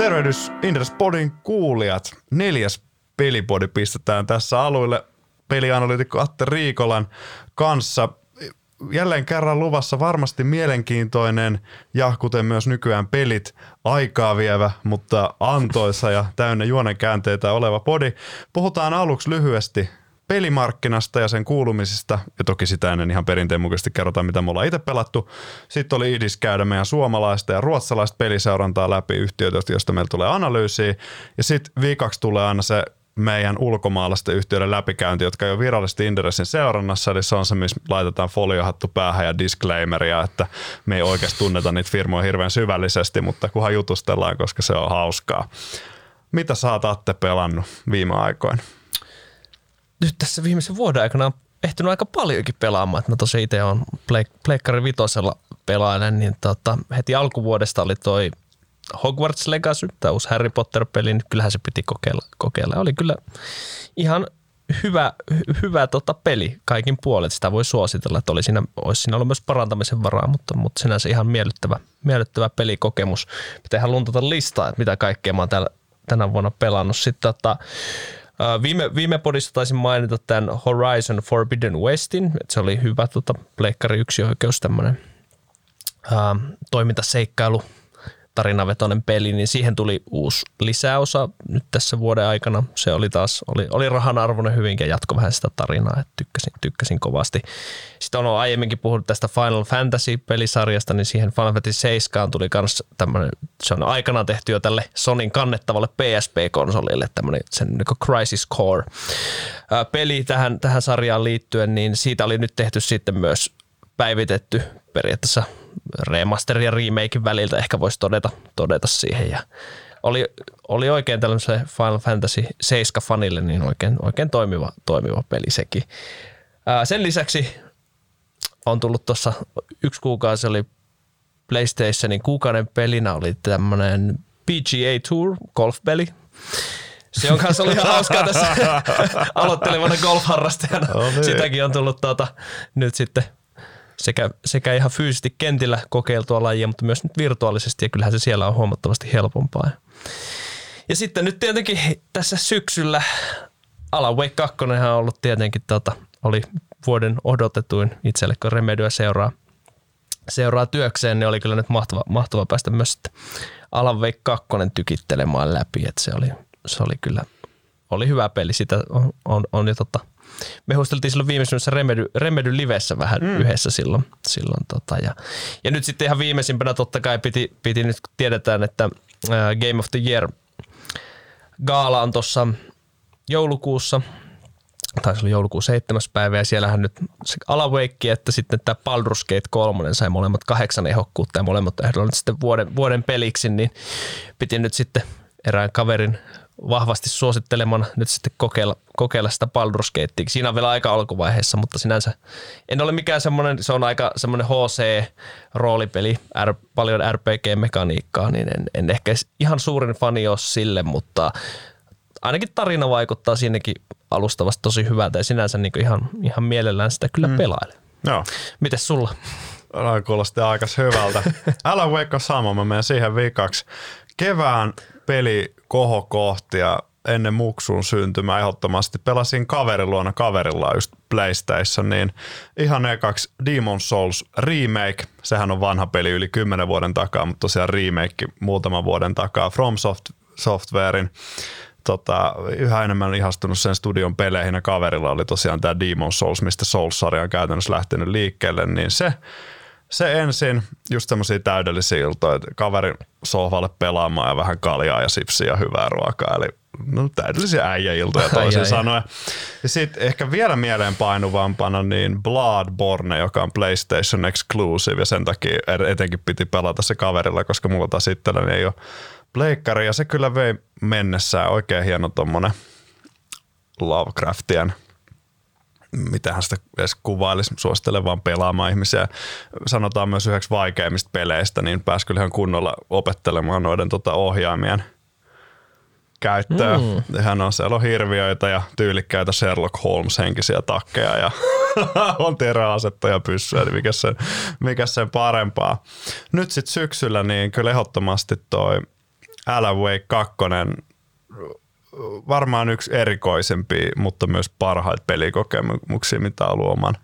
Tervehdys Indres Podin kuulijat. Neljäs pelipodi pistetään tässä aluille pelianalyytikko Atte Riikolan kanssa. Jälleen kerran luvassa varmasti mielenkiintoinen ja kuten myös nykyään pelit aikaa vievä, mutta antoisa ja täynnä juonenkäänteitä oleva podi. Puhutaan aluksi lyhyesti pelimarkkinasta ja sen kuulumisista, ja toki sitä ennen ihan perinteen mukaisesti kerrotaan, mitä me ollaan itse pelattu. Sitten oli idis käydä meidän suomalaista ja ruotsalaista peliseurantaa läpi yhtiöitä, josta meillä tulee analyysiä. Ja sitten viikaksi tulee aina se meidän ulkomaalaisten yhtiöiden läpikäynti, jotka ei ole virallisesti Inderesin seurannassa, eli se on se, missä laitetaan foliohattu päähän ja disclaimeria, että me ei oikeasti tunneta niitä firmoja hirveän syvällisesti, mutta kunhan jutustellaan, koska se on hauskaa. Mitä sä oot Atte pelannut viime aikoina? Nyt tässä viimeisen vuoden aikana on ehtinyt aika paljonkin pelaamaan. Mä tosiaan itse on Pleikkari vitosella pelaajan, niin tota, heti alkuvuodesta oli toi Hogwarts Legacy, tämä uusi Harry Potter-peli, niin kyllähän se piti kokeilla. kokeilla. Oli kyllä ihan hyvä, hyvä tota peli kaikin puolet. Sitä voi suositella, että oli siinä, olisi siinä ollut myös parantamisen varaa, mutta, mutta sinänsä ihan miellyttävä, miellyttävä pelikokemus. Pitää ihan luntata listaa, että mitä kaikkea mä oon täällä, tänä vuonna pelannut. Sitten tota, Viime, viime podissa taisin mainita tämän Horizon Forbidden Westin, että se oli hyvä tota, pleikkari yksi oikeus tämmöinen toimintaseikkailu tarinavetoinen peli, niin siihen tuli uusi lisäosa nyt tässä vuoden aikana. Se oli taas, oli, oli rahan arvoinen hyvinkin ja jatko vähän sitä tarinaa, että tykkäsin, tykkäsin kovasti. Sitten on aiemminkin puhunut tästä Final Fantasy-pelisarjasta, niin siihen Final Fantasy 7 tuli myös tämmöinen, se on aikanaan tehty jo tälle Sonin kannettavalle PSP-konsolille, tämmöinen sen niin Crisis Core peli tähän, tähän sarjaan liittyen, niin siitä oli nyt tehty sitten myös päivitetty periaatteessa remaster ja remake väliltä ehkä voisi todeta, todeta siihen. Ja oli, oli oikein tällaiselle Final Fantasy 7 fanille niin oikein, oikein toimiva, toimiva peli sekin. Ää, sen lisäksi on tullut tuossa yksi kuukausi oli PlayStationin kuukauden pelinä oli tämmöinen PGA Tour golfpeli. Se on kanssa ollut hauskaa tässä aloittelevana golfharrastajana. Oh, niin. Sitäkin on tullut tuota, nyt sitten sekä, sekä ihan fyysisesti kentillä kokeiltua lajia, mutta myös nyt virtuaalisesti ja kyllähän se siellä on huomattavasti helpompaa. Ja sitten nyt tietenkin tässä syksyllä Alan Wake 2 on ollut tietenkin tota, oli vuoden odotetuin itselle, kun Remedyä seuraa, seuraa työkseen, niin oli kyllä nyt mahtava, mahtava päästä myös Alan Wake 2 tykittelemään läpi, että se oli, se oli kyllä oli hyvä peli. Sitä on, on, on jo tota, me huisteltiin silloin viimeisimmässä Remedy, Remedy Livessä vähän mm. yhdessä silloin. silloin tota, ja, ja nyt sitten ihan viimeisimpänä totta kai piti, piti nyt kun tiedetään, että äh, Game of the Year gaala on tuossa joulukuussa, taisi olla joulukuun 7. päivä ja siellähän nyt se alaveikki, että sitten tämä Baldur's Gate 3 sai molemmat kahdeksan ehokkuutta ja molemmat ehdolla nyt sitten vuoden, vuoden peliksi, niin piti nyt sitten erään kaverin vahvasti suositteleman nyt sitten kokeilla, kokeilla sitä Baldur's Gatea. Siinä on vielä aika alkuvaiheessa, mutta sinänsä en ole mikään semmoinen, se on aika semmoinen HC-roolipeli, R, paljon RPG-mekaniikkaa, niin en, en ehkä ihan suurin fani ole sille, mutta ainakin tarina vaikuttaa siinäkin alustavasti tosi hyvältä ja sinänsä niin ihan, ihan mielellään sitä kyllä mm. pelailen. Joo. Mites sulla? No, kuulosti aika hyvältä. Älä veikka sama, mä menen siihen viikaksi. Kevään peli kohokohtia ennen muksun syntymää ehdottomasti. Pelasin kaverin luona kaverilla just PlayStation, niin ihan ekaksi Demon Souls remake, sehän on vanha peli yli 10 vuoden takaa, mutta tosiaan remake muutaman vuoden takaa From Soft, Softwarein. Tota, yhä enemmän ihastunut sen studion peleihin ja kaverilla oli tosiaan tämä Demon Souls, mistä Souls-sarja on käytännössä lähtenyt liikkeelle, niin se se ensin, just semmoisia täydellisiä iltoja, että kaverin sohvalle pelaamaan ja vähän kaljaa ja sipsiä ja hyvää ruokaa. Eli no, täydellisiä äijäiltoja toisin sanoen. Ja sitten ehkä vielä mieleenpainuvampana niin Bloodborne, joka on PlayStation Exclusive ja sen takia etenkin piti pelata se kaverilla, koska mulla taas itselläni ei ole pleikkari ja se kyllä vei mennessään oikein hieno tommonen Lovecraftien hän sitä edes kuvailisi, suosittelen vaan pelaamaan ihmisiä. Sanotaan myös yhdeksi vaikeimmista peleistä, niin pääsi kyllä ihan kunnolla opettelemaan noiden tota ohjaimien käyttöä. Mm. Hän on, siellä on hirviöitä ja tyylikkäitä Sherlock Holmes-henkisiä takkeja ja on teräasetta ja pyssyä, niin mikä sen, mikä sen parempaa. Nyt sitten syksyllä niin kyllä ehdottomasti toi Alan Wake 2 varmaan yksi erikoisempi, mutta myös parhaita pelikokemuksia, mitä on ollut oman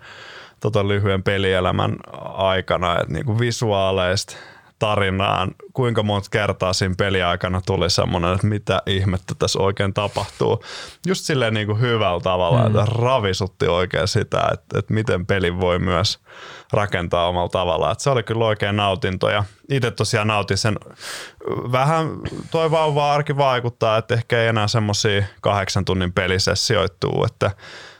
tota lyhyen pelielämän aikana. Et niinku visuaaleista tarinaan, kuinka monta kertaa siinä peliaikana tuli semmoinen, että mitä ihmettä tässä oikein tapahtuu. Just silleen niin kuin hyvällä tavalla, mm. että ravisutti oikein sitä, että, että miten peli voi myös rakentaa omalla tavallaan. Että se oli kyllä oikein nautinto ja itse tosiaan nautin sen. Vähän toi vauva-arki vaikuttaa, että ehkä ei enää semmoisia kahdeksan tunnin pelisessioituu, että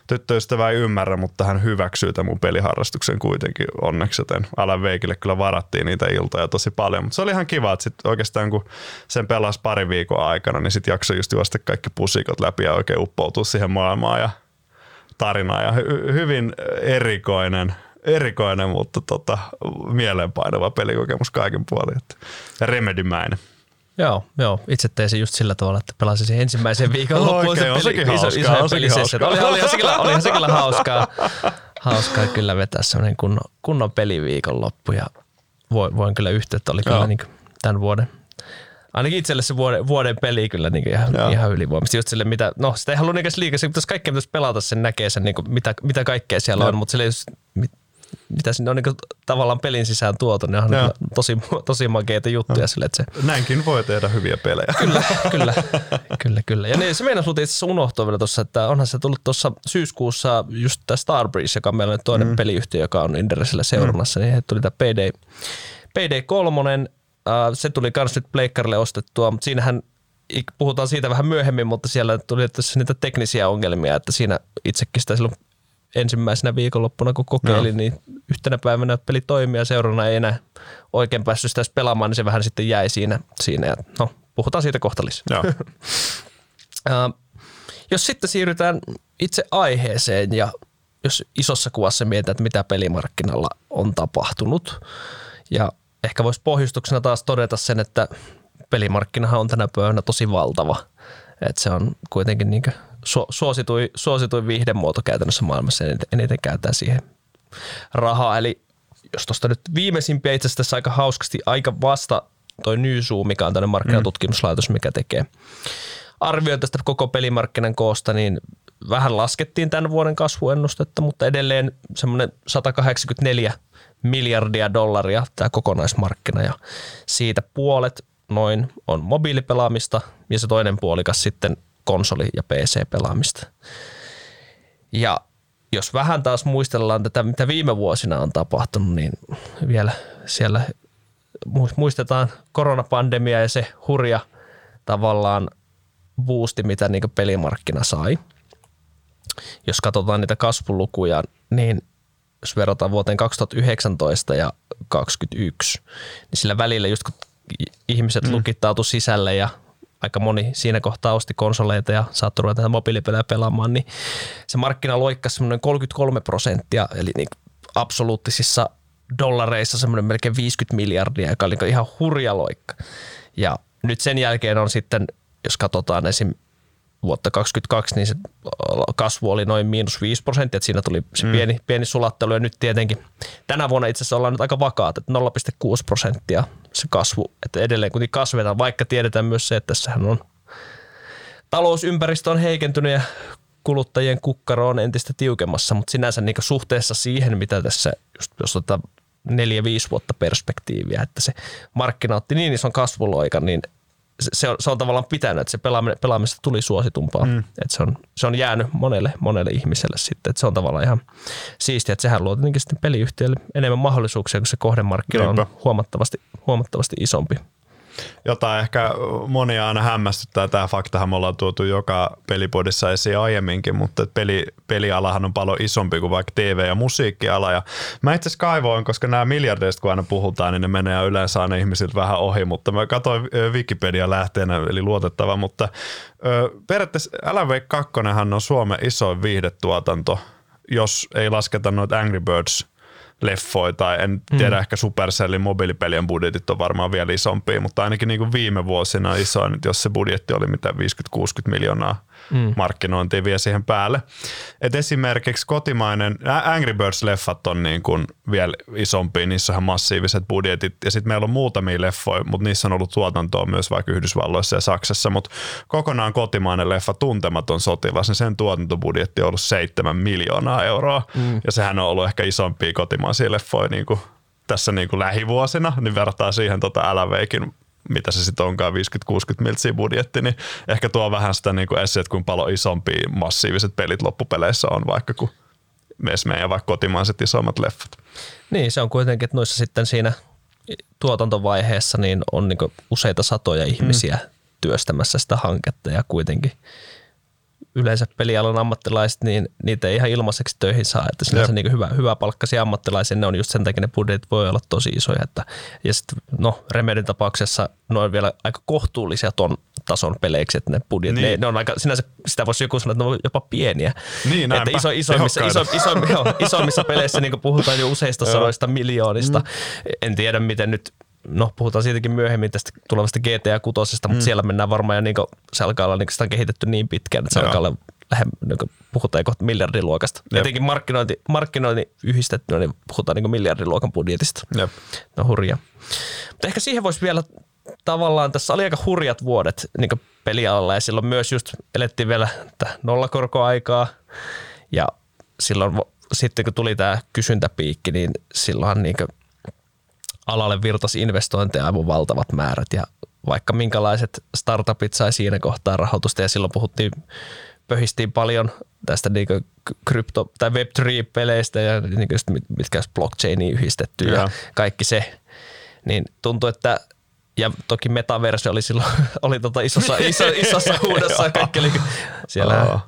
tyttöystävä ei ymmärrä, mutta hän hyväksyy tämän mun peliharrastuksen kuitenkin onneksi, joten Alan Veikille kyllä varattiin niitä iltoja tosi paljon. Mutta se oli ihan kiva, että sit oikeastaan kun sen pelasi pari viikon aikana, niin sitten jaksoi just juosta kaikki pusikot läpi ja oikein uppoutua siihen maailmaan ja tarinaan. Ja hy- hyvin erikoinen, erikoinen, mutta tota, mieleenpainava pelikokemus kaiken puolin. Remedimäinen. Joo, joo. Itse tein sen just sillä tavalla, että pelasin ensimmäisen viikon loppuun Oikein, on sekin hauskaa, on sekin hauskaa. Oli, olihan, se kyllä, olihan se kyllä hauskaa, hauskaa kyllä vetää semmoinen kunnon, kunnon peliviikon loppu ja voin, voin kyllä yhtä, että oli joo. kyllä niin tämän vuoden ainakin itselle se vuoden, vuoden peli kyllä niin ihan, ihan ylivoimasti. Just sille, mitä, no sitä ei halua niinkään liikaa, se pitäisi kaikkea pitäisi pelata sen, näkee sen, niin kuin, mitä, mitä kaikkea siellä Joo. on, mutta sille, just, mitä sinne on niin tavallaan pelin sisään tuotu, niin on niin tosi, tosi makeita juttuja. No. Sille, että se... Näinkin voi tehdä hyviä pelejä. Kyllä, kyllä, kyllä, kyllä. Ja niin, se meidän sinulta itse asiassa unohtua vielä tuossa, että onhan se tullut tuossa syyskuussa just tämä Starbreeze, joka on meillä toinen mm. peliyhtiö, joka on Inderesillä seurannassa, mm. niin he tuli tämä PD, PD3, se tuli myös nyt Pleikkarille ostettua, mutta siinähän puhutaan siitä vähän myöhemmin, mutta siellä tuli tässä niitä teknisiä ongelmia, että siinä itsekin sitä silloin ensimmäisenä viikonloppuna, kun kokeilin, no. niin yhtenä päivänä peli toimii ja seurana ei enää oikein päässyt sitä pelaamaan, niin se vähän sitten jäi siinä. siinä ja no, puhutaan siitä kohta lisää. uh, jos sitten siirrytään itse aiheeseen ja jos isossa kuvassa mietitään, että mitä pelimarkkinalla on tapahtunut ja ehkä voisi pohjustuksena taas todeta sen, että pelimarkkinahan on tänä päivänä tosi valtava. Että se on kuitenkin niin su- suosituin, suosituin viihdemuoto käytännössä maailmassa, eniten, eniten käytetään siihen rahaa. Eli jos tuosta nyt viimeisimpiä itse asiassa tässä aika hauskasti, aika vasta toi Nyzoo, mikä on tämmöinen markkinatutkimuslaitos, mikä tekee arvioin tästä koko pelimarkkinan koosta, niin vähän laskettiin tämän vuoden kasvuennustetta, mutta edelleen semmoinen 184 miljardia dollaria tämä kokonaismarkkina ja siitä puolet noin on mobiilipelaamista ja se toinen puolikas sitten konsoli- ja PC-pelaamista. Ja jos vähän taas muistellaan tätä, mitä viime vuosina on tapahtunut, niin vielä siellä muistetaan koronapandemia ja se hurja tavallaan boosti, mitä niin pelimarkkina sai. Jos katsotaan niitä kasvulukuja, niin jos verrataan vuoteen 2019 ja 2021, niin sillä välillä just kun ihmiset mm. lukittautu sisälle ja aika moni siinä kohtaa osti konsoleita ja saattoi ruveta mobiilipelejä pelaamaan, niin se markkina loikkasi semmoinen 33 prosenttia, eli niin absoluuttisissa dollareissa semmoinen melkein 50 miljardia, joka oli ihan hurja loikka. Ja nyt sen jälkeen on sitten, jos katsotaan esim vuotta 2022, niin se kasvu oli noin miinus 5 prosenttia, että siinä tuli se mm. pieni, pieni sulattelu ja nyt tietenkin tänä vuonna itse asiassa ollaan nyt aika vakaat, että 0,6 prosenttia se kasvu, että edelleen kuitenkin kasvetaan, vaikka tiedetään myös se, että tässähän on talousympäristö on heikentynyt ja kuluttajien kukkaro on entistä tiukemmassa, mutta sinänsä niin suhteessa siihen, mitä tässä, just jos otetaan neljä, viisi vuotta perspektiiviä, että se markkina otti niin ison kasvuloikan, niin se on, se on tavallaan pitänyt, että se pelaaminen, pelaamista tuli suositumpaa. Mm. Että se, on, se on jäänyt monelle, monelle ihmiselle sitten. Että se on tavallaan ihan siistiä, että sehän luo tietenkin sitten peliyhtiölle enemmän mahdollisuuksia, kun se kohdemarkkina on huomattavasti, huomattavasti isompi jota ehkä monia aina hämmästyttää. Tämä faktahan me ollaan tuotu joka pelipodissa esiin aiemminkin, mutta peli, pelialahan on paljon isompi kuin vaikka TV- ja musiikkiala. Ja mä itse asiassa kaivoin, koska nämä miljardeista kun aina puhutaan, niin ne menee yleensä aina ihmisiltä vähän ohi, mutta mä katsoin Wikipedia lähteenä, eli luotettava, mutta ö, periaatteessa Alan Wake 2 on Suomen isoin viihdetuotanto, jos ei lasketa noita Angry Birds – leffoja tai en tiedä, mm. ehkä Supercellin mobiilipelien budjetit on varmaan vielä isompia, mutta ainakin niin kuin viime vuosina isoin, jos se budjetti oli mitä 50-60 miljoonaa mm. markkinointia vie siihen päälle. Et esimerkiksi kotimainen, Angry Birds-leffat on niin kuin vielä isompi, niissä on massiiviset budjetit ja sitten meillä on muutamia leffoja, mutta niissä on ollut tuotantoa myös vaikka Yhdysvalloissa ja Saksassa, mutta kokonaan kotimainen leffa Tuntematon sotilas, niin sen tuotantobudjetti on ollut 7 miljoonaa euroa mm. ja sehän on ollut ehkä isompia kotimaisia leffoja niin kuin tässä niin kuin lähivuosina, niin vertaa siihen tota Äläveikin mitä se sitten onkaan, 50-60 miltsiä budjetti, niin ehkä tuo vähän sitä niin kuin esiin, että kuinka paljon isompia massiiviset pelit loppupeleissä on vaikka kuin meidän vaikka kotimaiset isommat leffat. Niin, se on kuitenkin, että noissa sitten siinä tuotantovaiheessa niin on niin useita satoja ihmisiä mm. työstämässä sitä hanketta ja kuitenkin – yleensä pelialan ammattilaiset, niin niitä ei ihan ilmaiseksi töihin saa. Että sinänsä niin hyvä, hyvä palkkaisia ammattilaisia, ne on just sen takia ne budjetit voi olla tosi isoja. Että, ja sitten no Remedin tapauksessa ne on vielä aika kohtuullisia ton tason peleiksi, että ne budjetit, niin. ne, ne, on aika, sinänsä sitä voisi joku sanoa, että ne on jopa pieniä. Niin, että iso, isoimmissa, iso, iso, iso, isoimmissa peleissä niin puhutaan jo useista sadoista miljoonista. Mm. En tiedä, miten nyt no puhutaan siitäkin myöhemmin tästä tulevasta GTA 6, mm. mutta siellä mennään varmaan ja niin se alkaa olla, niin sitä on kehitetty niin pitkään, että se Joo. alkaa olla lähem, niin puhutaan kohta miljardiluokasta. Jep. Etenkin markkinointi, markkinointi yhdistettynä, niin puhutaan niin miljardiluokan budjetista. Jep. No hurja. Mutta ehkä siihen voisi vielä tavallaan, tässä oli aika hurjat vuodet niin pelialalla ja silloin myös just elettiin vielä nollakorkoaikaa ja silloin sitten kun tuli tämä kysyntäpiikki, niin silloinhan niin alalle virtasi investointeja aivan valtavat määrät ja vaikka minkälaiset startupit sai siinä kohtaa rahoitusta ja silloin puhuttiin, pöhistiin paljon tästä niin krypto- tai Web3-peleistä ja niin mitkä olisi blockchainiin yhdistetty ja, ja kaikki se, niin tuntui, että ja toki metaverse oli silloin oli tota isossa, iso, isossa huudossa ja kaikki oli siellä oh.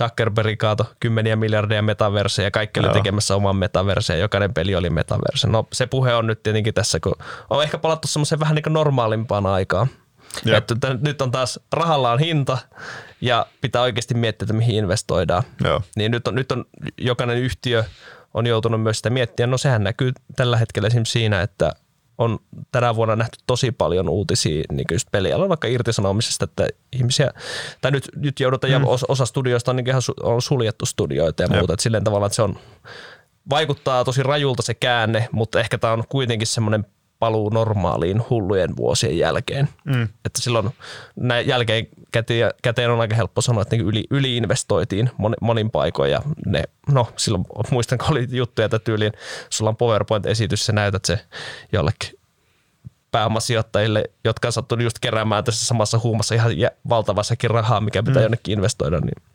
Zuckerberg kaato kymmeniä miljardeja metaverseja ja kaikki oli tekemässä oman metaverseen. Jokainen peli oli metaverse. No se puhe on nyt tietenkin tässä, kun on ehkä palattu semmoiseen vähän niin kuin normaalimpaan aikaan. Että nyt on taas rahallaan hinta ja pitää oikeasti miettiä, että mihin investoidaan. Joo. Niin nyt on, nyt on jokainen yhtiö on joutunut myös sitä miettiä. No sehän näkyy tällä hetkellä esimerkiksi siinä, että on tänä vuonna nähty tosi paljon uutisia niin just pelialalla vaikka irtisanomisesta, että ihmisiä, tai nyt, nyt joudutaan, mm. osa, osa studioista on, niin ihan on suljettu studioita ja muuta, että silleen tavallaan, että se on, vaikuttaa tosi rajulta se käänne, mutta ehkä tämä on kuitenkin semmoinen paluu normaaliin hullujen vuosien jälkeen. Mm. Että silloin näin jälkeen käteen on aika helppo sanoa, että niin yli, yliinvestoitiin monin, monin paikoin ja ne, no silloin muistan, kun oli juttuja, että tyyliin sulla on PowerPoint-esitys, sä näytät se jollekin pääomasijoittajille, jotka on sattunut just keräämään tässä samassa huumassa ihan valtavassakin rahaa, mikä pitää mm. jonnekin investoida, niin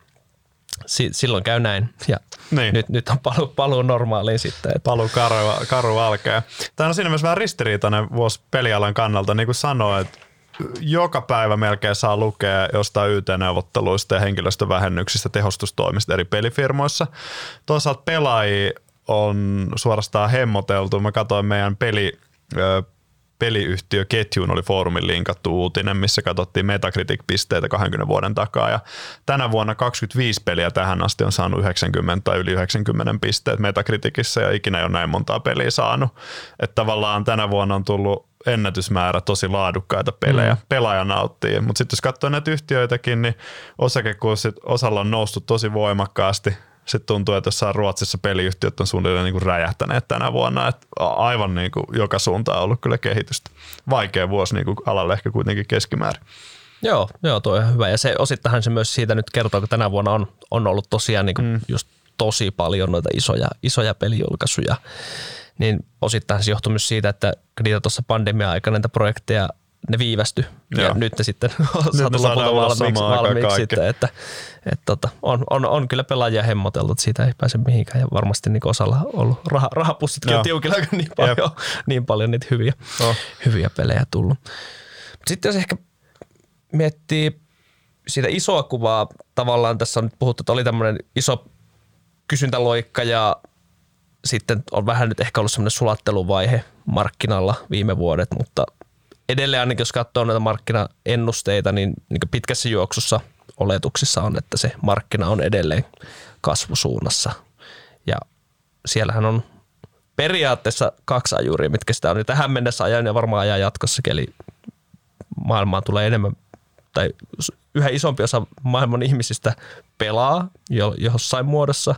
si- silloin käy näin. Ja niin. nyt, nyt on paluu, paluu normaaliin sitten. Että. Paluu karu, karu alkaa. Tämä on siinä myös vähän ristiriitainen vuosi pelialan kannalta, niin kuin sanoin, että joka päivä melkein saa lukea jostain YT-neuvotteluista ja henkilöstövähennyksistä tehostustoimista eri pelifirmoissa. Toisaalta pelaajia on suorastaan hemmoteltu. Mä katsoin meidän peli, peliyhtiöketjuun oli foorumin linkattu uutinen, missä katsottiin Metacritic-pisteitä 20 vuoden takaa. Ja tänä vuonna 25 peliä tähän asti on saanut 90 tai yli 90 pisteet Metacriticissa ja ikinä ei ole näin montaa peliä saanut. Että tavallaan tänä vuonna on tullut ennätysmäärä tosi laadukkaita pelejä. Mm. Pelaaja nauttii. Mutta sitten jos katsoo näitä yhtiöitäkin, niin osakekurssit osalla on noussut tosi voimakkaasti sitten tuntuu, että jossain Ruotsissa peliyhtiöt on suunnilleen niin kuin räjähtäneet tänä vuonna. Että aivan niin kuin joka suuntaan on ollut kyllä kehitystä. Vaikea vuosi niin kuin alalle ehkä kuitenkin keskimäärin. Joo, joo, tuo on hyvä. Ja se osittahan se myös siitä nyt kertoo, kun tänä vuonna on, on ollut tosiaan niin kuin mm. just tosi paljon noita isoja, isoja pelijulkaisuja. Niin osittain se johtuu myös siitä, että niitä tuossa pandemia-aikana näitä projekteja ne viivästy Joo. ja nyt ne sitten on saatu lopulta valmiiksi, valmiiksi sitten, että, että tota, on, on, on, kyllä pelaajia hemmoteltu, että siitä ei pääse mihinkään ja varmasti niin osalla on ollut rah, rahapussitkin on tiukilla, niin paljon, niin paljon niitä hyviä, oh. hyviä pelejä tullut. Sitten jos ehkä miettii siitä isoa kuvaa, tavallaan tässä on nyt puhuttu, että oli tämmöinen iso kysyntäloikka ja sitten on vähän nyt ehkä ollut semmoinen sulatteluvaihe markkinalla viime vuodet, mutta edelleen ainakin jos katsoo näitä markkinaennusteita, niin, niin pitkässä juoksussa oletuksissa on, että se markkina on edelleen kasvusuunnassa. Ja siellähän on periaatteessa kaksi ajuria, mitkä sitä on jo tähän mennessä ajan ja varmaan ajaa jatkossakin. Eli maailmaan tulee enemmän, tai yhä isompi osa maailman ihmisistä pelaa jo, jossain muodossa.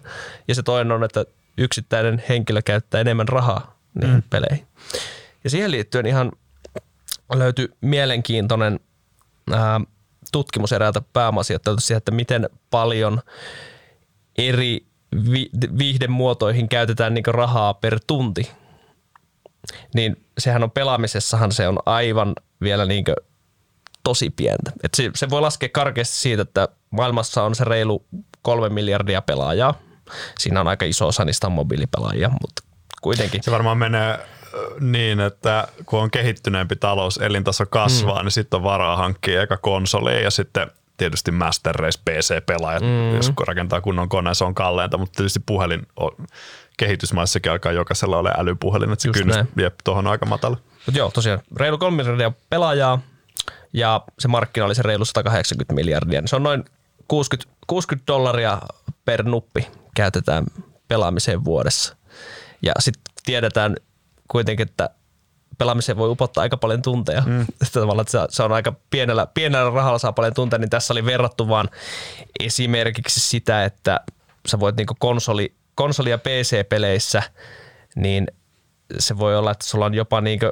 Ja se toinen on, että yksittäinen henkilö käyttää enemmän rahaa niihin mm. peleihin. Ja siihen liittyen ihan löytyi mielenkiintoinen ää, tutkimus eräältä pääomasijoittajalta siihen, että miten paljon eri vi- viihdemuotoihin käytetään niin rahaa per tunti. Niin sehän on pelaamisessahan se on aivan vielä niin tosi pientä. Et se, se voi laskea karkeasti siitä, että maailmassa on se reilu kolme miljardia pelaajaa. Siinä on aika iso osa niistä mobiilipelaajia, mutta kuitenkin. Se varmaan menee niin, että kun on kehittyneempi talous, elintaso kasvaa, mm. niin sitten on varaa hankkia eka konsoli ja sitten tietysti Master Race PC-pelaajat, mm. jos rakentaa kunnon koneen, se on kalleinta, mutta tietysti puhelin on, kehitysmaissakin alkaa jokaisella ole älypuhelin, että se Just kynnys vie tuohon aika matala. Mut joo, tosiaan reilu 3 miljardia pelaajaa ja se markkina oli se reilu 180 miljardia. Niin se on noin 60, 60 dollaria per nuppi käytetään pelaamiseen vuodessa. Ja sitten tiedetään kuitenkin, että pelaamiseen voi upottaa aika paljon tunteja. Mm. Tavallaan, että se on aika pienellä, pienellä rahalla saa paljon tunteja, niin tässä oli verrattu vaan esimerkiksi sitä, että sä voit niinku konsoli, konsoli- ja PC-peleissä, niin se voi olla, että sulla on jopa niinku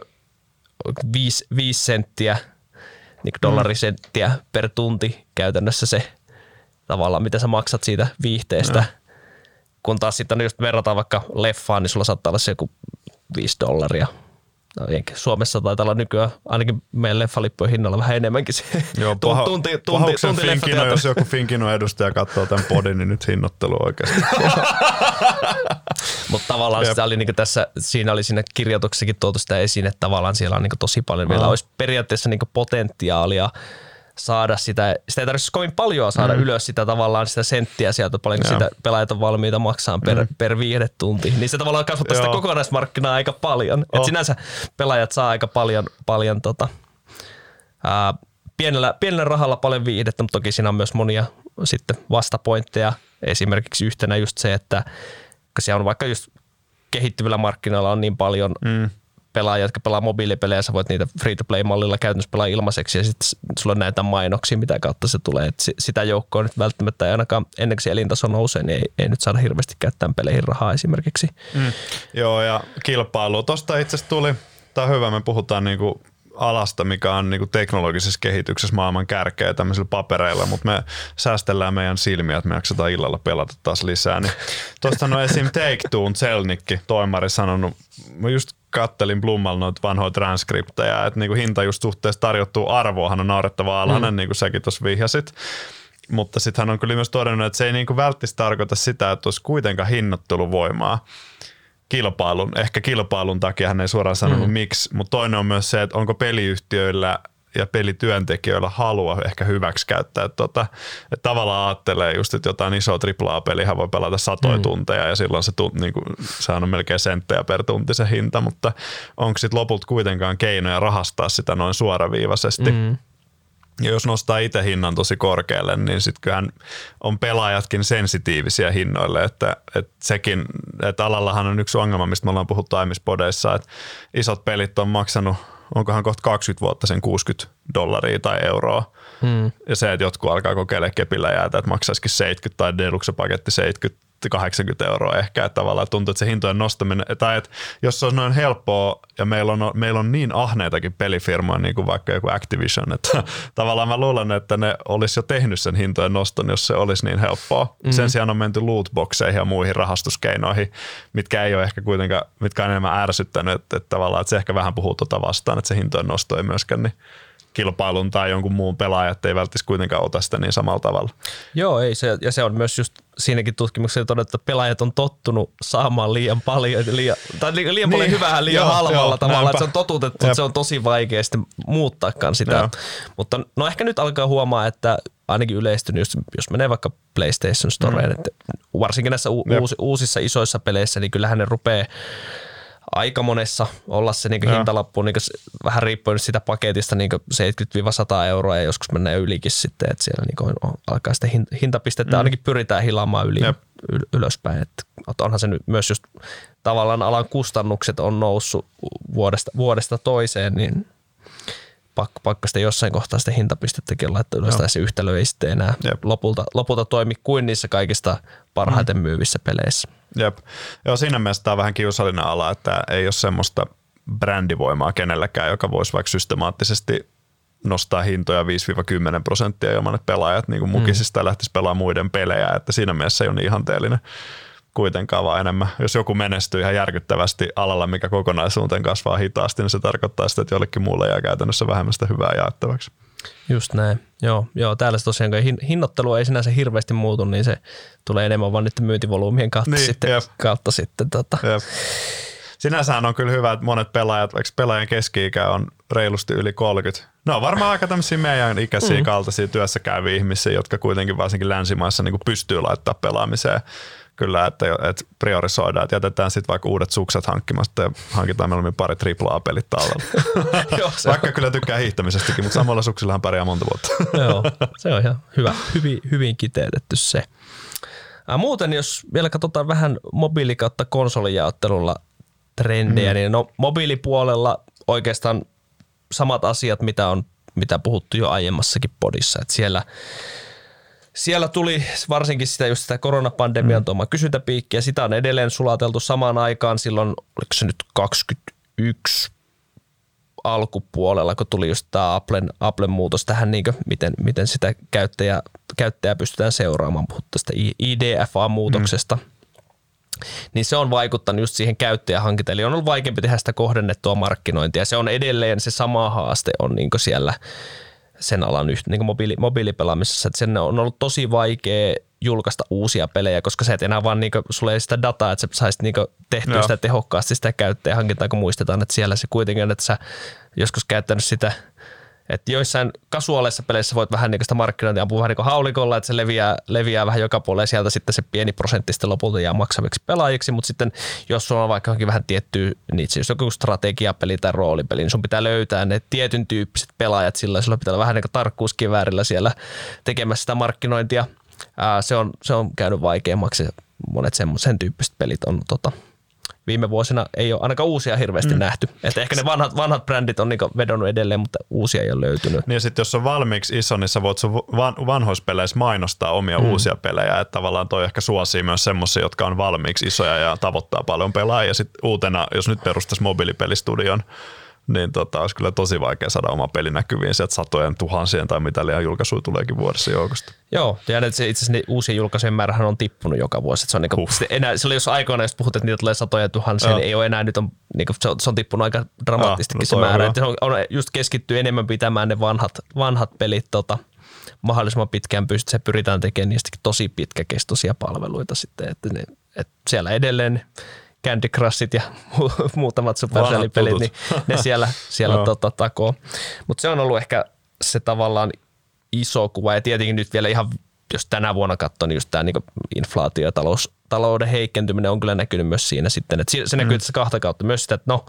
5, 5 senttiä, niinku dollarisenttiä mm. per tunti käytännössä se tavallaan, mitä sä maksat siitä viihteestä. Mm. Kun taas sitten jos verrataan vaikka leffaan, niin sulla saattaa olla se joku 5 dollaria. No, Suomessa taitaa olla nykyään ainakin meidän leffalippujen hinnalla vähän enemmänkin se Joo, paha, tunti, tunti, tunti finkino, jos joku Finkino edustaja katsoo tämän podin, niin nyt hinnoittelu oikeasti. Mutta tavallaan sitä oli niinku tässä, siinä oli siinä kirjoituksessakin tuotu sitä esiin, että tavallaan siellä on niinku tosi paljon, meillä olisi periaatteessa niinku potentiaalia saada sitä, sitä ei tarvitse kovin paljon saada mm. ylös sitä tavallaan sitä senttiä sieltä, paljonko sitä pelaajat on valmiita maksaa per, mm. per viihdetunti. Niin se tavallaan kasvattaa sitä kokonaismarkkinaa aika paljon. Oh. Et sinänsä pelaajat saa aika paljon, paljon tota, ää, pienellä, pienellä rahalla paljon viihdettä, mutta toki siinä on myös monia sitten vastapointteja. Esimerkiksi yhtenä just se, että siellä on vaikka just kehittyvillä markkinoilla on niin paljon mm pelaajia, jotka pelaa mobiilipelejä, sä voit niitä free-to-play-mallilla käytännössä pelaa ilmaiseksi ja sitten sulla on näitä mainoksia, mitä kautta se tulee. Et sitä joukkoa nyt välttämättä ei ainakaan ennen kuin elintaso nousee, niin ei, ei nyt saada hirveästi käyttää peleihin rahaa esimerkiksi. Mm. Joo ja kilpailu. Tuosta itse asiassa tuli, tämä on hyvä, me puhutaan niinku alasta, mikä on niin teknologisessa kehityksessä maailman kärkeä tämmöisillä papereilla, mutta me säästellään meidän silmiä, että me jaksetaan illalla pelata taas lisää. Niin tuosta on esim. Take Two, Zelnikki, toimari sanonut, mä just kattelin Blummalla noita vanhoja transkripteja, että niinku hinta just suhteessa tarjottuu arvoahan on naurettava alhainen, mm. niin kuin säkin tuossa vihjasit. Mutta sitten hän on kyllä myös todennut, että se ei niinku välttämättä tarkoita sitä, että olisi kuitenkaan hinnoitteluvoimaa kilpailun, ehkä kilpailun takia hän ei suoraan sanonut mm. miksi, mutta toinen on myös se, että onko peliyhtiöillä ja pelityöntekijöillä halua ehkä hyväksikäyttää. Että, tota, että tavallaan ajattelee just, että jotain isoa AAA-peliä voi pelata satoja mm. tunteja ja silloin se, niin kuin, sehän on melkein senttejä per tunti se hinta, mutta onko sitten lopulta kuitenkaan keinoja rahastaa sitä noin suoraviivaisesti. Mm. Ja jos nostaa itse hinnan tosi korkealle, niin sitten kyllähän on pelaajatkin sensitiivisiä hinnoille, että, että sekin, että alallahan on yksi ongelma, mistä me ollaan puhuttu aiemmissa podeissa, että isot pelit on maksanut, onkohan kohta 20 vuotta sen 60 dollaria tai euroa. Hmm. Ja se, että jotkut alkaa kokeilemaan kepillä jäätä, että maksaisikin 70 tai deluxe-paketti 70 80 euroa ehkä, että tavallaan tuntuu, että se hintojen nostaminen, tai että jos se on noin helppoa ja meillä on, meillä on niin ahneitakin pelifirmoja, niin kuin vaikka joku Activision, että tavallaan mä luulen, että ne olisi jo tehnyt sen hintojen noston, jos se olisi niin helppoa. Mm-hmm. Sen sijaan on menty lootboxeihin ja muihin rahastuskeinoihin, mitkä ei ole ehkä kuitenkaan, mitkä on enemmän ärsyttänyt, että, että tavallaan että se ehkä vähän puhuu tuota vastaan, että se hintojen nosto ei myöskään niin kilpailun tai jonkun muun pelaajat ei välttämättä kuitenkaan ota sitä niin samalla tavalla. Joo, ei se, ja se on myös just siinäkin tutkimuksessa todettu, että pelaajat on tottunut saamaan liian paljon, liian, tai liian, liian niin, paljon hyvää liian joo, halvalla joo, tavalla, näinpä. että se on totutettu, Jep. että se on tosi vaikea sitten muuttaakaan sitä. Joo. Mutta no ehkä nyt alkaa huomaa, että ainakin yleistynyt, jos, jos menee vaikka PlayStation Storeen, mm. että varsinkin näissä u- uusi, uusissa isoissa peleissä, niin kyllähän ne rupeaa aika monessa olla se niin hintalappu niin vähän riippuen sitä paketista niin 70-100 euroa ja joskus mennään ylikin sitten, että siellä niin on, alkaa sitten hintapistettä, mm. ainakin pyritään hilaamaan yli, yl, ylöspäin. Että onhan se nyt myös just tavallaan alan kustannukset on noussut vuodesta, vuodesta toiseen, niin pakko, pakko sitten jossain kohtaa sitä hintapistettäkin laittaa ylös, tai se yhtälö ei sitten enää Jep. lopulta, lopulta toimi kuin niissä kaikista parhaiten mm. myyvissä peleissä. Jep. Joo, siinä mielessä tämä on vähän kiusallinen ala, että ei ole semmoista brändivoimaa kenelläkään, joka voisi vaikka systemaattisesti nostaa hintoja 5-10 prosenttia ilman, että pelaajat niin kuin mukisista mm. lähtisi pelaamaan muiden pelejä, että siinä mielessä ei ole niin ihanteellinen kuitenkaan, vaan enemmän. Jos joku menestyy ihan järkyttävästi alalla, mikä kokonaisuuteen kasvaa hitaasti, niin se tarkoittaa sitä, että jollekin muulle jää käytännössä vähemmän sitä hyvää jaettavaksi. Just näin. Joo, joo täällä se tosiaan, kun hinnoittelu ei sinänsä hirveästi muutu, niin se tulee enemmän vaan niiden myyntivolyymien kautta Niin, sitten. jep. Kautta sitten tota. Jep. Sinänsähän on kyllä hyvä, että monet pelaajat, vaikka pelaajan keski-ikä on reilusti yli 30. No on varmaan aika tämmöisiä meidän ikäisiä mm. kaltaisia työssä käyviä ihmisiä, jotka kuitenkin varsinkin länsimaissa niin pystyy laittaa pelaamiseen kyllä, että, että priorisoidaan, että jätetään sitten vaikka uudet sukset hankkimasta ja hankitaan mieluummin pari AAA-pelit tallella. Vaikka kyllä tykkää hiihtämisestäkin, mutta samalla suksillahan pärjää monta vuotta. Joo, se on ihan hyvä, hyvin, hyvin kiteytetty se. Ää, muuten, jos vielä katsotaan vähän mobiili- kautta konsolijaottelulla trendejä, mm. niin no mobiilipuolella oikeastaan samat asiat, mitä on mitä puhuttu jo aiemmassakin podissa, että siellä siellä tuli varsinkin sitä just sitä koronapandemian mm. tuoma kysyntäpiikkiä, sitä on edelleen sulateltu samaan aikaan silloin, oliko se nyt 21 alkupuolella, kun tuli just tämä Applen, Applen muutos tähän, niin kuin, miten, miten sitä käyttäjää, käyttäjää pystytään seuraamaan, puhuttu tästä IDFA-muutoksesta. Mm. Niin se on vaikuttanut just siihen käyttäjähankintaan, eli on ollut vaikeampi tehdä sitä kohdennettua markkinointia. Se on edelleen se sama haaste on niin siellä sen alan niin mobiili, mobiilipelaamisessa, että sen on ollut tosi vaikea julkaista uusia pelejä, koska sä et enää vaan niinku, sulle ei sitä dataa, että sä saisit niinku tehtyä Joo. sitä tehokkaasti sitä käyttäjähankintaa, kun muistetaan, että siellä se kuitenkin on, että sä joskus käyttänyt sitä että joissain kasuaaleissa peleissä voit vähän niin sitä markkinointia ampua vähän niin haulikolla, että se leviää, leviää vähän joka puolelle ja sieltä sitten se pieni prosentti sitten lopulta jää maksaviksi pelaajiksi, mutta sitten jos sulla on vaikka johonkin vähän tiettyä, niin jos joku strategiapeli tai roolipeli, niin sun pitää löytää ne tietyn tyyppiset pelaajat sillä, sillä pitää olla vähän niin kuin tarkkuuskiväärillä siellä tekemässä sitä markkinointia. Ää, se, on, se on käynyt vaikeammaksi, monet sen, sen tyyppiset pelit on tota, viime vuosina ei ole ainakaan uusia hirveästi mm. nähty. Että ehkä ne vanhat, vanhat brändit on niinku vedonnut edelleen, mutta uusia ei ole löytynyt. Niin ja sitten jos on valmiiksi iso, niin sä voit sun van, vanhoissa peleissä mainostaa omia mm. uusia pelejä. Että tavallaan toi ehkä suosii myös semmoisia, jotka on valmiiksi isoja ja tavoittaa paljon pelaajia. Ja sitten uutena, jos nyt perustaisi mobiilipelistudion, niin tota, olisi kyllä tosi vaikea saada oma peli näkyviin sieltä satojen tuhansien tai mitä liian julkaisuja tuleekin vuodessa joukosta. Joo, se itse asiassa uusien julkaisujen määrähän on tippunut joka vuosi. Että se, on niinku, huh. enää, se oli jos aikoina, jos puhut, että niitä tulee satoja tuhansia, niin ei ole enää, nyt on, niinku, se, on, se on tippunut aika dramaattistikin ah, no se määrä. Että on, on, just keskittyy enemmän pitämään ne vanhat, vanhat pelit tota, mahdollisimman pitkään pystyt, se pyritään tekemään niistäkin tosi pitkäkestoisia palveluita sitten, että, ne, että siellä edelleen Candy Crushit ja muutamat Supercell-pelit, niin ne siellä, siellä no. tota, takoo. Mutta se on ollut ehkä se tavallaan iso kuva ja tietenkin nyt vielä ihan jos tänä vuonna katsoo, niin just tämä niin inflaatio ja talous, talouden heikentyminen on kyllä näkynyt myös siinä sitten, että se näkyy mm. tässä kahta kautta myös sitä, että no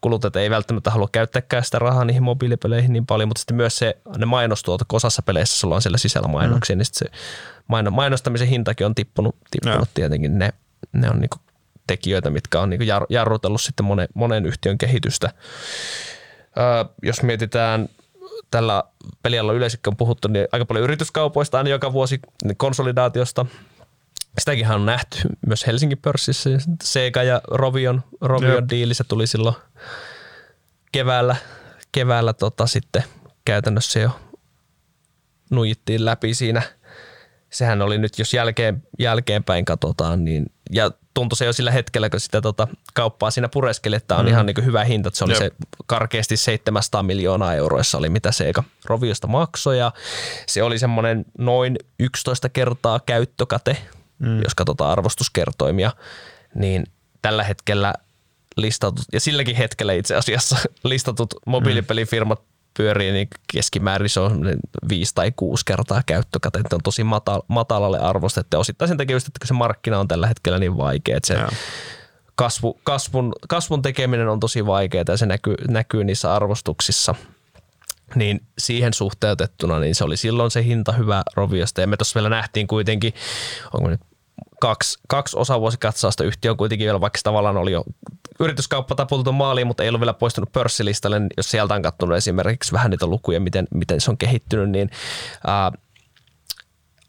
kuluttajat ei välttämättä halua käyttääkään sitä rahaa niihin mobiilipeleihin niin paljon, mutta sitten myös se, ne mainostuotot, kun osassa peleissä sulla on siellä sisällä mainoksia, mm. niin sitten se mainostamisen hintakin on tippunut, tippunut tietenkin, ne, ne on niin tekijöitä, mitkä on niin jarrutellut sitten monen, monen yhtiön kehitystä. Öö, jos mietitään tällä pelialalla yleisesti on puhuttu niin aika paljon yrityskaupoista aina joka vuosi konsolidaatiosta. Sitäkin on nähty myös Helsingin pörssissä. Sega ja Rovion, Rovion diili, se tuli silloin keväällä, keväällä tota sitten käytännössä jo nuijittiin läpi siinä. Sehän oli nyt, jos jälkeen, jälkeenpäin katsotaan, niin ja tuntui se jo sillä hetkellä, kun sitä tota, kauppaa siinä pureskeli, että on mm. ihan niin hyvä hinta. Että se oli Jep. se karkeasti 700 miljoonaa euroissa oli mitä se eka Roviosta maksoi. Ja se oli semmoinen noin 11 kertaa käyttökate, mm. jos katsotaan arvostuskertoimia. Niin tällä hetkellä listatut, ja silläkin hetkellä itse asiassa listatut mobiilipelifirmat pyörii, niin keskimäärin se on viisi tai kuusi kertaa käyttökate. Että on tosi matal- matalalle arvostettu. Ja osittain sen takia, että se markkina on tällä hetkellä niin vaikea, että se kasvu, kasvun, kasvun tekeminen on tosi vaikeaa ja se näkyy, näkyy niissä arvostuksissa. Niin siihen suhteutettuna, niin se oli silloin se hinta hyvä Roviosta. Ja me tuossa vielä nähtiin kuitenkin, onko nyt kaksi, kaksi osavuosikatsausta yhtiö on kuitenkin vielä, vaikka tavallaan oli jo yrityskauppa tapultu maaliin, mutta ei ollut vielä poistunut pörssilistalle, niin jos sieltä on katsonut esimerkiksi vähän niitä lukuja, miten, miten se on kehittynyt, niin ää,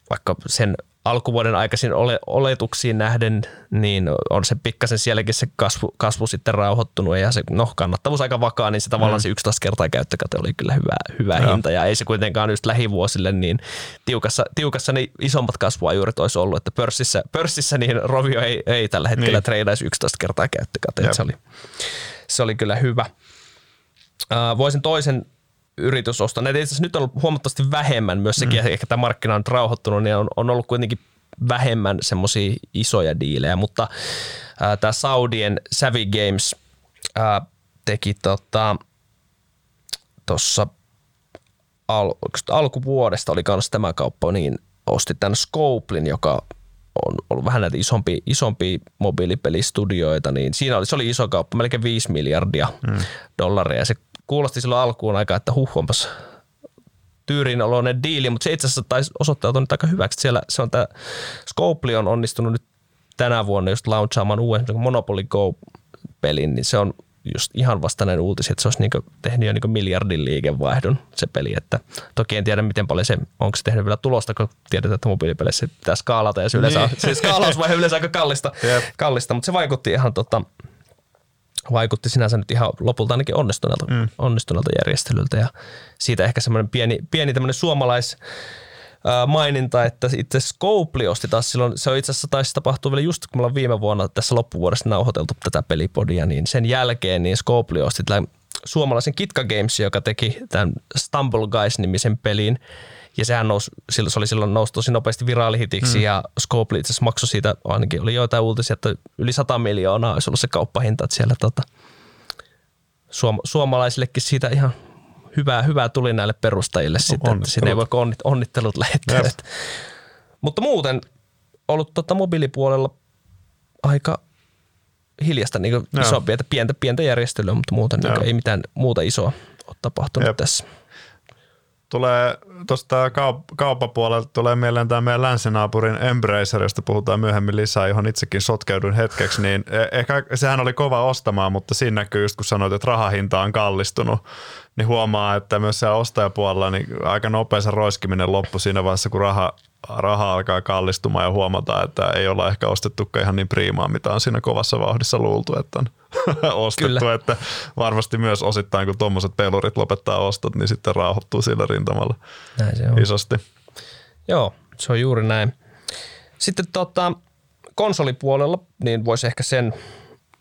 vaikka sen alkuvuoden aikaisin ole, oletuksiin nähden, niin on se pikkasen sielläkin se kasvu, kasvu sitten rauhoittunut ja se no, kannattavuus aika vakaa, niin se tavallaan mm. se 11 kertaa käyttökate oli kyllä hyvä, hyvä hinta ja ei se kuitenkaan just lähivuosille niin tiukassa, tiukassa niin isommat kasvuajuurit olisi ollut, että pörssissä, pörssissä niin Rovio ei, ei tällä hetkellä niin. treidaisi 11 kertaa käyttökate, se oli, se oli kyllä hyvä. Voisin toisen yritysosto. Näitä itse nyt on ollut huomattavasti vähemmän myös sekin, mm. ehkä tämä markkina on rauhoittunut, niin on, on ollut kuitenkin vähemmän semmoisia isoja diilejä, mutta äh, tämä Saudien Savvy Games äh, teki tota, tuossa al, alkuvuodesta oli kanssa tämä kauppa, niin osti tämän Scoplin, joka on ollut vähän näitä isompia, isompia mobiilipelistudioita, niin siinä oli, se oli iso kauppa, melkein 5 miljardia mm. dollaria. Se kuulosti silloin alkuun aika, että huh, onpas tyyrin oloinen diili, mutta se itse asiassa taisi osoittautua nyt aika hyväksi. Siellä se on tämä Scopely on onnistunut nyt tänä vuonna just launchaamaan uuden Monopoly Go-pelin, niin se on just ihan vastainen uutisi, että se olisi niinku tehnyt jo niinku miljardin liikevaihdon se peli. Että toki en tiedä, miten paljon se, onko se tehnyt vielä tulosta, kun tiedetään, että mobiilipeleissä pitää skaalata ja se, yleensä, niin. se skaalausvaihe yleensä aika kallista, yep. kallista, mutta se vaikutti ihan tota, vaikutti sinänsä nyt ihan lopulta ainakin onnistuneelta, mm. onnistuneelta järjestelyltä. Ja siitä ehkä semmoinen pieni, pieni tämmöinen suomalais maininta, että itse Scopely osti taas silloin, se on itse asiassa taisi tapahtua vielä just kun me ollaan viime vuonna tässä loppuvuodesta nauhoiteltu tätä pelipodia, niin sen jälkeen niin Scopely osti tämän suomalaisen Kitka Games, joka teki tämän Stumble Guys-nimisen pelin, ja sehän nousi, se oli silloin nousi tosi nopeasti viraalihitiksi mm. ja Scopely itse maksoi siitä, ainakin oli joitain uutisia, että yli 100 miljoonaa olisi ollut se kauppahinta, että siellä tota, suom- suomalaisillekin siitä ihan hyvää, hyvää tuli näille perustajille no, sitten, että sinne ei voi onnittelut lähettää. Yes. Mutta muuten ollut tota mobiilipuolella aika hiljasta niin isoa pientä, pientä, pientä järjestelyä, mutta muuten niin ei mitään muuta isoa ole tapahtunut Jep. tässä tulee tuosta kaup- kauppapuolelta tulee mieleen tämä meidän länsinaapurin Embracer, josta puhutaan myöhemmin lisää, johon itsekin sotkeudun hetkeksi, niin e- ehkä sehän oli kova ostamaan, mutta siinä näkyy just kun sanoit, että rahahinta on kallistunut, niin huomaa, että myös siellä ostajapuolella niin aika nopea se roiskiminen loppu siinä vaiheessa, kun raha, raha alkaa kallistumaan ja huomataan, että ei olla ehkä ostettu ihan niin priimaa, mitä on siinä kovassa vauhdissa luultu, että on ostettu, Kyllä. että varmasti myös osittain, kun tuommoiset pelurit lopettaa ostot, niin sitten rauhoittuu sillä rintamalla näin se on. isosti. Joo, se on juuri näin. Sitten tota, konsolipuolella, niin voisi ehkä sen,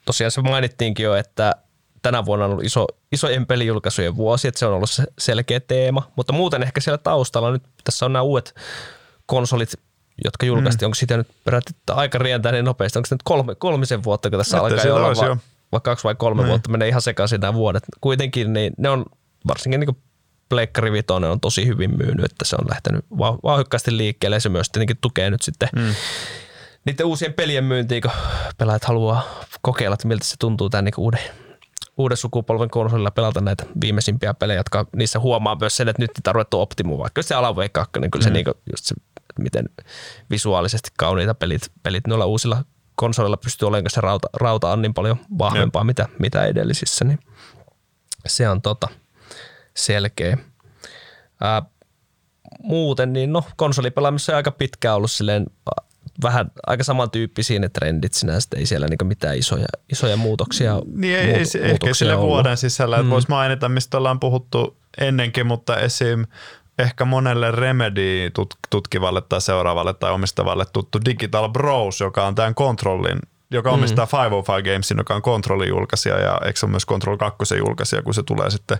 tosiaan se mainittiinkin jo, että tänä vuonna on ollut iso, isojen pelijulkaisujen vuosi, että se on ollut se selkeä teema, mutta muuten ehkä siellä taustalla nyt tässä on nämä uudet konsolit, jotka julkaistiin, mm. onko sitä nyt peräti aika rientää niin nopeasti, onko se nyt kolme, kolmisen vuotta, kun tässä Että alkaa olla, olisi, va, kaksi vai kolme mm. vuotta, menee ihan sekaisin nämä vuodet. Kuitenkin niin ne on, varsinkin niin Pleikkari Vitoinen on tosi hyvin myynyt, että se on lähtenyt vauhikkaasti liikkeelle ja se myös tietenkin tukee nyt sitten mm. niiden uusien pelien myyntiin, kun pelaajat haluaa kokeilla, että miltä se tuntuu tämän niin uuden, uuden sukupolven konsolilla pelata näitä viimeisimpiä pelejä, jotka niissä huomaa myös sen, että nyt niitä on ruvettu optimoimaan. Vaikka se Alan Wake 2, niin kyllä se, mm. niin kuin, just se miten visuaalisesti kauniita pelit, pelit noilla uusilla konsolilla pystyy olemaan, se rauta, rauta on niin paljon vahvempaa, mitä, mitä edellisissä, niin se on tota selkeä. Ää, muuten, niin no konsolipelaamissa on aika pitkään ollut silleen vähän aika samantyyppisiä ne trendit sinänsä, ei siellä niinku mitään isoja, isoja muutoksia Niin ei, muut, ei ehkä sille vuoden sisällä, että mm. voisi mainita, mistä ollaan puhuttu ennenkin, mutta esim ehkä monelle Remedy tutkivalle tai seuraavalle tai omistavalle tuttu Digital Bros, joka on tämän kontrollin joka omistaa mm. 505 Gamesin, joka on kontrollin julkaisija ja eikö se ole myös Control 2 julkaisija, kun se tulee sitten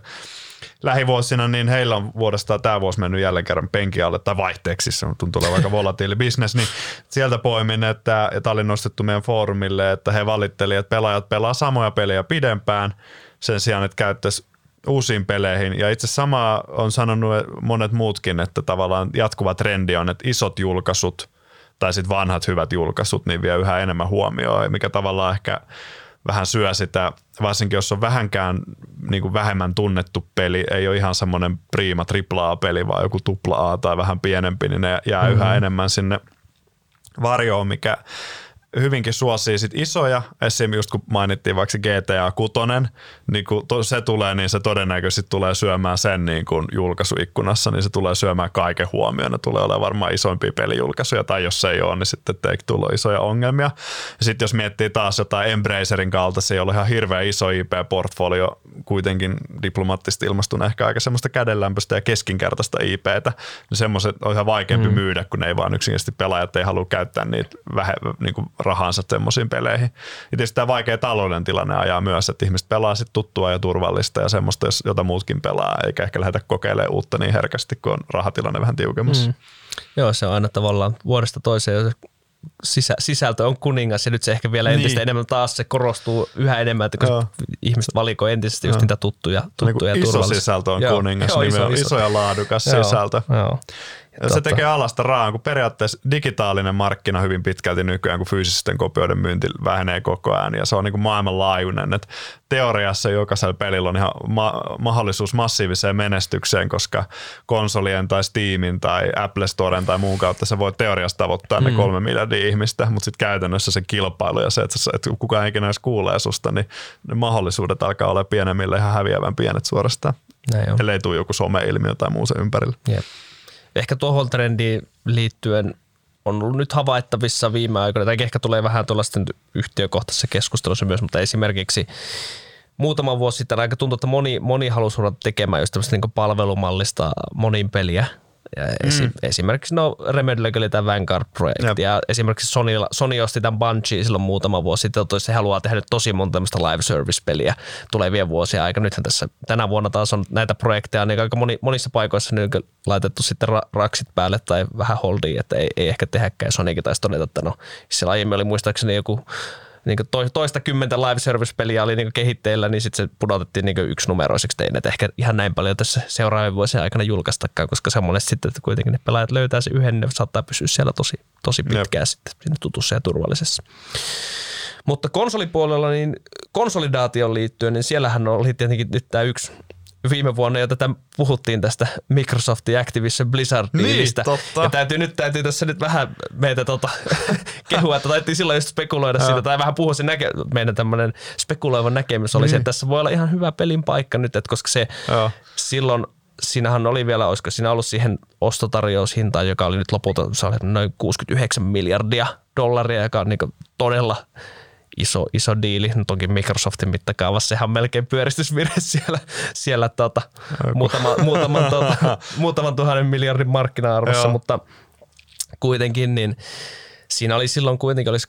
lähivuosina, niin heillä on vuodesta tämä vuosi mennyt jälleen kerran penki alle tai vaihteeksi, se tuntuu olevan aika volatiili business, niin sieltä poimin, että, ja tämä oli nostettu meidän foorumille, että he valitteli, että pelaajat pelaa samoja pelejä pidempään sen sijaan, että käyttäisi uusiin peleihin. Ja itse sama on sanonut monet muutkin, että tavallaan jatkuva trendi on, että isot julkaisut tai sitten vanhat hyvät julkaisut niin vie yhä enemmän huomioon, mikä tavallaan ehkä vähän syö sitä, varsinkin jos on vähänkään niin kuin vähemmän tunnettu peli, ei ole ihan semmoinen priima AAA-peli, vaan joku tupla A tai vähän pienempi, niin ne jää mm-hmm. yhä enemmän sinne varjoon, mikä hyvinkin suosii sit isoja, esim. just kun mainittiin vaikka se GTA 6, niin kun se tulee, niin se todennäköisesti tulee syömään sen niin kun julkaisuikkunassa, niin se tulee syömään kaiken huomioon. Ne tulee olemaan varmaan isoimpia pelijulkaisuja, tai jos se ei ole, niin sitten Take tulla isoja ongelmia. Ja sitten jos miettii taas jotain Embracerin kaltaisia, jolla ihan hirveän iso IP-portfolio, kuitenkin diplomaattisesti ilmastun ehkä aika semmoista kädenlämpöistä ja keskinkertaista IPtä, niin semmoiset on ihan vaikeampi mm. myydä, kun ne ei vaan yksinkertaisesti pelaajat ei halua käyttää niitä vähe, niin kuin rahansa semmoisiin peleihin. Ja tietysti tämä vaikea talouden tilanne ajaa myös, että ihmiset pelaa sit tuttua ja turvallista ja semmoista, jota muutkin pelaa, eikä ehkä lähdetä kokeilemaan uutta niin herkästi, kun on rahatilanne vähän tiukemmassa. Mm. Joo, se on aina tavallaan vuodesta toiseen, sisä, sisältö on kuningas ja nyt se ehkä vielä entistä niin. enemmän taas se korostuu yhä enemmän, että kun Joo. ihmiset valikoi entisesti just niitä tuttuja, tuttuja niin iso sisältö on Joo. kuningas, Joo, iso, iso. iso ja laadukas Joo. sisältö. Joo. Ja se totta. tekee alasta raan, kun periaatteessa digitaalinen markkina hyvin pitkälti nykyään, kun fyysisten kopioiden myynti vähenee koko ajan ja se on niin kuin maailmanlaajuinen. Et teoriassa jokaisella pelillä on ihan ma- mahdollisuus massiiviseen menestykseen, koska konsolien tai Steamin tai Apple Storen tai muun kautta se voi teoriassa tavoittaa mm. ne kolme miljardia ihmistä, mutta sitten käytännössä se kilpailu ja se, että, että kukaan ei ikinä edes kuulee susta, niin ne mahdollisuudet alkaa olla pienemmille ihan häviävän pienet suorastaan. Näin Ellei tule joku some-ilmiö tai muu sen ympärillä. Yep ehkä tuohon trendiin liittyen on ollut nyt havaittavissa viime aikoina, tai ehkä tulee vähän tuollaisten yhtiökohtaisessa keskustelussa myös, mutta esimerkiksi muutama vuosi sitten aika tuntui, että moni, moni halusi ruveta tekemään just tämmöistä niin palvelumallista monin peliä, ja esi- mm. Esimerkiksi no Remedyllä oli tämä Vanguard-projekti ja esimerkiksi Sony, Sony osti tämän Bungie silloin muutama vuosi sitten, että se haluaa tehdä tosi monta tämmöistä live service-peliä tulevien vuosien aikana. Nythän tässä tänä vuonna taas on näitä projekteja, niin aika moni, monissa paikoissa niin laitettu sitten ra- raksit päälle tai vähän holdiin, että ei, ei ehkä tehäkään. Sonykin taisi todeta, että no siellä aiemmin oli muistaakseni joku niin toista kymmentä live service-peliä oli niin kehitteillä, niin sitten se pudotettiin niin yksi numeroiseksi tein, että ehkä ihan näin paljon tässä seuraavien vuosien aikana julkaistakaan, koska se monesti sitten, että kuitenkin ne pelaajat löytää se yhden, ne saattaa pysyä siellä tosi, tosi pitkään Jep. sitten siinä tutussa ja turvallisessa. Mutta konsolipuolella, niin konsolidaation liittyen, niin siellähän oli tietenkin nyt tämä yksi viime vuonna jo tätä puhuttiin tästä Microsoftin Activision blizzard Niin, totta. Ja täytyy nyt, täytyy tässä nyt vähän meitä tota, kehua, että taittiin silloin just spekuloida siitä, tai vähän puhua se näke, meidän tämmöinen spekuloiva näkemys oli niin. se, että tässä voi olla ihan hyvä pelin paikka nyt, että koska se Joo. silloin siinähän oli vielä, olisiko siinä ollut siihen ostotarjoushintaan, joka oli nyt lopulta se oli noin 69 miljardia dollaria, joka on niin todella iso, iso diili. Nyt onkin Microsoftin mittakaavassa sehän melkein pyöristysvirhe siellä, siellä tota, muutama, muutaman, tota, muutaman tuhannen miljardin markkina-arvossa, mutta kuitenkin niin siinä oli silloin kuitenkin olisi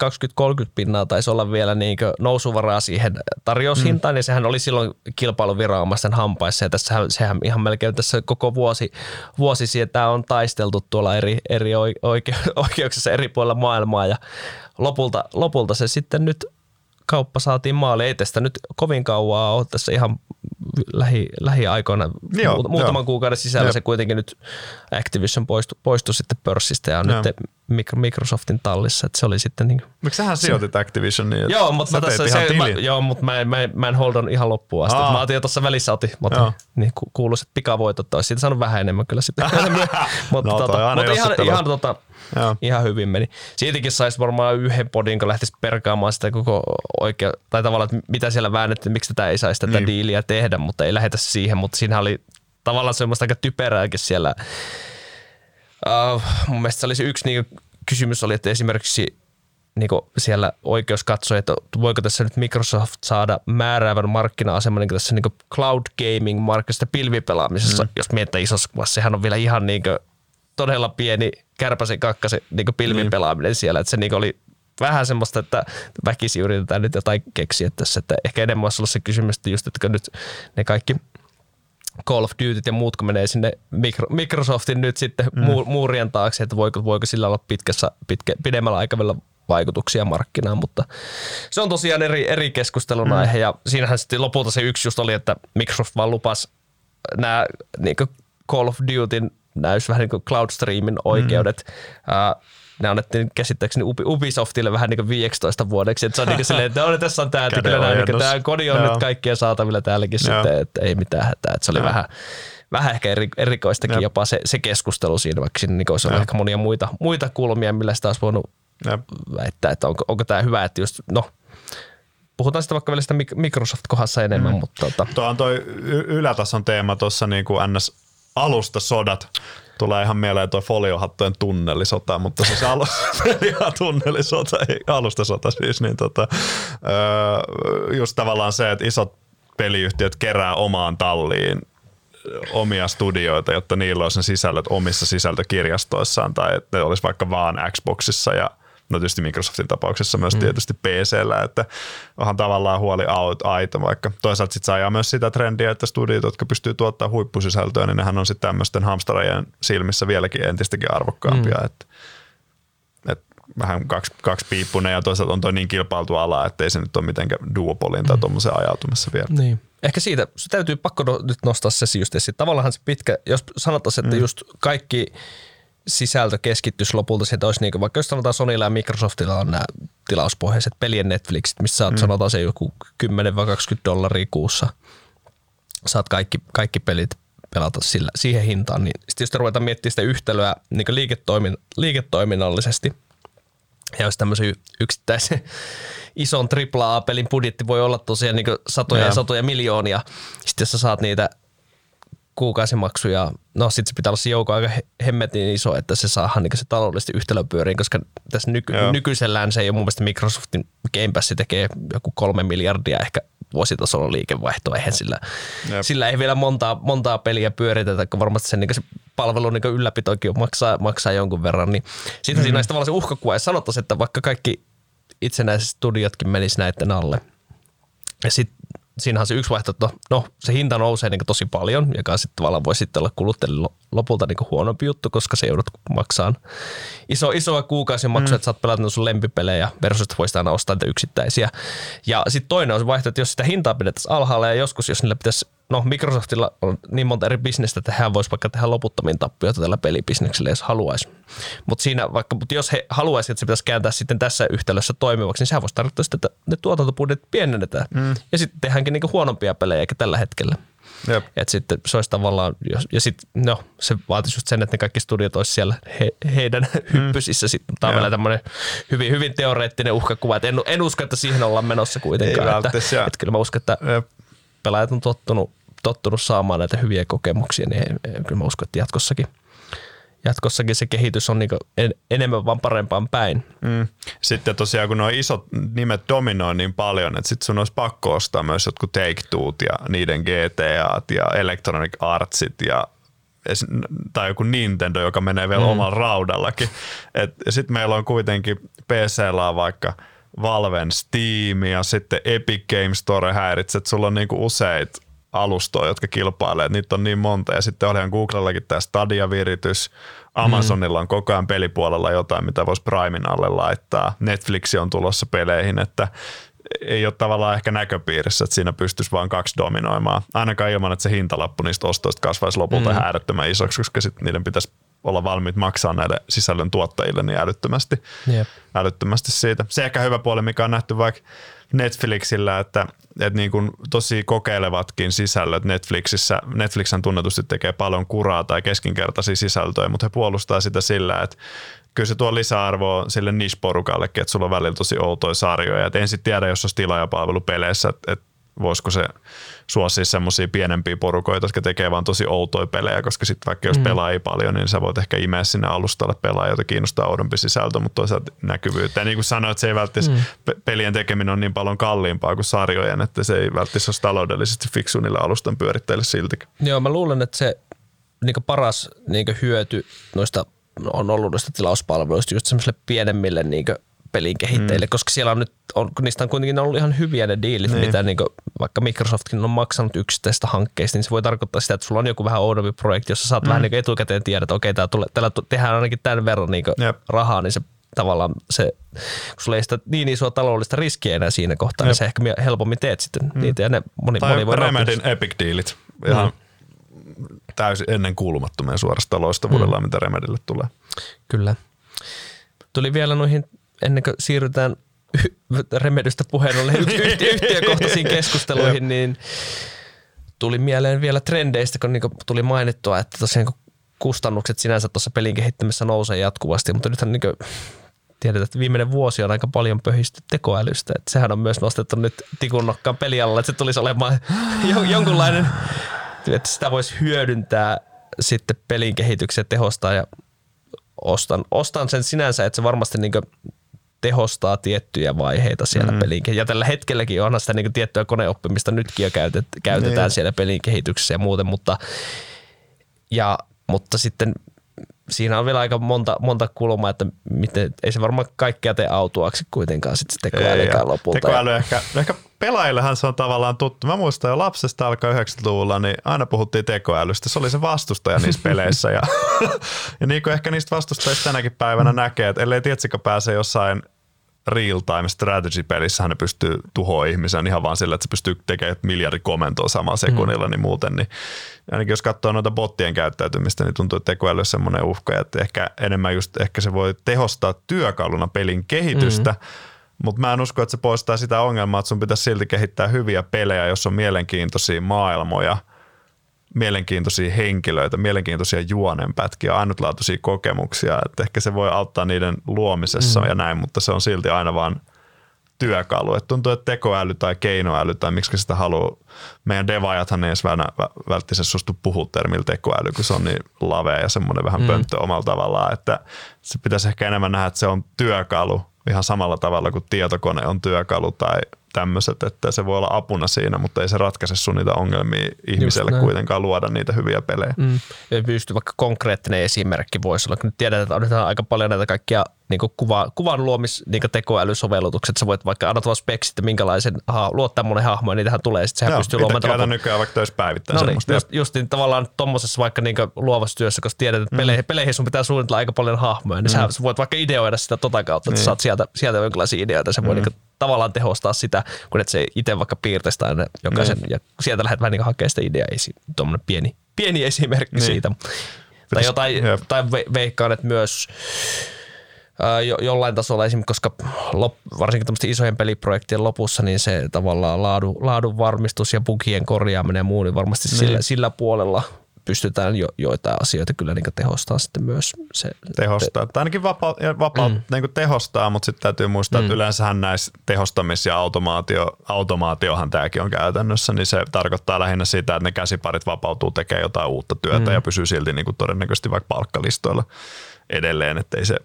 20-30 pinnaa taisi olla vielä niin nousuvaraa siihen tarjoushintaan, mm. ja sehän oli silloin kilpailuviranomaisten hampaissa, ja tässä sehän ihan melkein tässä koko vuosi, vuosi siitä on taisteltu tuolla eri, eri oike, oikeuksissa eri puolilla maailmaa, ja lopulta, lopulta se sitten nyt kauppa saatiin maali. Ei tästä nyt kovin kauaa ole tässä ihan lähi, lähiaikoina, joo, muutaman joo. kuukauden sisällä joo. se kuitenkin nyt Activision poistui, poistui sitten pörssistä ja on nyt Microsoftin tallissa, että se oli sitten niin Miksi sähän sijoitit Activisionin? Joo, mutta mä tässä, se, mä, joo, mutta mä, mä, mä en hold ihan loppuun asti. Aa. Mä otin jo tuossa välissä otin, mutta niin kuuluiset pikavoitot, olisi siitä saanut vähän enemmän kyllä sitten. mutta no, tota, mutta ihan, ihan, tota, Joo. Ihan hyvin meni. Siitäkin saisi varmaan yhden podin, kun lähtisi perkaamaan sitä koko oikea, tai tavallaan, että mitä siellä väännettiin, miksi tätä ei saisi tätä niin. diiliä tehdä, mutta ei lähetä siihen, mutta siinä oli tavallaan semmoista aika typerääkin siellä. Uh, mun mielestä se oli se yksi niin kysymys oli, että esimerkiksi niin siellä oikeus katsoi, että voiko tässä nyt Microsoft saada määräävän markkina-aseman niin tässä niin cloud gaming markkinoista pilvipelaamisessa, mm. jos miettii isossa kuvassa, sehän on vielä ihan niin todella pieni kärpäsen kakkasen niin pilvin pelaaminen siellä, että se niin oli vähän semmoista, että väkisi yritetään nyt jotain keksiä tässä, että ehkä enemmän olisi ollut se kysymys, että just, että nyt ne kaikki Call of Duty ja muut, kun menee sinne Microsoftin nyt sitten mm. muurien taakse, että voiko, voiko sillä olla pitkässä, pitkä, pidemmällä aikavälillä vaikutuksia markkinaan, mutta se on tosiaan eri, eri keskustelun mm. aihe ja siinähän sitten lopulta se yksi just oli, että Microsoft vaan lupasi nämä niin Call of Dutyn näys vähän niin kuin Cloudstreamin oikeudet. Mm. Uh, ne annettiin käsittääkseni Ubisoftille vähän niin kuin 15 vuodeksi. Että se on niin kuin silleen, että no, tässä on tämä, kyllä niin tämä kodi on Joo. nyt kaikkien saatavilla täälläkin Joo. sitten, että ei mitään hätää. Että se oli vähän, vähän ehkä erikoistakin Joo. jopa se, se keskustelu siinä, vaikka siinä niin olisi ehkä monia muita, muita kulmia, millä sitä olisi voinut Jep. väittää, että onko, onko tämä hyvä, että just, no puhutaan sitten vaikka vielä sitä Microsoft-kohdassa enemmän, mm. mutta... Tota. Tuo on toi ylätason teema tuossa niin kuin NS alustasodat. Tulee ihan mieleen tuo foliohattojen tunnelisota, mutta se alusta, ihan tunnelisota, ei alustasota siis, niin tota, just tavallaan se, että isot peliyhtiöt kerää omaan talliin omia studioita, jotta niillä olisi ne sisällöt omissa sisältökirjastoissaan tai että ne olisi vaikka vaan Xboxissa ja no tietysti Microsoftin tapauksessa myös mm. tietysti PCllä, että onhan tavallaan huoli aito, vaikka toisaalta sitten saa myös sitä trendiä, että studiot, jotka pystyy tuottamaan huippusisältöä, niin nehän on sitten tämmöisten hamsterajien silmissä vieläkin entistäkin arvokkaampia, mm. että, että vähän kaksi, kaksi piippunen ja toisaalta on toi niin kilpailtu ala, että ei se nyt ole mitenkään duopolin tai mm. tuommoisen ajautumassa vielä. Niin. Ehkä siitä, se täytyy pakko no, nyt nostaa se just esiin. Tavallaan se pitkä, jos sanotaan, että mm. just kaikki sisältö keskittyisi lopulta että olisi niin kuin, vaikka jos sanotaan Sonylla ja Microsoftilla on nämä tilauspohjaiset pelien Netflixit, missä saat, mm. sanotaan se joku 10-20 dollaria kuussa, saat kaikki, kaikki pelit pelata sillä, siihen hintaan, niin sitten jos ruvetaan miettimään sitä yhtälöä niin liiketoimin, liiketoiminnallisesti, ja jos tämmöisen yksittäisen ison AAA-pelin budjetti voi olla tosiaan niin satoja ja. ja satoja miljoonia, sitten jos sä saat niitä kuukausimaksuja, no sitten se pitää olla se joukko aika hemmetin iso, että se saadaan niin se taloudellisesti yhtälö pyöriin, koska tässä nyky- nykyisellään se ei ole mun mielestä Microsoftin Game Pass tekee joku kolme miljardia ehkä vuositasolla liikevaihtoa, eihän sillä, sillä ei vielä montaa, montaa peliä pyöritetä, kun varmasti sen, niin se palvelun niin ylläpitoikin maksaa, maksaa jonkun verran, niin sitten mm-hmm. siinä olisi tavallaan se uhkakuva, ja sanottaisiin, että vaikka kaikki itsenäiset studiotkin menis näiden alle, ja sitten siinähän se yksi vaihtoehto, no se hinta nousee niin tosi paljon, joka sitten tavallaan voi sitten olla kuluttajille lopulta niin huonompi juttu, koska se joudut maksamaan iso, isoa kuukausimaksua, mm. että saat pelata sun lempipelejä versus, että voisit aina ostaa niitä yksittäisiä. Ja sitten toinen on se vaihtoehto, että jos sitä hintaa pidettäisiin alhaalla ja joskus, jos niillä pitäisi no Microsoftilla on niin monta eri bisnestä, että hän voisi vaikka tehdä loputtomiin tappioita tällä pelibisneksellä, jos haluaisi. Mutta siinä vaikka, mutta jos he haluaisivat, että se pitäisi kääntää sitten tässä yhtälössä toimivaksi, niin sehän voisi tarkoittaa sitä, että ne tuotantobudjetit pienennetään. Mm. Ja sitten tehdäänkin niinku huonompia pelejä eikä tällä hetkellä. Jep. Et sitten se olisi tavallaan, ja sitten no, se vaatisi just sen, että ne kaikki studiot olisi siellä he, heidän mm. hyppysissä. Sitten tämä on vielä tämmöinen hyvin, hyvin teoreettinen uhkakuva, että en, en usko, että siihen ollaan menossa kuitenkaan. Ei että, että kyllä mä uskon, että Jep. Pelaajat on tottunut tottunut saamaan näitä hyviä kokemuksia, niin kyllä mä uskon, että jatkossakin, jatkossakin se kehitys on niin en, enemmän vaan parempaan päin. Mm. Sitten tosiaan, kun nuo isot nimet dominoi niin paljon, että sitten sun olisi pakko ostaa myös jotkut take ja niiden GTAt ja Electronic Artsit ja tai joku Nintendo, joka menee vielä mm. omalla raudallakin. sitten meillä on kuitenkin PCllä vaikka Valven Steam ja sitten Epic Games Store häiritsee, että sulla on niinku useita alustoja, jotka kilpailee. Niitä on niin monta. Ja sitten olihan Googlellakin tämä Stadia-viritys. Amazonilla on koko ajan pelipuolella jotain, mitä voisi Primein alle laittaa. Netflix on tulossa peleihin, että ei ole tavallaan ehkä näköpiirissä, että siinä pystyisi vain kaksi dominoimaan. Ainakaan ilman, että se hintalappu niistä ostoista kasvaisi lopulta mm. äärettömän isoksi, koska sitten niiden pitäisi olla valmiit maksaa näille sisällön tuottajille niin älyttömästi, yep. älyttömästi siitä. Se ehkä hyvä puoli, mikä on nähty vaikka Netflixillä, että, että niin kuin tosi kokeilevatkin sisällöt Netflixissä. Netflixhän tunnetusti tekee paljon kuraa tai keskinkertaisia sisältöjä, mutta he puolustaa sitä sillä, että kyllä se tuo lisäarvoa sille niche-porukallekin, että sulla on välillä tosi outoja sarjoja. Et en sitten tiedä, jos olisi tilaajapalvelu peleissä, että, että voisiko se suosia semmoisia pienempiä porukoita, jotka tekee vaan tosi outoja pelejä, koska sitten vaikka jos mm. pelaa ei paljon, niin sä voit ehkä imeä sinne alustalle pelaa, jota kiinnostaa oudompi sisältö, mutta toisaalta näkyvyyttä. Ja niin kuin sanoit, se ei välttämättä mm. pelien tekeminen on niin paljon kalliimpaa kuin sarjojen, että se ei välttämättä olisi taloudellisesti fiksu niille alustan pyörittäjille siltikin. Joo, mä luulen, että se niin paras niin hyöty noista on ollut noista tilauspalveluista just semmoisille pienemmille niin pelin kehittäjille, mm. koska siellä on nyt, on, niistä on kuitenkin ollut ihan hyviä ne diilit, niin. mitä niin kuin, vaikka Microsoftkin on maksanut yksittäistä hankkeista, niin se voi tarkoittaa sitä, että sulla on joku vähän oudompi projekti, jossa saat mm. vähän niin kuin etukäteen tiedä, että okei, täällä, tulee, täällä tehdään ainakin tämän verran niin rahaa, niin se tavallaan se, kun sulla ei sitä niin isoa taloudellista riskiä enää siinä kohtaa, niin Jep. niin se ehkä helpommin teet sitten mm. niitä ja ne moni, tai moni voi Remedin Epic-diilit. Ihan mm. täysin ennen kuulumattomia suorasta loistavuudella, mm. mitä Remedille tulee. Kyllä. Tuli vielä noihin ennen kuin siirrytään Remedystä puheen ollen yhtiökohtaisiin keskusteluihin, niin tuli mieleen vielä trendeistä, kun niin tuli mainittua, että tosiaan kustannukset sinänsä tuossa pelin kehittämisessä nousee jatkuvasti, mutta nythän niin tiedetään, että viimeinen vuosi on aika paljon pöhisty tekoälystä. Että sehän on myös nostettu nyt tikun nokkaan pelialalla, että se tulisi olemaan jonkunlainen, että sitä voisi hyödyntää sitten pelin kehityksen tehostaa ja ostan, ostan sen sinänsä, että se varmasti niin tehostaa tiettyjä vaiheita siellä mm. pelin Ja tällä hetkelläkin onhan sitä niin tiettyä koneoppimista nytkin jo käytet, käytetään niin. siellä pelin kehityksessä ja muuten, mutta, ja, mutta sitten siinä on vielä aika monta, monta kulmaa, että miten, ei se varmaan kaikkea tee autuaksi kuitenkaan sit se tekoälykään lopulta. Tekoäly ehkä, ehkä pelaajillehan se on tavallaan tuttu. Mä muistan jo lapsesta alkaa 90-luvulla, niin aina puhuttiin tekoälystä. Se oli se vastustaja niissä peleissä. Ja, ja niin kuin ehkä niistä vastustajista tänäkin päivänä näkee, että ellei Tietsikö pääse jossain real-time strategy-pelissä ne pystyy tuhoamaan ihmisen ihan vaan sillä, että se pystyy tekemään miljardi komentoa samalla sekunnilla, mm. niin muuten, niin ainakin jos katsoo noita bottien käyttäytymistä, niin tuntuu, että tekoäly on semmoinen uhka, että ehkä enemmän just, ehkä se voi tehostaa työkaluna pelin kehitystä, mm. Mutta mä en usko, että se poistaa sitä ongelmaa, että sun pitäisi silti kehittää hyviä pelejä, jos on mielenkiintoisia maailmoja – mielenkiintoisia henkilöitä, mielenkiintoisia juonenpätkiä, ainutlaatuisia kokemuksia, että ehkä se voi auttaa niiden luomisessa mm. ja näin, mutta se on silti aina vaan työkalu. Et tuntuu, että tekoäly tai keinoäly tai miksi sitä haluaa. Meidän devaajathan ei edes välttämättä suostu puhua termillä tekoäly, kun se on niin lavea ja semmoinen vähän mm. pönttö omalla tavallaan, että se pitäisi ehkä enemmän nähdä, että se on työkalu ihan samalla tavalla kuin tietokone on työkalu tai tämmöiset, että se voi olla apuna siinä, mutta ei se ratkaise sun niitä ongelmia ihmiselle kuitenkaan luoda niitä hyviä pelejä. Mm. Ja pystyy vaikka konkreettinen esimerkki voisi olla, kun tiedetään, että on aika paljon näitä kaikkia niin kuva, kuvan luomis niin tekoälysovellutukset. Sä voit vaikka annat vaan speksit, että minkälaisen, aha, luot tämmöinen hahmo ja niitähän tulee, sitten sehän Joo, pystyy luomaan. Joo, nykyään vaikka töissä päivittäin no niin, just, just, niin, tavallaan tuommoisessa vaikka niin luovassa työssä, koska tiedät, että mm. peleihin, peleihin sun pitää suunnitella aika paljon hahmoja, niin mm. sä voit vaikka ideoida sitä tota kautta, että niin. saat sieltä, sieltä jonkinlaisia ideoita, se voi mm. niin tavallaan tehostaa sitä, kun et se itse vaikka piirtäisi aina jokaisen, niin. ja sieltä lähdet vähän niin hakemaan sitä ideaa, tuommoinen pieni, pieni esimerkki niin. siitä. Tai jotain, tai veikkaan, että myös jo, jollain tasolla esimerkiksi, koska lop, varsinkin tämmöisten isojen peliprojektien lopussa, niin se tavallaan laadu, laadun varmistus ja bugien korjaaminen ja muu, niin varmasti niin. Sillä, sillä puolella pystytään jo, joitain asioita kyllä niin tehostaa sitten myös. Se, tehostaa. Tai ainakin vapa, vapa, mm. niin tehostaa, mutta sitten täytyy muistaa, mm. että yleensähän näissä tehostamis- ja automaatio, automaatiohan tämäkin on käytännössä, niin se tarkoittaa lähinnä sitä, että ne käsiparit vapautuu tekemään jotain uutta työtä mm. ja pysyy silti niin kuin todennäköisesti vaikka palkkalistoilla edelleen, ettei se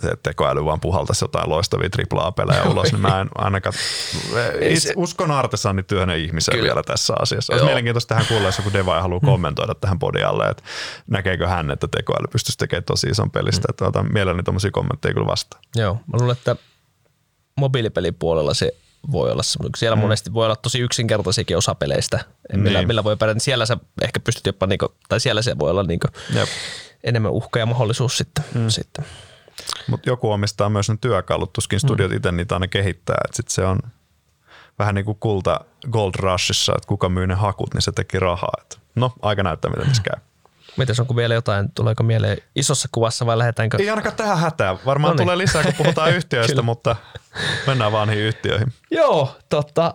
se tekoäly vaan puhaltaisi jotain loistavia AAA-pelejä ulos, niin mä en ainakaan itse uskon artesanityönä ihmisen Kyllä. vielä tässä asiassa. Olisi mielenkiintoista tähän kuulla, jos joku deva haluaa kommentoida tähän podialle, että näkeekö hän, että tekoäly pystyisi tekemään tosi ison pelistä. Mm. Että otan mielelläni tuommoisia kommentteja kyllä vastaan. Joo, mä luulen, että mobiilipelipuolella se voi olla semmoinen. Siellä mm. monesti voi olla tosi yksinkertaisiakin osapeleistä, millä, niin. millä voi pärjätä. Niin siellä sä ehkä pystyt jopa, niinku, tai siellä se voi olla niinku enemmän uhka ja mahdollisuus sitten. Mm. sitten. Mutta joku omistaa myös ne työkalut, tuskin studiot mm. itse niitä aina kehittää, että sit se on vähän niin kuin kulta Gold Rushissa, että kuka myy ne hakut, niin se teki rahaa. Et no, aika näyttää, miten tässä käy. Mites onko vielä jotain, tuleeko mieleen isossa kuvassa vai lähdetäänkö? Ei ainakaan tähän hätää. Varmaan Noniin. tulee lisää, kun puhutaan yhtiöistä, mutta mennään vaan niihin yhtiöihin. Joo, totta.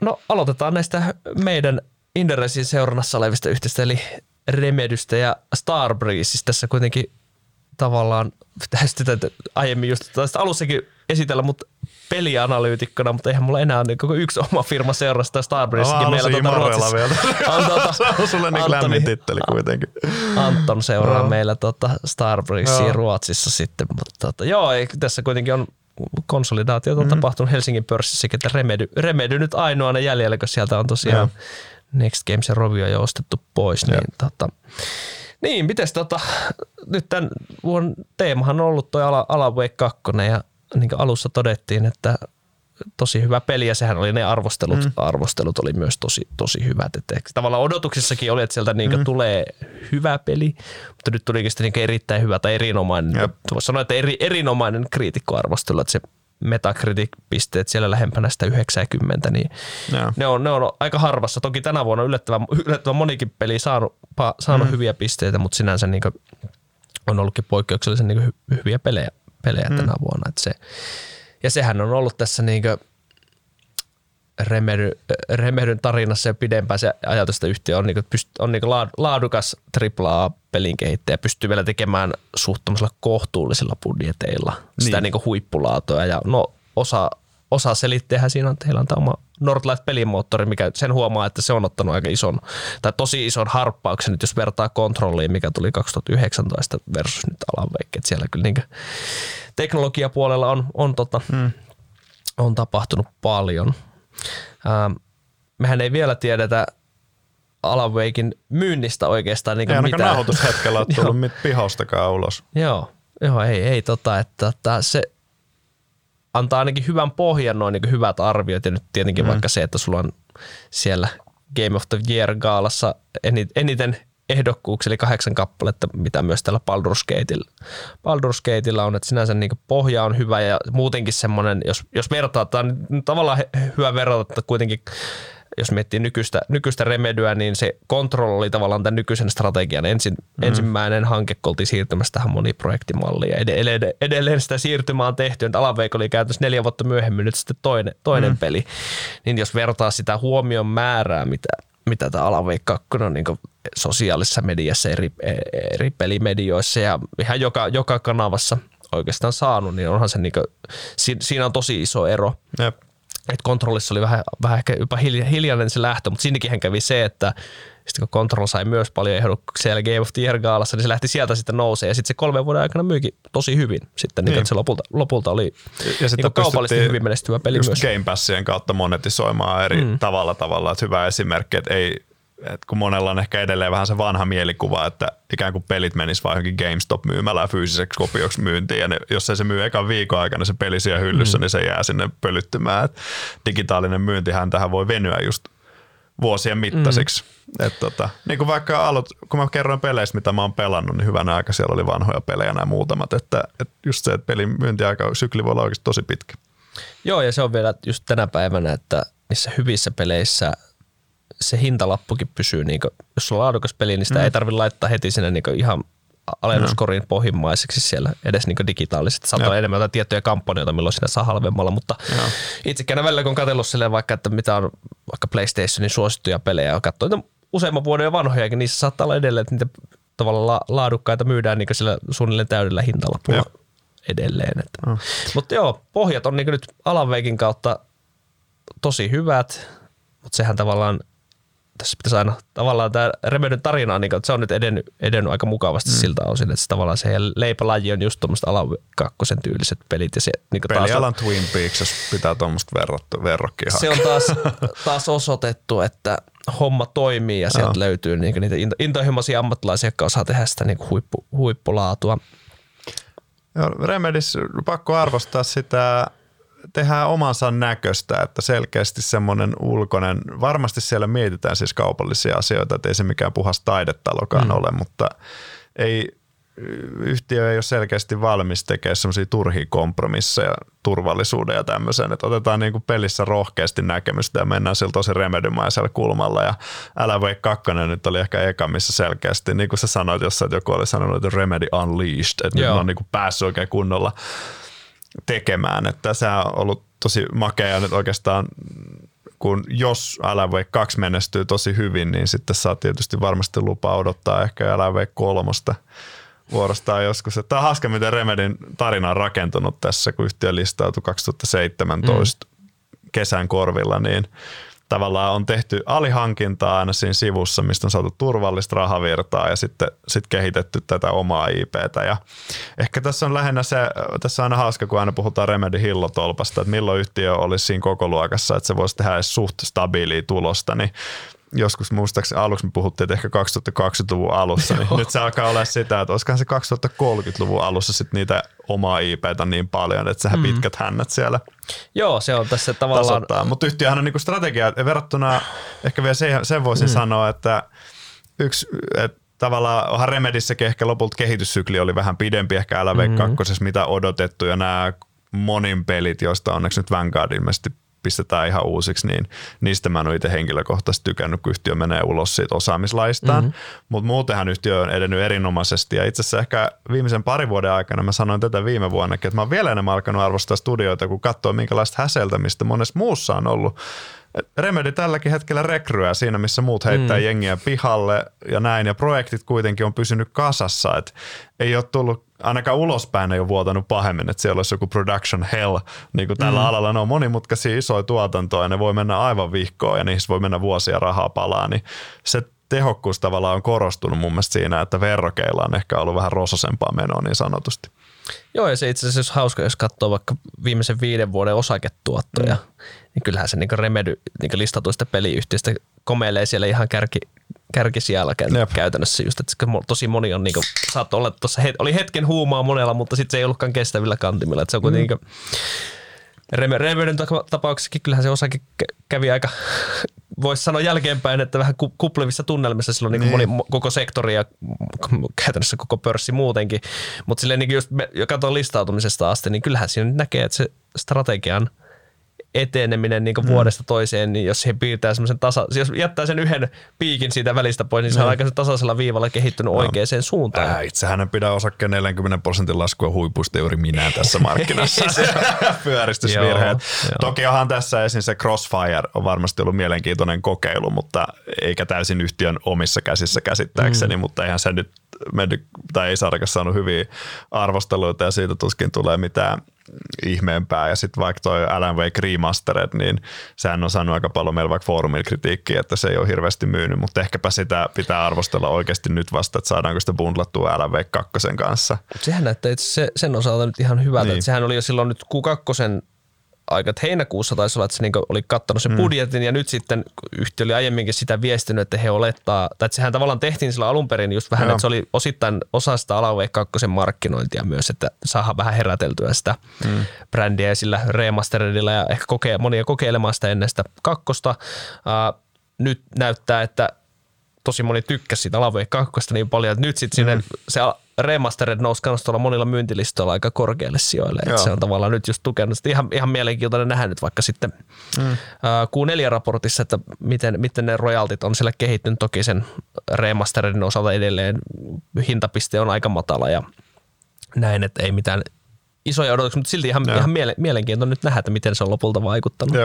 No aloitetaan näistä meidän Inderesin seurannassa olevista yhtiöistä, eli Remedystä ja Starbreezeista. Tässä kuitenkin tavallaan sitä aiemmin just tästä alussakin esitellä mut pelianalyytikkona, mutta eihän mulla enää niin koko yksi oma firma seurasta Starbreezekin meillä tuota Ruotsissa. Vielä. On, tuota, se on sulle niin lämmin titteli kuitenkin. Anton seuraa no. meillä tuota Starbreezea no. Ruotsissa sitten, mutta tuota, joo, ei, tässä kuitenkin on konsolidaatio on mm. tapahtunut Helsingin pörssissäkin, että Remedy, Remedy nyt ainoana jäljellä, kun sieltä on tosiaan ja. Next Games ja Rovio jo ostettu pois, niin tota, niin, mites tota, nyt tämän vuoden teemahan on ollut toi Alan Wake 2 ja niin kuin alussa todettiin, että tosi hyvä peli ja sehän oli ne arvostelut, mm. arvostelut oli myös tosi, tosi hyvät. Että tavallaan odotuksissakin oli, että sieltä niin mm. tulee hyvä peli, mutta nyt tulikin sitten niin erittäin hyvä tai erinomainen. Voisi sanoa, että eri, erinomainen kriitikkoarvostelu, että se Metacritic-pisteet siellä lähempänä sitä 90, niin ne on, ne on aika harvassa. Toki tänä vuonna yllättävän, yllättävän monikin peli saanut, pa, saanut mm. hyviä pisteitä, mutta sinänsä niin on ollutkin poikkeuksellisen niin hy, hyviä pelejä, pelejä mm. tänä vuonna. Et se, ja sehän on ollut tässä niin Remedy, Remedyn tarinassa ja pidempään se ajatus, että yhtiö on, niin pyst, on niin laadukas AAA-pelin kehittäjä, pystyy vielä tekemään suhttomisella kohtuullisilla budjeteilla niin. sitä niin huippulaatua. Ja no, osa, osa selitteehän siinä on, että heillä on tämä oma Nordlight-pelimoottori, mikä sen huomaa, että se on ottanut aika ison, tai tosi ison harppauksen, nyt jos vertaa kontrolliin, mikä tuli 2019 versus nyt Alan Wake, että siellä kyllä niin teknologiapuolella on, on, tota, hmm. on tapahtunut paljon. Ähm, mehän ei vielä tiedetä Alan Wakein myynnistä oikeastaan niin ei mitään. Ei nauhoitushetkellä ole tullut mit pihostakaan ulos. Joo, joo ei, ei tota, että, että se antaa ainakin hyvän pohjan, noin niin hyvät arviot ja nyt tietenkin mm. vaikka se, että sulla on siellä Game of the Year gaalassa eniten ehdokkuuksia, eli kahdeksan kappaletta, mitä myös tällä Baldur's Gateilla, Baldur's Gateilla on, että sinänsä niin pohja on hyvä ja muutenkin semmoinen, jos, jos vertataan, niin tavallaan hyvä verrata, että kuitenkin jos miettii nykyistä, nykyistä Remedyä, niin se Control oli tavallaan tämän nykyisen strategian ensin, mm. ensimmäinen hanke, kun oltiin siirtymässä tähän moniprojektimalliin. Ja edelleen, edelleen sitä siirtymää on tehty, että Alaveik oli käytössä neljä vuotta myöhemmin nyt sitten toinen, toinen mm. peli. Niin jos vertaa sitä huomion määrää, mitä, mitä tämä Alavei 2 on niin sosiaalisessa mediassa, eri, eri pelimedioissa ja ihan joka, joka kanavassa oikeastaan saanut, niin onhan se niin kuin, siinä on tosi iso ero. Jep. Et kontrollissa oli vähän, vähän ehkä jopa hiljainen se lähtö, mutta sinnekin kävi se, että sitten kun Control sai myös paljon ehdokkuuksia siellä Game of the Year gaalassa, niin se lähti sieltä sitten nousee. Ja sitten se kolmen vuoden aikana myykin tosi hyvin. Sitten niin. Niin, se lopulta, lopulta oli ja sitten niin kaupallisesti hyvin menestyvä peli myös. Game Passien kautta monetisoimaan eri mm. tavalla tavalla. Että hyvä esimerkki, että ei, et kun monella on ehkä edelleen vähän se vanha mielikuva, että ikään kuin pelit menis vain johonkin GameStop-myymälään fyysiseksi kopioksi myyntiin, ja ne, jos ei se myy ekan viikon aikana se peli siellä hyllyssä, mm. niin se jää sinne pölyttymään. Et digitaalinen myyntihän tähän voi venyä just vuosien mittaisiksi. Mm. Et tota, niin kuin vaikka alut, kun mä kerroin peleistä, mitä mä oon pelannut, niin hyvänä aika siellä oli vanhoja pelejä nämä muutamat, että, että just se, että pelin myyntiaika sykli voi olla oikeasti tosi pitkä. Joo, ja se on vielä just tänä päivänä, että niissä hyvissä peleissä – se hintalappukin pysyy, niin kuin, jos on laadukas peli, niin sitä mm. ei tarvitse laittaa heti sinne niin ihan alennuskorin no. pohjimmaiseksi siellä edes niin digitaalisesti. Saattaa olla enemmän jotain tiettyjä kampanjoita, milloin sinä saa halvemmalla, mutta itsekään välillä kun on katsellut silleen vaikka, että mitä on vaikka PlayStationin suosittuja pelejä ja katsoo niitä useamman vuoden vanhojakin, niissä saattaa olla edelleen, että niitä tavallaan laadukkaita myydään niin sillä suunnilleen täydellä hintalapulla edelleen. Että. No. Mutta joo, pohjat on niin nyt Alanveikin kautta tosi hyvät, mutta sehän tavallaan tässä pitäisi aina tavallaan tämä Remedyn tarina on, niin, että se on nyt edennyt, edennyt aika mukavasti mm. siltä osin, että se tavallaan se leipälaji on just tuommoista alan kakkosen tyyliset pelit. Ja se, niin Pelialan taas, Twin Peaks, jos pitää tuommoista verrokkia Se on taas, taas osoitettu, että homma toimii ja sieltä no. löytyy niin niitä into, intohimoisia ammattilaisia, jotka osaa tehdä sitä niin huippu, huippulaatua. Joo, Remedis pakko arvostaa sitä tehdään omansa näköistä, että selkeästi semmoinen ulkoinen, varmasti siellä mietitään siis kaupallisia asioita, että ei se mikään puhas taidetalokaan mm. ole, mutta ei, yhtiö ei ole selkeästi valmis tekemään semmoisia turhia kompromisseja turvallisuuden ja tämmöisen, että otetaan niin kuin pelissä rohkeasti näkemystä ja mennään sillä tosi remedymaisella kulmalla ja älä voi kakkonen nyt oli ehkä eka, missä selkeästi, niin kuin sä sanoit jossain, että joku oli sanonut, että Remedy Unleashed, että Joo. nyt on niin kuin päässyt oikein kunnolla tekemään. Että se on ollut tosi makea nyt oikeastaan kun jos Wake 2 menestyy tosi hyvin, niin sitten saa tietysti varmasti lupa odottaa ehkä Wake 3 vuorostaan joskus. Tämä on hauska, miten Remedin tarina on rakentunut tässä, kun yhtiö listautui 2017 mm. kesän korvilla, niin tavallaan on tehty alihankintaa aina siinä sivussa, mistä on saatu turvallista rahavirtaa ja sitten sit kehitetty tätä omaa IPtä. Ja ehkä tässä on lähinnä se, tässä on aina hauska, kun aina puhutaan Remedy Hillotolpasta, että milloin yhtiö olisi siinä koko luokassa, että se voisi tehdä edes suht stabiilia tulosta, niin joskus muistaakseni aluksi me puhuttiin, että ehkä 2020-luvun alussa, niin nyt se alkaa olla sitä, että olisikohan se 2030-luvun alussa sitten niitä omaa IPtä niin paljon, että sehän mm. pitkät hännät siellä Joo, se on tässä tavallaan... Mutta yhtiöhän on niinku strategia, verrattuna, ehkä vielä sen, sen voisin mm. sanoa, että yksi, et tavallaan onhan Remedissäkin ehkä lopulta kehityssykli oli vähän pidempi ehkä LV2, mm-hmm. mitä odotettu ja nämä monin pelit, joista onneksi nyt Vanguard ilmeisesti pistetään ihan uusiksi, niin niistä mä en ole itse henkilökohtaisesti tykännyt, kun yhtiö menee ulos siitä osaamislaistaan. Mm-hmm. Mutta muutenhan yhtiö on edennyt erinomaisesti ja itse asiassa ehkä viimeisen parin vuoden aikana, mä sanoin tätä viime vuonnakin, että mä oon vielä enemmän alkanut arvostaa studioita, kun katsoo minkälaista häseltämistä monessa muussa on ollut Remedy tälläkin hetkellä rekryää siinä, missä muut heittää mm. jengiä pihalle ja näin, ja projektit kuitenkin on pysynyt kasassa, että ei ole tullut, ainakaan ulospäin ei ole vuotanut pahemmin, että siellä olisi joku production hell, niin kuin tällä mm. alalla ne on monimutkaisia isoja tuotantoja, ja ne voi mennä aivan vihkoon, ja niissä voi mennä vuosia rahaa palaa, niin se tehokkuus tavallaan on korostunut mun mielestä siinä, että verrokeilla on ehkä ollut vähän rososempaa menoa niin sanotusti. Joo, ja se itse asiassa hauska, jos katsoo vaikka viimeisen viiden vuoden osaketuottoja, mm. niin kyllähän se niin Remedy niin listatuista peliyhtiöistä komeilee siellä ihan kärki, kärkisijällä käytännössä just, että tosi moni on niin saattoi olla tuossa, oli hetken huumaa monella, mutta sitten se ei ollutkaan kestävillä kantimilla, että se on kuitenkin mm. Remedyn tapauksessakin kyllähän se osake kävi aika, voisi sanoa jälkeenpäin, että vähän kuplevissa tunnelmissa silloin niin. Niin moni, koko sektori ja käytännössä koko pörssi muutenkin. Mutta silleen niin just me, joka listautumisesta asti, niin kyllähän siinä näkee, että se strategian – eteneminen niin mm. vuodesta toiseen, niin jos siihen piirtää semmoisen tasa, jos jättää sen yhden piikin siitä välistä pois, niin se on mm. aika tasaisella viivalla kehittynyt no. oikeaan suuntaan. Ää, itsehän en pidä osakkeen 40 prosentin laskua huipusta juuri minä tässä markkinassa. Pyöristysvirheet. Toki onhan tässä esiin se Crossfire on varmasti ollut mielenkiintoinen kokeilu, mutta eikä täysin yhtiön omissa käsissä käsittääkseni, mm. mutta eihän se nyt mennyt, tai ei sarkassa saanut hyviä arvosteluita ja siitä tuskin tulee mitään ihmeempää. Ja sitten vaikka toi Alan Wake Remastered, niin sehän on saanut aika paljon meillä vaikka foorumilla kritiikkiä, että se ei ole hirveästi myynyt, mutta ehkäpä sitä pitää arvostella oikeasti nyt vasta, että saadaanko sitä bundlattua Alan Wake 2 kanssa. Sehän näyttää itse se, sen osalta nyt ihan hyvältä, niin. että sehän oli jo silloin nyt Q2 aika, että heinäkuussa taisi olla, että se niin oli kattanut sen mm. budjetin ja nyt sitten yhtiö oli aiemminkin sitä viestinyt, että he olettaa, tai että sehän tavallaan tehtiin sillä alun perin just vähän, Joo. että se oli osittain osa sitä Alavei 2 markkinointia myös, että saadaan vähän heräteltyä sitä mm. brändiä sillä remasteredilla ja ehkä kokee, monia kokeilemaan sitä ennen sitä kakkosta. Uh, nyt näyttää, että tosi moni tykkäsi siitä Alavei 2 niin paljon, että nyt sitten mm. se remastered nousi myös tuolla monilla myyntilistoilla aika korkealle sijoille. Että se on tavallaan nyt just tukenut. Sitten ihan, ihan mielenkiintoinen nähdä nyt vaikka sitten mm. Q4-raportissa, että miten, miten ne royaltit on siellä kehittynyt. Toki sen remasteredin osalta edelleen hintapiste on aika matala ja näin, että ei mitään isoja odotuksia, mutta silti ihan, ihan miele, mielenkiintoinen nyt nähdä, että miten se on lopulta vaikuttanut.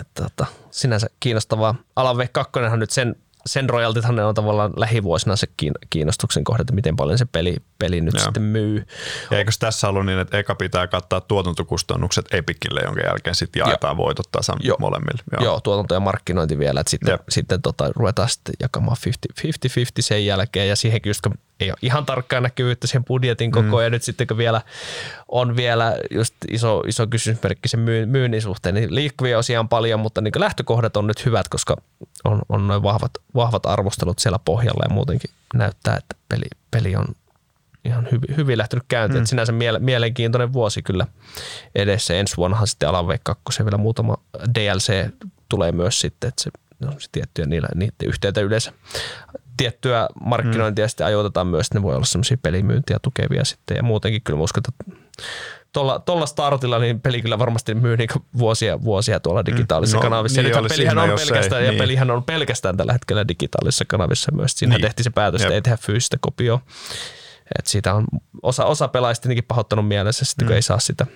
Että, tota, sinänsä kiinnostavaa. Alan 2 on nyt sen sen royaltithan on tavallaan lähivuosina se kiinnostuksen kohde, että miten paljon se peli, peli nyt Joo. sitten myy. Ja eikö tässä ollut niin, että eka pitää kattaa tuotantokustannukset Epicille, jonka jälkeen sitten jaetaan Joo. voitot tasan Joo. molemmille? Joo. Joo, tuotanto ja markkinointi vielä, että sitten, sitten tota, ruvetaan sitten jakamaan 50-50 sen jälkeen ja siihenkin just ei ole ihan tarkkaa näkyvyyttä sen budjetin koko mm. ja nyt sitten kun vielä on vielä just iso, iso kysymysmerkki sen myynnin suhteen, niin liikkuvia osia on paljon, mutta niin lähtökohdat on nyt hyvät, koska on, on noin vahvat, vahvat arvostelut siellä pohjalla ja muutenkin näyttää, että peli, peli on ihan hyvin, hyvin lähtenyt käyntiin. Mm. sinänsä miele, mielenkiintoinen vuosi kyllä edessä. Ensi vuonnahan sitten Alan Wake 2 vielä muutama DLC tulee myös sitten, että se on se tiettyjä niillä, niiden yhteyttä yleensä tiettyä markkinointia mm. sitten ajoitetaan myös, että ne voi olla semmoisia pelimyyntiä tukevia sitten ja muutenkin kyllä uskon, että tuolla, tuolla startilla niin peli kyllä varmasti myy niin vuosia, vuosia tuolla mm. digitaalisissa mm. no, kanavissa. Niin ja pelihän on pelkästään, ei, ja niin. pelihän on pelkästään tällä hetkellä digitaalisissa kanavissa myös. Siinä niin. tehtiin se päätös, että ei tehdä fyysistä kopioa. Et siitä on osa, osa pelaajista pahoittanut mielessä, sitten, mm. kun ei saa sitä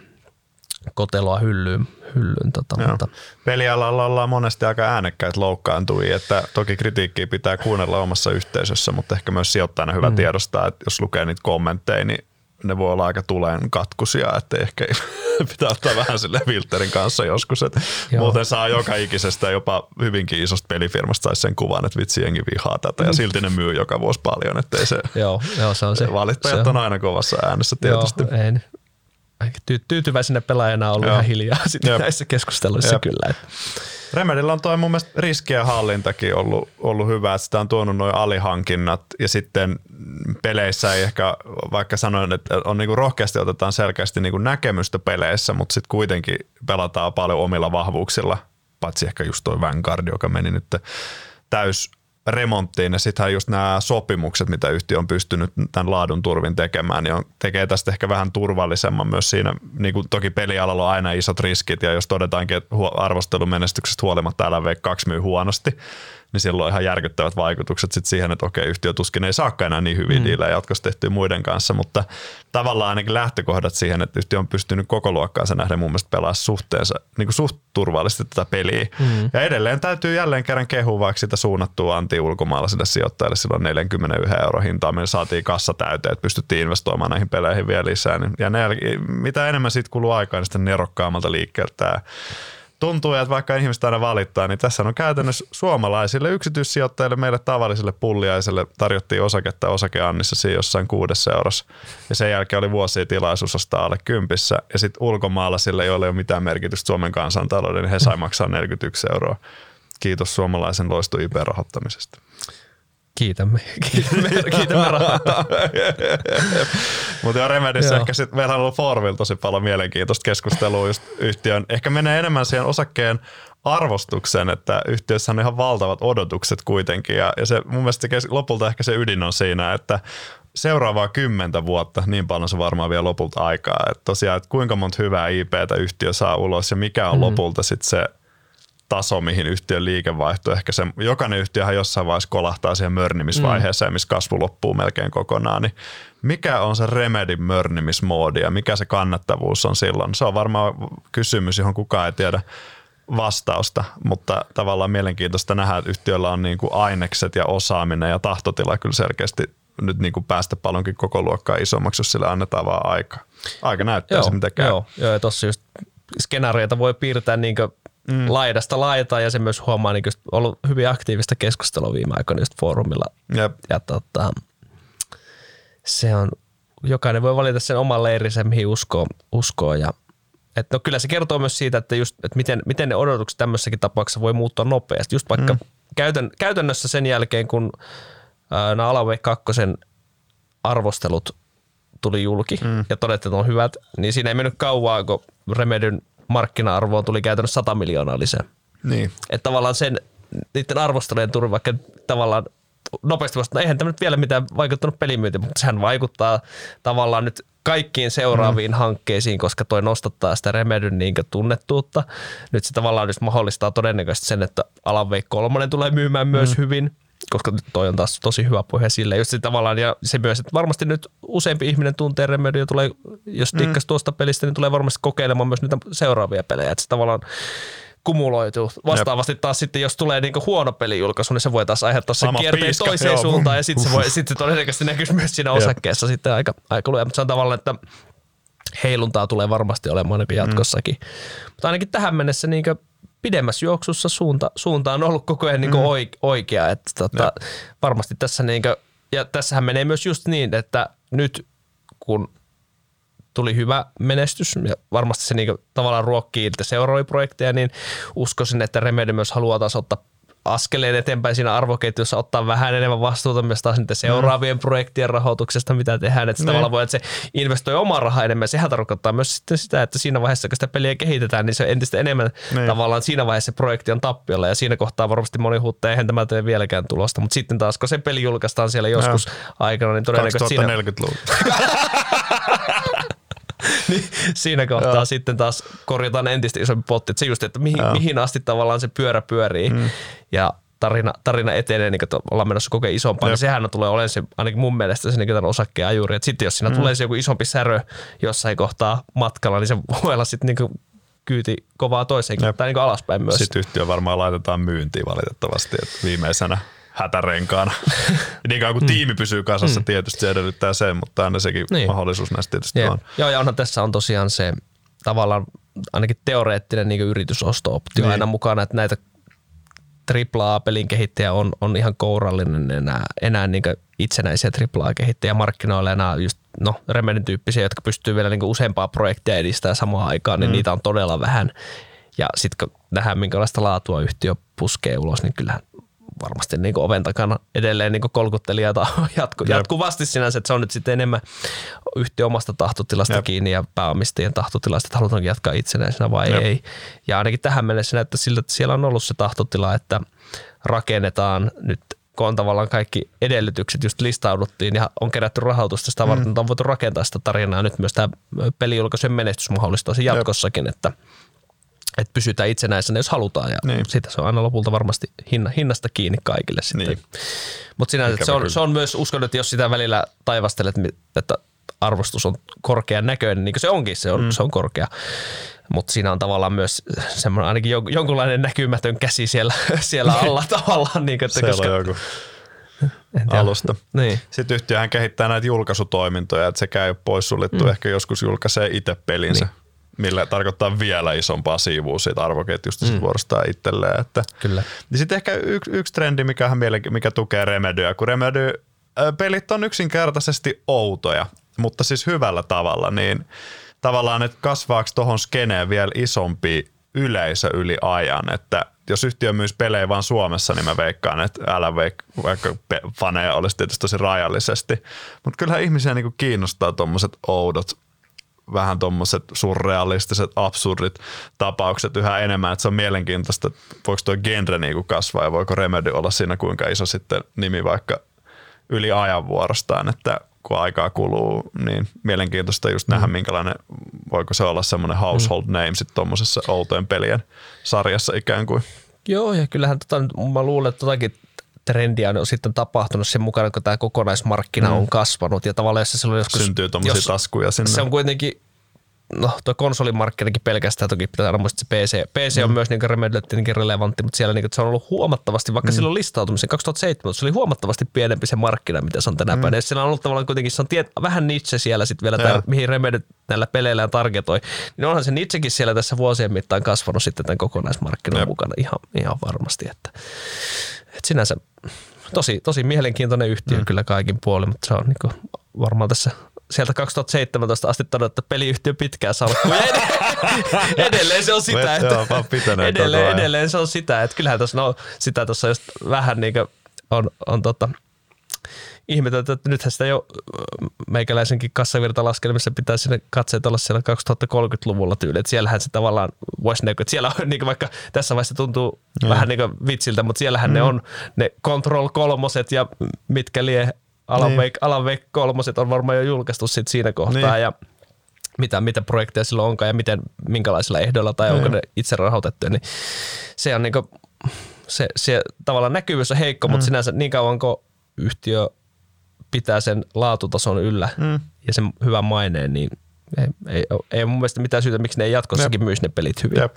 koteloa hyllyyn. hyllyyn tota, mutta. Pelialalla ollaan monesti aika äänekkäät loukkaantui, että toki kritiikkiä pitää kuunnella omassa yhteisössä, mutta ehkä myös sijoittajana hyvä mm. tiedostaa, että jos lukee niitä kommentteja, niin ne voi olla aika tuleen katkusia, että ehkä pitää ottaa vähän sille filterin kanssa joskus, että muuten saa joka ikisestä jopa hyvinkin isosta pelifirmasta saisi sen kuvan, että vitsi jengi vihaa tätä ja silti ne myy joka vuosi paljon, ettei se, joo, joo, se on se. Valittajat se on. on aina kovassa äänessä tietysti. Joo, ei, ty- tyytyväisenä pelaajana ollut Joo. ihan hiljaa sitten Jep. näissä keskusteluissa Jep. kyllä. Että. Remedillä on toi mun mielestä riskien hallintakin ollut, ollut hyvä, että sitä on tuonut noin alihankinnat ja sitten peleissä ei ehkä, vaikka sanoin, että on niinku rohkeasti otetaan selkeästi niinku näkemystä peleissä, mutta sitten kuitenkin pelataan paljon omilla vahvuuksilla, paitsi ehkä just toi Vanguard, joka meni nyt täys remonttiin ja sittenhän just nämä sopimukset, mitä yhtiö on pystynyt tämän laadun turvin tekemään, niin on, tekee tästä ehkä vähän turvallisemman myös siinä, niin kuin toki pelialalla on aina isot riskit ja jos todetaankin, että arvostelumenestyksestä huolimatta LV2 myy huonosti, niin silloin on ihan järkyttävät vaikutukset sit siihen, että okei, yhtiö tuskin ei saakaan enää niin hyviä mm. diilejä jatkossa tehtyä muiden kanssa, mutta tavallaan ainakin lähtökohdat siihen, että yhtiö on pystynyt koko luokkaansa nähden mun mielestä pelaa suhteensa, niin kuin suht turvallisesti tätä peliä. Mm. Ja edelleen täytyy jälleen kerran kehua vaikka sitä suunnattua anti ulkomaalaisille sijoittajille silloin 41 euro hintaa, millä saatiin kassa täyteen, että pystyttiin investoimaan näihin peleihin vielä lisää. Niin- ja ne, mitä enemmän siitä kuluu aikaa, niin sitten nerokkaammalta liikkeeltä tuntuu, että vaikka ihmiset aina valittaa, niin tässä on käytännössä suomalaisille yksityissijoittajille, meille tavallisille pulliaisille tarjottiin osaketta osakeannissa siinä jossain kuudessa eurossa. Ja sen jälkeen oli vuosia tilaisuus ostaa alle kympissä. Ja sitten ulkomaalaisille, joille ei ole mitään merkitystä Suomen kansantalouden, niin he sai maksaa 41 euroa. Kiitos suomalaisen loistu IP-rahoittamisesta. Kiitämme, kiitämme, kiitämme rahoittaa. Mutta jo Remedissä ehkä sitten meillä on ollut Formilla tosi paljon mielenkiintoista keskustelua just yhtiön. Ehkä menee enemmän siihen osakkeen arvostukseen, että yhtiössä on ihan valtavat odotukset kuitenkin. Ja, ja se mun mielestä se, lopulta ehkä se ydin on siinä, että seuraavaa kymmentä vuotta, niin paljon se varmaan vielä lopulta aikaa. Että tosiaan, että kuinka monta hyvää IPtä yhtiö saa ulos ja mikä on mm. lopulta sitten se taso, mihin yhtiön liikevaihto, ehkä se, jokainen yhtiöhän jossain vaiheessa kolahtaa siihen mörnimisvaiheeseen, mm. missä kasvu loppuu melkein kokonaan, niin mikä on se Remedin mörnimismoodi ja mikä se kannattavuus on silloin? Se on varmaan kysymys, johon kukaan ei tiedä vastausta, mutta tavallaan mielenkiintoista nähdä, että yhtiöllä on niin kuin ainekset ja osaaminen ja tahtotila kyllä selkeästi nyt niin kuin päästä paljonkin koko luokkaa isommaksi, jos sille annetaan vaan aikaa. Aika näyttää joo, se, mitä käy. Joo, joo ja tuossa just skenaarioita voi piirtää niin mm. laidasta laitaan ja se myös huomaa niin ollut hyvin aktiivista keskustelua viime aikoina just foorumilla. Jep. Ja tota, se on, jokainen voi valita sen oman leirisen, mihin uskoo, uskoo ja et no kyllä se kertoo myös siitä, että, just, että miten, miten ne odotukset tämmöisessäkin tapauksessa voi muuttua nopeasti. Just vaikka mm. käytän, käytännössä sen jälkeen, kun ää, nämä Alavei 2 arvostelut tuli julki mm. ja todettiin, että on hyvät, niin siinä ei mennyt kauaa, kun Remedyn markkina-arvoon tuli käytännössä 100 miljoonaa lisää. Niin. Että tavallaan sen, niiden arvostelujen tuli vaikka tavallaan nopeasti vasta, no eihän tämä nyt vielä mitään vaikuttanut pelimyyntiin, mutta sehän vaikuttaa tavallaan nyt kaikkiin seuraaviin mm. hankkeisiin, koska toi nostattaa sitä Remedyn niin tunnettuutta. Nyt se tavallaan just mahdollistaa todennäköisesti sen, että Alan Wake 3 tulee myymään mm. myös hyvin – koska toi on taas tosi hyvä puhe sille. Just se tavallaan, ja se myös, että varmasti nyt useampi ihminen tuntee Remedia, tulee, jos mm. tuosta pelistä, niin tulee varmasti kokeilemaan myös niitä seuraavia pelejä. Että se tavallaan kumuloituu. Vastaavasti taas sitten, jos tulee niinku huono pelijulkaisu, niin se voi taas aiheuttaa sen kierteen toiseen joo. suuntaan, ja sitten se, voi, sit se todennäköisesti näkyisi myös siinä osakkeessa Jep. sitten aika, aika luja. Mutta se on tavallaan, että heiluntaa tulee varmasti olemaan niin jatkossakin. Mm. Mutta ainakin tähän mennessä niin pidemmässä juoksussa suunta, suunta on ollut koko ajan niin mm. oikea. Että tota, varmasti tässä niin kuin, ja tässähän menee myös just niin, että nyt kun tuli hyvä menestys ja varmasti se niin tavallaan ruokkii seuraavia projekteja, niin uskoisin, että Remedy myös haluaa taas ottaa askeleen eteenpäin siinä arvoketjussa, ottaa vähän enemmän vastuuta myös taas niiden seuraavien mm. projektien rahoituksesta, mitä tehdään. Että tavallaan voi, että se investoi omaa rahaa enemmän. Sehän tarkoittaa myös sitten sitä, että siinä vaiheessa, kun sitä peliä kehitetään, niin se entistä enemmän niin. tavallaan siinä vaiheessa se projekti on tappiolla. Ja siinä kohtaa varmasti moni huuttaa, eihän tämä tee vieläkään tulosta. Mutta sitten taas, kun se peli julkaistaan siellä joskus no. aikana, niin todennäköisesti 2040-luvulla. niin siinä kohtaa Joo. sitten taas korjataan entistä isompi potti. Että se just, että mihin, mihin asti tavallaan se pyörä pyörii mm. ja tarina, tarina etenee, niin kuin ollaan menossa kokeen isompaa, niin sehän tulee olemaan se, ainakin mun mielestä se niin tämän osakkeen ajuri. Että sitten jos siinä mm. tulee se joku isompi särö jossain kohtaa matkalla, niin se voi olla sitten niin kyyti kovaa toiseen tai niin alaspäin myös. Sitten yhtiö varmaan laitetaan myyntiin valitettavasti, että viimeisenä hätärenkaana. niin kauan kuin mm. tiimi pysyy kasassa, mm. tietysti se edellyttää sen, mutta aina sekin niin. mahdollisuus näistä tietysti yeah. on. Joo, ja onhan tässä on tosiaan se tavallaan ainakin teoreettinen niin yritysosto-optio niin. aina mukana, että näitä AAA-pelin kehittäjä on, on ihan kourallinen enää, enää niin itsenäisiä AAA-kehittäjiä markkinoilla enää just no, Remedin tyyppisiä, jotka pystyy vielä niin useampaa projektia edistämään samaan aikaan, niin mm. niitä on todella vähän. Ja sitten kun nähdään, minkälaista laatua yhtiö puskee ulos, niin kyllähän varmasti niin kuin oven takana edelleen niin kolkuttelijata jatku, jatkuvasti sinänsä, että se on nyt sitten enemmän yhtiö omasta tahtotilasta Jep. kiinni ja pääomistajien tahtotilasta, että halutaanko jatkaa itsenäisenä vai Jep. ei. Ja ainakin tähän mennessä näyttää siltä, että siellä on ollut se tahtotila, että rakennetaan nyt kun on tavallaan kaikki edellytykset just listauduttiin ja on kerätty rahoitusta sitä varten, mm. on voitu rakentaa sitä tarinaa. Nyt myös tämä pelijulkaisen menestys mahdollistaa sen jatkossakin, Jep. että että pysytään itsenäisenä, jos halutaan. Ja niin. siitä se on aina lopulta varmasti hinna, hinnasta kiinni kaikille sitten. Niin. Mutta sinänsä se on, se on myös, uskon, että jos sitä välillä taivastelet, että arvostus on korkean näköinen, niin kuin se onkin, se on, mm. se on korkea. Mutta siinä on tavallaan myös semmoinen ainakin jonkunlainen näkymätön käsi siellä, siellä alla tavallaan. Niin, että siellä koska, on joku alusta. Niin. Sitten yhtiöhän kehittää näitä julkaisutoimintoja, että sekä ei ole poissuljettu, mm. ehkä joskus julkaisee itse pelinsä. Niin millä tarkoittaa vielä isompaa siivua siitä arvoketjusta mm. vuorostaa itselleen. Että. Kyllä. Ja sitten ehkä yksi, yksi trendi, mikä, mikä tukee Remedyä, kun Remedy pelit on yksinkertaisesti outoja, mutta siis hyvällä tavalla, niin tavallaan, että kasvaako tuohon skeneen vielä isompi yleisö yli ajan, että jos yhtiö myys pelejä vain Suomessa, niin mä veikkaan, että älä veik- vaikka faneja olisi tietysti tosi rajallisesti. Mutta kyllähän ihmisiä niinku kiinnostaa tuommoiset oudot vähän tuommoiset surrealistiset, absurdit tapaukset yhä enemmän, että se on mielenkiintoista, että voiko tuo genre niinku kasvaa ja voiko Remedy olla siinä kuinka iso sitten nimi vaikka yli ajan vuorostaan, että kun aikaa kuluu, niin mielenkiintoista just nähdä, mm. minkälainen, voiko se olla semmoinen household mm. name sitten tuommoisessa outojen pelien sarjassa ikään kuin. Joo, ja kyllähän tota, mä luulen, että totakin trendiä on sitten tapahtunut sen mukana, kun tämä kokonaismarkkina mm. on kasvanut. Ja tavallaan jos se silloin joskus... Syntyy tuommoisia taskuja sinne. Se on kuitenkin no tuo konsolimarkkinakin pelkästään toki pitää aina muistaa, että PC, PC on mm. myös niin Remedille tietenkin relevantti, mutta siellä niin, se on ollut huomattavasti, vaikka mm. silloin listautumisen 2007, se oli huomattavasti pienempi se markkina, mitä se on tänä mm. päivänä. Ja siellä on ollut tavallaan kuitenkin, se on tiet, vähän niche siellä sitten vielä, tär, mihin Remedy näillä peleillä targetoi. Niin onhan se nichekin siellä tässä vuosien mittaan kasvanut sitten tämän kokonaismarkkinan Jep. mukana ihan, ihan varmasti. Että sinänsä tosi, tosi mielenkiintoinen yhtiö mm. kyllä kaikin puolin, mutta se on niin varmaan tässä sieltä 2017 asti todettu, että peliyhtiö pitkää salkkua. edelleen se on sitä, että edelleen, edelleen se on sitä, että kyllähän tuossa, no, sitä tuossa just vähän niin on, on tota, ihmetelty, että nythän sitä jo meikäläisenkin kassavirtalaskelmissa pitää sinne katseet olla siellä 2030-luvulla tyyli. Että siellähän se tavallaan voisi näkyä, että siellä on niin vaikka tässä vaiheessa tuntuu ja. vähän niin vitsiltä, mutta siellähän mm. ne on ne Control kolmoset ja mitkä lie Alan, niin. Wake, Alan Wake kolmoset on varmaan jo julkaistu sit siinä kohtaa niin. ja mitä, mitä projekteja silloin onkaan ja miten, minkälaisilla ehdoilla tai niin. onko ne itse rahoitettu, niin se on niinku, se, se tavallaan näkyvyys on heikko, mm. mutta sinänsä niin kauan kuin yhtiö pitää sen laatutason yllä mm. ja sen hyvän maineen, niin ei, ei, ei mun mielestä mitään syytä, miksi ne ei jatkossakin myisi ne pelit hyvin. Jep.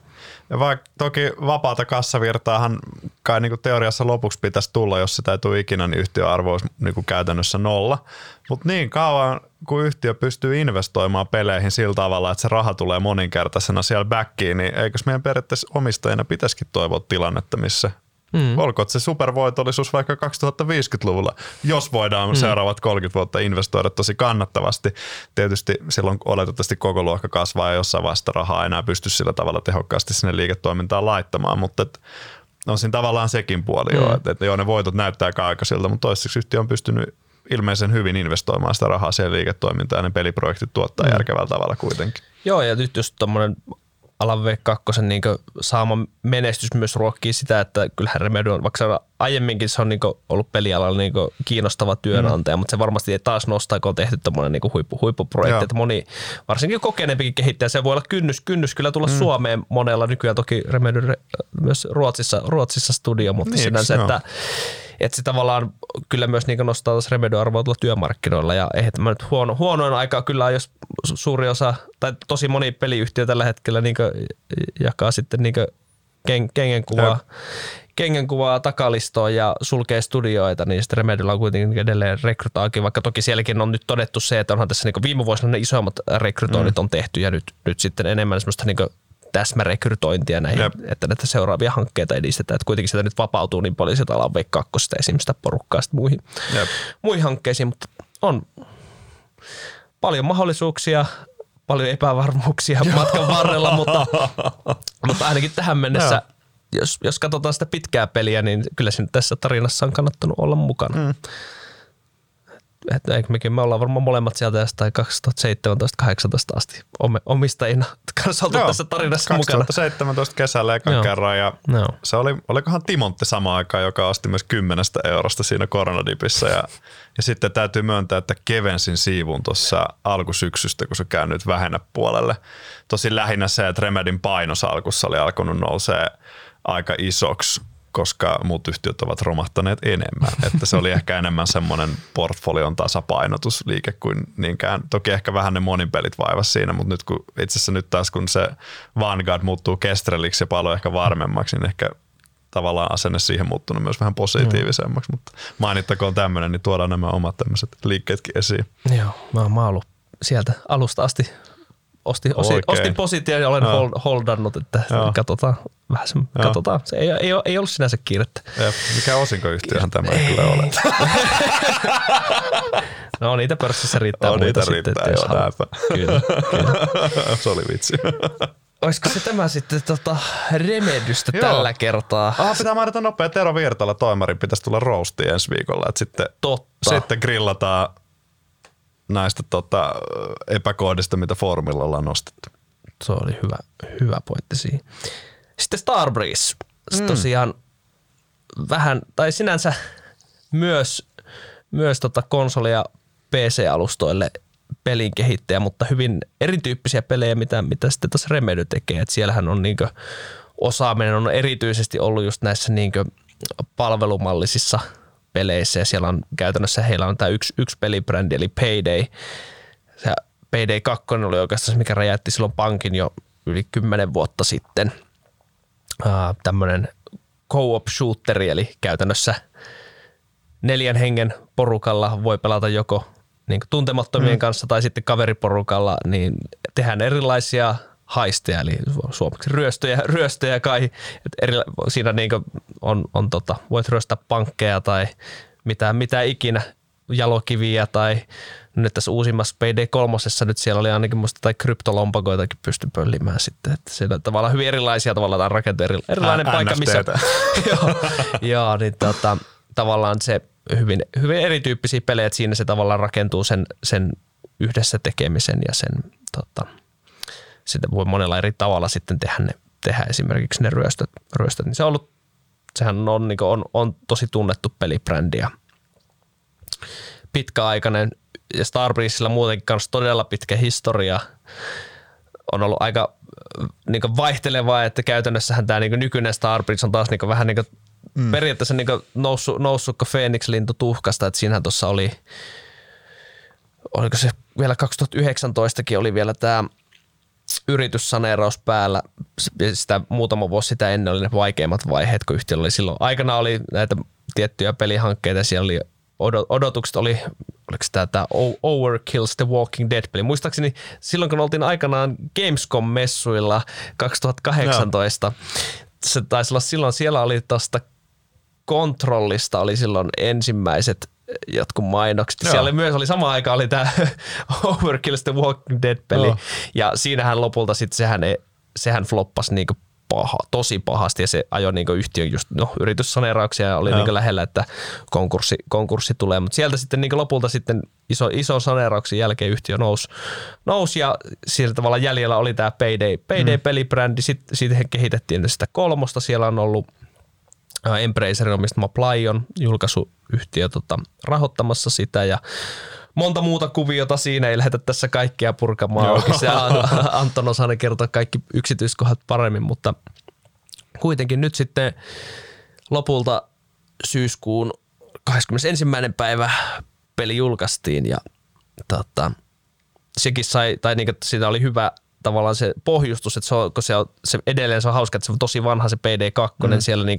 Ja vaikka toki vapaata kassavirtaahan kai niinku teoriassa lopuksi pitäisi tulla, jos se täytyy ikinä, niin yhtiöarvo olisi niinku käytännössä nolla. Mutta niin kauan, kun yhtiö pystyy investoimaan peleihin sillä tavalla, että se raha tulee moninkertaisena siellä backiin, niin eikös meidän periaatteessa omistajina pitäisikin toivoa tilannetta, missä Mm. Olkoon se supervoitollisuus vaikka 2050-luvulla, jos voidaan mm. seuraavat 30 vuotta investoida tosi kannattavasti. Tietysti silloin oletettavasti koko luokka kasvaa ja jossain vasta rahaa enää pysty sillä tavalla tehokkaasti sinne liiketoimintaan laittamaan, mutta et on siinä tavallaan sekin puoli mm. jo, että, että joo ne voitot näyttää kaikaisilta, mutta toistaiseksi yhtiö on pystynyt ilmeisen hyvin investoimaan sitä rahaa siihen liiketoimintaan ja ne peliprojektit tuottaa mm. järkevällä tavalla kuitenkin. Joo, ja nyt just tuommoinen Alan V2 niin saama menestys myös ruokkii sitä, että kyllähän Remedy on, vaikka aiemminkin se on niin ollut pelialalla niin kiinnostava työnantaja, mm. mutta se varmasti ei taas nostaa, kun on tehty tämmöinen niin huippu, huippuprojekti, että moni, varsinkin kokeneempikin kehittäjä, se voi olla kynnys, kynnys kyllä tulla mm. Suomeen monella nykyään toki Remedy myös Ruotsissa, Ruotsissa studio, mutta niin, sinänsä, että että se tavallaan kyllä myös niin nostaa tuossa remedyarvoa tuolla työmarkkinoilla. Ja eihän tämä nyt huono, huonoin aikaa kyllä, jos suuri osa tai tosi moni peliyhtiö tällä hetkellä niin jakaa sitten niin ken, kengenkuvaa, kengenkuvaa takalistoon ja sulkee studioita, niin sitten Remedyllä on kuitenkin edelleen rekrytointi, vaikka toki sielläkin on nyt todettu se, että onhan tässä niin viime vuosina ne isoimmat rekrytoinnit mm. on tehty ja nyt, nyt sitten enemmän semmoista niin täsmärekrytointia näihin, Jep. että näitä seuraavia hankkeita edistetään. Että kuitenkin sitä nyt vapautuu niin paljon sieltä alan 2 esimerkiksi sitä porukkaa muihin, Jep. muihin hankkeisiin, mutta on paljon mahdollisuuksia, paljon epävarmuuksia matkan varrella, mutta, mutta ainakin tähän mennessä, jos, jos katsotaan sitä pitkää peliä, niin kyllä nyt tässä tarinassa on kannattanut olla mukana. Mm. Että eikö mekin me ollaan varmaan molemmat sieltä jostain 2017-2018 asti omistajina kanssa oltu tässä tarinassa 2017 mukana. kesällä ekan Joo. kerran ja Joo. se oli, olikohan Timontti sama aikaan, joka osti myös 10 eurosta siinä koronadipissä ja, ja sitten täytyy myöntää, että kevensin siivun tuossa alkusyksystä, kun se käy nyt vähennä puolelle. Tosi lähinnä se, että Remedin painosalkussa oli alkanut nousee aika isoksi koska muut yhtiöt ovat romahtaneet enemmän. Että se oli ehkä enemmän semmoinen portfolion tasapainotusliike kuin niinkään. Toki ehkä vähän ne monin pelit vaivas siinä, mutta nyt kun itse asiassa nyt taas kun se Vanguard muuttuu kestreliksi ja paljon ehkä varmemmaksi, niin ehkä tavallaan asenne siihen muuttunut myös vähän positiivisemmaksi, mm. mutta mainittakoon tämmöinen, niin tuodaan nämä omat tämmöiset liikkeetkin esiin. Joo, mä oon ollut sieltä alusta asti ostin, ostin, ostin positio ja olen hold, holdannut, että Joo. katsotaan vähän se, katsotaan. Se ei, ei, ei ollut sinänsä kiirettä. Ja mikä osinkoyhtiöhän tämä ei kyllä ole? no niitä pörssissä riittää no, muita niitä sitten, riittää, näinpä. Kyllä, kyllä. se oli vitsi. Olisiko se tämä sitten tota Remedystä Joo. tällä kertaa? Ah, pitää mainita nopea Tero Virtala toimarin pitäisi tulla roastiin ensi viikolla. Että sitten, Totta. sitten grillataan näistä tota, epäkohdista, mitä formilla ollaan nostettu. Se oli hyvä, hyvä pointti siihen. Sitten Starbreeze. Mm. Tosiaan vähän, tai sinänsä myös, myös tota konsoli- ja PC-alustoille pelin kehittäjä, mutta hyvin erityyppisiä pelejä, mitä, mitä sitten tuossa Remedy tekee. Et siellähän on niinkö, osaaminen on erityisesti ollut just näissä niinkö palvelumallisissa – peleissä ja siellä on käytännössä heillä on tämä yksi, yksi pelibrändi eli Payday. Se Payday 2 oli oikeastaan se, mikä räjäytti silloin pankin jo yli kymmenen vuotta sitten. Uh, tämmöinen co-op shooteri, eli käytännössä neljän hengen porukalla voi pelata joko niin tuntemattomien mm. kanssa tai sitten kaveriporukalla, niin tehdään erilaisia haisteja, eli suomeksi ryöstöjä, ryöstöjä kai. Et eri, siinä niin on, on tota, voit ryöstää pankkeja tai mitä, mitä ikinä, jalokiviä tai nyt tässä uusimmassa PD3 nyt siellä oli ainakin muista tai kryptolompakoitakin pysty pöllimään sitten. Että siellä tavallaan hyvin erilaisia tavallaan rakenteja, erilainen Ä, paikka, missä... joo, joo, niin tota, tavallaan se hyvin, hyvin erityyppisiä pelejä, että siinä se tavallaan rakentuu sen, sen yhdessä tekemisen ja sen tota, sitä voi monella eri tavalla sitten tehdä, ne, tehdä esimerkiksi ne ryöstöt, ryöstöt. Niin se on ollut, sehän on, niin on, on tosi tunnettu pelibrändi ja pitkäaikainen ja Starbreezilla muutenkin kanssa todella pitkä historia on ollut aika niin vaihtelevaa, että käytännössähän tämä niin nykyinen Starbreeze on taas niin vähän niin mm. periaatteessa niin noussut, noussut kuin Phoenix-lintu tuhkasta, että siinähän tuossa oli, oliko se vielä 2019kin oli vielä tämä yrityssaneeraus päällä. Sitä muutama vuosi sitä ennen oli ne vaikeimmat vaiheet, kun yhtiöllä oli silloin. Aikana oli näitä tiettyjä pelihankkeita, siellä oli odotukset oli, oliko tämä, tämä Overkills The Walking Dead-peli. Muistaakseni silloin, kun oltiin aikanaan Gamescom-messuilla 2018, no. se taisi olla silloin, siellä oli tuosta kontrollista oli silloin ensimmäiset jotkut mainokset. Joo. Siellä oli myös oli sama aika oli tämä Overkill The Walking Dead-peli. Joo. Ja siinähän lopulta sitten sehän, sehän floppasi niinku paha, tosi pahasti ja se ajoi niinku yhtiön just no, yrityssaneerauksia ja oli niinku lähellä, että konkurssi, konkurssi tulee. Mutta sieltä sitten niinku lopulta sitten iso, iso saneerauksen jälkeen yhtiö nousi, nousi ja sillä tavalla jäljellä oli tämä Payday, Payday-pelibrändi. Sitten siitä kehitettiin sitä kolmosta. Siellä on ollut – Embracerin omistama Plyon julkaisuyhtiö tota, rahoittamassa sitä ja monta muuta kuviota siinä, ei lähdetä tässä kaikkia purkamaan auki. Se Anton osaa kertoa kaikki yksityiskohdat paremmin, mutta kuitenkin nyt sitten lopulta syyskuun 21. päivä peli julkaistiin ja tota, sekin sai, tai niin, siitä oli hyvä tavallaan se pohjustus, että se on, kun se, on, se edelleen se on hauska, että se on tosi vanha se PD2, mm. siellä niin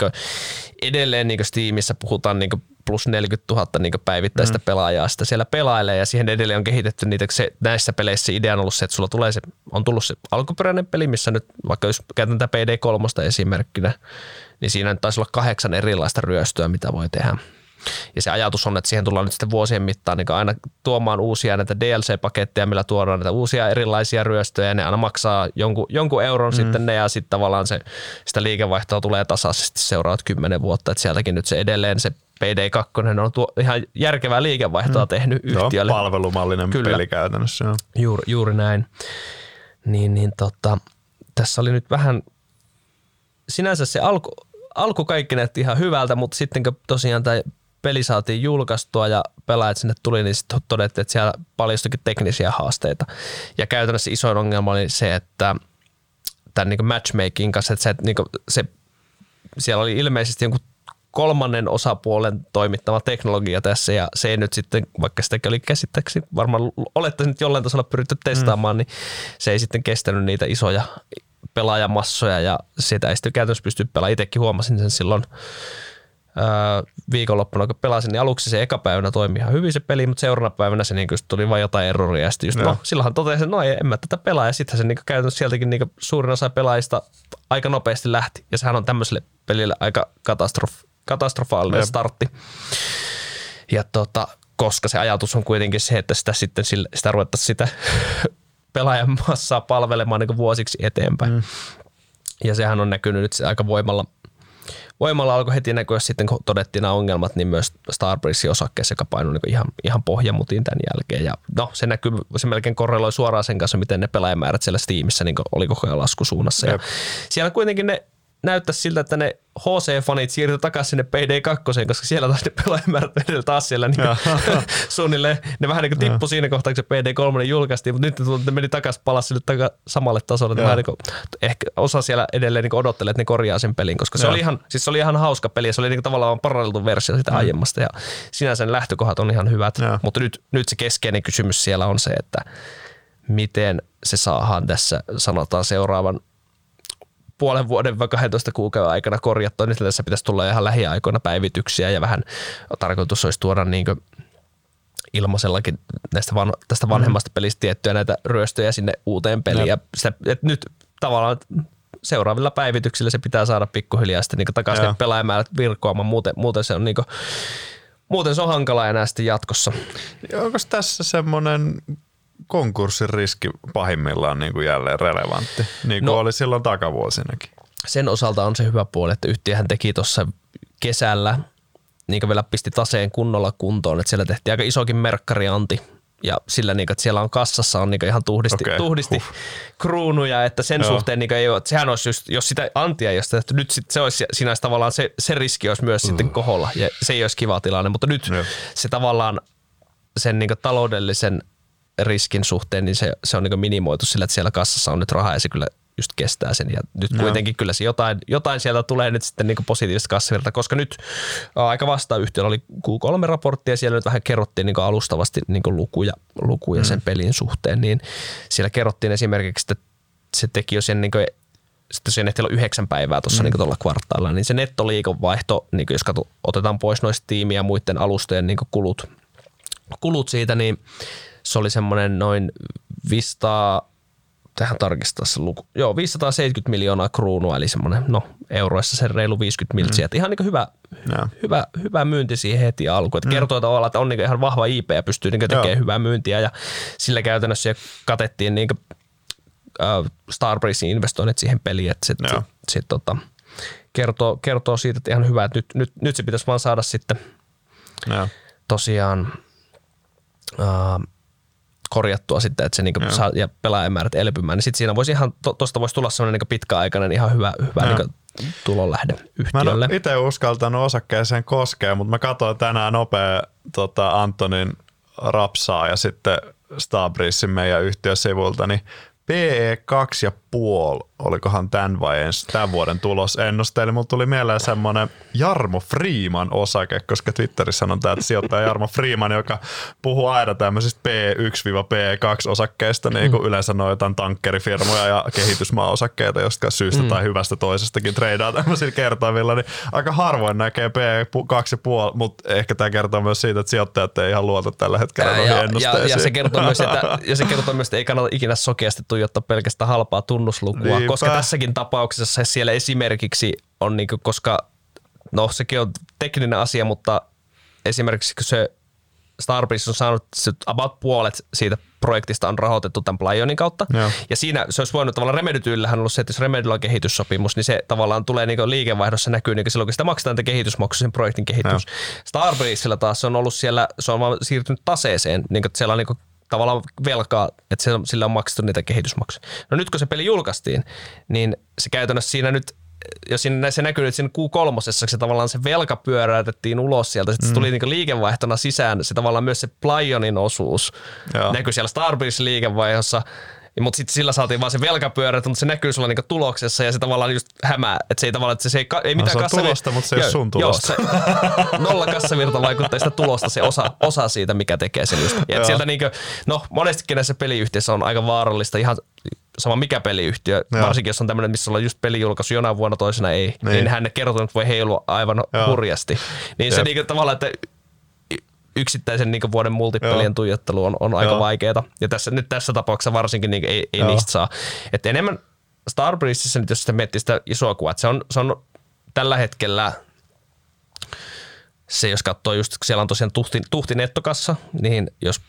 edelleen niin Steamissa puhutaan niin plus 40 000 niin päivittäistä mm. pelaajaa sitä siellä pelailee ja siihen edelleen on kehitetty niitä, se, näissä peleissä idea on ollut se, että sulla tulee se, on tullut se alkuperäinen peli, missä nyt vaikka jos käytän tätä PD3 esimerkkinä, niin siinä taisi olla kahdeksan erilaista ryöstöä, mitä voi tehdä. Ja se ajatus on, että siihen tullaan nyt sitten vuosien mittaan niin aina tuomaan uusia näitä DLC-paketteja, millä tuodaan näitä uusia erilaisia ryöstöjä ja ne aina maksaa jonkun, jonkun euron mm. sitten ne ja sitten tavallaan se, sitä liikevaihtoa tulee tasaisesti seuraavat kymmenen vuotta, että sieltäkin nyt se edelleen se PD2 on tuo ihan järkevää liikevaihtoa mm. tehnyt yhtiölle. Joo, palvelumallinen Kyllä. peli käytännössä. Juuri, juuri näin. Niin, niin tota, tässä oli nyt vähän, sinänsä se alku, alku kaikki näytti ihan hyvältä, mutta sitten kun tosiaan tämä peli saatiin julkaistua ja pelaajat sinne tuli, niin sitten todettiin, että siellä paljastuikin teknisiä haasteita. Ja käytännössä isoin ongelma oli se, että tämän niin matchmaking kanssa, että se, niin se, siellä oli ilmeisesti jonkun kolmannen osapuolen toimittama teknologia tässä ja se ei nyt sitten, vaikka sitäkin oli käsittääkseni varmaan olettaisin, että jollain tasolla pyritty testaamaan, mm. niin se ei sitten kestänyt niitä isoja pelaajamassoja ja sitä ei sitten käytännössä pysty pelaamaan. Itsekin huomasin sen silloin viikonloppuna, kun pelasin, niin aluksi se eka päivänä toimi ihan hyvin se peli, mutta seuraavana päivänä se niin tuli vain jotain erroria. Ja sitten just, no, silloinhan totesin, että no ei, en mä tätä pelaa. Ja sittenhän se niin käytännössä sieltäkin niin suurin osa pelaajista aika nopeasti lähti. Ja sehän on tämmöiselle pelille aika katastrofi katastrofaalinen Jep. startti. Ja tota, koska se ajatus on kuitenkin se, että sitä sitten sitä ruvettaisiin sitä pelaajan massaa palvelemaan niin vuosiksi eteenpäin. Mm. Ja sehän on näkynyt nyt aika voimalla. Voimalla alkoi heti näkyä sitten, kun todettiin nämä ongelmat, niin myös Starbreezein osakkeessa, joka painoi niin ihan, ihan pohjamutiin tämän jälkeen. Ja no, se näkyy, se melkein korreloi suoraan sen kanssa, miten ne pelaajamäärät siellä Steamissa niin oli koko ajan laskusuunnassa. Ja siellä kuitenkin ne näyttäisi siltä, että ne HC-fanit siirtyi takaisin sinne PD2, koska siellä taas ne pelaajamäärät vedellä taas siellä niin suunnilleen. Ne vähän niin tippu siinä kohtaa, kun se PD3 julkaistiin, mutta nyt ne meni takaisin palas sille taka, samalle tasolle. Vähän niin kuin, ehkä osa siellä edelleen niin odottelee, että ne korjaa sen pelin, koska se oli, ihan, siis se oli ihan hauska peli ja se oli niin tavallaan paranneltu versio sitä mm. aiemmasta ja sinänsä sen lähtökohdat on ihan hyvät, ja. mutta nyt, nyt se keskeinen kysymys siellä on se, että miten se saadaan tässä sanotaan seuraavan puolen vuoden vai 12 kuukauden aikana korjattua. Nyt tässä pitäisi tulla ihan lähiaikoina päivityksiä ja vähän tarkoitus olisi tuoda niin ilmaisellakin näistä van, tästä vanhemmasta mm. pelistä tiettyjä näitä ryöstöjä sinne uuteen peliin. Ja sitä, et nyt tavallaan seuraavilla päivityksillä se pitää saada pikkuhiljaa sitten niin takaisin pelaajamäärät virkoamaan. Muuten, muuten se on niin kuin, muuten se on hankala enää sitten jatkossa. Onko tässä semmoinen konkurssin riski pahimmillaan niin kuin jälleen relevantti, niin kuin no, oli silloin takavuosinakin. Sen osalta on se hyvä puoli, että yhtiöhän teki tuossa kesällä, niin vielä pisti taseen kunnolla kuntoon, että siellä tehtiin aika isokin merkkarianti ja sillä, niin kuin, että siellä on kassassa on niin ihan tuhdisti, okay. tuhdisti huh. kruunuja, että sen Joo. suhteen niin ei ole, että sehän olisi just, jos sitä antia ei olisi tehty, nyt sit se olisi, siinä olisi tavallaan se, se riski olisi myös uh. sitten koholla ja se ei olisi kiva tilanne, mutta nyt Joo. se tavallaan sen niin taloudellisen riskin suhteen, niin se, se on niin minimoitu sillä, että siellä kassassa on nyt rahaa ja se kyllä just kestää sen. Ja nyt no. kuitenkin kyllä se jotain, jotain sieltä tulee nyt sitten niin positiivista kassavirta, koska nyt aika vasta yhtiöllä oli Q3-raportti ja siellä nyt vähän kerrottiin niin alustavasti niin lukuja, lukuja mm. sen pelin suhteen, niin siellä kerrottiin esimerkiksi, että se teki jo sen niin kuin sitten sen ehti olla yhdeksän päivää tuossa mm. niin tuolla kvartaalilla, niin se nettoliikonvaihto, niin jos katso, otetaan pois noista tiimiä ja muiden alustojen niin kulut, kulut siitä, niin se oli semmoinen noin 500, tähän tarkistaa se luku, joo 570 miljoonaa kruunua, eli semmoinen, no euroissa se reilu 50 miltsiä, mm. ihan niin hyvä, no. hyvä, hyvä myynti siihen heti alkuun, että mm. kertoo tavallaan, että on niin ihan vahva IP ja pystyy niin tekemään joo. hyvää myyntiä ja sillä käytännössä katettiin niin Starbreezein investoinnit siihen peliin, että sit, sit, sit, tota, kertoo, kertoo siitä, että ihan hyvä, että nyt, nyt, nyt se pitäisi vaan saada sitten no. tosiaan korjattua sitten, että se niinku saa ja pelaajamäärät elpymään, niin sitten siinä voisi ihan, tuosta voisi tulla sellainen niinku pitkäaikainen ihan hyvä, hyvä niinku tulonlähde yhtiölle. Mä en itse uskaltanut osakkeeseen koskea, mutta mä katsoin tänään nopea tota Antonin rapsaa ja sitten Stabrissin meidän yhtiösivulta, niin PE 2,5, olikohan tämän vai ensi, tämän vuoden tulosennuste. Eli mulla tuli mieleen semmoinen Jarmo Freeman osake, koska Twitterissä on tämä sijoittaja Jarmo Freeman, joka puhuu aina tämmöisistä P1-P2 osakkeista, niin kuin mm. yleensä noin jotain tankkerifirmoja ja kehitysmaaosakkeita, josta syystä mm. tai hyvästä toisestakin treidaa tämmöisillä kertoimilla, niin aika harvoin näkee P2,5, mutta ehkä tämä kertoo myös siitä, että sijoittajat ei ihan luota tällä hetkellä ja, ja, ja, ja, se kertoo myös, että, ja se kertoo myös, että ei kannata ikinä sokeasti tuijottaa pelkästään halpaa tunnuslukua, Niinpä. koska tässäkin tapauksessa siellä esimerkiksi on, niinku, koska no sekin on tekninen asia, mutta esimerkiksi kun se Starbreeze on saanut about puolet siitä projektista on rahoitettu tämän Plionin kautta. Joo. Ja siinä se olisi voinut tavallaan Remedytyyllähän ollut se, että jos Remedyllä on kehityssopimus, niin se tavallaan tulee niin liikevaihdossa näkyy niin silloin, kun sitä maksetaan te kehitysmaksu, sen projektin kehitys. Starbreezella taas se on ollut siellä, se on vaan siirtynyt taseeseen, niin että siellä on niin tavallaan velkaa, että se, sillä on maksettu niitä kehitysmaksuja. No nyt kun se peli julkaistiin, niin se käytännössä siinä nyt jos siinä, se näkyy nyt siinä Q3, se tavallaan se velka pyöräytettiin ulos sieltä, sitten mm. se tuli niin liikevaihtona sisään, se tavallaan myös se Plionin osuus Joo. näkyy siellä Starbreeze liikevaihdossa, mutta sitten sillä saatiin vaan se velkapyörä, mutta se näkyy sulla niinku tuloksessa ja se tavallaan just hämää. Että se ei tavallaan, että se, ei, ei mitään no, se on tulosta, mutta se ei ole sun tulosta. Joo, se, nolla kassavirta vaikuttaa sitä tulosta, se osa, osa siitä, mikä tekee sen just. Ja sieltä niinku, no monestikin näissä peliyhtiöissä on aika vaarallista ihan sama mikä peliyhtiö, Joo. varsinkin jos on tämmöinen, missä on just pelijulkaisu jonain vuonna toisena ei, niin, niin hän ne kertonut voi heilua aivan Joo. hurjasti. Niin Jep. se niinku tavallaan, että yksittäisen niin vuoden multipelien Joo. tuijottelu on, on aika vaikeaa. Ja tässä, nyt tässä tapauksessa varsinkin niin ei, ei niistä saa. Että enemmän Starbreezeissa nyt, jos sitä miettii sitä isoa kuvaa, se on, se on tällä hetkellä se, jos katsoo just, siellä on tosiaan tuhti, tuhti nettokassa, niin jos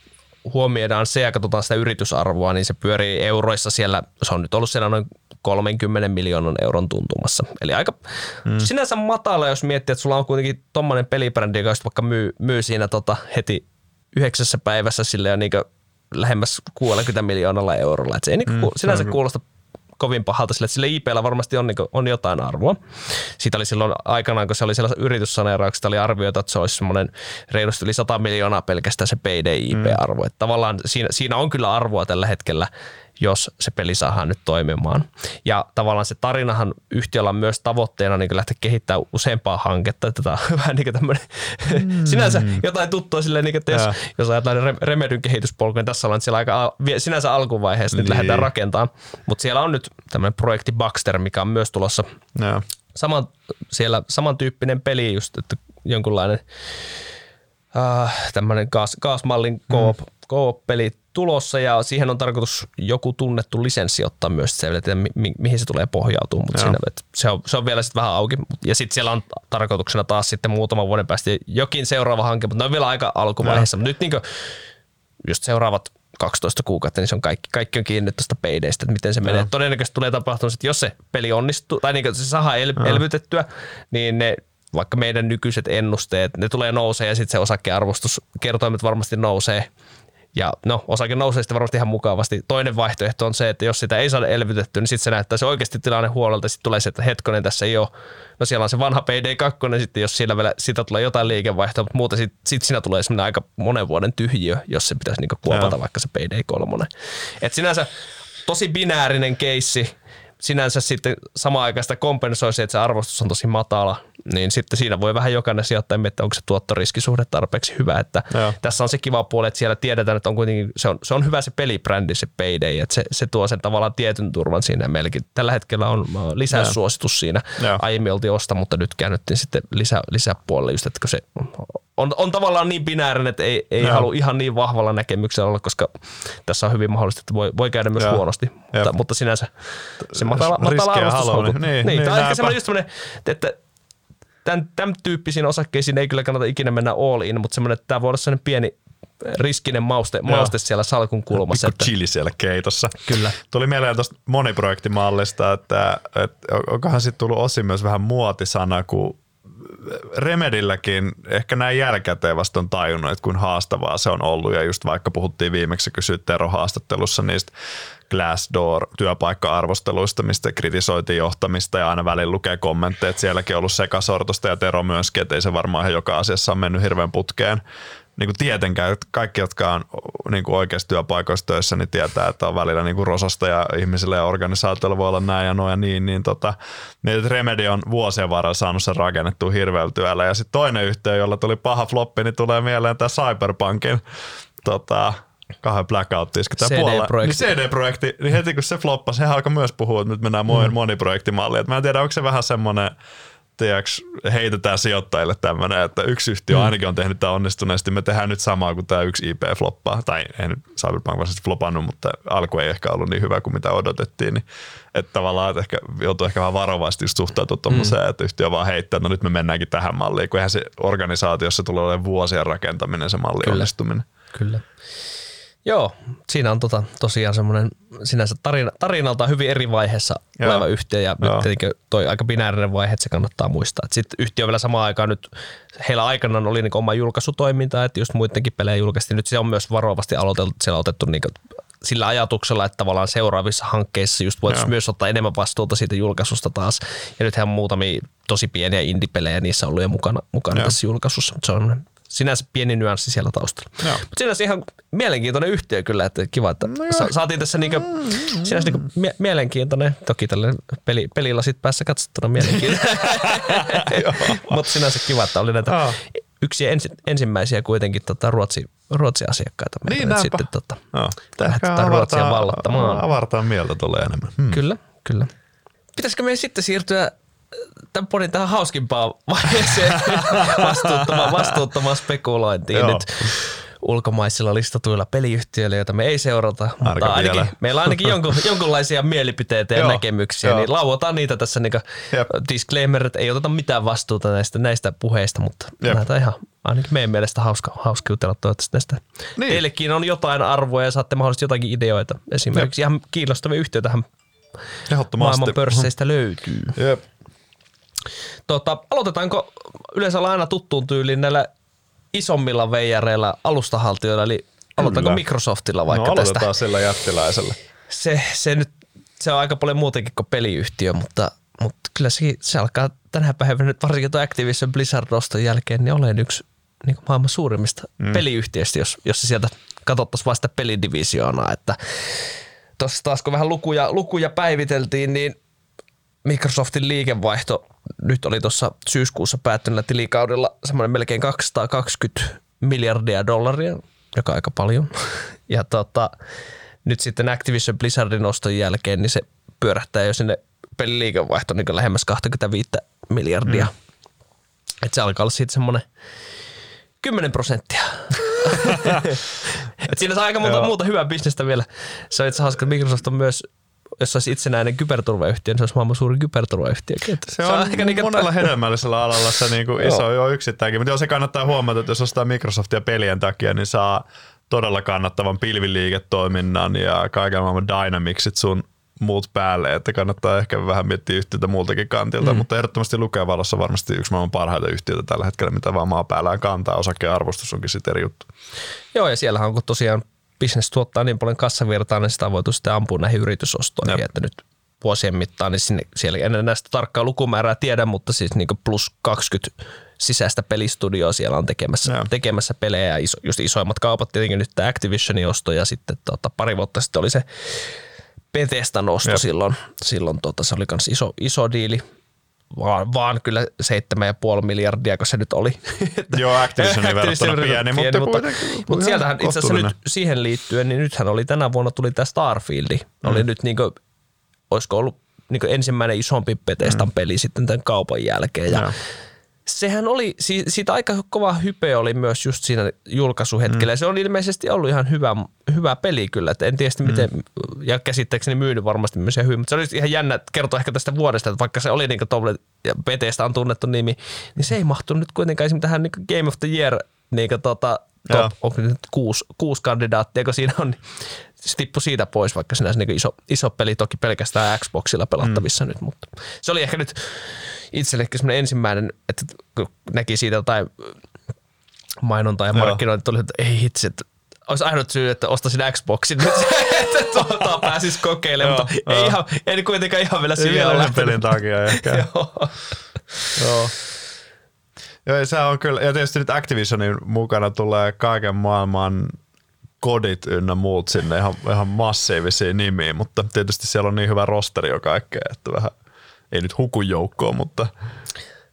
huomioidaan se ja katsotaan sitä yritysarvoa, niin se pyörii euroissa siellä, se on nyt ollut siellä noin 30 miljoonan euron tuntumassa. Eli aika mm. sinänsä matala, jos miettii, että sulla on kuitenkin tommonen pelibrändi, joka vaikka myy, myy siinä tota heti yhdeksässä päivässä sille ja niin lähemmäs 60 miljoonalla eurolla. Et se ei niin mm, sinänsä kuulosta kovin pahalta sille, että sille IPllä varmasti on, niin kuin, on jotain arvoa. Siitä oli silloin aikanaan, kun se oli siellä yrityssaneerauksesta, oli arvioita, että se olisi semmoinen reilusti yli 100 miljoonaa pelkästään se Payday IP-arvo. Mm. Että tavallaan siinä, siinä on kyllä arvoa tällä hetkellä jos se peli saadaan nyt toimimaan. Ja tavallaan se tarinahan yhtiöllä on myös tavoitteena niin lähteä kehittämään useampaa hanketta. Tätä on vähän niin mm. sinänsä jotain tuttua silleen, niin että jos, jos ajatellaan Remedyn kehityspolku, niin tässä ollaan siellä aika sinänsä alkuvaiheessa niin. nyt lähdetään rakentamaan. Mutta siellä on nyt tämmöinen projekti Baxter, mikä on myös tulossa ja. saman, siellä samantyyppinen peli just, että jonkunlainen äh, tämmöinen gas, gasmallin koop, mm. koop-peli tulossa ja siihen on tarkoitus joku tunnettu lisenssi ottaa myös se, että mi- mihin se tulee pohjautumaan, mutta siinä, että se, on, se on vielä sitten vähän auki. Ja sitten siellä on tarkoituksena taas sitten muutaman vuoden päästä jokin seuraava hanke, mutta ne on vielä aika alkuvaiheessa. Mutta nyt niin kuin, just seuraavat 12 kuukautta, niin se on kaikki, kaikki on kiinni tuosta peideistä, että miten se menee. Todennäköisesti tulee tapahtumaan, että jos se peli onnistuu, tai niin se saadaan el- elvytettyä, niin ne vaikka meidän nykyiset ennusteet, ne tulee nousee ja sitten se osakkearvostuskertoimet varmasti nousee ja no, osake nousee sitten varmasti ihan mukavasti. Toinen vaihtoehto on se, että jos sitä ei saada elvytettyä, niin sitten se näyttää se oikeasti tilanne huolelta. Sitten tulee se, että hetkonen tässä ei ole. No siellä on se vanha PD2, sitten jos siellä vielä, sitä tulee jotain liikevaihtoa, mutta muuten sitten sit siinä tulee semmoinen aika monen vuoden tyhjiö, jos se pitäisi niinku kuopata Joo. vaikka se PD3. Et sinänsä tosi binäärinen keissi, sinänsä sitten samaan aikaan sitä kompensoi se, että se arvostus on tosi matala, niin sitten siinä voi vähän jokainen sijoittaja miettiä, onko se tuottoriskisuhde tarpeeksi hyvä. Että tässä on se kiva puoli, että siellä tiedetään, että on kuitenkin, se on, se on hyvä se pelibrändi, se Payday, että se, se tuo sen tavallaan tietyn turvan siinä melkein. Tällä hetkellä on lisäsuositus siinä. Ja. Aiemmin oltiin osta, mutta nyt käännyttiin sitten lisä, lisäpuolelle just, että se on, on tavallaan niin binäärinen, että ei, ei halua ihan niin vahvalla näkemyksellä olla, koska tässä on hyvin mahdollista, että voi, voi käydä myös ja. huonosti. Mutta, mutta sinänsä se matala, matala arvostus. Niin, niin, niin, tämä on ehkä semmoinen just semmoinen, että tämän, tämän tyyppisiin osakkeisiin ei kyllä kannata ikinä mennä all in, mutta semmoinen, että tämä voi olla semmoinen pieni riskinen mauste, mauste siellä salkun kulmassa. Pikku chili siellä keitossa. Kyllä. Tuli mieleen tuosta moniprojektimallista, että, että onkohan sitten tullut osin myös vähän muotisana, kun Remedilläkin ehkä näin jälkikäteen vasta on tajunnut, että kuin haastavaa se on ollut. Ja just vaikka puhuttiin viimeksi kysyt Tero haastattelussa niistä Glassdoor-työpaikka-arvosteluista, mistä kritisoitiin johtamista ja aina välillä lukee kommentteja, että sielläkin on ollut sekasortosta ja Tero myöskin, että ei se varmaan ihan joka asiassa on mennyt hirveän putkeen niin kuin tietenkään, kaikki, jotka on niin kuin oikeasti työpaikoissa töissä, niin tietää, että on välillä niin kuin rosasta ja ihmisille ja organisaatioilla voi olla näin ja noin ja niin, niin tota, niin Remedy on vuosien varrella saanut sen rakennettua hirveällä työllä. Ja sitten toinen yhtiö, jolla tuli paha floppi, niin tulee mieleen tämä Cyberpunkin tota, kahden blackouttiin. CD-projekti. Niin CD-projekti, niin heti kun se floppasi, he alkoi myös puhua, että nyt mennään mm. moniprojektimalliin. mä en tiedä, onko se vähän semmoinen tiedätkö, heitetään sijoittajille tämmöinen, että yksi yhtiö mm. ainakin on tehnyt tämä onnistuneesti, me tehdään nyt samaa kuin tämä yksi IP floppaa, tai ei nyt Cyberpunk varsinaisesti flopannut, mutta alku ei ehkä ollut niin hyvä kuin mitä odotettiin, niin että tavallaan että ehkä, joutuu ehkä vähän varovasti suhtautua tuommoiseen, mm. että yhtiö vaan heittää, että no nyt me mennäänkin tähän malliin, kun eihän se organisaatiossa tulee olemaan vuosien rakentaminen se malli Kyllä. onnistuminen. Kyllä. Joo, siinä on tota, tosiaan semmoinen sinänsä tarina, tarinalta hyvin eri vaiheessa Joo. oleva yhtiö ja Joo. nyt tietenkin toi aika binäärinen vaihe, että se kannattaa muistaa. Sitten yhtiö vielä samaan aikaan nyt, heillä aikanaan oli niin oma julkaisutoiminta, että just muidenkin pelejä julkaistiin. Nyt se on myös varovasti aloiteltu, siellä on otettu niin sillä ajatuksella, että tavallaan seuraavissa hankkeissa just voitaisiin myös ottaa enemmän vastuuta siitä julkaisusta taas. Ja nythän muutamia tosi pieniä indie-pelejä niissä on ollut jo mukana, mukana tässä julkaisussa. Se on sinänsä pieni nyanssi siellä taustalla. Mutta sinänsä ihan mielenkiintoinen yhtiö kyllä, että kiva, että no sa- saatiin tässä niinku, sinänsä niinku mie- mielenkiintoinen, toki tälle peli, pelillä sit päässä katsottuna mielenkiintoinen, mutta sinänsä kiva, että oli näitä oh. yksi ensi, ensimmäisiä kuitenkin tota, Ruotsi, Ruotsin asiakkaita. Niin näinpä. sitten tota, lähdetään Ruotsia vallattamaan. Avartaa mieltä tulee enemmän. Hmm. Kyllä, kyllä. Pitäisikö meidän sitten siirtyä tämän podin tähän hauskimpaan vaiheeseen vastuuttomaan, vastuuttomaan spekulointiin Joo. nyt ulkomaisilla listatuilla peliyhtiöillä, joita me ei seurata, mutta ainakin, ainakin meillä on ainakin jonkun, jonkunlaisia mielipiteitä ja Joo, näkemyksiä, jo. niin lauotaan niitä tässä niin disclaimer, että ei oteta mitään vastuuta näistä, näistä puheista, mutta Jep. näitä ihan ainakin meidän mielestä hauska, hauska jutella toivottavasti näistä. Niin. Teillekin on jotain arvoa ja saatte mahdollisesti jotakin ideoita. Esimerkiksi Jep. ihan kiinnostavia yhtiöitä maailman pörsseistä löytyy. Jep. Tota, aloitetaanko yleensä aina tuttuun tyyliin näillä isommilla veijareilla alustahaltijoilla, eli aloitetaanko Kyllä. Microsoftilla vaikka no, tästä? aloitetaan sillä jättiläisellä. Se, se, nyt, se on aika paljon muutenkin kuin peliyhtiö, mutta, mutta kyllä se, se alkaa tänä päivänä nyt varsinkin tuon Activision Blizzard-oston jälkeen, niin olen yksi niin kuin maailman suurimmista mm. peliyhtiöistä, jos, jos se sieltä katsottaisiin vasta pelidivisioonaa, että tuossa taas kun vähän lukuja, lukuja päiviteltiin, niin Microsoftin liikevaihto nyt oli tuossa syyskuussa päättyneellä tilikaudella semmoinen melkein 220 miljardia dollaria, joka aika paljon. Ja tota, nyt sitten Activision Blizzardin oston jälkeen, niin se pyörähtää jo sinne peliliikevaihto niin lähemmäs 25 miljardia. Mm. Et se alkaa olla siitä semmoinen 10 prosenttia. Et siinä saa aika monta muuta hyvää bisnestä vielä. Se on itse hauska, että Microsoft on myös jos olisi itsenäinen kyberturvayhtiö, niin se olisi maailman suurin kyberturvayhtiö. Se, se on, on aika niin monella hedelmällisellä alalla se niin kuin iso jo yksittäinkin, mutta se kannattaa huomata, että jos ostaa Microsoftia pelien takia, niin saa todella kannattavan pilviliiketoiminnan ja kaiken maailman Dynamicsit sun muut päälle, että kannattaa ehkä vähän miettiä yhtiötä muultakin kantilta, mm. mutta ehdottomasti lukevalossa varmasti yksi maailman parhaita yhtiöitä tällä hetkellä, mitä vaan maa päällään kantaa. Osakearvostus onkin sitten eri juttu. Joo, ja siellähän on kun tosiaan bisnes tuottaa niin paljon kassavirtaa, niin sitä on voitu sitten ampua näihin yritysostoihin, Jep. että nyt vuosien mittaan, niin sinne, siellä en näistä tarkkaa lukumäärää tiedä, mutta siis niin plus 20 sisäistä pelistudioa siellä on tekemässä, tekemässä pelejä ja iso, just isoimmat kaupat tietenkin nyt tämä Activisionin osto ja sitten tota, pari vuotta sitten oli se Bethesda nosto Jep. silloin, silloin tota, se oli myös iso, iso diili vaan, vaan kyllä 7,5 miljardia, kun se nyt oli. Joo, Activisionin verrattuna pieni, pieni, mutta, mutta, mutta, mutta sieltähän itse asiassa nyt siihen liittyen, niin nythän oli tänä vuonna tuli tämä Starfieldi. Mm. Oli nyt niin kuin, olisiko ollut niin ensimmäinen isompi Bethesdan mm. peli sitten tämän kaupan jälkeen. Ja, ja sehän oli, siitä aika kova hype oli myös just siinä julkaisuhetkellä. Mm. Se on ilmeisesti ollut ihan hyvä, hyvä peli kyllä. Et en tiedä miten, mm. ja käsittääkseni myynyt varmasti myös hyvin, mutta se oli ihan jännä kertoa ehkä tästä vuodesta, että vaikka se oli niin kuin ja Betestä on tunnettu nimi, niin se ei mahtunut nyt kuitenkaan esimerkiksi tähän niin Game of the Year niin kuin tota, top, onko nyt kuusi, kuusi kandidaattia, kun siinä on, se tippui siitä pois, vaikka sinänsä niin iso, iso peli toki pelkästään Xboxilla pelattavissa mm. nyt, mutta se oli ehkä nyt itsellekin semmoinen ensimmäinen, että kun näki siitä jotain mainontaa ja markkinointia, tuli, että ei hitsi, että olisi ainut syy, että ostaisin Xboxin nyt, että tuota pääsisi kokeilemaan, mutta ei, ihan, ei kuitenkaan ihan vielä siihen ole pelin takia ehkä. Joo. Joo. Joo, se on kyllä, ja tietysti nyt Activisionin mukana tulee kaiken maailman kodit ynnä muut sinne ihan, ihan massiivisia nimiä, mutta tietysti siellä on niin hyvä rosteri jo kaikkea, että vähän ei nyt hukujoukkoa, mutta...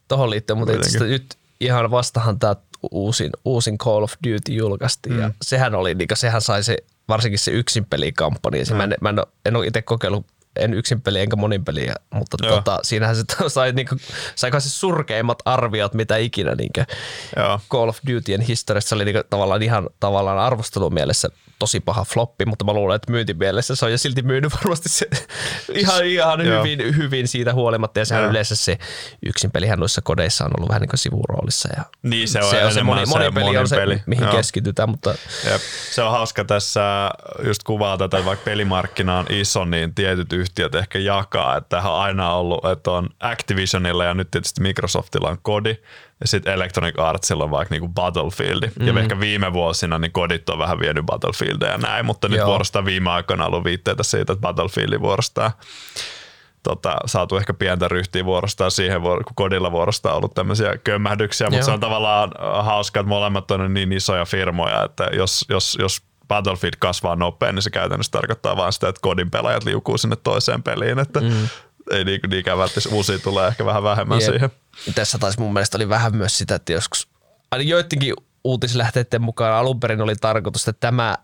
Tuohon liittyen, mutta itse nyt ihan vastahan tämä uusin, uusin Call of Duty julkaistiin mm. ja sehän oli, niin sehän sai se, varsinkin se yksin pelikampanja. Mm. Mä, en, mä en, ole, en ole itse kokeillut en yksin peli enkä monin peliä, mutta Joo. tota, siinähän se sai, niinku, sai kai se surkeimmat arviot, mitä ikinä niinku Joo. Call of Dutyn historiassa. Se oli niinku tavallaan ihan tavallaan arvostelumielessä tosi paha floppi, mutta mä luulen, että myyntimielessä se on jo silti myynyt varmasti se ihan, ihan hyvin, hyvin siitä huolimatta. Ja sehän Joo. yleensä se yksin pelihän noissa kodeissa on ollut vähän niin kuin sivuroolissa. Ja Niin, se on se, on se moni, se moni peli on se, monipeli. mihin Joo. keskitytään, mutta Jep. Se on hauska tässä just kuvaa tätä, vaikka pelimarkkina on iso, niin tietyt yhtiöt ehkä jakaa. Että tämähän on aina ollut, että on Activisionilla ja nyt tietysti Microsoftilla on kodi ja sitten Electronic Artsilla on vaikka niinku Battlefield. Mm. Ja ehkä viime vuosina niin kodit on vähän vienyt Battlefieldia ja näin, mutta nyt Joo. vuorostaan viime aikoina on ollut viitteitä siitä, että Battlefield vuorostaan tota, saatu ehkä pientä ryhtiä vuorostaan siihen, kun kodilla vuorostaan on ollut tämmöisiä kömmähdyksiä, mutta Joo. se on tavallaan äh, hauska, että molemmat on niin isoja firmoja, että jos, jos, jos Battlefield kasvaa nopein, niin se käytännössä tarkoittaa vain sitä, että kodin pelaajat liukuu sinne toiseen peliin, että mm. Ei niin, niinkään välttämättä uusia tulee ehkä vähän vähemmän Jep. siihen. Tässä taisi mun mielestä oli vähän myös sitä, että joskus aina joidenkin uutislähteiden mukaan alun perin oli tarkoitus, että tämä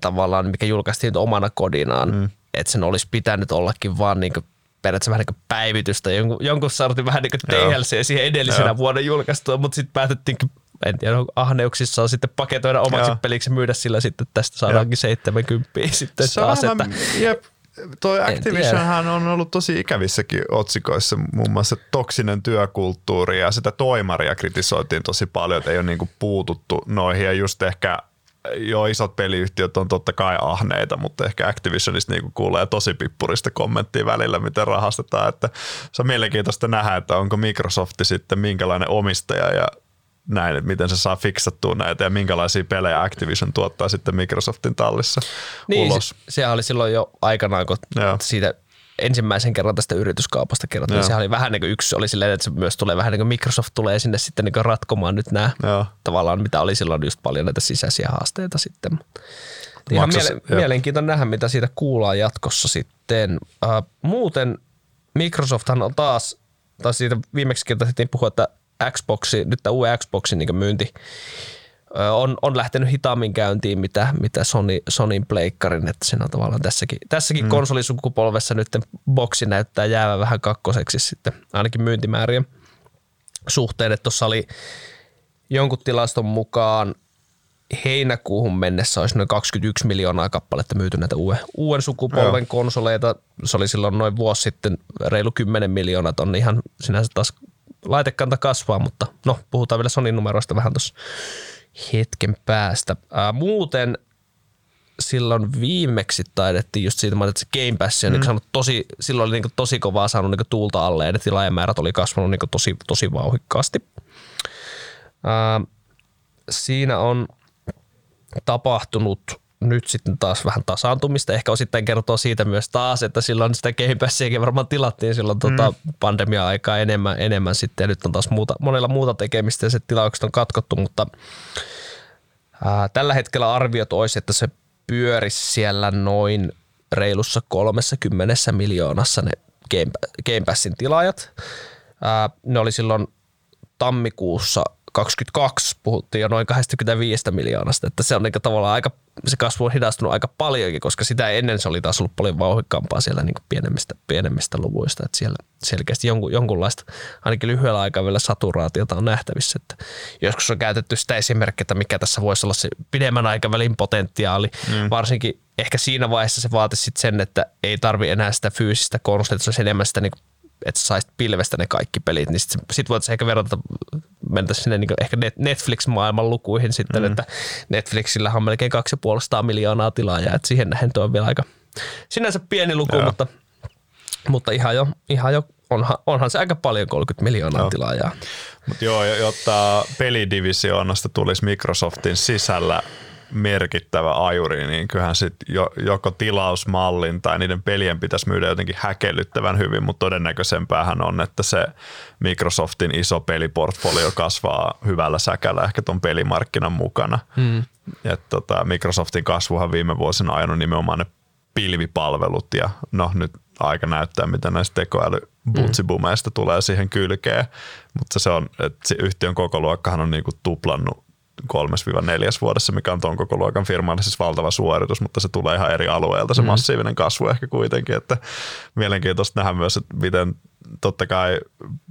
tavallaan, mikä julkaistiin nyt omana kodinaan, mm. että sen olisi pitänyt ollakin vaan niin kuin periaatteessa vähän niin päivitystä, jonkun, jonkun sortin vähän niin Joo. DLC siihen edellisenä Joo. vuonna julkaistua, mutta sitten päätettiinkin, en tiedä, ahneuksissa on sitten paketoida omaksi Joo. peliksi ja myydä sillä sitten tästä saadaankin 70 sitten Se on taas, vähän, että jep, toi Activisionhan on ollut tosi ikävissäkin otsikoissa, muun muassa toksinen työkulttuuri ja sitä toimaria kritisoitiin tosi paljon, että ei ole niinku puututtu noihin. Ja just ehkä jo isot peliyhtiöt on totta kai ahneita, mutta ehkä Activisionista niinku kuulee tosi pippurista kommenttia välillä, miten rahastetaan, että se on mielenkiintoista nähdä, että onko Microsofti sitten minkälainen omistaja ja näin, että miten se saa fiksattua näitä ja minkälaisia pelejä Activision tuottaa sitten Microsoftin tallissa Niin, ulos. se, sehän oli silloin jo aikanaan, kun Joo. siitä ensimmäisen kerran tästä yrityskaupasta kerrottiin. Joo. Sehän oli vähän niin kuin yksi oli silleen, että se myös tulee vähän niin kuin Microsoft tulee sinne sitten niin kuin ratkomaan nyt nämä Joo. tavallaan, mitä oli silloin just paljon näitä sisäisiä haasteita sitten. Ihan Maksas- miele- mielenkiintoinen nähdä, mitä siitä kuullaan jatkossa sitten. Uh, muuten Microsofthan on taas, tai siitä viimeksi taidettiin puhua, että Xboxi, nyt tämä uuden Xboxin niin myynti on, on lähtenyt hitaammin käyntiin, mitä, mitä Sony, Sonyn pleikkarin, että siinä on tavallaan tässäkin, tässäkin mm. konsolisukupolvessa nyt boksi näyttää jäävän vähän kakkoseksi sitten, ainakin myyntimäärien suhteen, että tuossa oli jonkun tilaston mukaan heinäkuuhun mennessä olisi noin 21 miljoonaa kappaletta myyty näitä uuden, uuden sukupolven Joo. konsoleita. Se oli silloin noin vuosi sitten reilu 10 miljoonaa on ihan sinänsä taas laitekanta kasvaa, mutta no puhutaan vielä Sonin numeroista vähän tuossa hetken päästä. Ää, muuten silloin viimeksi taidettiin just siitä, että se Game Pass on mm. saanut tosi, silloin oli niin tosi kovaa saanut niin tuulta alle ja ne tilaajamäärät oli kasvanut niin tosi, tosi vauhikkaasti. Ää, siinä on tapahtunut nyt sitten taas vähän tasaantumista. Ehkä osittain kertoo siitä myös taas, että silloin sitä Game Passiakin varmaan tilattiin silloin mm. tota pandemia-aikaa enemmän, enemmän sitten ja nyt on taas muuta, monella muuta tekemistä ja se tilaukset on katkottu, mutta ää, tällä hetkellä arviot olisi, että se pyörisi siellä noin reilussa 30 miljoonassa ne Game, Game Passin tilaajat. Ää, ne oli silloin tammikuussa 22 puhuttiin jo noin 25 miljoonasta, että se on niin tavallaan aika, se kasvu on hidastunut aika paljonkin, koska sitä ennen se oli taas ollut paljon vauhikkaampaa siellä niin pienemmistä, pienemmistä luvuista, että siellä selkeästi jonkun, jonkunlaista ainakin lyhyellä aikavälillä saturaatiota on nähtävissä, että joskus on käytetty sitä esimerkkiä, että mikä tässä voisi olla se pidemmän aikavälin potentiaali, mm. varsinkin ehkä siinä vaiheessa se vaatisi sit sen, että ei tarvi enää sitä fyysistä konsolia, että se olisi enemmän sitä niin että sä saisit pilvestä ne kaikki pelit, niin sitten sit voitaisiin ehkä verrata, mentäisiin sinne niin ehkä Net- Netflix-maailman lukuihin sitten, mm. että Netflixillä on melkein 250 miljoonaa tilaajaa, että siihen nähden tuo on vielä aika sinänsä pieni luku, Joo. mutta, mutta ihan jo, ihan jo onhan, onhan se aika paljon 30 miljoonaa Joo. tilaajaa. Mutta joo, jotta pelidivisioonasta tulisi Microsoftin sisällä merkittävä ajuri, niin kyllähän sit jo, joko tilausmallin tai niiden pelien pitäisi myydä jotenkin häkellyttävän hyvin, mutta todennäköisempäähän on, että se Microsoftin iso peliportfolio kasvaa hyvällä säkällä ehkä tuon pelimarkkinan mukana. Hmm. Et tota, Microsoftin kasvuhan viime vuosina on ajanut nimenomaan ne pilvipalvelut ja no nyt aika näyttää, mitä näistä tekoäly tulee siihen kylkeen, mutta se on, että se yhtiön koko luokkahan on niinku tuplannut kolmes-neljäs vuodessa, mikä on ton koko luokan firmalle siis valtava suoritus, mutta se tulee ihan eri alueelta, se mm. massiivinen kasvu ehkä kuitenkin, että mielenkiintoista nähdä myös, että miten totta kai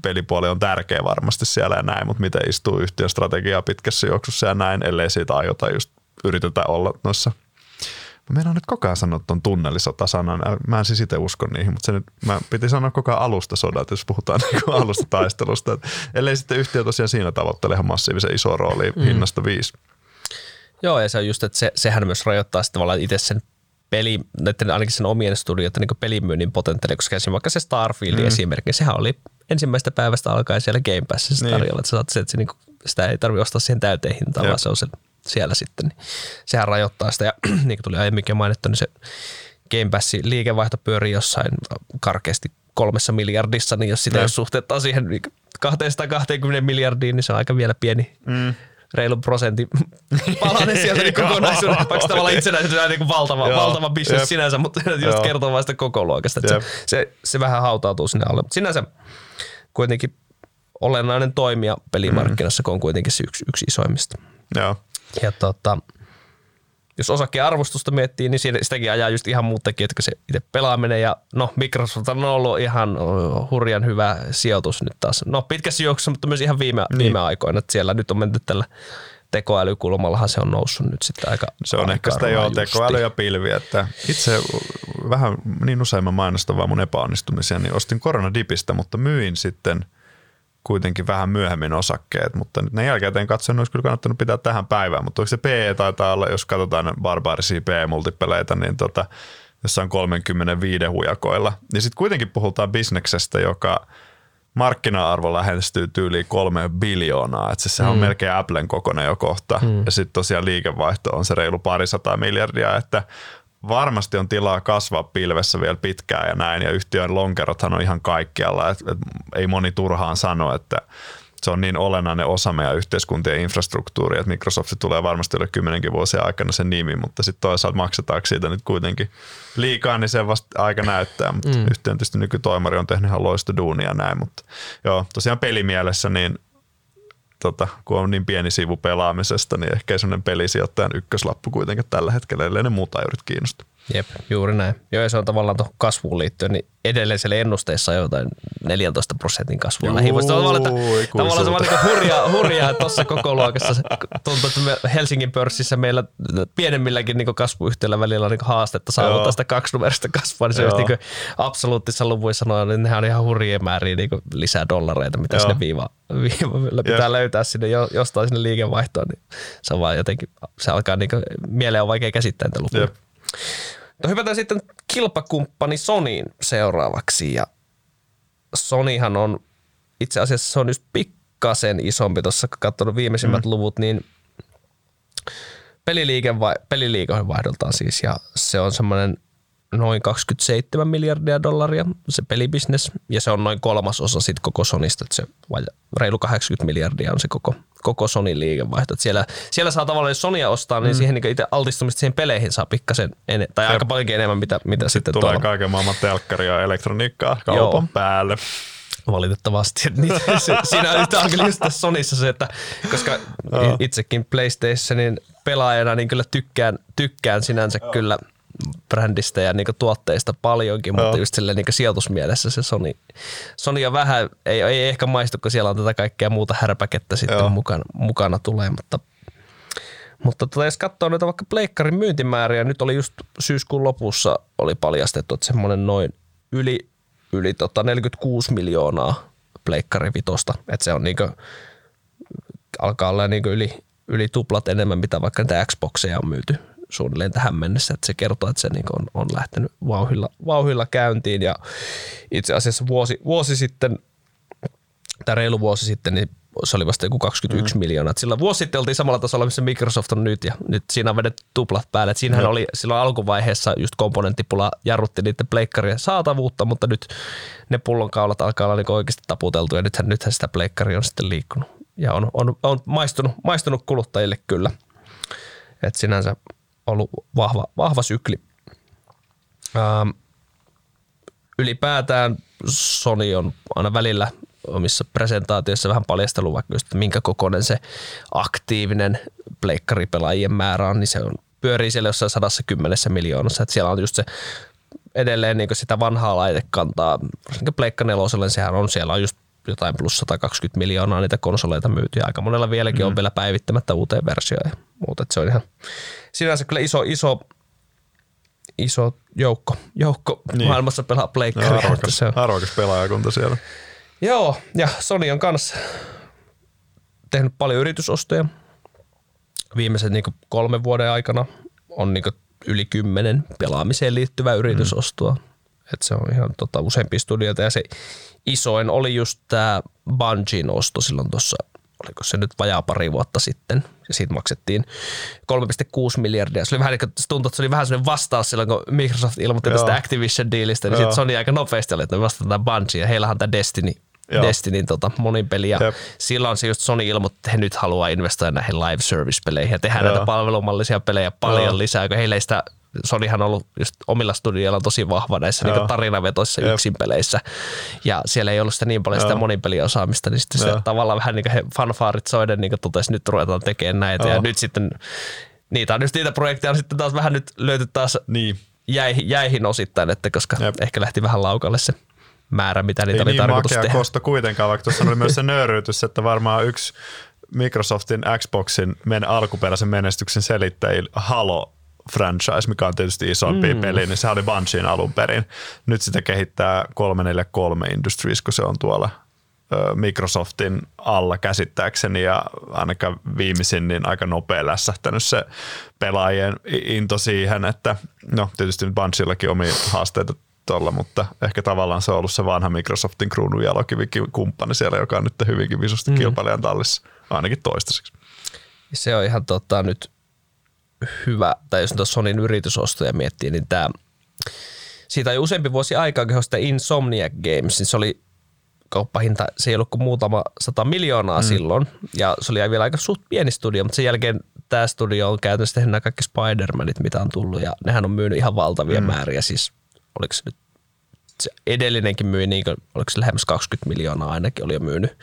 pelipuoli on tärkeä varmasti siellä ja näin, mutta miten istuu yhtiön strategiaa pitkässä juoksussa ja näin, ellei siitä aiota just yritetä olla noissa Mä meidän nyt koko ajan sanoa tuon tunnelisotasanan. Mä en siis itse usko niihin, mutta se nyt, mä piti sanoa koko ajan alusta sodat, jos puhutaan niin alusta taistelusta. Et, ellei sitten yhtiö tosiaan siinä tavoittele ihan massiivisen iso rooli mm. hinnasta viisi. Joo, ja se on just, että se, sehän myös rajoittaa sitten tavallaan itse sen peli, näiden ainakin sen omien studioiden niin pelimyynnin potentiaali, koska esimerkiksi vaikka se Starfield mm. esimerkki, sehän oli ensimmäistä päivästä alkaen siellä Game Passissa niin. tarjolla, että sä saat se, että se, niin kuin, sitä ei tarvitse ostaa siihen täyteen hintaan, vaan se on se siellä sitten, niin sehän rajoittaa sitä. Ja niin kuin tuli aiemminkin mainittu, niin se Game Passin liikevaihto pyörii jossain karkeasti kolmessa miljardissa, niin jos sitä no. suhteuttaa siihen 220 miljardiin, niin se on aika vielä pieni mm. reilu prosentti palanen sieltä niin kokonaisuuden, vaikka tavallaan itsenäisyys on niin valtava, Joo. valtava bisnes sinänsä, mutta just Joo. kertoo vain sitä koko luokasta. Se, se, se, vähän hautautuu sinne alle. Mutta sinänsä kuitenkin olennainen toimija pelimarkkinassa, mm. kun on kuitenkin se yksi, yksi isoimmista. Joo. Ja tota, jos osakkeen arvostusta miettii, niin sitäkin ajaa just ihan muut tekijät, että se itse pelaaminen. Ja no, Microsoft on ollut ihan hurjan hyvä sijoitus nyt taas. No, pitkässä juoksussa, mutta myös ihan viime, niin. viime aikoina. Että siellä nyt on menty tällä tekoälykulmallahan se on noussut nyt sitten aika Se on aika ehkä sitä joo, tekoäly ja pilvi, että itse vähän niin usein mä mainostan vaan mun epäonnistumisia, niin ostin koronadipistä, mutta myin sitten – kuitenkin vähän myöhemmin osakkeet, mutta nyt ne jälkeen katsoen olisi kyllä kannattanut pitää tähän päivään, mutta se PE taitaa olla, jos katsotaan barbaarisia PE-multipeleitä, niin tota, jossain 35 hujakoilla. Ja sitten kuitenkin puhutaan bisneksestä, joka markkina-arvo lähestyy tyyliin kolme biljoonaa, että sehän mm. on melkein Applen kokoinen jo kohta. Mm. Ja sitten tosiaan liikevaihto on se reilu parisataa miljardia, että varmasti on tilaa kasvaa pilvessä vielä pitkään ja näin, ja yhtiön lonkerothan on ihan kaikkialla, et, et ei moni turhaan sano, että se on niin olennainen osa meidän yhteiskuntien infrastruktuuria, että Microsoft tulee varmasti yli kymmenenkin vuosien aikana sen nimi, mutta sitten toisaalta maksetaanko siitä nyt kuitenkin liikaa, niin se vasta aika näyttää, mutta mm. yhtiön tietysti nykytoimari on tehnyt ihan loista duunia näin, mutta joo, tosiaan pelimielessä niin tota, kun on niin pieni sivu pelaamisesta, niin ehkä semmoinen pelisijoittajan ykköslappu kuitenkin tällä hetkellä, ellei ne muut ajurit kiinnosta. Jep, juuri näin. Joo, ja se on tavallaan tuohon kasvuun liittyen, niin edelleen siellä ennusteessa on jotain 14 prosentin kasvua lähivuosina. Tavallaan, että, tavallaan se on niin hurjaa, hurjaa tuossa koko luokassa. Tuntuu, että me Helsingin pörssissä meillä pienemmilläkin niin kasvuyhtiöillä välillä on niin haastetta saavuttaa Joo. sitä kaksinumeroista kasvua, niin se on niin absoluuttisissa luvuissa noin, niin nehän on ihan hurjia määriä niin lisää dollareita, mitä Joo. sinne viiva, viiva pitää Jep. löytää sinne jostain sinne liikevaihtoon, niin se on vaan jotenkin, se alkaa niin kuin, mieleen on vaikea käsittää niitä lukuja. Jep. No hypätään sitten kilpakumppani Sonyin seuraavaksi ja Sonyhan on itse asiassa se on just pikkasen isompi tuossa, kun katsonut viimeisimmät mm. luvut, niin peliliikevaihdoltaan siis ja se on semmoinen noin 27 miljardia dollaria se pelibisnes ja se on noin kolmas osa sit koko Sonista, että se reilu 80 miljardia on se koko, koko Sonin liikevaihto. Siellä, siellä saa tavallaan, jos Sonia ostaa, niin mm. siihen niin itse altistumista siihen peleihin saa pikkasen, en, tai ja aika paljonkin enemmän, mitä, mitä sitten, sitten tulee tuolla. kaiken maailman telkkaria ja elektroniikkaa kaupan Joo. päälle valitettavasti. Niin, se, siinä on kyllä just tässä Sonissa se, että koska itsekin PlayStationin pelaajana niin kyllä tykkään, tykkään sinänsä kyllä – brändistä ja niinku tuotteista paljonkin, mutta just silleen niinku sijoitusmielessä se Sony, Sony on vähän, ei, ei ehkä maistu, kun siellä on tätä kaikkea muuta härpäkettä sitten mukana, mukana tulee, mutta mutta tota, jos katsoo nyt vaikka Pleikkarin myyntimääriä, nyt oli just syyskuun lopussa oli paljastettu, että semmoinen noin yli, yli tota 46 miljoonaa Pleikkari vitosta, että se on niinku, alkaa olla niinku yli, yli tuplat enemmän, mitä vaikka niitä Xboxeja on myyty suunnilleen tähän mennessä, että se kertoo, että se niin on, on lähtenyt vauhilla, vauhilla käyntiin ja itse asiassa vuosi, vuosi sitten, tai reilu vuosi sitten, niin se oli vasta joku 21 mm. miljoonaa. Sillä vuosi sitten oltiin samalla tasolla, missä Microsoft on nyt ja nyt siinä on vedetty tuplat päälle. Et siinähän mm. oli silloin alkuvaiheessa just komponenttipula jarrutti niiden pleikkarien saatavuutta, mutta nyt ne pullonkaulat alkaa olla niin oikeasti taputeltu ja nythän, nythän sitä pleikkaria on sitten liikkunut ja on, on, on maistunut, maistunut kuluttajille kyllä. Et sinänsä ollut vahva, vahva sykli. Ähm, ylipäätään Sony on aina välillä omissa presentaatioissa vähän paljastellut vaikka just, että minkä kokoinen se aktiivinen pleikkaripelaajien määrä on, niin se on, pyörii siellä jossain sadassa kymmenessä miljoonassa. Että siellä on just se edelleen niin sitä vanhaa laitekantaa. Niin Pleikka neloselle, niin sehän on siellä on just jotain plus 120 miljoonaa niitä konsoleita myyty ja aika monella vieläkin mm. on vielä päivittämättä uuteen versioon ja muuta. Että se on ihan sinänsä kyllä iso, iso, iso joukko, joukko niin. maailmassa pelaa pleikkaria. Arvokas, se on. arvokas pelaajakunta siellä. Joo, ja Sony on kanssa tehnyt paljon yritysostoja. Viimeisen niin kolmen vuoden aikana on niin yli kymmenen pelaamiseen liittyvää yritysostoa. Mm. Et se on ihan tota, useampi studioita ja se isoin oli just tämä Bungin osto silloin tuossa, oliko se nyt vajaa pari vuotta sitten, siitä maksettiin 3,6 miljardia. Se oli vähän, se tuntui, että se oli vähän sellainen vastaus silloin, kun Microsoft ilmoitti Joo. tästä Activision-diilistä, niin sitten Sony aika nopeasti oli, että me vastataan Bungie, ja heillähän tämä Destiny Joo. Destinin tota, monin peli. Ja Jep. silloin se just Sony ilmoitti, että he nyt haluaa investoida näihin live service-peleihin ja tehdä Joo. näitä palvelumallisia pelejä paljon Joo. lisää, kun heillä ei sitä Sonyhan on ollut just omilla studioilla tosi vahva näissä niin tarinavetoissa Jep. yksinpeleissä. Ja siellä ei ollut sitä niin paljon Joo. sitä monipeliosaamista, niin sitten se tavallaan vähän niin kuin he fanfaarit soiden niin totesi, nyt ruvetaan tekemään näitä. Joo. Ja nyt sitten niitä on just niitä projekteja on sitten taas vähän nyt löyty taas niin. jäihin, jäihin osittain, että koska Jep. ehkä lähti vähän laukalle se määrä, mitä niitä ei oli niin tarkoitus tehdä. kosto kuitenkaan, vaikka tuossa oli myös se nöyryytys, että varmaan yksi Microsoftin Xboxin men alkuperäisen menestyksen selittäjillä Halo franchise, mikä on tietysti isompi mm. peli, niin se oli Bungien alun perin. Nyt sitä kehittää 343 Industries, kun se on tuolla Microsoftin alla käsittääkseni ja ainakaan viimeisin niin aika nopea lässähtänyt se pelaajien into siihen, että no tietysti nyt Bungiellakin omia haasteita tuolla, mutta ehkä tavallaan se on ollut se vanha Microsoftin kruunun kumppani siellä, joka on nyt hyvinkin visusti mm. kilpailijan tallissa, ainakin toistaiseksi. Se on ihan tota, nyt hyvä, tai jos tuossa Sonin yritysostoja miettii, niin tämä, siitä on jo useampi vuosi aikaa, kun sitä Insomniac Games, niin se oli kauppahinta, se ei ollut kuin muutama sata miljoonaa mm. silloin, ja se oli vielä aika suht pieni studio, mutta sen jälkeen tämä studio on käytännössä tehnyt nämä kaikki Spider-Manit, mitä on tullut, ja nehän on myynyt ihan valtavia mm. määriä, siis oliko se nyt se edellinenkin myi, niin kuin, oliko se lähemmäs 20 miljoonaa ainakin oli jo myynyt.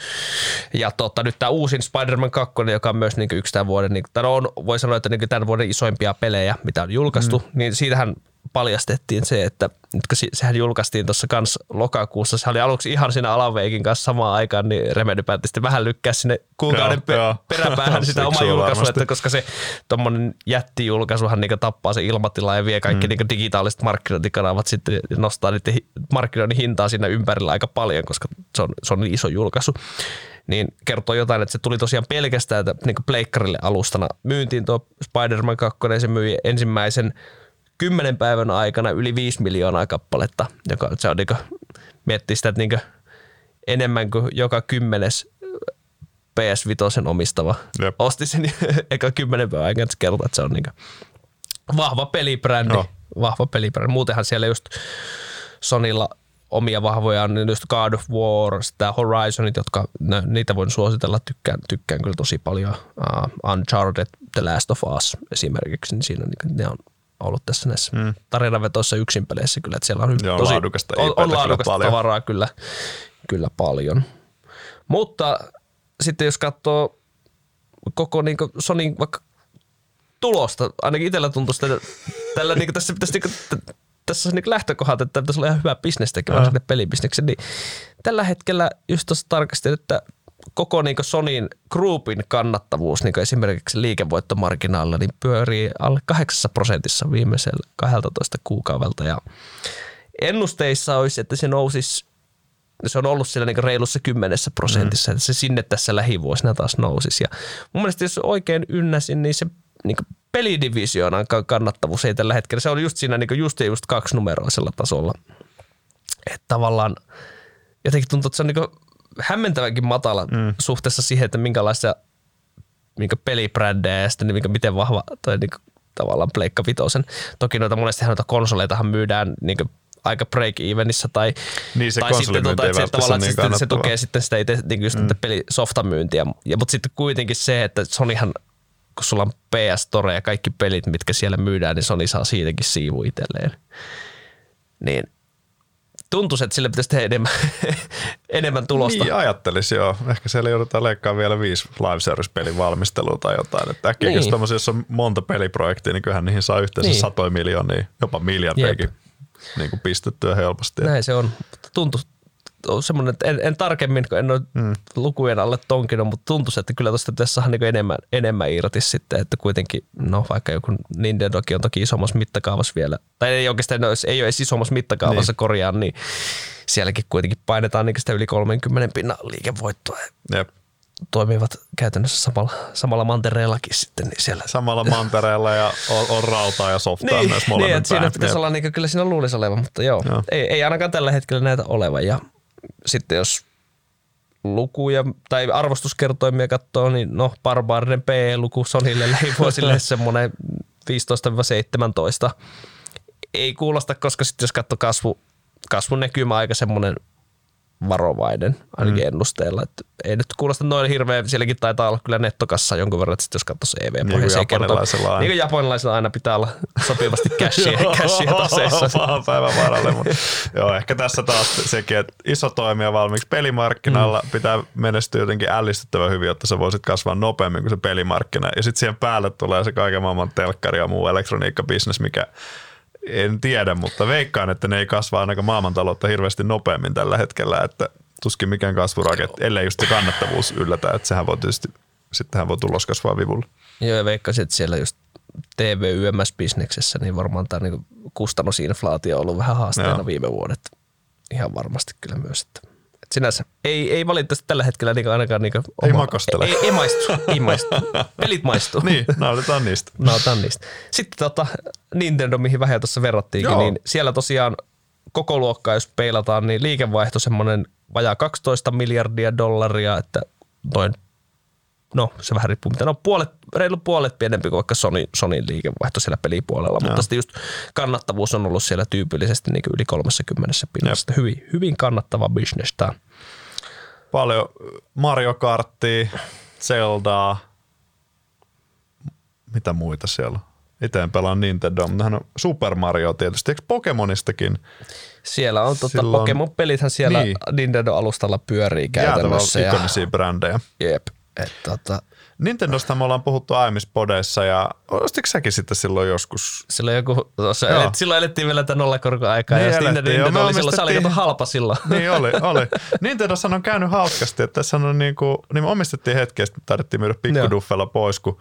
Ja totta, nyt tämä uusin Spider-Man 2, joka on myös niin yksi tämän vuoden, niin, on, voi sanoa, että niin tämän vuoden isoimpia pelejä, mitä on julkaistu, mm. niin siitähän paljastettiin se, että kun sehän julkaistiin tuossa kans lokakuussa, se oli aluksi ihan siinä Alaveikin kanssa samaan aikaan, niin Remedy päätti sitten vähän lykkää sinne kuukauden joo, pe- peräpäähän sitä omaa julkaisua, että koska se tuommoinen jättijulkaisuhan niin tappaa se ilmatila ja vie kaikki mm. niin digitaaliset markkinointikanavat sitten ja nostaa niiden markkinoinnin hintaa siinä ympärillä aika paljon, koska se on, se on niin iso julkaisu. Niin kertoo jotain, että se tuli tosiaan pelkästään että niin pleikkarille alustana. Myyntiin tuo Spider-Man 2, se myi ensimmäisen kymmenen päivän aikana yli 5 miljoonaa kappaletta, joka se on niin kuin, miettii sitä, että niin enemmän kuin joka kymmenes PS5 omistava Jep. osti sen eka kymmenen päivän aikana, että kertoo, että se on niin vahva pelibrändi. No. Vahva pelibrändi. Muutenhan siellä just Sonilla omia vahvoja, niin just God of War, sitä Horizonit, jotka ne, niitä voin suositella, tykkään, tykkään kyllä tosi paljon. Uh, Uncharted, The Last of Us esimerkiksi, niin siinä niin, ne on ollut tässä näissä mm. tarinavetoissa yksinpeleissä kyllä, että siellä on Joo, tosi, laadukasta, on, on laadukasta paljon. tavaraa kyllä, kyllä paljon. Mutta sitten jos katsoo koko niin Sonin vaikka tulosta, ainakin itsellä tuntuu että tällä niin tässä pitäisi niin tässä on niin lähtökohdat, että pitäisi olla ihan hyvä bisnes tekemään sinne pelibisneksen, niin tällä hetkellä just tuossa tarkastin, että koko niin Sonin Groupin kannattavuus niin esimerkiksi liikevoittomarginaalilla niin pyörii alle 8 prosentissa viimeisellä 12 kuukaudelta ja ennusteissa olisi, että se nousisi se on ollut siellä niin reilussa kymmenessä prosentissa, mm. että se sinne tässä lähivuosina taas nousisi. Ja mun mielestä jos oikein ynnäsin, niin se niin pelidivisioonan kannattavuus ei tällä hetkellä, se on just siinä niin just just kaksinumeroisella tasolla. Että tavallaan jotenkin tuntuu, että se on niin hämmentävänkin matala mm. suhteessa siihen, että minkälaisia minkä pelibrändejä ja sitten niin miten vahva toi niin tavallaan Pleikka Vitosen. Toki noita monesti noita konsoleitahan myydään niin aika break-evenissä tai, niin se tai sitten tuota, että se, tavallaan niin se, se, tukee sitten sitä itse niin just mm. pelisoftan myyntiä. Ja, mutta sitten kuitenkin se, että Sonyhan kun sulla on PS Store ja kaikki pelit, mitkä siellä myydään, niin Sony saa siitäkin siivu itselleen. Niin tuntuisi, että sille pitäisi tehdä enemmän, enemmän tulosta. Niin ajattelisi joo. Ehkä siellä joudutaan leikkaamaan vielä viisi live service-pelin valmistelua tai jotain. Että äkkiä niin. jos jos on monta peliprojektia, niin kyllähän niihin saa yhteensä niin. satoja miljoonia, jopa miljardiakin niin kuin pistettyä helposti. Näin se on. Tuntuu, semmoinen, että en, en tarkemmin, kun en ole mm. lukujen alle tonkinut, mutta tuntuisi, että kyllä tuosta pitäisi saada niin enemmän, enemmän irti sitten, että kuitenkin, no vaikka joku Nintendokin on toki isommassa mittakaavassa vielä, tai ei oikeastaan no, ei ole edes isommassa mittakaavassa niin. korjaan, niin sielläkin kuitenkin painetaan niin sitä yli 30 pinnan liikevoittoa. Jep toimivat käytännössä samalla, samalla mantereellakin sitten. Niin siellä. Samalla mantereella ja on, on rautaa ja softaa niin, myös molemmin niin, että siinä pitäisi olla, niin kyllä siinä luulisi olevan, mutta joo, joo. Ei, ei ainakaan tällä hetkellä näitä olevan. Ja sitten jos lukuja tai arvostuskertoimia katsoo, niin no barbaarinen P-luku Sonille lähivuosille semmoinen 15-17. Ei kuulosta, koska sitten jos katsoo kasvu, kasvun näkymä aika semmoinen varovainen ainakin mm. ennusteella. Että ei nyt kuulosta noin hirveän, sielläkin taitaa olla kyllä nettokassa jonkun verran, että jos katsoisi ev niin kuin japanilaisilla niin kuin japanilaisilla aina pitää olla sopivasti cashia, cashia taseessa. Pahan päivän varalle, mutta joo, ehkä tässä taas sekin, että iso toimija valmiiksi pelimarkkinalla mm. pitää menestyä jotenkin ällistyttävän hyvin, jotta sä voisit kasvaa nopeammin kuin se pelimarkkina. Ja sitten siihen päälle tulee se kaiken maailman telkkari ja muu elektroniikkabisnes, mikä en tiedä, mutta veikkaan, että ne ei kasva ainakaan maailmantaloutta hirveästi nopeammin tällä hetkellä, että tuskin mikään kasvuraketti, ellei just se kannattavuus yllätä, että sehän voi tietysti, sittenhän voi tulos kasvaa vivulla. Joo, ja veikkaisin, että siellä just TV-YMS-bisneksessä, niin varmaan tämä niin kustannusinflaatio on ollut vähän haasteena Joo. viime vuodet. Ihan varmasti kyllä myös, että et sinänsä ei, ei valitettavasti tällä hetkellä niin ainakaan niin oma, ei makostele. Ei, ei, maistu, ei maistu. Pelit maistuu. niin, nautitaan niistä. Nautitaan niistä. Sitten tota, Nintendo, mihin vähän tuossa verrattiinkin, Joo. niin siellä tosiaan koko luokkaa, jos peilataan, niin liikevaihto semmoinen vajaa 12 miljardia dollaria, että noin no se vähän riippuu mitä, no puolet, reilu puolet pienempi kuin vaikka Sony, Sonyin liikevaihto siellä pelipuolella, mutta sitten just kannattavuus on ollut siellä tyypillisesti niin yli 30 pinnassa. Hyvin, hyvin kannattava business tämä. Paljon Mario Karttia, Zeldaa, mitä muita siellä Itse en pelaa Nintendo, mutta on Super Mario tietysti. Eikö Pokemonistakin? Siellä on, tota, Silloin... Pokemon-pelithän siellä niin. Nintendo-alustalla pyörii käytännössä. Jäätävä ikonisia brändejä. Jep. Et, tota, Nintendosta me ollaan puhuttu aiemmissa podeissa ja ostitko säkin sitten silloin joskus? Silloin joku, elet, silloin elettiin vielä tätä nollakorkoaikaa niin ja Nintendo, Nintendo oli silloin, se oli kato halpa silloin. Niin oli, oli. Nintendossa on käynyt hauskasti, että tässä on niin kuin, niin me omistettiin hetki ja sitten tarvittiin myydä pikkuduffella pois, kun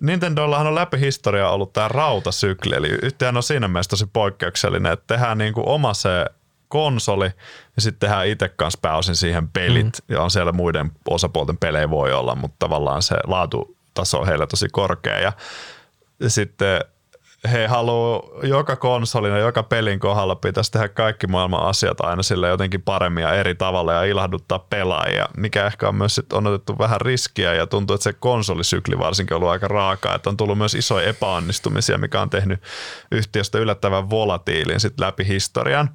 Nintendollahan on läpi historiaa ollut tämä rautasykli, eli yhtiöhän on siinä mielessä tosi poikkeuksellinen, että tehdään niin kuin oma se konsoli ja sitten tehdään itse kanssa pääosin siihen pelit mm. ja on siellä muiden osapuolten pelejä voi olla, mutta tavallaan se laatutaso on heillä tosi korkea ja sitten he haluaa joka konsolin ja joka pelin kohdalla pitäisi tehdä kaikki maailman asiat aina sille jotenkin paremmin ja eri tavalla ja ilahduttaa pelaajia, mikä ehkä on myös sit on otettu vähän riskiä ja tuntuu, että se konsolisykli varsinkin on ollut aika raaka, että on tullut myös isoja epäonnistumisia, mikä on tehnyt yhtiöstä yllättävän volatiilin sit läpi historian.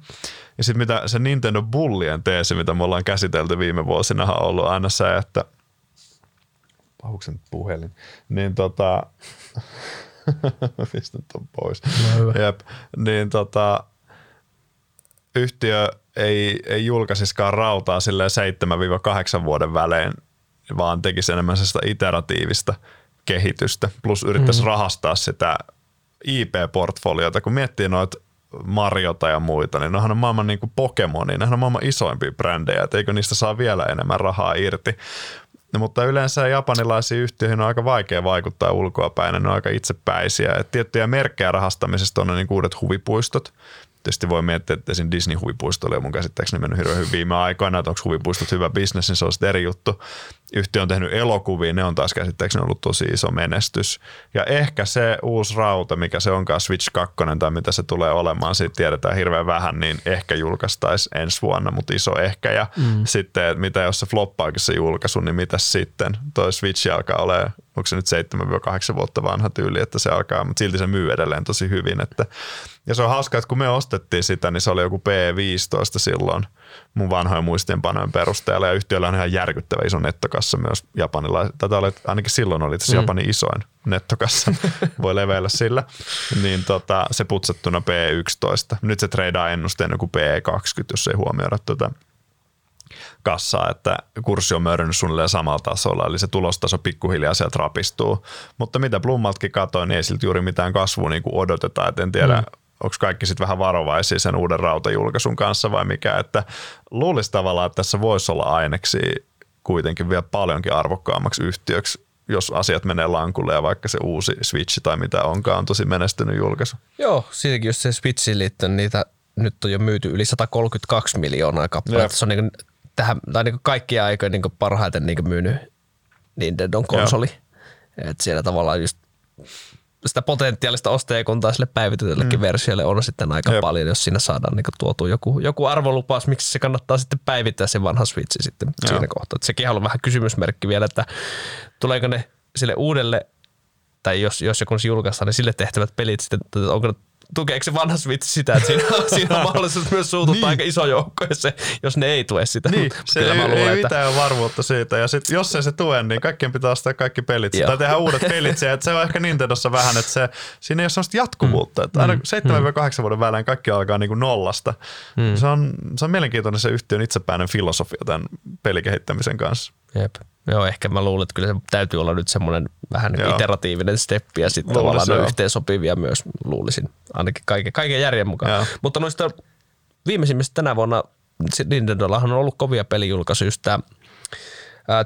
Ja sitten mitä se Nintendo Bullien teesi, mitä me ollaan käsitelty viime vuosina, on ollut aina se, että Pahuksen puhelin, niin tota, pistän ton pois. No Jep. Niin tota, yhtiö ei, ei julkaisiskaan rautaa sille 7-8 vuoden välein, vaan tekisi enemmän sitä iteratiivista kehitystä, plus yrittäisi mm. rahastaa sitä IP-portfoliota, kun miettii noita Mariota ja muita, niin nehän on maailman niin kuin Pokemoni, nehän on maailman isoimpia brändejä, että eikö niistä saa vielä enemmän rahaa irti. No, mutta yleensä japanilaisiin yhtiöihin on aika vaikea vaikuttaa ulkoapäin, ne on aika itsepäisiä. Et tiettyjä merkkejä rahastamisesta on ne niin uudet huvipuistot, Tietysti voi miettiä, että esim. Disney-huvipuisto oli mun käsittääkseni mennyt hirveän hyvin viime aikoina, että onko huvipuistot hyvä bisnes, niin se on sitten eri juttu. Yhtiö on tehnyt elokuvia, ne on taas käsittääkseni ollut tosi iso menestys. Ja ehkä se uusi rauta, mikä se onkaan Switch 2 tai mitä se tulee olemaan, siitä tiedetään hirveän vähän, niin ehkä julkaistaisi ensi vuonna, mutta iso ehkä. Ja mm. sitten, mitä jos se floppaakin se julkaisu, niin mitä sitten? Toi Switch alkaa olemaan onko se nyt 7-8 vuotta vanha tyyli, että se alkaa, mutta silti se myy edelleen tosi hyvin, että Ja se on hauska, että kun me ostettiin sitä, niin se oli joku P15 silloin mun vanhojen muistiinpanojen perusteella. Ja yhtiöllä on ihan järkyttävä iso nettokassa myös japanilla. Tätä oli, ainakin silloin oli itse mm. Japanin isoin nettokassa. Voi leveillä sillä. Niin tota, se putsattuna P11. Nyt se treidaa ennusteen joku P20, jos ei huomioida tuota kassaa, että kurssi on mörännyt suunnilleen samalla tasolla, eli se tulostaso pikkuhiljaa sieltä rapistuu. Mutta mitä Blummaltkin katsoin, niin ei silti juuri mitään kasvua niin kuin odotetaan, et en tiedä, mm. Onko kaikki sitten vähän varovaisia sen uuden rautajulkaisun kanssa vai mikä, että luulisi tavallaan, että tässä voisi olla aineksi kuitenkin vielä paljonkin arvokkaammaksi yhtiöksi, jos asiat menee lankulle ja vaikka se uusi Switch tai mitä onkaan on tosi menestynyt julkaisu. Joo, siitäkin jos se Switchiin liittyen niitä nyt on jo myyty yli 132 miljoonaa kappaletta. Se on niin tähän, tai niin kaikkia aikoja niin parhaiten niin myynyt Nintendo konsoli. että siellä tavallaan just sitä potentiaalista ostajakuntaa sille päivitetellekin mm. versiolle on sitten aika Jep. paljon, jos siinä saadaan niin tuotu joku, joku arvolupaus, miksi se kannattaa sitten päivittää se vanha Switch sitten Joo. siinä kohtaa. Et sekin on vähän kysymysmerkki vielä, että tuleeko ne sille uudelle, tai jos, jos joku julkaistaan, niin sille tehtävät pelit sitten, onko ne tukeeko se vanha Switch sitä, että siinä, on, siinä on mahdollisuus myös suututtaa niin. aika iso joukko, jos, se, jos ne ei tue sitä. Niin, se ei, luulen, ei että... mitään varmuutta siitä. Ja sit, jos ei se tue, niin kaikkien pitää ostaa kaikki pelit. Tai tehdä uudet pelit. Se, että se on ehkä Nintendossa vähän, että se, siinä ei ole sellaista jatkuvuutta. Mm. Että aina 7-8 mm. vuoden välein kaikki alkaa niin kuin nollasta. Mm. Se, on, se on mielenkiintoinen se yhtiön itsepäinen filosofia tämän pelikehittämisen kanssa. Jep. Joo, ehkä mä luulen, että kyllä se täytyy olla nyt semmoinen vähän niin iteratiivinen steppi ja sitten tavallaan ne yhteensopivia myös luulisin, ainakin kaiken, kaiken järjen mukaan. Joo. Mutta noista viimeisimmistä tänä vuonna Nintendollahan on ollut kovia pelijulkaisuja, just tämä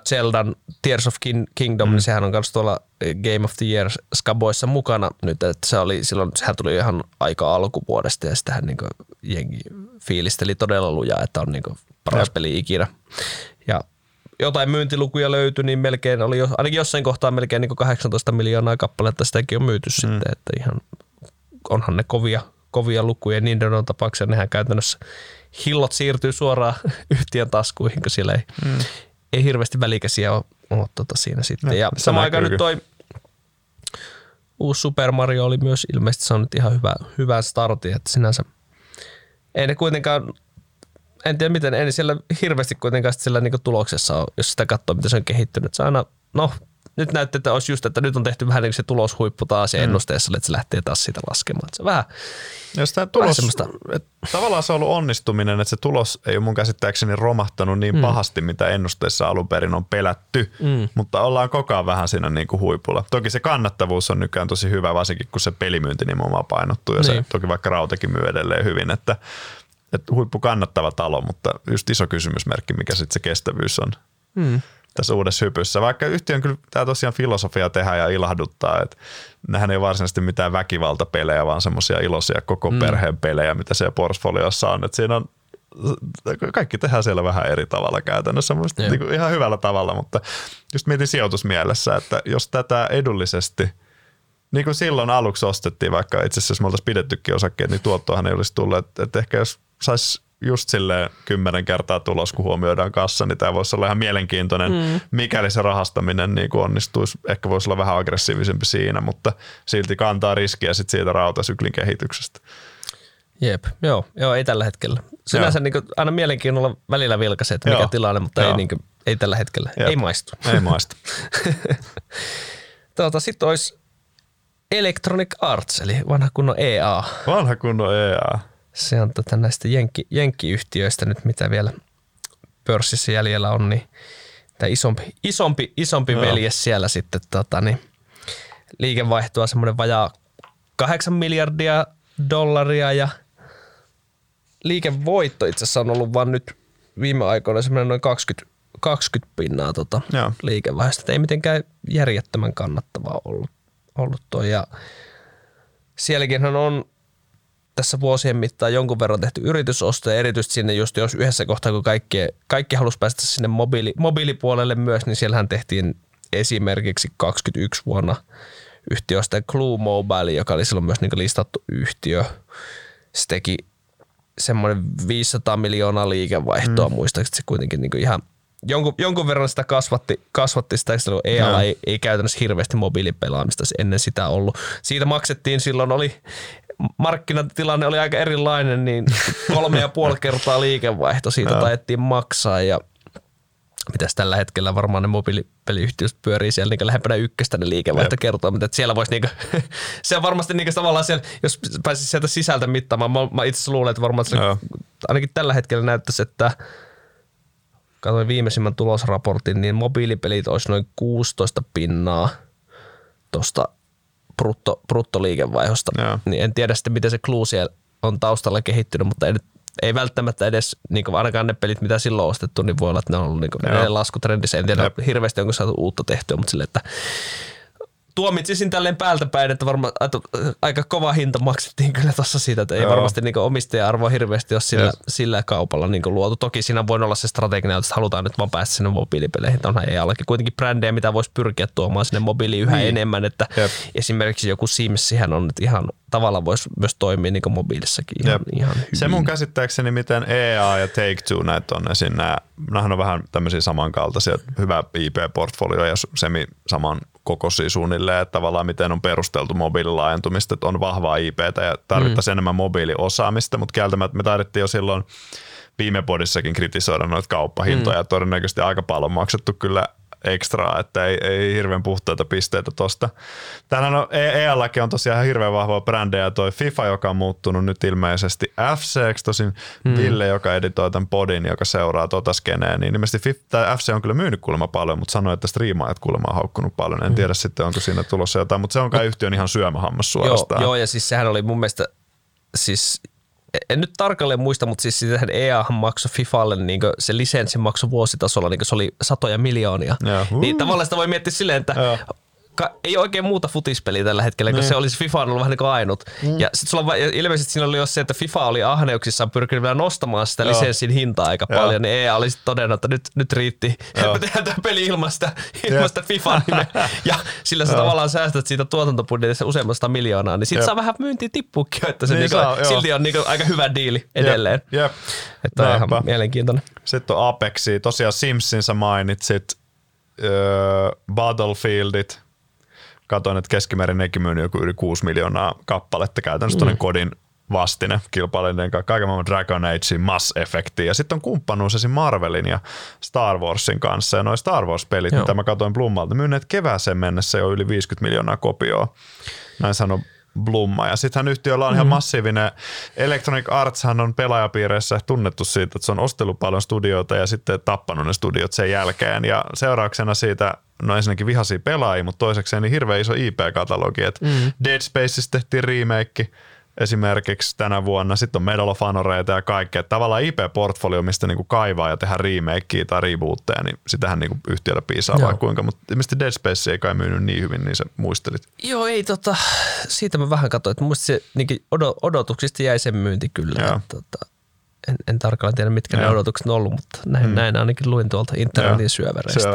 Zeldan Tears of Kingdom, mm. niin sehän on myös tuolla Game of the Year skaboissa mukana nyt, että se oli silloin, sehän tuli ihan aika alkuvuodesta ja sitähän niin jengi fiilisteli todella lujaa, että on niin paras peli ikinä. Ja jotain myyntilukuja löytyi, niin melkein oli jo, ainakin jossain kohtaa melkein niin 18 miljoonaa kappaletta sitäkin on myyty mm. sitten, että ihan onhan ne kovia, kovia lukuja. on tapauksessa nehän käytännössä hillot siirtyy suoraan yhtiön taskuihin, kun siellä ei, mm. ei hirveästi välikäsiä ole, ole tota siinä sitten. No, ja samaan aikaan nyt toi uusi Super Mario oli myös ilmeisesti saanut ihan hyvä, hyvä starti, että sinänsä ei ne kuitenkaan en tiedä miten, en siellä hirveästi kuitenkaan sillä niin tuloksessa ole, jos sitä katsoo, miten se on kehittynyt. Se aina, no nyt näyttää, että olisi just, että nyt on tehty vähän niin se tuloshuippu taas ja mm. ennusteessa, että se lähtee taas siitä laskemaan. Se vähän, Jos tämä tulos, että tavallaan se on ollut onnistuminen, että se tulos ei ole mun käsittääkseni romahtanut niin mm. pahasti, mitä ennusteessa alun perin on pelätty, mm. mutta ollaan koko ajan vähän siinä niin kuin huipulla. Toki se kannattavuus on nykyään tosi hyvä, varsinkin kun se pelimyynti nimenomaan painottuu ja niin. se toki vaikka rautakin myy edelleen hyvin, että että huippu kannattava talo, mutta just iso kysymysmerkki, mikä sitten se kestävyys on hmm. tässä uudessa hypyssä. Vaikka yhtiön kyllä tämä tosiaan filosofia tehdä ja ilahduttaa, että nehän ei varsinaisesti mitään väkivaltapelejä, vaan semmoisia iloisia koko hmm. perheen pelejä, mitä siellä portfoliossa on. Että siinä on kaikki tehdään siellä vähän eri tavalla käytännössä, niin kuin ihan hyvällä tavalla, mutta just mietin sijoitusmielessä, että jos tätä edullisesti – niin kuin silloin aluksi ostettiin, vaikka itse asiassa me oltaisiin pidettykin osakkeet, niin tuottoahan ei olisi tullut. Että, että ehkä jos saisi just silleen kymmenen kertaa tulos, kun huomioidaan kassa, niin tämä voisi olla ihan mielenkiintoinen, mm. mikäli se rahastaminen niin kuin onnistuisi. Ehkä voisi olla vähän aggressiivisempi siinä, mutta silti kantaa riskiä sit siitä rautasyklin kehityksestä. Jep, joo, joo ei tällä hetkellä. Sinänsä niin kuin, aina mielenkiinnolla välillä vilkaisee, että mikä joo. tilanne, mutta ei, niin kuin, ei tällä hetkellä. Jep. Ei maistu. Ei maistu. tuota, Sitten olisi Electronic Arts, eli vanha kunnon EA. Vanha kunnon EA. Se on tätä näistä jenkki, jenkkiyhtiöistä nyt, mitä vielä pörssissä jäljellä on, niin tämä isompi, isompi, isompi Joo. veljes siellä sitten tota, niin, liikevaihtoa semmoinen vajaa 8 miljardia dollaria ja liikevoitto itse asiassa on ollut vain nyt viime aikoina semmoinen noin 20, 20 pinnaa tota liikevaihdosta. Ei mitenkään järjettömän kannattavaa ollut ollut toi. Ja sielläkin on tässä vuosien mittaan jonkun verran tehty yritysostoja, erityisesti sinne just jos yhdessä kohtaa, kun kaikki, kaikki halusi päästä sinne mobiili, mobiilipuolelle myös, niin siellähän tehtiin esimerkiksi 21 vuonna yhtiöstä Clue Mobile, joka oli silloin myös niin listattu yhtiö. Se teki semmoinen 500 miljoonaa liikevaihtoa, mm. muistaakseni se kuitenkin niin ihan – jonkun, jonkun verran sitä kasvatti, kasvatti sitä, kun EA ei, ei käytännössä hirveästi mobiilipelaamista ennen sitä ollut. Siitä maksettiin silloin, oli markkinatilanne oli aika erilainen, niin kolme ja puoli kertaa liikevaihto siitä taettiin maksaa ja mitäs tällä hetkellä varmaan ne mobiilipeliyhtiöt pyörii siellä niin lähempänä ykköstä ne liikevaihto kertoo, mutta että siellä voisi niinku, se on varmasti niinku tavallaan siellä, jos pääsisi sieltä sisältä mittaamaan, mä, mä itse luulen, että varmaan se, ainakin tällä hetkellä näyttäisi, että katsoin viimeisimmän tulosraportin, niin mobiilipelit olisi noin 16 pinnaa tuosta brutto, bruttoliikevaihdosta. Joo. Niin en tiedä sitten, miten se Clue on taustalla kehittynyt, mutta ei, ei välttämättä edes, niin kuin ainakaan ne pelit, mitä silloin on ostettu, niin voi olla, että ne on ollut niin laskutrendissä. En tiedä Jep. hirveästi, onko saatu uutta tehtyä, mutta sille, että tuomitsisin tälleen päältä päin, että varmaan aika kova hinta maksettiin kyllä tuossa siitä, että ei Joo. varmasti niin omistaja-arvoa hirveästi ole sillä, yes. sillä kaupalla niin luotu. Toki siinä voi olla se strateginen, että halutaan nyt vaan päästä sinne mobiilipeleihin. Onhan ei allekin kuitenkin brändejä, mitä voisi pyrkiä tuomaan sinne mobiiliin yhä niin. enemmän. Että Jep. esimerkiksi joku Simsihän on nyt ihan tavallaan voisi myös toimia niin mobiilissakin ihan, ihan hyvin. Se mun käsittääkseni, miten EA ja Take-Two näitä on esim. Nämä, on vähän tämmöisiä samankaltaisia, hyvä IP-portfolio ja semi saman kokoisia suunnilleen, että tavallaan miten on perusteltu mobiililaajentumista, että on vahvaa IPtä ja tarvittaisiin mm. enemmän mobiiliosaamista, mutta kieltämättä me taidettiin jo silloin viime podissakin kritisoida noita kauppahintoja. Mm. Todennäköisesti aika paljon maksettu kyllä ekstraa, että ei, ei hirveän puhtaita pisteitä tosta. Täällähän on, EAllakin on tosiaan ihan hirveän vahvoa brändejä toi FIFA, joka on muuttunut nyt ilmeisesti FC, tosin hmm. Ville, joka editoi tämän podin, joka seuraa tota skeneä, niin ilmeisesti FIFA, tai FC on kyllä myynyt kuulemma paljon, mutta sanoi, että striimaajat kuulemma on haukkunut paljon. En hmm. tiedä sitten, onko siinä tulossa jotain, mutta se on kai yhtiön ihan syömähammas suorastaan. Joo, joo, ja siis sehän oli mun mielestä siis en nyt tarkalleen muista, mutta siis sitähän EA maksoi FIFAlle, niin se lisenssi maksoi vuositasolla, niin se oli satoja miljoonia. Ja, niin tavallaan sitä voi miettiä silleen, että ja ka- ei oikein muuta futispeliä tällä hetkellä, kun niin. se olisi FIFA on ollut vähän niin kuin ainut. Mm. Ja sitten sulla ilmeisesti siinä oli jo se, että FIFA oli ahneuksissaan pyrkinyt vielä nostamaan sitä Joo. lisenssin hintaa aika Joo. paljon, niin EA oli sitten todennut, että nyt, nyt riitti. Me tehdään tämä peli ilman sitä, ilman sitä FIFA nimeä. Ja sillä sä tavallaan säästät siitä tuotantobudjetista useammasta miljoonaa, niin siitä saa vähän myyntiä tippuukin, että se niin niinku, saa, silti on niinku aika hyvä diili edelleen. Jep. Jep. Että on ihan mielenkiintoinen. Sitten on Apexi. Tosiaan Simsin sä mainitsit. Öö, Battlefieldit, Katoin, että keskimäärin nekin myynyt joku yli 6 miljoonaa kappaletta käytännössä mm. kodin vastine kilpailijoiden kanssa, kaiken maailman Dragon Age, Mass Effectin ja sitten on kumppanuus esim. Marvelin ja Star Warsin kanssa ja noin Star Wars-pelit, Joo. mitä mä katsoin Blummalta, myyneet kevääseen mennessä jo yli 50 miljoonaa kopioa. Näin sanoi Blumma. Ja sittenhän yhtiöllä on mm-hmm. ihan massiivinen, Electronic Artshan on pelaajapiireissä tunnettu siitä, että se on ostellut paljon studioita ja sitten tappanut ne studiot sen jälkeen. Ja seurauksena siitä no ensinnäkin vihaisia pelaajia, mutta toisekseen niin hirveän iso IP-katalogi. että mm. Dead Spaces tehtiin remake esimerkiksi tänä vuonna, sitten on Medal of Honoreita ja kaikkea. Tavallaan IP-portfolio, mistä niinku kaivaa ja tehdään remakea tai rebootteja, niin sitähän niinku yhtiöllä piisaa Joo. vai kuinka, mutta ilmeisesti Dead Space ei kai myynyt niin hyvin, niin sä muistelit. Joo, ei tota, siitä mä vähän katsoin, että muista se niin odotuksista jäi sen myynti kyllä. Että, tota, en, en tarkalleen tiedä, mitkä Joo. ne odotukset on ollut, mutta näin, mm. näin ainakin luin tuolta internetin syövereistä.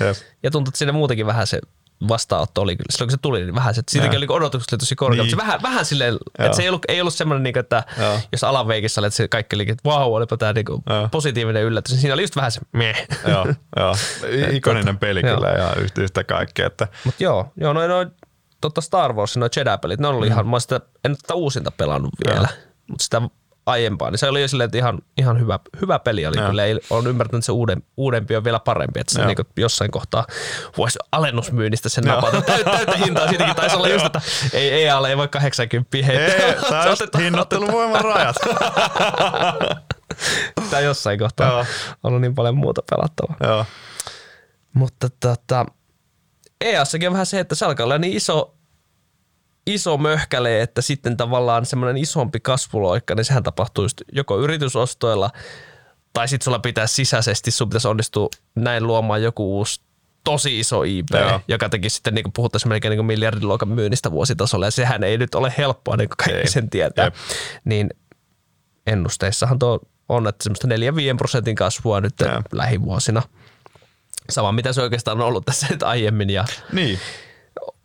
Ja, ja tuntui, että siinä muutenkin vähän se vastaanotto oli kyllä, silloin kun se tuli, niin vähän se, siitäkin oli odotukset oli tosi korkeat, niin. se vähän, vähän silleen, että se ei ollut, ei ollut semmoinen, niin että Joo. jos alaveikissä oli, että se kaikki oli, että vau, olipa tämä niin positiivinen yllätys, niin siinä oli just vähän se meh. Joo, joo. ikoninen peli kyllä ja yhtä kaikkea. Että. Mut joo, joo, noin noin totta Star Wars, noin Jedi-pelit, ne oli mm. ihan, mä sitä, en tätä uusinta pelannut vielä, mutta sitä aiempaa, niin se oli jo silleen, että ihan, ihan hyvä, hyvä peli oli ja. kyllä. Ei, olen ymmärtänyt, että se uuden, uudempi on vielä parempi, että se niin jossain kohtaa voisi alennusmyynnistä sen napata. Täyttä, täyttä hintaa siitäkin taisi olla just, että ei, ei alle, ei voi 80 heitä. Ei, tämä on hinnoitteluvoiman rajat. Tämä jossain kohtaa Joo. on ollut niin paljon muuta pelattavaa. Joo. Mutta tota, EASsakin on vähän se, että se alkaa olla niin iso iso möhkäle, että sitten tavallaan semmoinen isompi kasvuloikka, niin sehän tapahtuu just joko yritysostoilla tai sitten sulla pitää sisäisesti, sun pitäisi onnistua näin luomaan joku uusi tosi iso IP, Joo. joka teki sitten niin puhuttaisiin melkein niin miljardiluokan myynnistä vuositasolla, ja sehän ei nyt ole helppoa, niin kuin kaikki ei. sen tietää. Jep. Niin ennusteissahan tuo on, että semmoista 4-5 prosentin kasvua nyt Jep. lähivuosina. Sama mitä se oikeastaan on ollut tässä nyt aiemmin. Ja niin.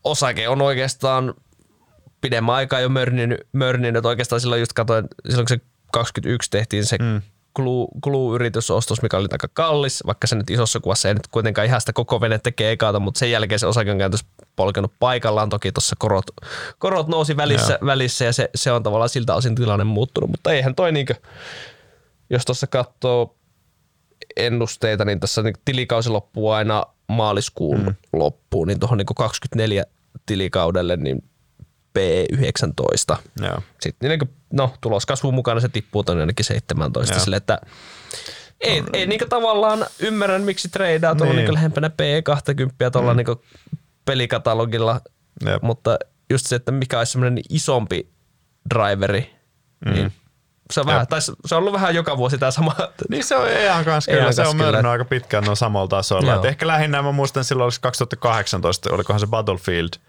Osake on oikeastaan pidemmän aikaa jo mörninyt, mörninyt. Oikeastaan silloin just katsoin, silloin kun se 21 tehtiin se mm. Glue-yritysostos, mikä oli aika kallis, vaikka se nyt isossa kuvassa ei nyt kuitenkaan ihan sitä koko vene tekee ekata, mutta sen jälkeen se osake on käytössä polkenut paikallaan. Toki tuossa korot, korot nousi välissä, välissä ja se, se, on tavallaan siltä osin tilanne muuttunut, mutta eihän toi niinkö, jos tuossa katsoo ennusteita, niin tässä niin tilikausi loppuu aina maaliskuun mm. loppuun, niin tuohon niin 24 tilikaudelle niin P19. Joo. Sitten niin kuin, no, tuloskasvun mukana se tippuu tuonne ainakin 17 sille, että ei, no, ei niin tavallaan ymmärrän, miksi treidaa tuolla niin. niin lähempänä P20 tuolla mm. niin pelikatalogilla, Jep. mutta just se, että mikä olisi semmoinen isompi driveri, mm. niin se on, vähän, tai se on ollut vähän joka vuosi tämä sama. Niin se on ihan kanssa kyllä. Se on mörnä aika pitkään noin samalla tasolla. ehkä lähinnä mä muistan silloin olisi 2018, olikohan se Battlefield –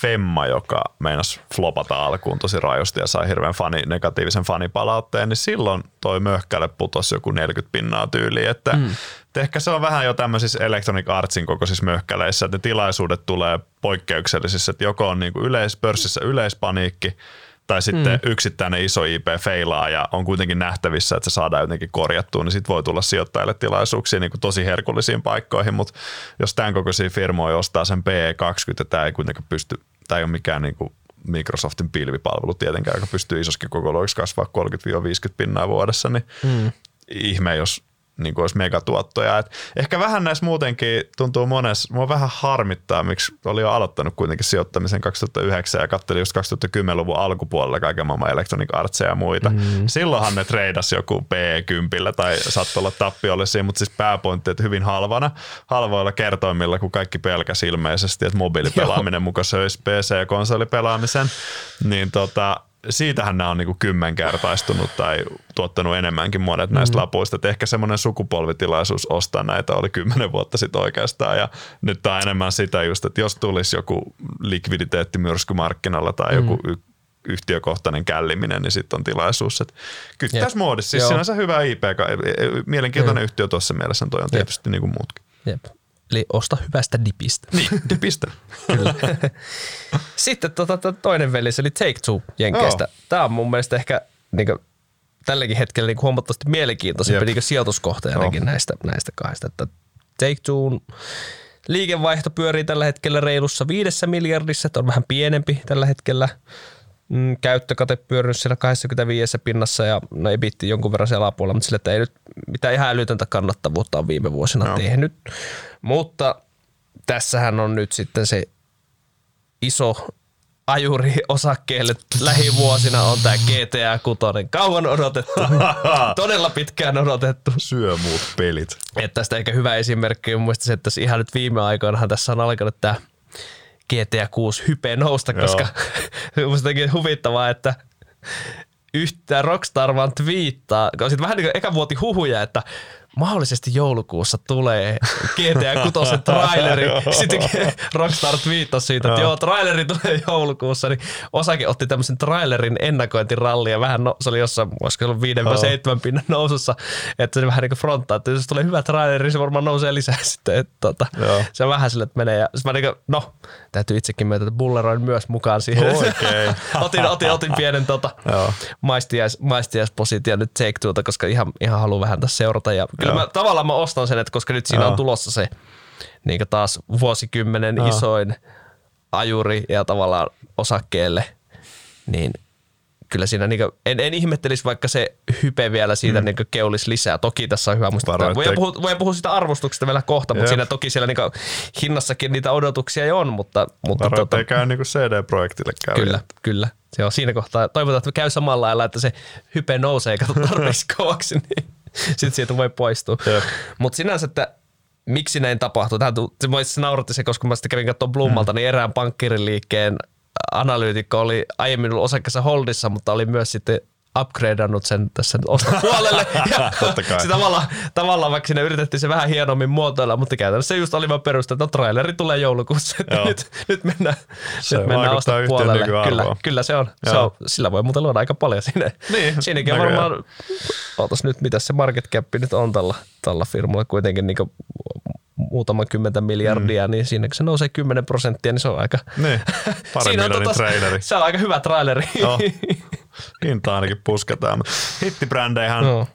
Femma, joka meinasi flopata alkuun tosi rajusti ja sai hirveän fani, negatiivisen fanipalautteen, niin silloin toi möhkäle putosi joku 40 pinnaa tyyliin. Että mm. ehkä se on vähän jo tämmöisissä Electronic Artsin kokoisissa möhkäleissä, että ne tilaisuudet tulee poikkeuksellisissa, että joko on niin kuin yleis, pörssissä yleispaniikki, tai sitten mm. yksittäinen iso IP feilaa ja on kuitenkin nähtävissä, että se saadaan jotenkin korjattua, niin sitten voi tulla sijoittajille tilaisuuksia niin kuin tosi herkullisiin paikkoihin, mutta jos tämän kokoisia firmoja ostaa sen PE20, tämä ei kuitenkaan pysty, tämä ei ole mikään niin kuin Microsoftin pilvipalvelu tietenkään, joka pystyy isoskin kokoluokiksi kasvaa 30-50 pinnaa vuodessa, niin mm. ihme, jos niin kuin olisi megatuottoja. Et ehkä vähän näissä muutenkin tuntuu monessa, mua vähän harmittaa, miksi oli jo aloittanut kuitenkin sijoittamisen 2009 ja katselin just 2010-luvun alkupuolella kaiken maailman Electronic Artsia ja muita. Mm. Silloinhan ne treidas joku P10 tai saattoi olla tappiollisia, mutta siis pääpointti, että hyvin halvana, halvoilla kertoimilla, kun kaikki pelkäs ilmeisesti, että mobiilipelaaminen mukaan söisi PC- ja konsolipelaamisen, niin tota, siitähän nämä on niin kymmenkertaistunut tai tuottanut enemmänkin monet näistä mm. lapuista. Et ehkä semmoinen sukupolvitilaisuus ostaa näitä oli kymmenen vuotta sitten oikeastaan ja nyt tämä on enemmän sitä just, että jos tulisi joku likviditeettimyrsky markkinalla tai mm. joku y- yhtiökohtainen källiminen, niin sitten on tilaisuus. Että kyllä tässä muodissa, siis sinänsä hyvä IP, e- e- mielenkiintoinen Jep. yhtiö tuossa mielessä, toi on tietysti Jep. niin kuin muutkin. Jep. Eli osta hyvästä dipistä. Niin, dipistä. Kyllä. Sitten tota, toinen veli, eli Take Two Jenkeistä. Oh. Tämä on mun mielestä ehkä niin kuin, tälläkin hetkellä niin huomattavasti mielenkiintoisempi niin sijoituskohta oh. näistä, näistä kahdesta. Että Take Two liikevaihto pyörii tällä hetkellä reilussa viidessä miljardissa, että on vähän pienempi tällä hetkellä – mm, käyttökate pyörinyt siellä 25 pinnassa ja no bitti jonkun verran siellä alapuolella, mutta sille, että ei nyt mitään ihan älytöntä kannattavuutta on viime vuosina no. tehnyt. Mutta tässähän on nyt sitten se iso ajuri osakkeelle lähivuosina on tämä GTA 6. Kauan odotettu. Todella pitkään odotettu. Syö muut pelit. Että tästä ehkä hyvä esimerkki on muista se, että ihan nyt viime aikoina tässä on alkanut tämä GTA 6 hype nousta, koska musta huvittavaa, että yhtään Rockstar vaan twiittaa, sitten vähän niin kuin eka vuoti huhuja, että mahdollisesti joulukuussa tulee GTA 6 traileri. Sitten Rockstar twiittasi siitä, että joo, traileri tulee joulukuussa, niin osake otti tämmöisen trailerin ennakointiralli ja vähän, no, se oli jossain, olisiko ollut 5 vai 7 pinnan nousussa, että se vähän niin kuin fronttaa, että jos tulee hyvä traileri, se varmaan nousee lisää sitten. Että, tota, se on vähän sille, että menee. Ja mä niin kuin, no, täytyy itsekin myötä, että bulleroin myös mukaan siihen. Oikein. otin, otin, otin pienen tota, maistiais, nyt Take Tuota, koska ihan, ihan haluan vähän tässä seurata. Ja kyllä mä, tavallaan mä ostan sen, että koska nyt siinä Joo. on tulossa se niin taas vuosikymmenen Joo. isoin ajuri ja tavallaan osakkeelle, niin kyllä siinä niin kuin, en, en ihmettelisi, vaikka se hype vielä siitä mm. niin keulisi lisää. Toki tässä on hyvä muistaa. Voi puhua, voi puhua siitä arvostuksesta vielä kohta, mutta Jep. siinä toki siellä niin hinnassakin niitä odotuksia jo on. Mutta, mutta Varo, tota, käy niin CD-projektille käy. Kyllä, kyllä. Se on siinä kohtaa. Toivotaan, että käy samalla lailla, että se hype nousee ja tarpeeksi kovaksi, niin sitten siitä voi poistua. Mutta sinänsä, että miksi näin tapahtuu. Tähän se nauratti se, koska mä sitten kävin katsomaan Blummalta, mm. niin erään pankkiriliikkeen analyytikko oli aiemmin ollut osakkeessa holdissa, mutta oli myös sitten upgradeannut sen tässä ostopuolelle. ja se tavallaan, tavallaan vaikka siinä yritettiin se vähän hienommin muotoilla, mutta käytännössä just oli vaan peruste, että no, traileri tulee joulukuussa, että nyt, nyt mennään, se nyt mennään ostopuolelle. Kyllä, kyllä se on. se on. Sillä voi muuten luoda aika paljon sinne. Niin, Siinäkin on varmaan, ootas nyt, mitä se market cap nyt on tällä, tällä firmalla kuitenkin niin muutama kymmentä miljardia, mm. niin siinä kun se nousee 10 prosenttia, niin se on aika... Niin, siinä on tota, traileri. Se on aika hyvä traileri. No, hinta ainakin pusketaan. Hittibrändeihän no.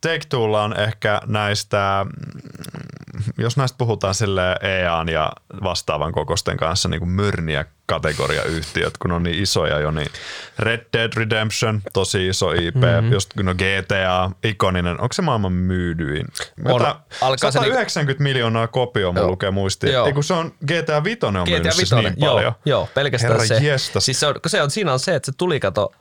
Take Twolla on ehkä näistä, mm, jos näistä puhutaan sille EAN ja vastaavan kokosten kanssa niin kuin myrniä kategoriayhtiöt, kun on niin isoja jo, niin Red Dead Redemption, tosi iso IP, mm-hmm. just kun on GTA, ikoninen, onko se maailman myydyin? On. Jota- Alkaa se 190 miljoonaa kopioa mun lukee muistiin. Joo. Ei kun se on GTA 5 on myynyt GTA siis 5, niin joo, paljon. joo, pelkästään Herra se. jestas. Siis se on, se on, siinä on se, että se tuli, kato,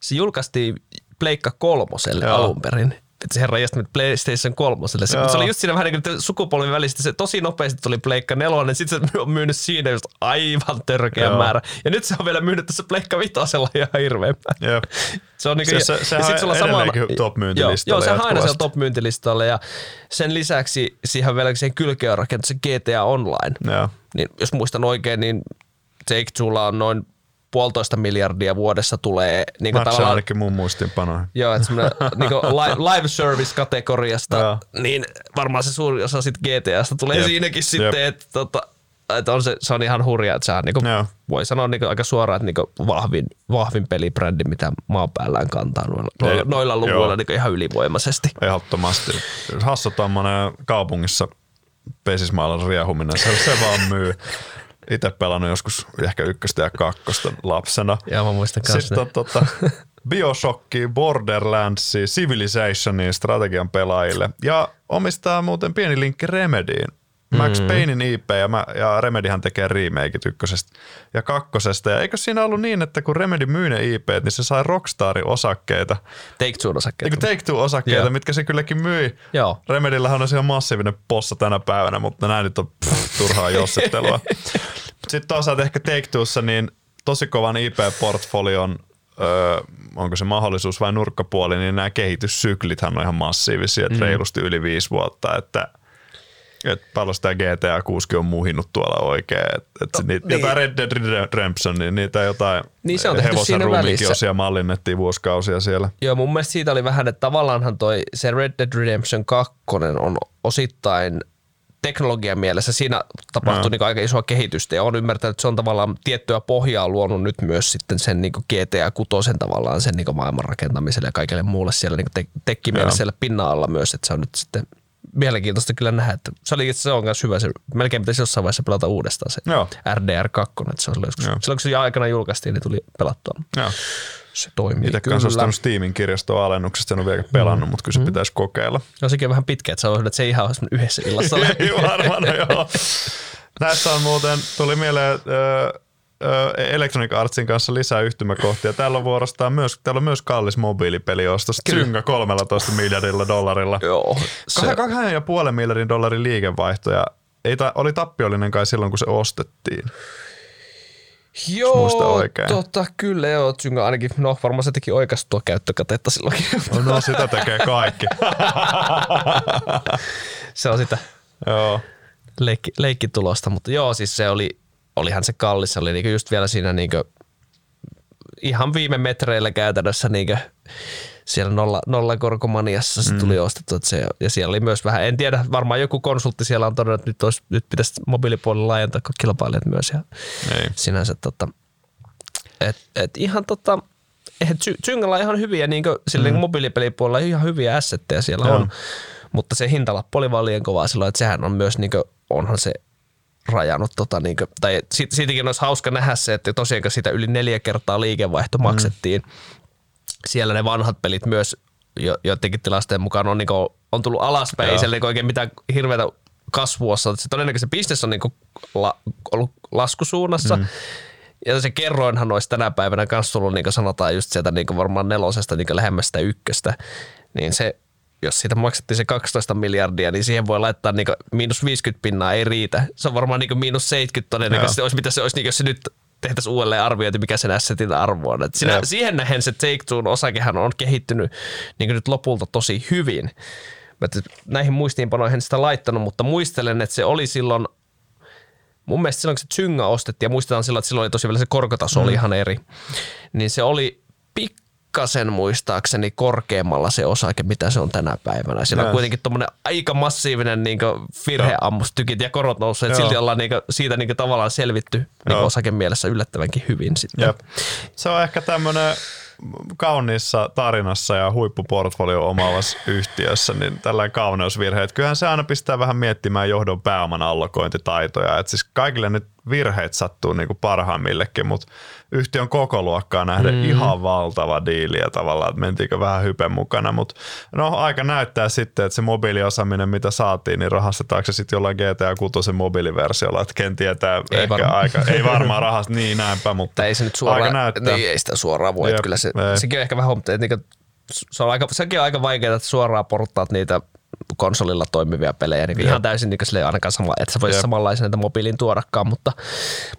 se julkaistiin Pleikka kolmoselle Joo. alun perin. Että se herra jästä PlayStation kolmoselle. Se, Joo. se, oli just siinä vähän niin kuin sukupolvin välistä. Se tosi nopeasti tuli Pleikka nelonen, sitten se on myynyt siinä just aivan törkeä Joo. määrä. Ja nyt se on vielä myynyt tässä Pleikka vitosella ihan hirveän määrä. Se on niinku, Se- ja- se- ja sit on sulla edelleenkin samalla- top-myyntilistalle Joo, joo sehän on aina siellä jatkuvasti. top-myyntilistalle ja sen lisäksi siihen vielä siihen kylkeen on rakennettu se GTA Online. Joo. Niin jos muistan oikein, niin Take Twolla on noin puolitoista miljardia vuodessa tulee niin se tavallaan ainakin mun muistinpanoihin. Joo, että semmoinen niin live, live service-kategoriasta, Joo. niin varmaan se suuri osa sit GTAsta tulee Jep. siinäkin Jep. sitten, että, tota, että on se, se on ihan hurjaa, että se on niinku, voi sanoa niinku aika suoraan, että niinku vahvin, vahvin pelibrändi, mitä maan päällään kantaa noilla, noilla, Jep. noilla luvuilla niinku ihan ylivoimaisesti. Ehdottomasti. Hassu tommonen kaupungissa pesismaalan riehuminen, se, se vaan myy. Itse pelannut joskus ehkä ykköstä ja kakkosta lapsena. Joo, mä muistan kanssa Sitten on tota, Bioshockia, Borderlandsia, Civilizationia strategian pelaajille. Ja omistaa muuten pieni linkki Remedyin. Max mm. Paynein IP ja, mä, ja Remedyhän tekee remakeit ykkösestä ja kakkosesta. Ja eikö siinä ollut niin, että kun Remedy myy ne IP, niin se sai Rockstarin osakkeita, Take Two osakkeet. Eikö Take Two osakkeita, Joo. mitkä se kylläkin myi. Joo. Remedillähän on ihan massiivinen possa tänä päivänä, mutta näin nyt on pff, turhaa jossittelua. Sitten toisaalta ehkä Take Twossa niin tosi kovan IP-portfolion, öö, onko se mahdollisuus vai nurkkapuoli, niin nämä kehityssyklithän on ihan massiivisia, että mm. reilusti yli viisi vuotta, että et paljon sitä GTA 6 on muhinnut tuolla oikein. Et, et no, niitä, niin. Jotain Red Dead Redemption, niin niitä jotain Niin se on hevosen siinä ruumiinkin välissä. osia mallinnettiin vuosikausia siellä. Joo, mun mielestä siitä oli vähän, että tavallaanhan toi se Red Dead Redemption 2 on osittain teknologian mielessä siinä tapahtui Joo. niin aika isoa kehitystä ja on ymmärtänyt, että se on tavallaan tiettyä pohjaa luonut nyt myös sitten sen niin GTA 6 tavallaan sen niin maailman rakentamiselle ja kaikille muulle siellä niin te- pinnan alla myös, että se on nyt sitten mielenkiintoista kyllä nähdä, että se, oli, se on myös hyvä, se melkein pitäisi jossain vaiheessa pelata uudestaan se Joo. RDR2, että se on joskus, Joo. silloin kun se aikana julkaistiin, niin tuli pelattua. Joo. Se toimii Itse kyllä. kanssa ostanut Steamin kirjastoa alennuksesta, en ole vielä pelannut, mutta kyllä se pitäisi kokeilla. No sekin on vähän pitkä, että se on että se ei ihan semmoinen yhdessä illassa varmaan, joo. Näissä on muuten, tuli mieleen ö, Electronic Artsin kanssa lisää yhtymäkohtia. Täällä on vuorostaan myös, täällä on myös kallis mobiilipeliostos. Zynga 13 miljardilla dollarilla. Joo. Se, Kahden, kahden ja puolen miljardin dollarin liikevaihto ja ei ta, oli tappiollinen kai silloin, kun se ostettiin. joo, tota, kyllä joo, Zynga ainakin, no varmaan se teki oikastua käyttökatetta silloinkin. No, no sitä tekee kaikki. se on sitä joo. leikki, leikkitulosta, mutta joo, siis se oli, olihan se kallis, se oli niinku just vielä siinä niinku, ihan viime metreillä käytännössä niinku, siellä nolla, nolla korkomaniassa se tuli ostettu. Että se, ja siellä oli myös vähän, en tiedä, varmaan joku konsultti siellä on todennut, että nyt, olisi, nyt pitäisi mobiilipuolella laajentaa kilpailijat myös. Ja Ei. sinänsä tota, et, et ihan tota, Zyngalla on ihan hyviä, niin kuin, silleen mm. mobiilipelipuolella ihan hyviä assetteja siellä Joo. on, mutta se hintalappu oli vaan liian kovaa silloin, että sehän on myös, niin kuin, onhan se rajannut, tota, niin kuin, tai siitä, siitäkin olisi hauska nähdä se, että tosiaan kun sitä yli neljä kertaa liikevaihto Mm. maksettiin, siellä ne vanhat pelit myös jo, joidenkin tilastojen mukaan on, niin kuin, on tullut alaspäin, ei Joo. siellä niin oikein mitään hirveätä kasvua. ole. Se todennäköisesti bisnes on niin kuin la, ollut laskusuunnassa. Mm. Ja se kerroinhan olisi tänä päivänä kanssa tullut, niin kuin sanotaan, just sieltä niin kuin varmaan nelosesta niin kuin lähemmästä ykköstä. Niin se, jos siitä maksettiin se 12 miljardia, niin siihen voi laittaa niin miinus 50 pinnaa, ei riitä. Se on varmaan niin miinus 70 todennäköisesti, olisi, mitä se olisi, niin jos se nyt tehtäisiin uudelleen arviointi, mikä sen assetin arvo on. Et sinä, Jep. siihen nähen se Take Two osakehan on kehittynyt niin nyt lopulta tosi hyvin. Mä näihin muistiinpanoihin en sitä laittanut, mutta muistelen, että se oli silloin, mun mielestä silloin kun se Zynga ostettiin, ja muistetaan silloin, että silloin oli tosi vielä se korkotaso oli ihan eri, niin se oli pikkasen muistaakseni korkeammalla se osake, mitä se on tänä päivänä. Siellä on kuitenkin tuommoinen aika massiivinen niin virheammustykit ja korot nousseet, silti ollaan niin siitä niin tavallaan selvitty niin Joo. osakemielessä yllättävänkin hyvin sitten. Jep. Se on ehkä tämmöinen kauniissa tarinassa ja huippuportfolio omaavassa yhtiössä, niin tällainen kauneusvirhe. Että kyllähän se aina pistää vähän miettimään johdon pääoman allokointitaitoja. Että siis kaikille nyt virheet sattuu niin kuin parhaimmillekin, mutta yhtiön koko luokkaa nähdä mm. ihan valtava diili ja tavallaan, että mentiinkö vähän hypen mukana, mutta no aika näyttää sitten, että se mobiiliosaaminen, mitä saatiin, niin rahastetaanko se sitten jollain GTA 6 mobiiliversiolla, että ken tietää, Ei ehkä varmaan. aika, ei varmaan rahasta, niin näinpä, mutta ei se nyt suoraan, aika näyttää. niin ei sitä suoraan voi. Jep, kyllä se, ei. sekin on ehkä vähän että niinku, se on aika, sekin on aika vaikeaa, että suoraan porttaat niitä konsolilla toimivia pelejä, niin ihan täysin niin sille ainakaan sama, että sä voisi Jep. samanlaisen näitä mobiiliin tuodakaan, mutta,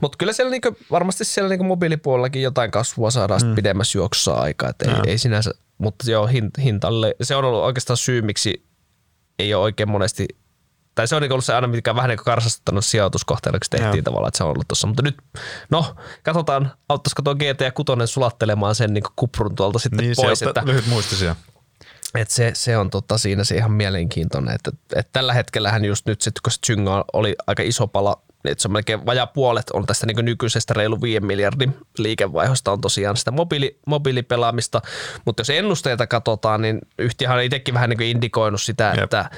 mutta kyllä siellä niin varmasti siellä niin mobiilipuolellakin jotain kasvua saadaan mm. pidemmässä juoksussa aikaa, että ei, ei sinänsä, mutta joo, hin- hintalle, se on ollut oikeastaan syy, miksi ei ole oikein monesti tai se on niinku ollut se aina, mikä vähän niin karsastuttanut sijoituskohteeksi tehtiin Joo. tavallaan, että se on ollut tuossa. Mutta nyt, no, katsotaan, auttaisiko tuo GTA 6 sulattelemaan sen niin kuprun tuolta sitten niin pois. sieltä Että, lyhyt muistisia. Että se, se, on tota, siinä se ihan mielenkiintoinen. Että, että tällä hetkellähän just nyt, sit, kun se Zynga oli aika iso pala, niin että se on melkein vajaa puolet on tästä niin nykyisestä reilu 5 miljardin liikevaihosta on tosiaan sitä mobiili, mobiilipelaamista, mutta jos ennusteita katsotaan, niin yhtiöhän on itsekin vähän niin indikoinut sitä, Jep. että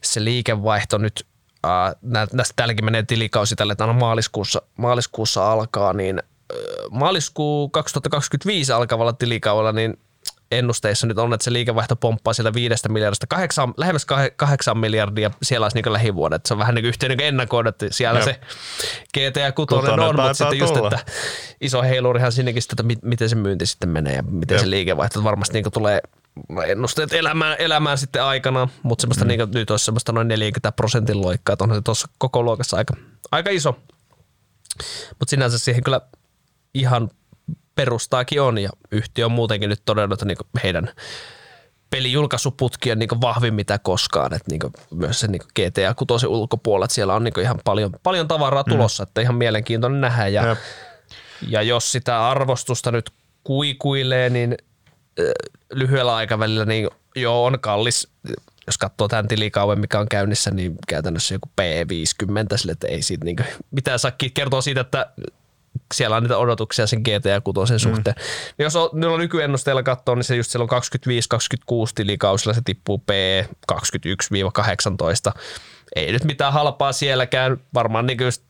se liikevaihto nyt, äh, nä- näistä täälläkin menee tilikausi tälle, että maaliskuussa, maaliskuussa alkaa, niin maaliskuu 2025 alkavalla tilikaudella, niin ennusteissa nyt on, että se liikevaihto pomppaa sieltä viidestä miljardista kahdeksaan, lähemmäs kah- kahdeksan miljardia siellä olisi niin lähivuodet. Se on vähän niin kuin yhteen niin ennakoinut, että siellä Jep. se GTA 6 Kutonen on, mutta sitten just, tulla. että iso heilurihan sinnekin sitten, että mi- miten se myynti sitten menee ja miten Jep. se liikevaihto varmasti niin tulee ennusteet elämään, elämään sitten aikana, mutta semmoista mm. niin kuin, nyt olisi semmoista noin 40 prosentin loikkaa, että onhan se tuossa koko luokassa aika, aika iso. Mutta sinänsä siihen kyllä ihan perustaakin on ja yhtiö on muutenkin nyt todennut, että niinku heidän pelijulkaisuputki on niinku vahvin mitä koskaan, että niinku myös se niinku GTA 6 ulkopuolella, että siellä on niinku ihan paljon, paljon tavaraa tulossa, että ihan mielenkiintoinen nähdä. Ja, Jep. ja jos sitä arvostusta nyt kuikuilee, niin lyhyellä aikavälillä niin joo on kallis, jos katsoo tämän tilikauden, mikä on käynnissä, niin käytännössä joku P50, sille, että ei siitä niinku, mitään saa kertoa siitä, että siellä on niitä odotuksia sen GTA 6 suhteen. Mm. Jos on, niillä on nykyennusteella katsoo, niin se just silloin 25-26 tilikausilla se tippuu P 21-18. Ei nyt mitään halpaa sielläkään. Varmaan niin just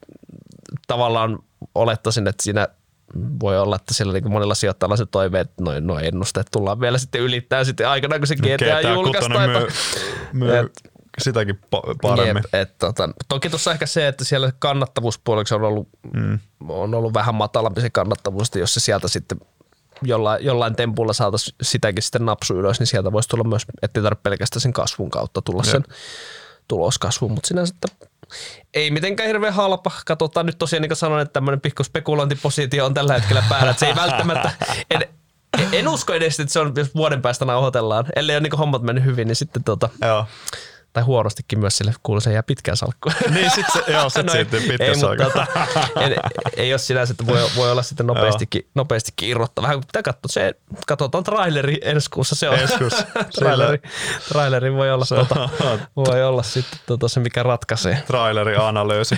tavallaan olettaisin, että siinä voi olla, että siellä niin monilla sijoittajilla se toive, että noin, noin ennusteet tullaan vielä sitten ylittää sitten aikana, kun se GTA, julkaistaan. myy, myy Et- sitäkin pa- paremmin. Jep, et, tota, toki tuossa ehkä se, että siellä kannattavuuspuoleksi on ollut, mm. on ollut vähän matalampi se kannattavuus, että jos se sieltä sitten jollain, jollain tempulla saataisiin sitäkin sitten napsu ylös, niin sieltä voisi tulla myös, ettei tarvitse pelkästään sen kasvun kautta tulla Jep. sen tuloskasvun, mutta sinänsä, että ei mitenkään hirveän halpa. Katsotaan nyt tosiaan, niin kuin sanoin, että tämmöinen pikku spekulointipositio on tällä hetkellä päällä, että se ei välttämättä, en, en usko edes, että se on, jos vuoden päästä nauhoitellaan, ellei ole niin hommat mennyt hyvin, niin sitten tota, Joo. Tai huonostikin myös sille kuuluisen jää pitkään salkkuun. Niin sit se, joo, sit no, mutta aikaa. tota, en, ei ole sinänsä, että voi, voi olla sitten nopeastikin, nopeastikin irrottaa. Vähän pitää katsoa, se, katsotaan traileri ensi kuussa, se on. Ensi kuussa. traileri, traileri voi olla, Se tota, voi olla sitten tota, se, mikä ratkaisee. Traileri-analyysi.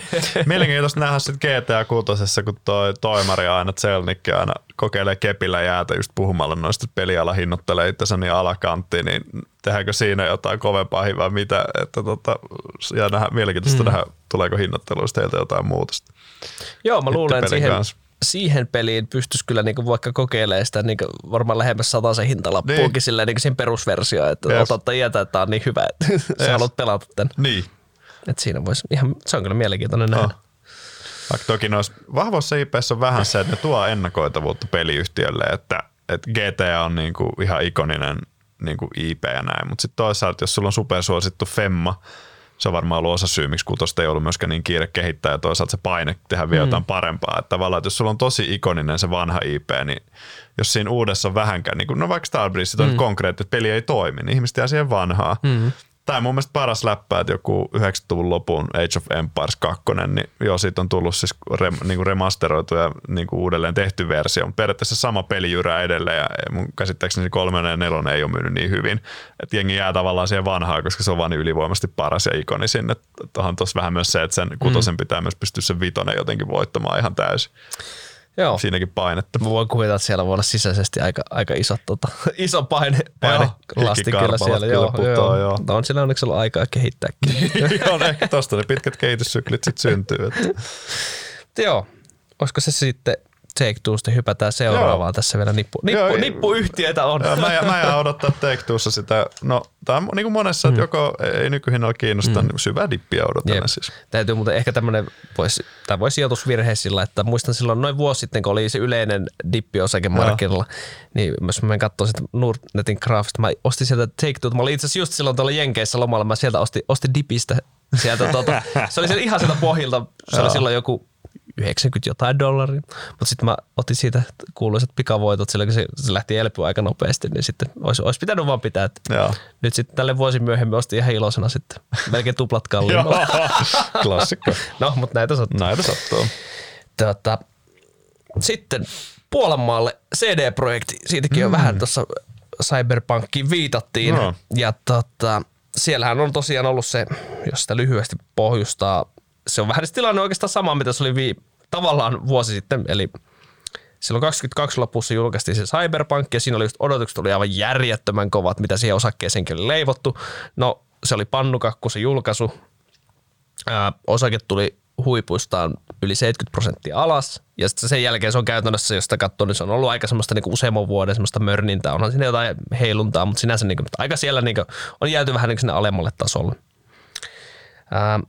Mielenkiintoista nähdä sitten GTA 6, kun toi toimari aina Zelnikki aina kokeilee kepillä jäätä just puhumalla noista että peliala hinnoittelee itsensä niin alakanttiin, niin tehdäänkö siinä jotain kovempaa hyvää mitä, että tota, ja nähdä, mielenkiintoista mm. nähdä, tuleeko hinnoitteluista heiltä jotain muutosta. Joo, mä luulen, että siihen, kanssa. siihen peliin pystyisi kyllä niinku vaikka kokeilemaan sitä niinku varmaan lähemmäs sata se hintalappuukin Niin. silleen niinku siihen perusversioon, että Jep. otatta iätä, että tää on niin hyvä, että sä Yes. haluat pelata tämän. Niin. Et siinä voisi ihan, se on kyllä mielenkiintoinen nähdä. Oh. Vaikka toki noissa vahvoissa IPssä on vähän se, että ne tuo ennakoitavuutta peliyhtiölle, että, että GTA on niinku ihan ikoninen niinku IP ja näin, mutta sitten toisaalta, jos sulla on supersuosittu Femma, se on varmaan ollut osa syy, miksi kutosta ei ollut myöskään niin kiire kehittää ja toisaalta se paine tehdä vielä jotain parempaa. Että tavallaan, että jos sulla on tosi ikoninen se vanha IP, niin jos siinä uudessa on vähänkään, niin kuin, no vaikka Starbreeze on mm. konkreettinen, että peli ei toimi, niin ihmiset jää siihen vanhaan. Mm. Tämä on mun mielestä paras läppä, että joku 90-luvun lopun Age of Empires 2, niin joo, siitä on tullut siis rem, niin kuin remasteroitu ja niin kuin uudelleen tehty versio. On periaatteessa sama pelijyrä edelleen ja mun käsittääkseni kolmen ja nelonen ei ole myynyt niin hyvin. Että jengi jää tavallaan siihen vanhaan, koska se on vaan niin ylivoimasti paras ja ikonisin. Että onhan tuossa vähän myös se, että sen kutosen pitää myös pystyä sen vitonen jotenkin voittamaan ihan täysin. Joo. siinäkin painetta. Mä voin kuvitella, että siellä voi olla sisäisesti aika, aika iso, tota, iso paine, paine Joo, lasti kyllä siellä. kyllä Joo, putoaa, joo. No on siellä onneksi ollut aikaa kehittääkin. on ehkä tosta ne pitkät kehityssyklit sitten syntyy. Että. Joo, olisiko se sitten Take Twosta hypätään seuraavaan Joo. tässä vielä. Nippu, nippu, Joo, nippuyhtiöitä on. Mä, mä jään odottaa Take Twossa sitä, no tää on niin kuin monessa, että joko ei nykyhinnalla kiinnosta, niin syvää dippiä odotan Jep. siis. Täytyy muuten ehkä tämmöinen, voisi, tai voi sijoitusvirhe sillä, että muistan silloin noin vuosi sitten, kun oli se yleinen dippi osakemarkkinoilla, niin jos mä menen katsoa sitä Nordnetin graafista, mä ostin sieltä Take Two, mä olin itse asiassa just silloin tuolla Jenkeissä lomalla, mä sieltä ostin, ostin dipistä sieltä, tuota, se oli siellä ihan sieltä pohjilta, se oli silloin joku 90 jotain dollaria, mutta sitten mä otin siitä kuuluisat pikavoitot silloin, kun se, se lähti elpyä aika nopeasti, niin sitten olisi, olisi pitänyt vaan pitää, että Joo. nyt sitten tälle vuosi myöhemmin ostin ihan iloisena sitten, melkein tuplat kalliimmalla. Klassikko. No, mutta näitä sattuu. Näitä sattuu. Tota, sitten Puolanmaalle CD-projekti, siitäkin mm. on vähän tuossa Cyberpunkkiin viitattiin. No. Ja tota, siellähän on tosiaan ollut se, jos sitä lyhyesti pohjustaa, se on vähän se tilanne oikeastaan sama, mitä se oli vii, tavallaan vuosi sitten, eli silloin 22 lopussa julkaistiin se Cyberpunk ja siinä oli just odotukset oli aivan järjettömän kovat, mitä siihen osakkeeseenkin oli leivottu. No se oli pannukakku se julkaisu. Ää, osake tuli huipuistaan yli 70 prosenttia alas. Ja sitten sen jälkeen se on käytännössä, jos sitä katsoo, niin se on ollut aika semmoista niinku useamman vuoden semmoista mörnintää. Onhan siinä jotain heiluntaa, mutta sinänsä niinku, aika siellä niinku, on jääty vähän niinku sinne alemmalle tasolle. Ää,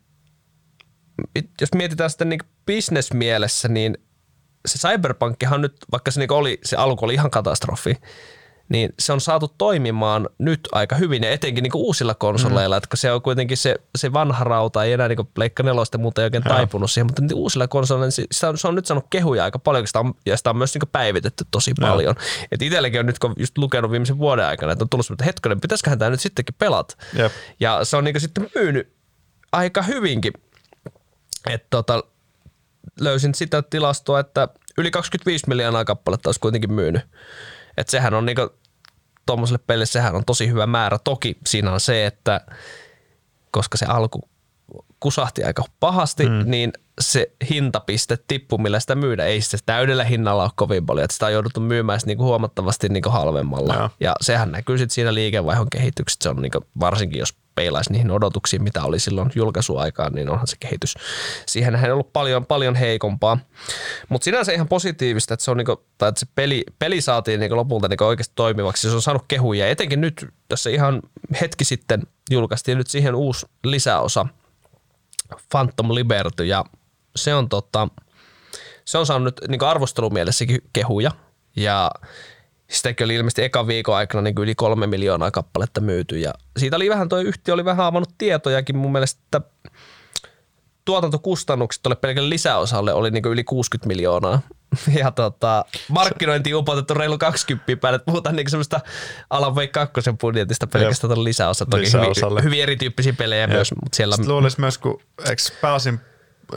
jos mietitään sitten niin bisnesmielessä, niin se Cyberpunkkihan nyt, vaikka se niinku oli, se alku oli ihan katastrofi, niin se on saatu toimimaan nyt aika hyvin ja etenkin niinku uusilla konsoleilla, mm. että kun se on kuitenkin se, se vanha rauta, ei enää niinku Pleikka nelosta muuta ei oikein Joo. taipunut siihen, mutta niinku uusilla konsoleilla niin se, on, se on nyt saanut kehuja aika paljon, sitä on, ja sitä on myös niinku päivitetty tosi Joo. paljon. Et itselläkin on nyt, kun just lukenut viimeisen vuoden aikana, että on tullut että hetkonen, pitäisiköhän tämä nyt sittenkin pelata. Jep. Ja se on niinku sitten myynyt aika hyvinkin. Että tota, löysin sitä tilastoa, että yli 25 miljoonaa kappaletta olisi kuitenkin myynyt. Että sehän on niinku, tuommoiselle pelille sehän on tosi hyvä määrä. Toki siinä on se, että koska se alku kusahti aika pahasti, mm. niin se hintapiste tippu, millä sitä myydä, ei se täydellä hinnalla ole kovin paljon. Että sitä on jouduttu myymään niinku huomattavasti niinku halvemmalla. Joo. Ja sehän näkyy sitten siinä liikevaihdon kehityksessä. Se on niinku, varsinkin jos peilaisi niihin odotuksiin, mitä oli silloin julkaisuaikaan, niin onhan se kehitys. Siihen ei ollut paljon, paljon heikompaa. Mutta sinänsä ihan positiivista, että, se, on niinku, tai että se peli, peli saatiin niinku lopulta niinku oikeasti toimivaksi. Se on saanut kehuja. Ja etenkin nyt tässä ihan hetki sitten julkaistiin nyt siihen uusi lisäosa, Phantom Liberty, ja se on, tota, se on saanut nyt niin arvostelumielessäkin kehuja. Ja sitäkin oli ilmeisesti eka viikon aikana niin yli kolme miljoonaa kappaletta myyty. Ja siitä oli vähän, toi yhtiö oli vähän avannut tietojakin mun mielestä, että tuotantokustannukset tuolle pelkälle lisäosalle oli niin yli 60 miljoonaa. Ja tota, markkinointiin upotettu reilu 20 päälle, että puhutaan niin semmoista Alan Wake 2 budjetista pelkästään tuolle lisäosa. Toki Lisäosalle. hyvin, hyvin erityyppisiä pelejä myös, mutta siellä... Sitten luulisi myös, kun eikö pääsin,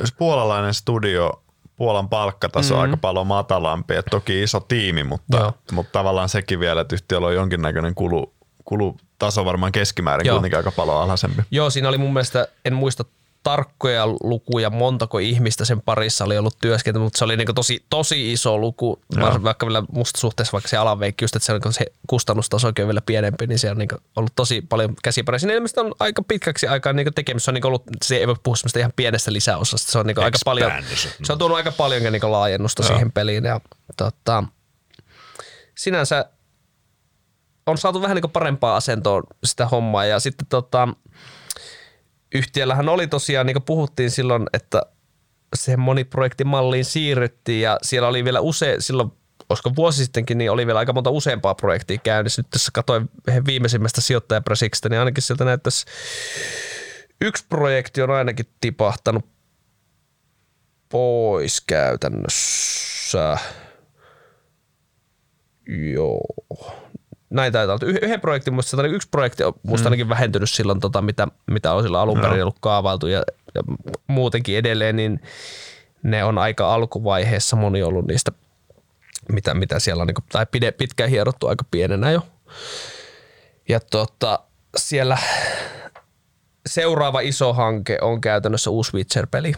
jos puolalainen studio, Puolan palkkataso mm-hmm. aika paljon matalampi, että toki iso tiimi, mutta, Joo. mutta tavallaan sekin vielä, että yhtiöllä on jonkinnäköinen kulu, kulutaso varmaan keskimäärin Joo. kuitenkin aika paljon alhaisempi. Joo, siinä oli mun mielestä, en muista tarkkoja lukuja, montako ihmistä sen parissa oli ollut työskentely, mutta se oli niin tosi, tosi iso luku, Joo. Vaikka vielä musta suhteessa vaikka se alaveikki, just, että se, on, se kustannustaso on vielä pienempi, niin se on niin ollut tosi paljon käsipareja. Siinä ilmeisesti on aika pitkäksi aikaa niin tekemistä, se on niin ollut, se ei voi puhua semmoista ihan pienestä lisäosasta, se on niin aika paljon, se on tuonut aika paljon niin laajennusta Joo. siihen peliin ja tota, sinänsä on saatu vähän niin parempaa asentoon sitä hommaa ja sitten tota, yhtiöllähän oli tosiaan, niin kuin puhuttiin silloin, että siihen moniprojektimalliin siirryttiin ja siellä oli vielä use, silloin olisiko vuosi sittenkin, niin oli vielä aika monta useampaa projektia käynnissä. Nyt tässä katsoin viimeisimmästä sijoittajapresiksistä, niin ainakin sieltä näyttäisi yksi projekti on ainakin tipahtanut pois käytännössä. Joo. Näin taitaa olla. Yh- Yhden projektin, muista sieltä oli yksi projekti on musta ainakin vähentynyt silloin, tota, mitä, mitä on sillä alun perin ollut kaavailtu ja, ja muutenkin edelleen, niin ne on aika alkuvaiheessa moni ollut niistä, mitä, mitä siellä on, niin kuin, tai pide, pitkään hierottu aika pienenä jo. Ja tota, siellä seuraava iso hanke on käytännössä uusi Witcher-peli.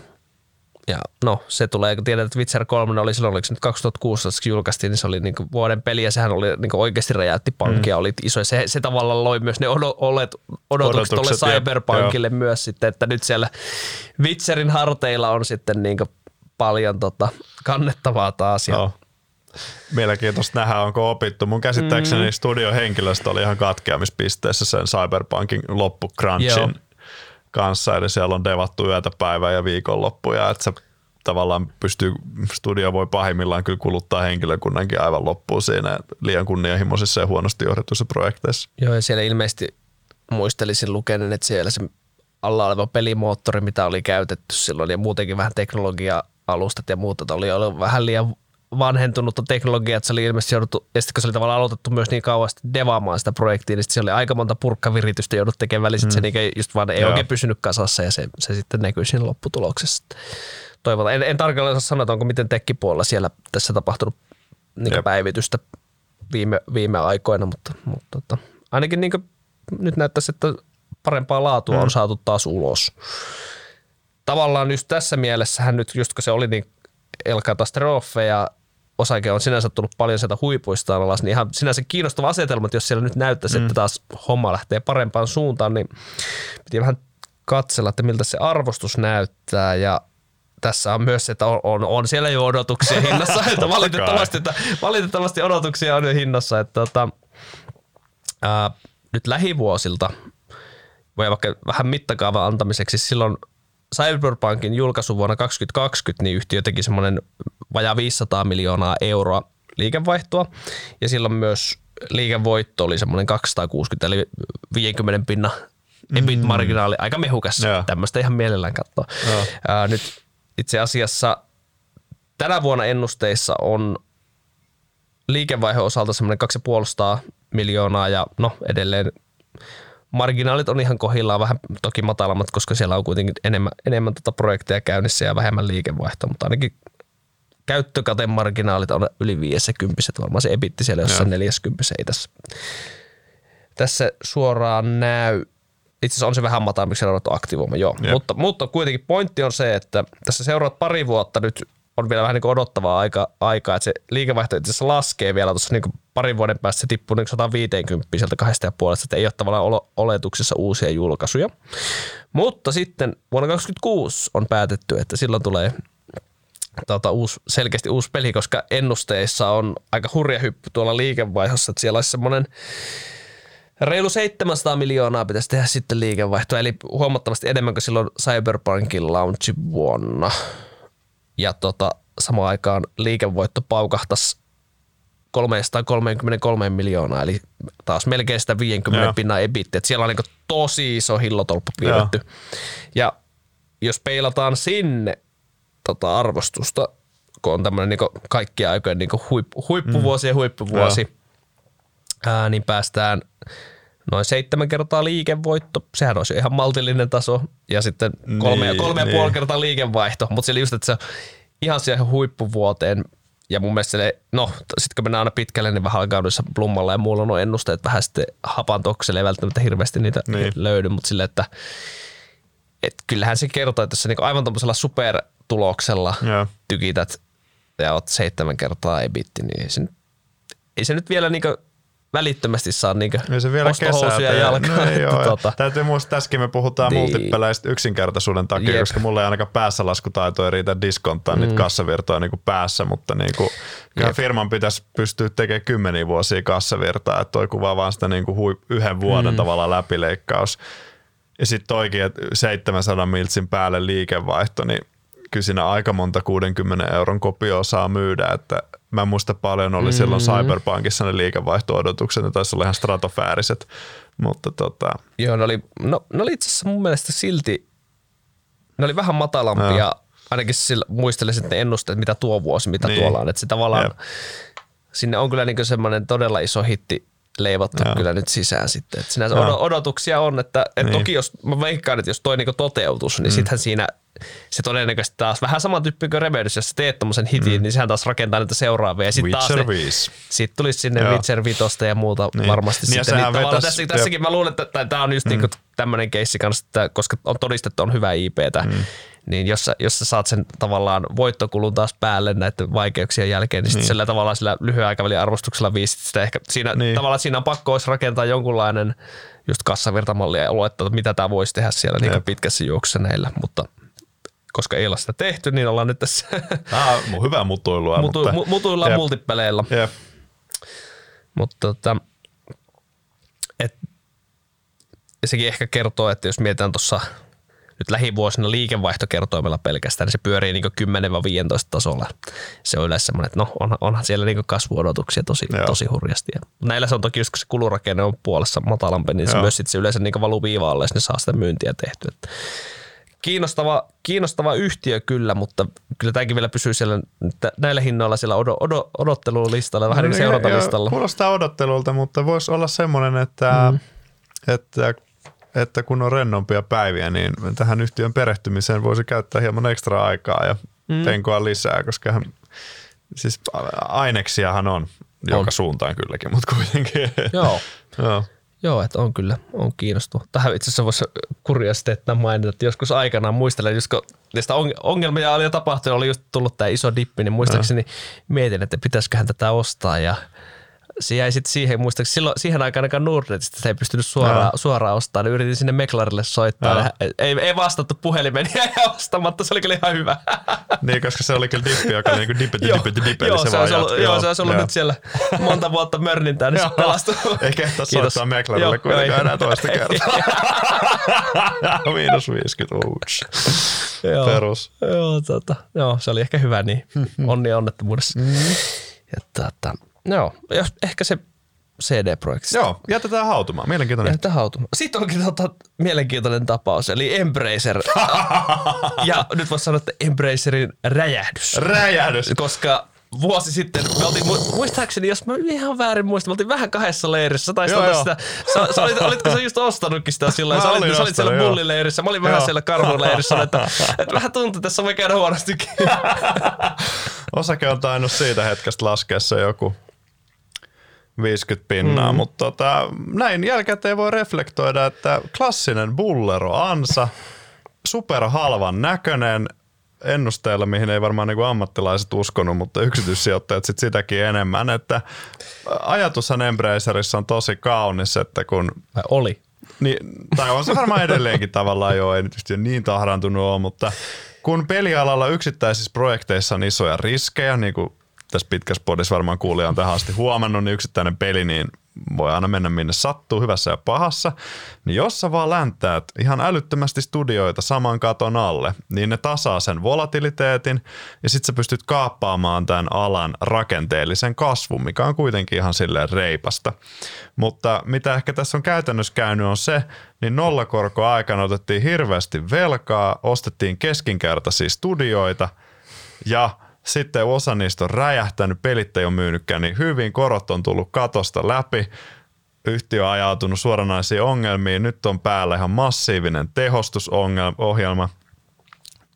Ja no se tulee, kun tiedät, että Witcher 3 oli silloin, oliko se nyt 2016 kun julkaistiin, niin se oli niin vuoden peli ja sehän oli niin oikeasti räjäytti pankkia, mm. oli iso. Se, se tavallaan loi myös ne odotukset, odotukset, odotukset tuolle Cyberpunkille jep, myös sitten, että nyt siellä Witcherin harteilla on sitten niin paljon tota, kannettavaa taas. Ja no. Mielenkiintoista nähdä, onko opittu. Mun käsittääkseni mm. studiohenkilöstö oli ihan katkeamispisteessä sen Cyberpunkin loppukrunchin kanssa, eli siellä on devattu yötä päivää ja viikonloppuja, että se tavallaan pystyy, studio voi pahimmillaan kyllä kuluttaa henkilökunnankin aivan loppuun siinä liian kunnianhimoisissa ja huonosti johdetuissa projekteissa. Joo, ja siellä ilmeisesti muistelisin lukenen, että siellä se alla oleva pelimoottori, mitä oli käytetty silloin, ja muutenkin vähän teknologia-alustat ja muuta, oli ollut vähän liian vanhentunutta teknologiaa, että se oli ilmeisesti jouduttu, ja sitten kun se oli tavallaan aloitettu myös niin kauan devaamaan sitä projektia, niin se oli aika monta purkkaviritystä joudut tekemään välissä, mm. se niin just vaan ei Joo. oikein pysynyt kasassa ja se, se sitten näkyy siinä lopputuloksessa. Toivotaan. En, en tarkalleen osaa sanoa, onko miten tekkipuolella siellä tässä tapahtunut niin päivitystä viime, viime aikoina, mutta, mutta mutta ainakin niin nyt näyttäisi, että parempaa laatua mm. on saatu taas ulos. Tavallaan just tässä mielessähän nyt, just kun se oli niin El Catastrofe ja osake on sinänsä tullut paljon sieltä huipuista alas, niin ihan sinänsä kiinnostava asetelma, että jos siellä nyt näyttäisi, mm. että taas homma lähtee parempaan suuntaan, niin piti vähän katsella, että miltä se arvostus näyttää ja tässä on myös se, että on, on, on siellä jo odotuksia hinnassa, että valitettavasti, että valitettavasti odotuksia on jo hinnassa, että tota, ää, nyt lähivuosilta voi vaikka vähän mittakaavan antamiseksi silloin Cyberpunkin julkaisu vuonna 2020, niin yhtiö teki semmoinen vajaa 500 miljoonaa euroa liikevaihtoa. Ja silloin myös liikevoitto oli semmoinen 260, eli 50 pinna EBIT-marginaali, aika mehukas. Yeah. Tämmöistä ihan mielellään katsoa. Yeah. Ää, nyt itse asiassa tänä vuonna ennusteissa on liikevaihdon osalta semmoinen 250 miljoonaa ja no edelleen marginaalit on ihan kohillaan vähän toki matalammat, koska siellä on kuitenkin enemmän, enemmän tota projekteja käynnissä ja vähemmän liikevaihtoa, mutta ainakin käyttökatemarginaalit on yli 50, varmaan se ebitti siellä jossain 40 ei tässä, tässä suoraan näy. Itse asiassa on se vähän matalampi, siellä on aktivoima, joo. Mutta, mutta kuitenkin pointti on se, että tässä seuraat pari vuotta nyt on vielä vähän niin odottavaa aika, aikaa, että se liikevaihto itse asiassa laskee vielä tuossa niin parin vuoden päästä, se tippuu niin 150 sieltä kahdesta ja puolesta, että ei ole tavallaan oletuksessa uusia julkaisuja. Mutta sitten vuonna 2026 on päätetty, että silloin tulee tota, uusi, selkeästi uusi peli, koska ennusteissa on aika hurja hyppy tuolla liikevaihdossa, että siellä olisi semmoinen reilu 700 miljoonaa pitäisi tehdä sitten liikevaihtoa, eli huomattavasti enemmän kuin silloin Cyberpunkin launch vuonna ja tota, samaan aikaan liikevoitto paukahtaisi 333 miljoonaa, eli taas melkein sitä 50 Joo. pinnan ebit, että siellä on niin tosi iso hillotolppa piirretty. Ja jos peilataan sinne tota arvostusta, kun on tämmöinen niin kaikkia aikojen niin huippu, huippuvuosi mm. ja huippuvuosi, ää, niin päästään noin seitsemän kertaa liikevoitto. Sehän olisi ihan maltillinen taso. Ja sitten kolme, niin, ja, kolme niin. ja puoli kertaa liikevaihto. Mutta sillä just, että se ihan siihen huippuvuoteen ja mun mielestä se, no sitten kun mennään aina pitkälle, niin vähän alkaa plummalla ja muulla on ennusteet vähän sitten hapantokselle, ei välttämättä hirveästi niitä niin. löydy, mutta sille, että et kyllähän se kertoo, että jos sä niinku aivan tuollaisella supertuloksella ja. tykität ja oot seitsemän kertaa ebitti, niin ei se, ei se nyt vielä niinku välittömästi saa niinku ei se vielä ostohousuja jalkaan. No ei ole. tota. Täytyy muistaa, tässäkin me puhutaan niin. multipeleistä yksinkertaisuuden takia, Jep. koska mulla ei ainakaan päässä laskutaito ei riitä diskonttaa mm. niitä kassavirtoja niin kuin päässä, mutta niin kuin, kyllä firman pitäisi pystyä tekemään kymmeniä vuosia kassavirtaa, että toi kuvaa vaan sitä niin kuin hui, yhden vuoden mm. tavalla läpileikkaus. Ja sitten toikin, että 700 miltsin päälle liikevaihto, niin kyllä siinä aika monta 60 euron kopioa saa myydä, että Mä en muista paljon oli mm. silloin Cyberpunkissa ne liikevaihto-odotukset, ne taisi olla ihan stratofääriset, mutta tota. Joo, ne oli, no, ne oli itse asiassa mun mielestä silti, ne oli vähän matalampia, ja. ainakin sillä, muistelisin, että ne ennusteet, mitä tuo vuosi, mitä niin. tuolla on, että se tavallaan, Jep. sinne on kyllä niin semmoinen todella iso hitti leivottu Joo. kyllä nyt sisään sitten. Että sinänsä Joo. odotuksia on, että, että niin. toki jos mä veikkaan, että jos toi niinku toteutus, niin mm. sittenhän siinä – se todennäköisesti taas vähän sama tyyppi kuin Remedyssä, jos sä teet tommosen hitin, mm. niin sehän taas rakentaa niitä seuraavia. Ja sitten taas Witcher ne, 5. sitten tulisi sinne Joo. Witcher 5 ja muuta Niin. varmasti Niin sitten. Niin vetäisi- tässä, tässäkin mä luulen, että tämä on just mm. niinku tämmöinen keissi kanssa, että koska on todistettu, on hyvä IPtä, mm. Niin jos sä, jos sä saat sen tavallaan voittokulun taas päälle näiden vaikeuksien jälkeen, niin, niin. Sillä tavallaan sillä lyhyen aikavälin arvostuksella viisi sitä ehkä siinä, Niin. tavallaan siinä on pakko olisi rakentaa jonkunlainen just kassavirtamallia ja luettaa, että mitä tämä voisi tehdä siellä niin pitkässä juoksussa näillä, mutta koska ei ole sitä tehty, niin ollaan nyt tässä Tämä on hyvää mutuilua. mutu, mutta, mu, mutuilla Jep. multipeleillä. Jep. Mutta tota, et, sekin ehkä kertoo, että jos mietitään tuossa nyt lähivuosina liikevaihtokertoimella pelkästään, niin se pyörii niin 10-15 tasolla. Se on yleensä semmoinen, että no onhan, onhan siellä niin kasvuodotuksia tosi, Joo. tosi hurjasti. Ja näillä se on toki just kun se kulurakenne on puolessa matalampi, niin se Joo. myös sit se yleensä niin valuu viivaalle, jos ne saa sitä myyntiä tehtyä. Kiinnostava, kiinnostava yhtiö kyllä, mutta kyllä tämäkin vielä pysyy siellä näillä hinnoilla siellä odo, odo, odottelulistalla, vähän niin kuin No, seurantalistalla. Kuulostaa odottelulta, mutta voisi olla semmoinen, että, mm. että, että kun on rennompia päiviä, niin tähän yhtiön perehtymiseen voisi käyttää hieman ekstra aikaa ja mm. penkoa lisää, koska hän, siis aineksiahan on, joka On. suuntaan kylläkin, mutta kuitenkin. Joo. Joo. Joo, että on kyllä, on kiinnostava. Tähän itse asiassa voisi kuriositeettina mainita, että joskus aikanaan muistelen, just kun niistä on- ongelmia oli jo tapahtunut, oli just tullut tämä iso dippi, niin muistaakseni mietin, että pitäisiköhän tätä ostaa ja se jäi sitten siihen, muistaakseni silloin, siihen aikaan ainakaan Nordnetista sitä ei pystynyt suoraan, Joo. suoraan ostamaan, niin yritin sinne Meklarille soittaa. Ja ei, ei, vastattu puhelimeen, niin jäi ostamatta, se oli kyllä ihan hyvä. Niin, koska se oli kyllä dippi, joka niin kuin dippeti, Joo, dippeti, dippeli. joo, se olisi ollut, joo, se olisi ollut nyt siellä monta vuotta mörnintää, niin se pelastui. Ei kehtaa soittaa Meklarille kuitenkaan enää toista kertaa. Miinus 50, ouch. Joo. Perus. Joo, tota, joo, se oli ehkä hyvä niin. Onni onnettomuudessa. Mm. Ja, tota, joo, ehkä se CD-projekti. Joo, jätetään hautumaan. Mielenkiintoinen. Jätetään hautumaan. Sitten onkin tota, mielenkiintoinen tapaus, eli Embracer. ja nyt voisi sanoa, että Embracerin räjähdys. Räjähdys. Koska vuosi sitten, me oltiin, mu- muistaakseni, jos mä ihan väärin muistan, me oltiin vähän kahdessa leirissä. Taisi Joo, sitä, sä, sä olit, olitko sä just ostanutkin sitä silloin? Sä olit, sä olit siellä bullileirissä, mä olin vähän Joo. siellä karhuleirissä, että, että vähän tuntuu, että tässä voi käydä huonostikin. Osake on tainnut siitä hetkestä laskea se joku 50 pinnaa, mm. mutta tota, näin jälkikäteen voi reflektoida, että klassinen bullero ansa, superhalvan näköinen, ennusteella, mihin ei varmaan niin ammattilaiset uskonut, mutta yksityissijoittajat sit sitäkin enemmän, että ajatushan Embracerissa on tosi kaunis, että kun oli? niin, tai on se varmaan edelleenkin tavallaan jo, ei nyt niin tahrantunut ole, mutta kun pelialalla yksittäisissä projekteissa on isoja riskejä, niin kuin tässä pitkässä podissa varmaan kuulija on tähän asti huomannut, niin yksittäinen peli niin voi aina mennä minne sattuu, hyvässä ja pahassa, niin jos sä vaan läntäät ihan älyttömästi studioita saman katon alle, niin ne tasaa sen volatiliteetin ja sit sä pystyt kaappaamaan tämän alan rakenteellisen kasvun, mikä on kuitenkin ihan silleen reipasta. Mutta mitä ehkä tässä on käytännössä käynyt on se, niin nollakorko-aikana otettiin hirveästi velkaa, ostettiin keskinkertaisia studioita ja sitten osa niistä on räjähtänyt, pelit ei ole myynytkään niin hyvin, korot on tullut katosta läpi, yhtiö on ajautunut suoranaisiin ongelmiin, nyt on päällä ihan massiivinen tehostusohjelma.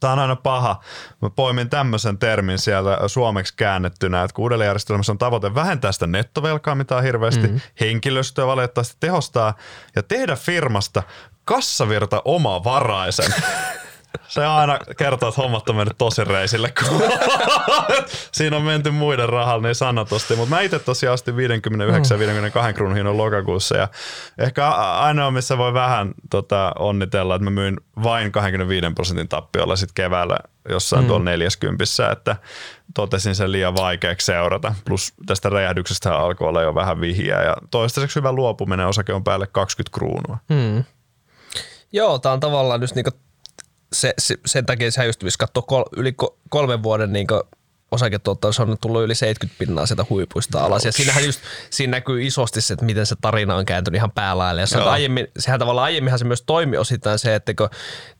Tämä on aina paha. Mä poimin tämmöisen termin sieltä suomeksi käännettynä, että kun uudelleenjärjestelmässä on tavoite vähentää sitä nettovelkaa, mitä on hirveästi, mm-hmm. henkilöstöä valitettavasti tehostaa ja tehdä firmasta kassavirta omavaraisen. Se aina kertoo, että hommat on mennyt tosi reisille, kun siinä on menty muiden rahalla niin sanotusti. Mutta mä itse tosiaan ostin 59-52 kruunun hinnan lokakuussa ja ehkä ainoa, missä voi vähän tota, onnitella, että mä myin vain 25 prosentin tappiolla sitten keväällä jossain mm. tuolla 40, että totesin sen liian vaikeaksi seurata. Plus tästä räjähdyksestä alkoi olla jo vähän vihjeä ja toistaiseksi hyvä luopuminen, osake on päälle 20 kruunua. Hmm. Joo, tämä on tavallaan just niinku se, se, sen takia sä just jos katsoo kol, yli ko- kolmen vuoden osaketuotto, se on tullut yli 70 pinnaa sieltä huipuista alas. Ja siinähän just, siinä näkyy isosti se, että miten se tarina on kääntynyt ihan päälaille. Ja se, aiemmin, sehän tavallaan aiemminhan se myös toimi osittain se, että kun,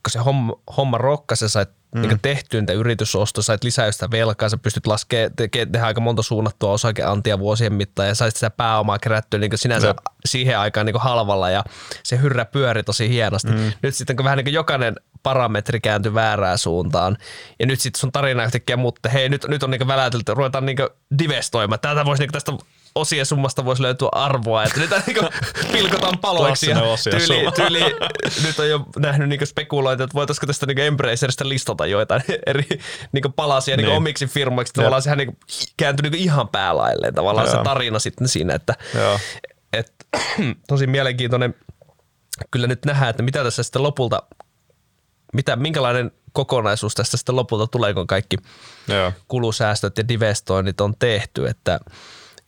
kun se homma, homma rokkasi, sä sait mm. niin tehtyä niitä yritysostoja, sait lisää sitä velkaa, sä pystyt laskemaan, te- tehdä aika monta suunnattua osakeantia vuosien mittaan ja sait sitä pääomaa kerättyä niin sinänsä Jep. siihen aikaan niin halvalla ja se hyrrä pyöri tosi hienosti. Mm. Nyt sitten kun vähän niin kuin jokainen parametri kääntyi väärään suuntaan. Ja nyt sitten sun tarina yhtäkkiä, mutta hei, nyt, nyt on niinku väläytelty, ruvetaan niinku divestoimaan. Tätä voisi niinku tästä osien summasta voisi löytyä arvoa, että nyt niinku pilkotaan paloiksi ja tyyli, tyyli, nyt on jo nähnyt niinku spekuloita, että voitaisiko tästä niinku Embracerista listata joitain eri niinku palasia niinku niin. omiksi firmoiksi. Tavallaan sehän niinku kääntyi niinku ihan päälailleen tavallaan Joo. se tarina sitten siinä, että et, tosi mielenkiintoinen kyllä nyt nähdään, että mitä tässä sitten lopulta mitä, minkälainen kokonaisuus tästä sitten lopulta tulee, kun kaikki Joo. kulusäästöt ja divestoinnit on tehty, että,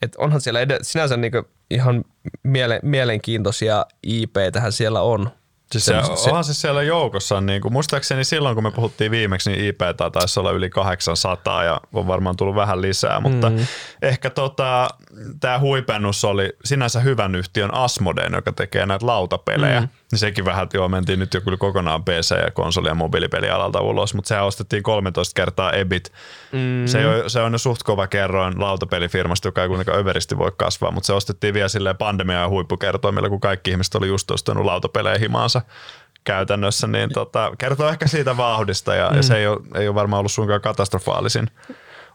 että onhan siellä ed- sinänsä niin ihan miele- mielenkiintoisia IP siellä on, Siis se, onhan se siellä joukossa, niin kuin, muistaakseni silloin kun me puhuttiin viimeksi, niin IP taisi olla yli 800 ja on varmaan tullut vähän lisää, mutta mm. ehkä tota, tämä huipennus oli sinänsä hyvän yhtiön Asmodeen, joka tekee näitä lautapelejä. Mm. Niin sekin vähän, joo mentiin nyt jo kyllä kokonaan PC- ja konsoli- ja mobiilipelialalta ulos, mutta sehän ostettiin 13 kertaa EBIT. Mm. Se, on, se on jo suht kova kerroin lautapelifirmasta, joka ei kuitenkaan överisti voi kasvaa, mutta se ostettiin vielä silleen pandemia- ja huippukertoimilla, kun kaikki ihmiset oli just ostanut lautapelejä himaansa käytännössä, niin tota, kertoo ehkä siitä vauhdista ja, mm. ja se ei ole, ei ole varmaan ollut suinkaan katastrofaalisin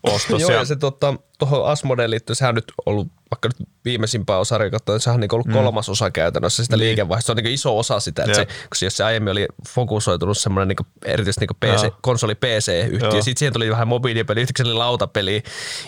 ostos. Joo, ja se tuohon tota, Asmodeen liittyen, sehän on nyt ollut vaikka nyt viimeisimpää osarja katsoa, niin sehän on niin ollut mm. kolmas osa käytännössä sitä niin. liikevaihtoa. Se on niin iso osa sitä, että se, koska jos se aiemmin oli fokusoitunut semmoinen niin erityisesti niin PC, konsoli PC-yhtiö, sitten siihen tuli vähän mobiilipeli, yhtäkkiä oli lautapeli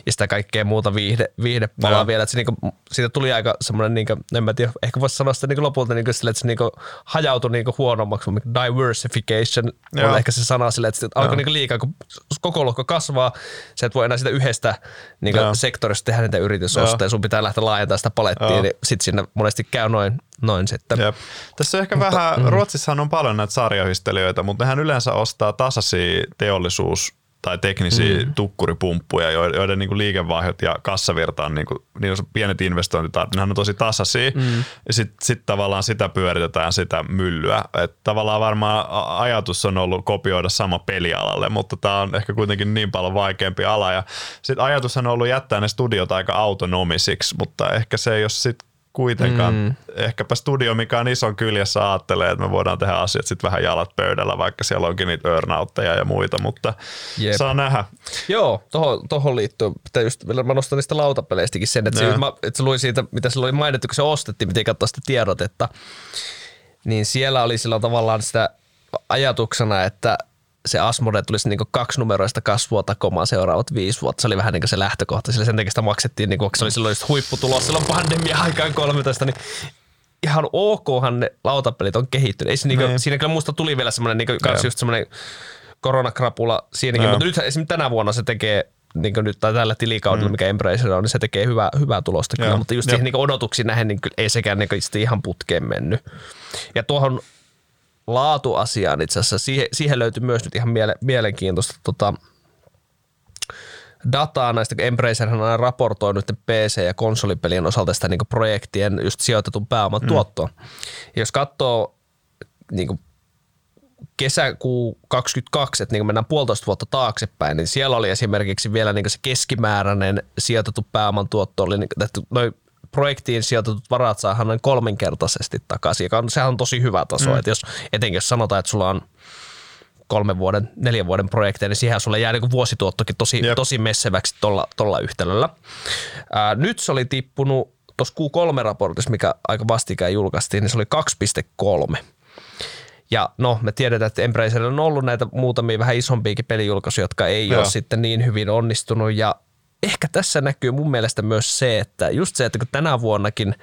ja sitä kaikkea muuta viihde, viihdepalaa Joo. vielä. Että se niin kuin, siitä tuli aika semmoinen, niin kuin, en mä tiedä, ehkä voisi sanoa sitä niin lopulta niin kuin sille, että se niin kuin, hajautui niin kuin huonommaksi, diversification Joo. on ehkä se sana sille, että alkoi niin liikaa, kun koko lohko kasvaa, se et voi enää sitä yhdestä niin sektorista tehdä niitä yritysostoja, sun pitää lähteä laajentamaan sitä palettia, Joo. niin sitten sinne monesti käy noin, noin sitten. Jep. Tässä ehkä mutta, vähän, mm. Ruotsissahan on paljon näitä sarjahistelijoita, mutta nehän yleensä ostaa tasaisia teollisuus tai teknisiä mm. tukkuripumppuja, joiden niin kuin liikevaihdot ja kassavirta on, niin kuin, niin on pienet investointit, ne on tosi tasaisia. Mm. Ja sitten sit tavallaan sitä pyöritetään sitä myllyä. Et tavallaan varmaan ajatus on ollut kopioida sama pelialalle, mutta tämä on ehkä kuitenkin niin paljon vaikeampi ala. Ja sitten ajatus on ollut jättää ne studiot aika autonomisiksi, mutta ehkä se ei ole sitten kuitenkaan. Mm. Ehkäpä studio, mikä on ison kyljessä, ajattelee, että me voidaan tehdä asiat sitten vähän jalat pöydällä, vaikka siellä onkin niitä earnoutteja ja muita, mutta Jep. saa nähdä. Joo, tohon, tohon liittyy, just, mä nostan niistä lautapeleistäkin sen, että, se, mä, että se luin siitä, mitä se oli mainittu, kun se ostettiin, miten katsoa sitä tiedotetta, niin siellä oli sillä tavallaan sitä ajatuksena, että se Asmode tulisi niin kaksi numeroista kasvua takomaan seuraavat viisi vuotta. Se oli vähän niin se lähtökohta, sillä sen takia sitä maksettiin, niin kuin, se oli silloin huipputulos silloin pandemia-aikaan 13, niin ihan okhan ne lautapelit on kehittynyt. Ei se niinku, niin. siinä kyllä musta tuli vielä semmoinen niinku, kans just semmoinen koronakrapula siinäkin, mutta nyt esimerkiksi tänä vuonna se tekee niin nyt, tai tällä tilikaudella, mm. mikä Embracer on, niin se tekee hyvää, hyvää tulosta kyllä, mutta just siihen niin odotuksiin nähden, niin kyllä ei sekään niin ihan putkeen mennyt. Ja tuohon laatuasiaan itse asiassa. Siihen, siihen löytyy myös nyt ihan miele, mielenkiintoista tota, dataa näistä, kun Embracer on aina raportoinut PC- ja konsolipelien osalta sitä niin projektien just sijoitetun pääoman mm. tuottoa. Ja jos katsoo niin kesäkuu 22, että niin mennään puolitoista vuotta taaksepäin, niin siellä oli esimerkiksi vielä niin se keskimääräinen sijoitettu pääoman tuotto oli niin, noin projektiin sijoitetut varat saadaan noin kolminkertaisesti takaisin, joka on, sehän on tosi hyvä taso. Mm. Että jos, etenkin jos sanotaan, että sulla on kolmen vuoden, neljän vuoden projekteja, niin siihen sulle jää niin vuosituottokin tosi, tosi messeväksi tuolla yhtälöllä. Ää, nyt se oli tippunut tuossa Q3-raportissa, mikä aika vastikään julkaistiin, niin se oli 2,3. Ja no, me tiedetään, että Embracer on ollut näitä muutamia vähän isompiakin pelijulkaisuja, jotka ei Joo. ole sitten niin hyvin onnistunut. Ja ehkä tässä näkyy mun mielestä myös se, että just se, että kun tänä vuonnakin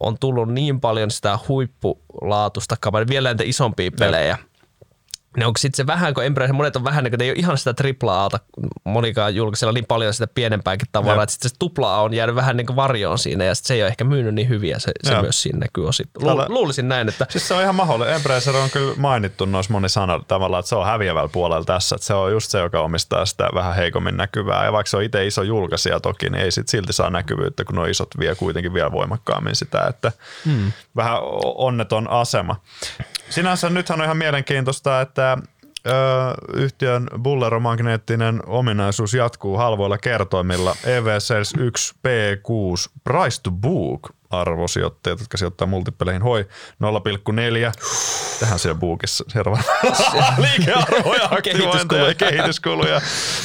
on tullut niin paljon sitä huippulaatusta kamaa, vielä näitä isompia pelejä, ne onko sitten se vähän, kun Embracer, monet on vähän, niin kuin, ei ole ihan sitä tripla Ata, monikaan julkaisella niin paljon sitä pienempääkin tavaraa, että sitten se tupla on jäänyt vähän niin kuin varjoon siinä, ja sit se ei ole ehkä myynyt niin hyviä, se, se myös siinä näkyy osittain. Lu, luulisin näin, että... Siis se on ihan mahdollinen. Embracer on kyllä mainittu noissa moni sana tavalla, että se on häviävällä puolella tässä, että se on just se, joka omistaa sitä vähän heikommin näkyvää, ja vaikka se on itse iso julkaisija toki, niin ei sit silti saa näkyvyyttä, kun nuo isot vie kuitenkin vielä voimakkaammin sitä, että hmm. vähän onneton asema. Sinänsä nythän on ihan mielenkiintoista, että ö, yhtiön bulleromagneettinen ominaisuus jatkuu halvoilla kertoimilla. EV Sales 1 P6 Price to Book arvosijoittajat, jotka sijoittaa multipeleihin. Hoi 0,4. Tähän siellä bookissa seuraava liikearvoja, aktivointeja ja kehityskuluja.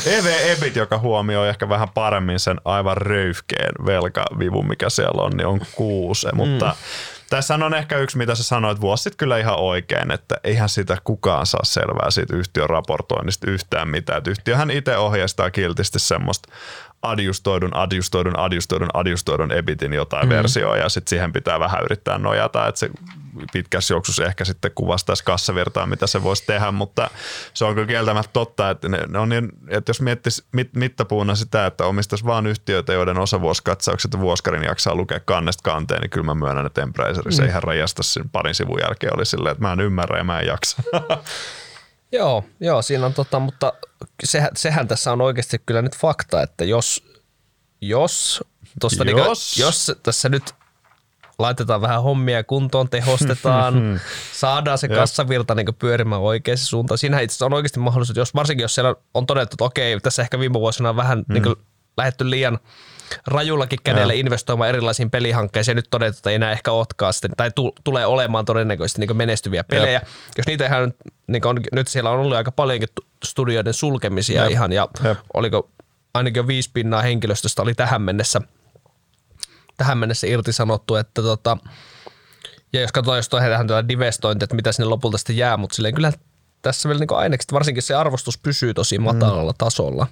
EV EBIT, joka huomioi ehkä vähän paremmin sen aivan röyhkeen velkavivun, mikä siellä on, niin on kuuse. Mm. Tässä on ehkä yksi, mitä sä sanoit vuosi sitten kyllä ihan oikein, että eihän sitä kukaan saa selvää siitä yhtiön raportoinnista yhtään mitään. Että yhtiöhän itse ohjeistaa kiltisti semmoista adjustoidun, adjustoidun, adjustoidun, adjustoidun ebitin jotain mm. versioa ja sitten siihen pitää vähän yrittää nojata, että se pitkässä juoksussa ehkä sitten kuvastaisi kassavirtaa, mitä se voisi tehdä, mutta se on kyllä kieltämättä totta, että, ne, ne on niin, että jos miettisi mit, mittapuuna sitä, että omistaisi vain yhtiöitä, joiden osavuosikatsaukset ja vuoskarin jaksaa lukea kannesta kanteen, niin kyllä mä myönnän, että Embracerissa mm. ihan rajasta sen parin sivun jälkeen oli silleen, että mä en ymmärrä ja mä en jaksa. Joo, joo, siinä on tota, mutta sehän, sehän tässä on oikeasti kyllä nyt fakta, että jos, jos, tosta niinku- jos. Niin, jos tässä nyt laitetaan vähän hommia kuntoon, tehostetaan, saadaan se kassavirta niin pyörimään oikeaan suuntaan. Siinähän itse on oikeasti mahdollisuus, jos, varsinkin jos siellä on todettu, että okei, tässä ehkä viime vuosina on vähän mm. niin lähetty liian rajullakin kädellä ja. investoimaan erilaisiin pelihankkeisiin ja nyt todettu, että ei enää ehkä otkaa sitten, tai tu, tulee olemaan todennäköisesti niin menestyviä pelejä. Ja. Jos niitä ihan, niin on, nyt siellä on ollut aika paljonkin studioiden sulkemisia ja. ihan ja, ja oliko ainakin jo viisi pinnaa henkilöstöstä oli tähän mennessä, tähän mennessä irtisanottu, että tota, ja jos katsotaan, jos tehdään tuota divestointi, että mitä sinne lopulta sitten jää, mutta silleen kyllä tässä vielä niin ainakin varsinkin se arvostus pysyy tosi matalalla mm. tasolla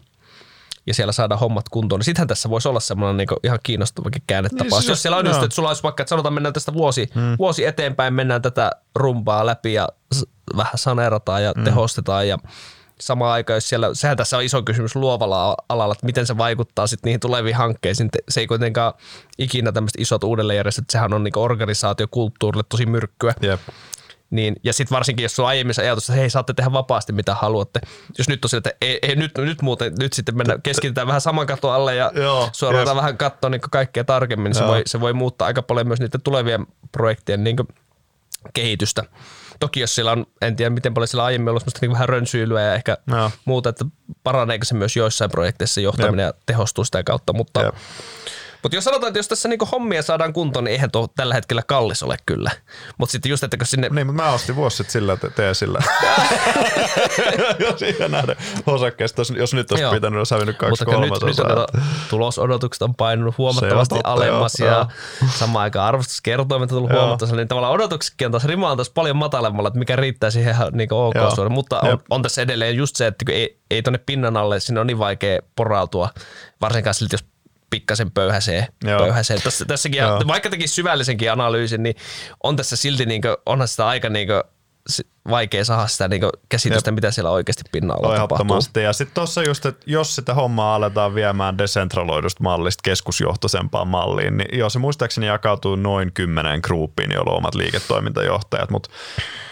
ja siellä saada hommat kuntoon, niin sittenhän tässä voisi olla semmoinen niin ihan kiinnostavakin käännetapaus. Niin, jos siellä on just, että sulla olisi vaikka, että sanotaan mennään tästä vuosi, hmm. vuosi eteenpäin, mennään tätä rumpaa läpi ja vähän saneerataan ja hmm. tehostetaan ja samaan aikaan, jos siellä, sehän tässä on iso kysymys luovalla alalla, että miten se vaikuttaa sitten niihin tuleviin hankkeisiin. Se ei kuitenkaan ikinä tämmöiset isot uudelleenjärjestöt, sehän on niin organisaatiokulttuurille tosi myrkkyä. Yep. Niin, ja sitten varsinkin, jos sulla aiemmin se ajatus, että hei, saatte tehdä vapaasti mitä haluatte. Jos nyt on että ei, ei, nyt, nyt muuten, nyt sitten mennä, keskitytään vähän saman katon alle ja suoraan yes. vähän katsoa niin kaikkea tarkemmin, niin se voi, se voi muuttaa aika paljon myös niiden tulevien projektien niin kehitystä. Toki jos sillä on, en tiedä miten paljon sillä aiemmin ollut niin vähän rönsyilyä ja ehkä Joo. muuta, että paraneeko se myös joissain projekteissa johtaminen Jep. ja tehostuu sitä kautta, mutta Jep. Mutta jos sanotaan, että jos tässä niinku hommia saadaan kuntoon, niin eihän tuo tällä hetkellä kallis ole kyllä. Mutta sitten just, että kun sinne... Niin, mutta mä ostin vuosi sitten sillä, että tee sillä. jos ihan nähdä osakkeesta, jos nyt olisi pitänyt, olisi hävinnyt kaksi kolmasosaa. Nyt, nyt tulosodotukset on painunut huomattavasti totta, alemmas joo, ja samaan aikaan arvostuskertoimet on tullut huomattavasti, niin tavallaan odotuksetkin on taas rima on taas paljon matalemmalla, että mikä riittää siihen niin ok suoraan. Mutta on, on, tässä edelleen just se, että ei, ei tuonne pinnan alle, sinne on niin vaikea porautua, varsinkaan silti, jos pikkasen pöyhäsee. pöyhäsee. Tässä, tässäkin, Joo. vaikka tekin syvällisenkin analyysin, niin on tässä silti, niin kuin, onhan sitä aika niin kuin, vaikea saada sitä niin käsitystä, Jep. mitä siellä oikeasti pinnalla tapahtuu. Ja sitten tuossa just, että jos sitä hommaa aletaan viemään desentraloidusta mallista keskusjohtoisempaan malliin, niin joo, se muistaakseni jakautuu noin kymmenen gruppiin, joilla on omat liiketoimintajohtajat, mutta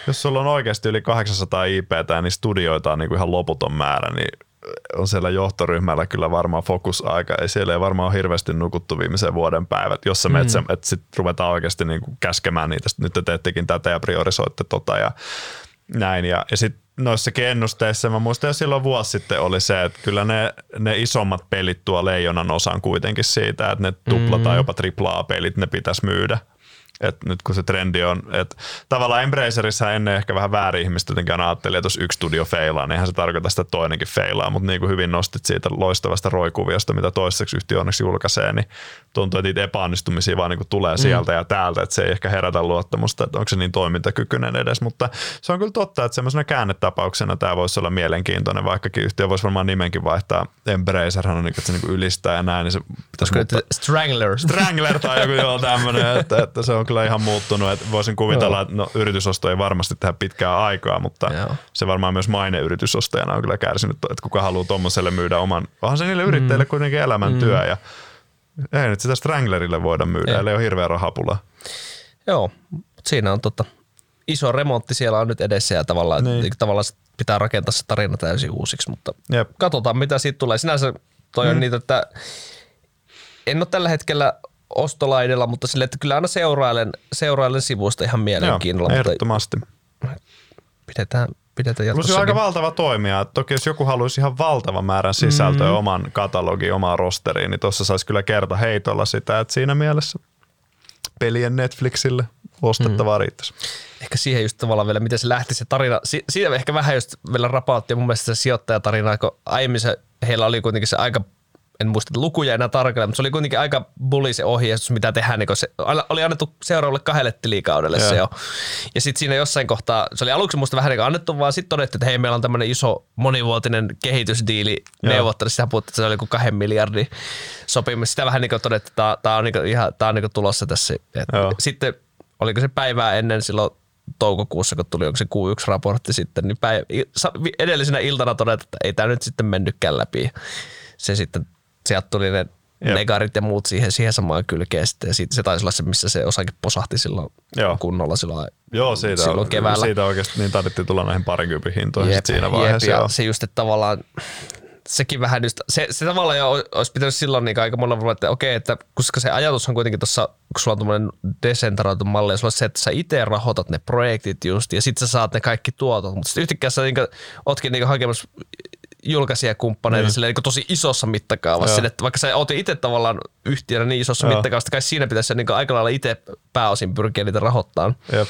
jos sulla on oikeasti yli 800 IPtä, niin studioita on niin kuin ihan loputon määrä, niin on siellä johtoryhmällä kyllä varmaan fokusaika. Ei siellä ei varmaan ole hirveästi nukuttu viimeisen vuoden päivät, jossa mm. että, että sitten ruvetaan oikeasti niin kuin käskemään niitä. Nyt te teettekin tätä ja priorisoitte tota ja näin. Ja, ja sitten noissakin ennusteissa, mä muistan jo silloin vuosi sitten oli se, että kyllä ne, ne isommat pelit tuo leijonan osan kuitenkin siitä, että ne tupla tai mm. jopa triplaa pelit ne pitäisi myydä et nyt kun se trendi on, että tavallaan Embracerissa ennen ehkä vähän väärin ihmistä jotenkin aina ajatteli, että jos yksi studio feilaa, niin eihän se tarkoita sitä, että toinenkin feilaa, mutta niin kuin hyvin nostit siitä loistavasta roikuviosta, mitä toiseksi yhtiö onneksi julkaisee, niin tuntuu, että niitä epäonnistumisia vaan niin kuin tulee mm. sieltä ja täältä, että se ei ehkä herätä luottamusta, että onko se niin toimintakykyinen edes, mutta se on kyllä totta, että semmoisena käännetapauksena tämä voisi olla mielenkiintoinen, vaikkakin yhtiö voisi varmaan nimenkin vaihtaa, Embracerhan on niin, että se niin kuin ylistää ja näin, niin se pitäisi. Strangler. Strangler tai joku joo tämmöinen, että, että se on kyllä ihan muuttunut. Että voisin kuvitella, että no, yritysosto ei varmasti tehdä pitkää aikaa, mutta Joo. se varmaan myös maine yritysostajana on kyllä kärsinyt, että kuka haluaa tuommoiselle myydä oman, onhan se niille yrittäjille mm. kuitenkin elämäntyö mm. ja ei nyt sitä Stranglerille voida myydä, eli ole hirveä rahapula. Joo, mutta siinä on tota, iso remontti siellä on nyt edessä ja tavallaan, niin. tavallaan pitää rakentaa se tarina täysin uusiksi, mutta Jep. katsotaan mitä siitä tulee. Sinänsä toi mm. on niitä, että en ole tällä hetkellä ostolaidella, mutta sille, että kyllä aina seurailen, seurailen sivusta ihan mielenkiinnolla. Joo, ehdottomasti. Mutta pidetään, pidetään Plus jatkossa. on aika valtava toimija. Toki jos joku haluaisi ihan valtavan määrän sisältöä mm. oman katalogiin, omaan rosteriin, niin tuossa saisi kyllä kerta heitolla sitä, että siinä mielessä pelien Netflixille ostettavaa mm. riittäisi. ehkä siihen just tavallaan vielä, miten se lähti se tarina. Si- siitä ehkä vähän just vielä rapautti mun mielestä se sijoittajatarina, kun aiemmin se, heillä oli kuitenkin se aika en muista lukuja enää tarkalleen, mutta se oli kuitenkin aika bulli se ohjeistus, mitä tehdään. Niin se oli annettu seuraavalle kahdelle tilikaudelle se jo. Ja sitten siinä jossain kohtaa, se oli aluksi musta vähän niin annettu, vaan sitten todettiin, että hei, meillä on tämmöinen iso monivuotinen kehitysdiili neuvottelussa. Sitä puhuttiin, että se oli joku kahden miljardin sopimus. Sitä vähän niin kuin todettiin, että tämä on, niin ihan, tää on niin tulossa tässä. Et sitten oliko se päivää ennen silloin toukokuussa, kun tuli onko se Q1-raportti sitten, niin päivä, edellisenä iltana todettiin, että ei tämä nyt sitten mennytkään läpi. Se sitten sieltä tuli ne Jep. negarit ja muut siihen, siihen samaan kylkeen sitten. Ja siitä, se taisi olla se, missä se osakin posahti silloin Joo. kunnolla silloin, Joo, siitä, silloin keväällä. Siitä oikeasti niin tarvittiin tulla näihin parinkympin hintoihin jep, siinä vaiheessa. Jep, ja se just, että tavallaan sekin vähän just, se, se tavallaan jo olisi pitänyt silloin niin aika monella vuonna, että okei, että koska se ajatus on kuitenkin tuossa, kun sulla on tuommoinen desentraloitu malli, ja sulla on se, että sä itse rahoitat ne projektit just, ja sitten sä saat ne kaikki tuotot, mutta sitten yhtäkkiä sä niin kuin, ootkin niin hakemassa julkaisijakumppaneita niin. niin tosi isossa mittakaavassa. Sille, että vaikka sä oot itse tavallaan yhtiönä niin isossa Joo. mittakaavassa, kai siinä pitäisi niin aika lailla itse pääosin pyrkiä niitä rahoittamaan. Jep.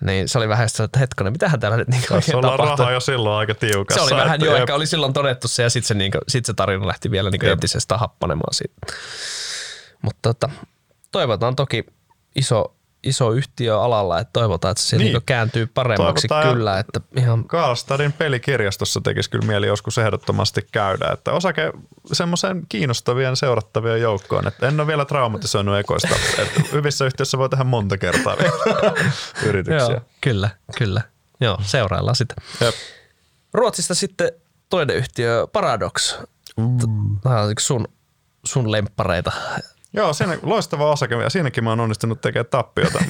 Niin se oli vähän sitä, että hetkonen, mitähän täällä nyt niin oikein tapahtui. rahaa jo silloin aika tiukassa. Se oli vähän jo, ehkä oli silloin todettu se ja sitten se, niin kuin, sit se tarina lähti vielä niin entisestä happanemaan siitä. Mutta tota, toivotaan toki iso iso yhtiö alalla, että toivotaan, että se niin. niin kääntyy paremmaksi toivotaan kyllä. Että ihan... Karlstadin pelikirjastossa tekisi kyllä mieli joskus ehdottomasti käydä, että osake semmoisen kiinnostavien seurattavien joukkoon, että en ole vielä traumatisoinut ekoista, että hyvissä yhtiöissä voi tehdä monta kertaa vielä yrityksiä. Joo, kyllä, kyllä. Joo, seuraillaan sitä. Jep. Ruotsista sitten toinen yhtiö Paradox. Mm. Tämä on sun, sun lemppareita Joo, siinä loistava osake ja siinäkin mä oon onnistunut tekemään tappiota.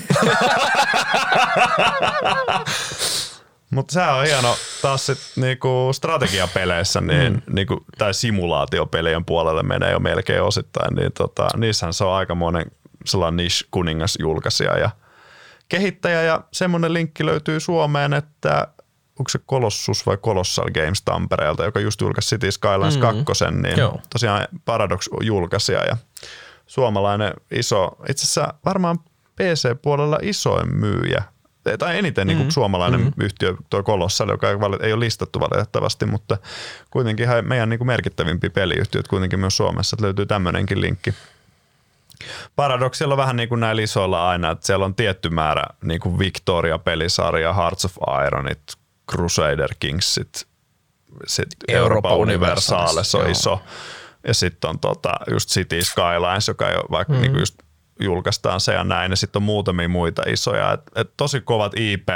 Mutta se on hieno taas sit niinku strategiapeleissä niin, mm. niinku, tai simulaatiopelien puolelle menee jo melkein osittain, niin tota, niissähän se on aikamoinen sellainen niche kuningas julkaisija ja kehittäjä ja semmoinen linkki löytyy Suomeen, että onko se Colossus vai Colossal Games Tampereelta, joka just julkaisi City Skylines mm. 2, niin Joo. tosiaan Paradox julkaisija ja suomalainen iso, itse asiassa varmaan PC-puolella isoin myyjä, tai eniten mm-hmm. niin kuin suomalainen mm-hmm. yhtiö, tuo Colossal, joka ei ole listattu valitettavasti, mutta kuitenkin meidän niin kuin merkittävimpiä peliyhtiöt kuitenkin myös Suomessa, että löytyy tämmöinenkin linkki. Paradoksilla on vähän niin kuin näillä isoilla aina, että siellä on tietty määrä niin kuin Victoria-pelisarja, Hearts of Ironit, Crusader Kingsit, sitten Euroopan Universalis on iso. Ja sitten on tota, just City Skylines, joka jo vaikka mm. niinku just julkaistaan se ja näin. Ja sitten on muutamia muita isoja. Et, et tosi kovat IP,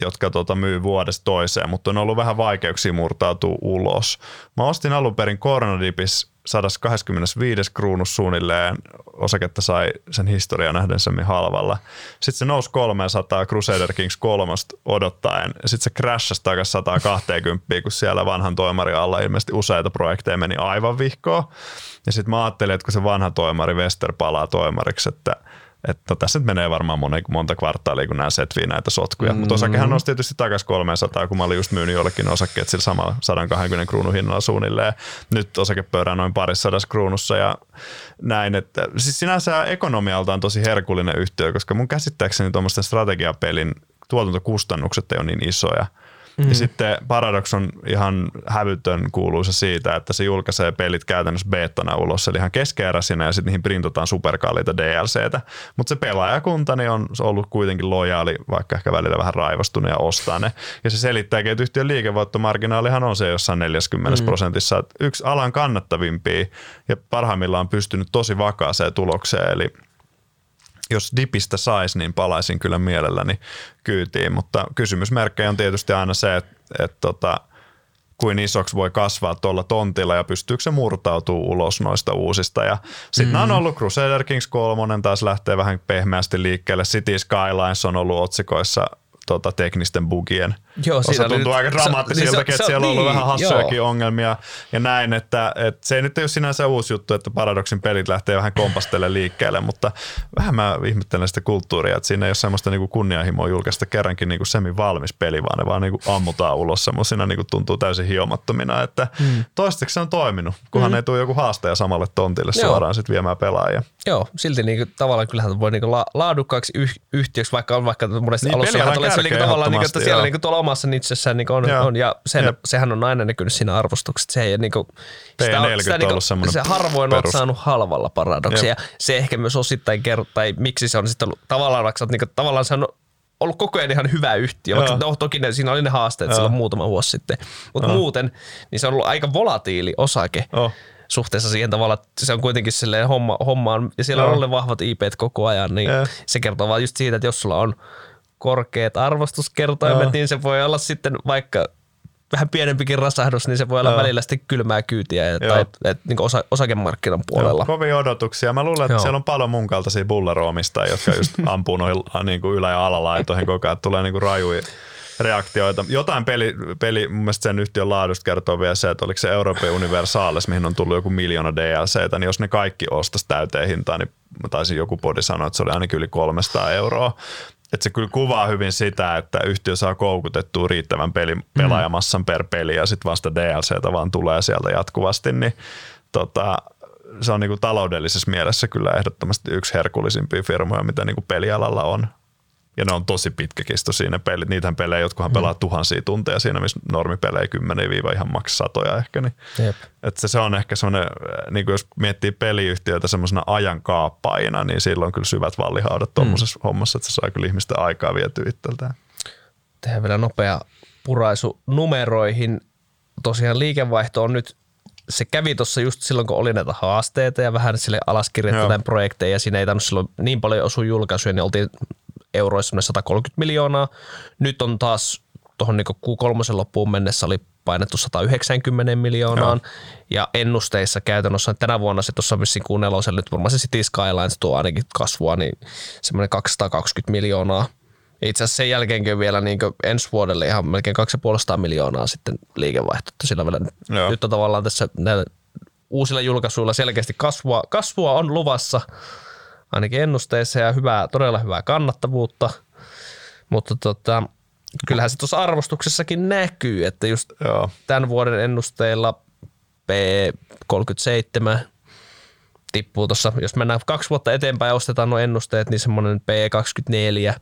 jotka tota myy vuodesta toiseen, mutta on ollut vähän vaikeuksia murtautua ulos. Mä ostin alun perin Coronadipis 125 kruunus suunnilleen osaketta sai sen historian nähden semmin halvalla. Sitten se nousi 300 Crusader Kings 3 odottaen. Sitten se crashasi takaisin 120, kun siellä vanhan toimarin alla ilmeisesti useita projekteja meni aivan vihkoon. Ja sitten mä ajattelin, että kun se vanha toimari Wester palaa toimariksi, että – että tässä nyt menee varmaan monta, monta kvartaalia, kun nämä setvii näitä sotkuja. Mm. Mutta osakehan nosti tietysti takaisin 300, kun mä olin just myynyt jollekin osakkeet sillä samalla 120 kruunun hinnalla suunnilleen. Nyt osakepöydä noin parissadas kruunussa ja näin. Että, siis sinänsä ekonomialta on tosi herkullinen yhtiö, koska mun käsittääkseni tuommoisten strategiapelin tuotantokustannukset ei ole niin isoja – Mm. Ja sitten Paradox on ihan hävytön kuuluisa siitä, että se julkaisee pelit käytännössä beettana ulos, eli ihan keskeeräisinä ja sitten niihin printataan superkalliita DLCtä. Mutta se pelaajakunta niin on ollut kuitenkin lojaali, vaikka ehkä välillä vähän raivostunut ja ostaa ne. Ja se selittää, että yhtiön liikevoittomarginaalihan on se jossain 40 mm. prosentissa. Että yksi alan kannattavimpia ja parhaimmillaan pystynyt tosi vakaaseen tulokseen, eli jos dipistä saisi, niin palaisin kyllä mielelläni kyytiin, mutta kysymysmerkkejä on tietysti aina se, että, että tota, kuin isoksi voi kasvaa tuolla tontilla ja pystyykö se murtautuu ulos noista uusista. Ja sitten mm. on ollut Crusader Kings 3, taas lähtee vähän pehmeästi liikkeelle. City Skylines on ollut otsikoissa tota, teknisten bugien. Joo, Osa tuntuu nyt- aika dramaattisilta, niin että siellä on ollut niin, vähän hassujakin joo. ongelmia ja näin, että, että se ei nyt ole sinänsä uusi juttu, että Paradoxin pelit lähtee vähän kompastelle liikkeelle, mutta vähän mä ihmettelen sitä kulttuuria, että siinä ei ole semmoista niinku kunnianhimoa julkaista kerrankin niinku semi-valmis peli, vaan ne vaan niinku ammutaan ulos semmoisina niinku tuntuu täysin hiomattomina, että mm. toistaiseksi se on toiminut, kunhan mm. ei tule joku haastaja samalle tontille Joo. suoraan sitten viemään pelaajia. Joo, silti niinku, tavallaan kyllähän voi niinku la, laadukkaaksi yh, yhtiöksi, vaikka on vaikka monesti Niin, alussa tulee se niinku, kärkeä tavallaan, niinku, että siellä joo. niinku, tuolla omassa nitsessään niinku on, Joo. on, ja sen, Jep. sehän on aina näkynyt siinä arvostuksessa. Se ei niinku, sitä, on- P40 sitä on niinku, se harvoin olet perus. saanut halvalla paradoksia. Ja se ehkä myös osittain kertoo, tai miksi se on sitten ollut, tavallaan vaikka niinku, tavallaan se on ollut koko ajan ihan hyvä yhtiö, vaikka Joo. no, toki ne, siinä oli ne haasteet Joo. silloin muutama vuosi sitten. Mutta muuten, niin se on ollut aika volatiili osake Oh. suhteessa siihen tavalla, että se on kuitenkin silleen homma, hommaan, ja siellä Joo. on ollut vahvat IPt koko ajan, niin Joo. se kertoo vaan just siitä, että jos sulla on korkeat arvostuskertoimet, Joo. niin se voi olla sitten vaikka vähän pienempikin rasahdus, niin se voi olla Joo. välillä sitten kylmää kyytiä ja, Joo. tai et, niin osa, osakemarkkinan puolella. Joo, kovia odotuksia. Mä luulen, että Joo. siellä on paljon mun kaltaisia bulleromistajia, jotka just ampuu noihin niin kuin ylä- ja alalaitoihin koko ajan. Tulee niin kuin rajuja reaktioita. Jotain peli, peli, mun mielestä sen yhtiön laadusta kertoo vielä se, että oliko se Euroopan Universales, mihin on tullut joku miljoona DLCtä, niin jos ne kaikki ostaisi täyteen hintaan, niin mä taisin joku podi sanoa, että se oli ainakin yli 300 euroa. Että se kyllä kuvaa hyvin sitä, että yhtiö saa koukutettua riittävän peli, pelaajamassan per peli ja sitten vasta DLCtä vaan tulee sieltä jatkuvasti, niin tota, se on niinku taloudellisessa mielessä kyllä ehdottomasti yksi herkullisimpia firmoja, mitä niinku pelialalla on. Ja ne on tosi pitkäkestoisia ne pelit. Niitähän pelejä, jotkuhan pelaa tuhansia tunteja siinä, missä normipelejä kymmeniä viiva ihan maks satoja ehkä. Niin. Jep. Et se, se on ehkä semmoinen, niin jos miettii peliyhtiöitä semmoisena ajankaappaina, niin silloin on kyllä syvät vallihaudat tuommoisessa mm. hommassa, että se saa kyllä ihmisten aikaa vietyä itseltään. Tehdään vielä nopea puraisu numeroihin. Tosiaan liikevaihto on nyt se kävi tuossa just silloin, kun oli näitä haasteita ja vähän sille Joo. projekteja ja siinä ei tainnut silloin niin paljon osua julkaisuja, niin oltiin euroissa semmoinen 130 miljoonaa. Nyt on taas tuohon niin Q3 loppuun mennessä oli painettu 190 miljoonaan ja ennusteissa käytännössä tänä vuonna se tuossa vissiin Q4 nyt varmaan se City Skylines tuo ainakin kasvua, niin semmoinen 220 miljoonaa. Itse asiassa sen jälkeenkin vielä niin ensi vuodelle ihan melkein 250 miljoonaa sitten liikevaihto. Sillä vielä Joo. nyt on tavallaan tässä näillä uusilla julkaisuilla selkeästi kasvua, kasvua on luvassa ainakin ennusteissa ja hyvää, todella hyvää kannattavuutta. Mutta tota, kyllähän se tuossa arvostuksessakin näkyy, että just Joo. tämän vuoden ennusteilla P37 tippuu tuossa, jos mennään kaksi vuotta eteenpäin ja ostetaan nuo ennusteet, niin semmoinen P24.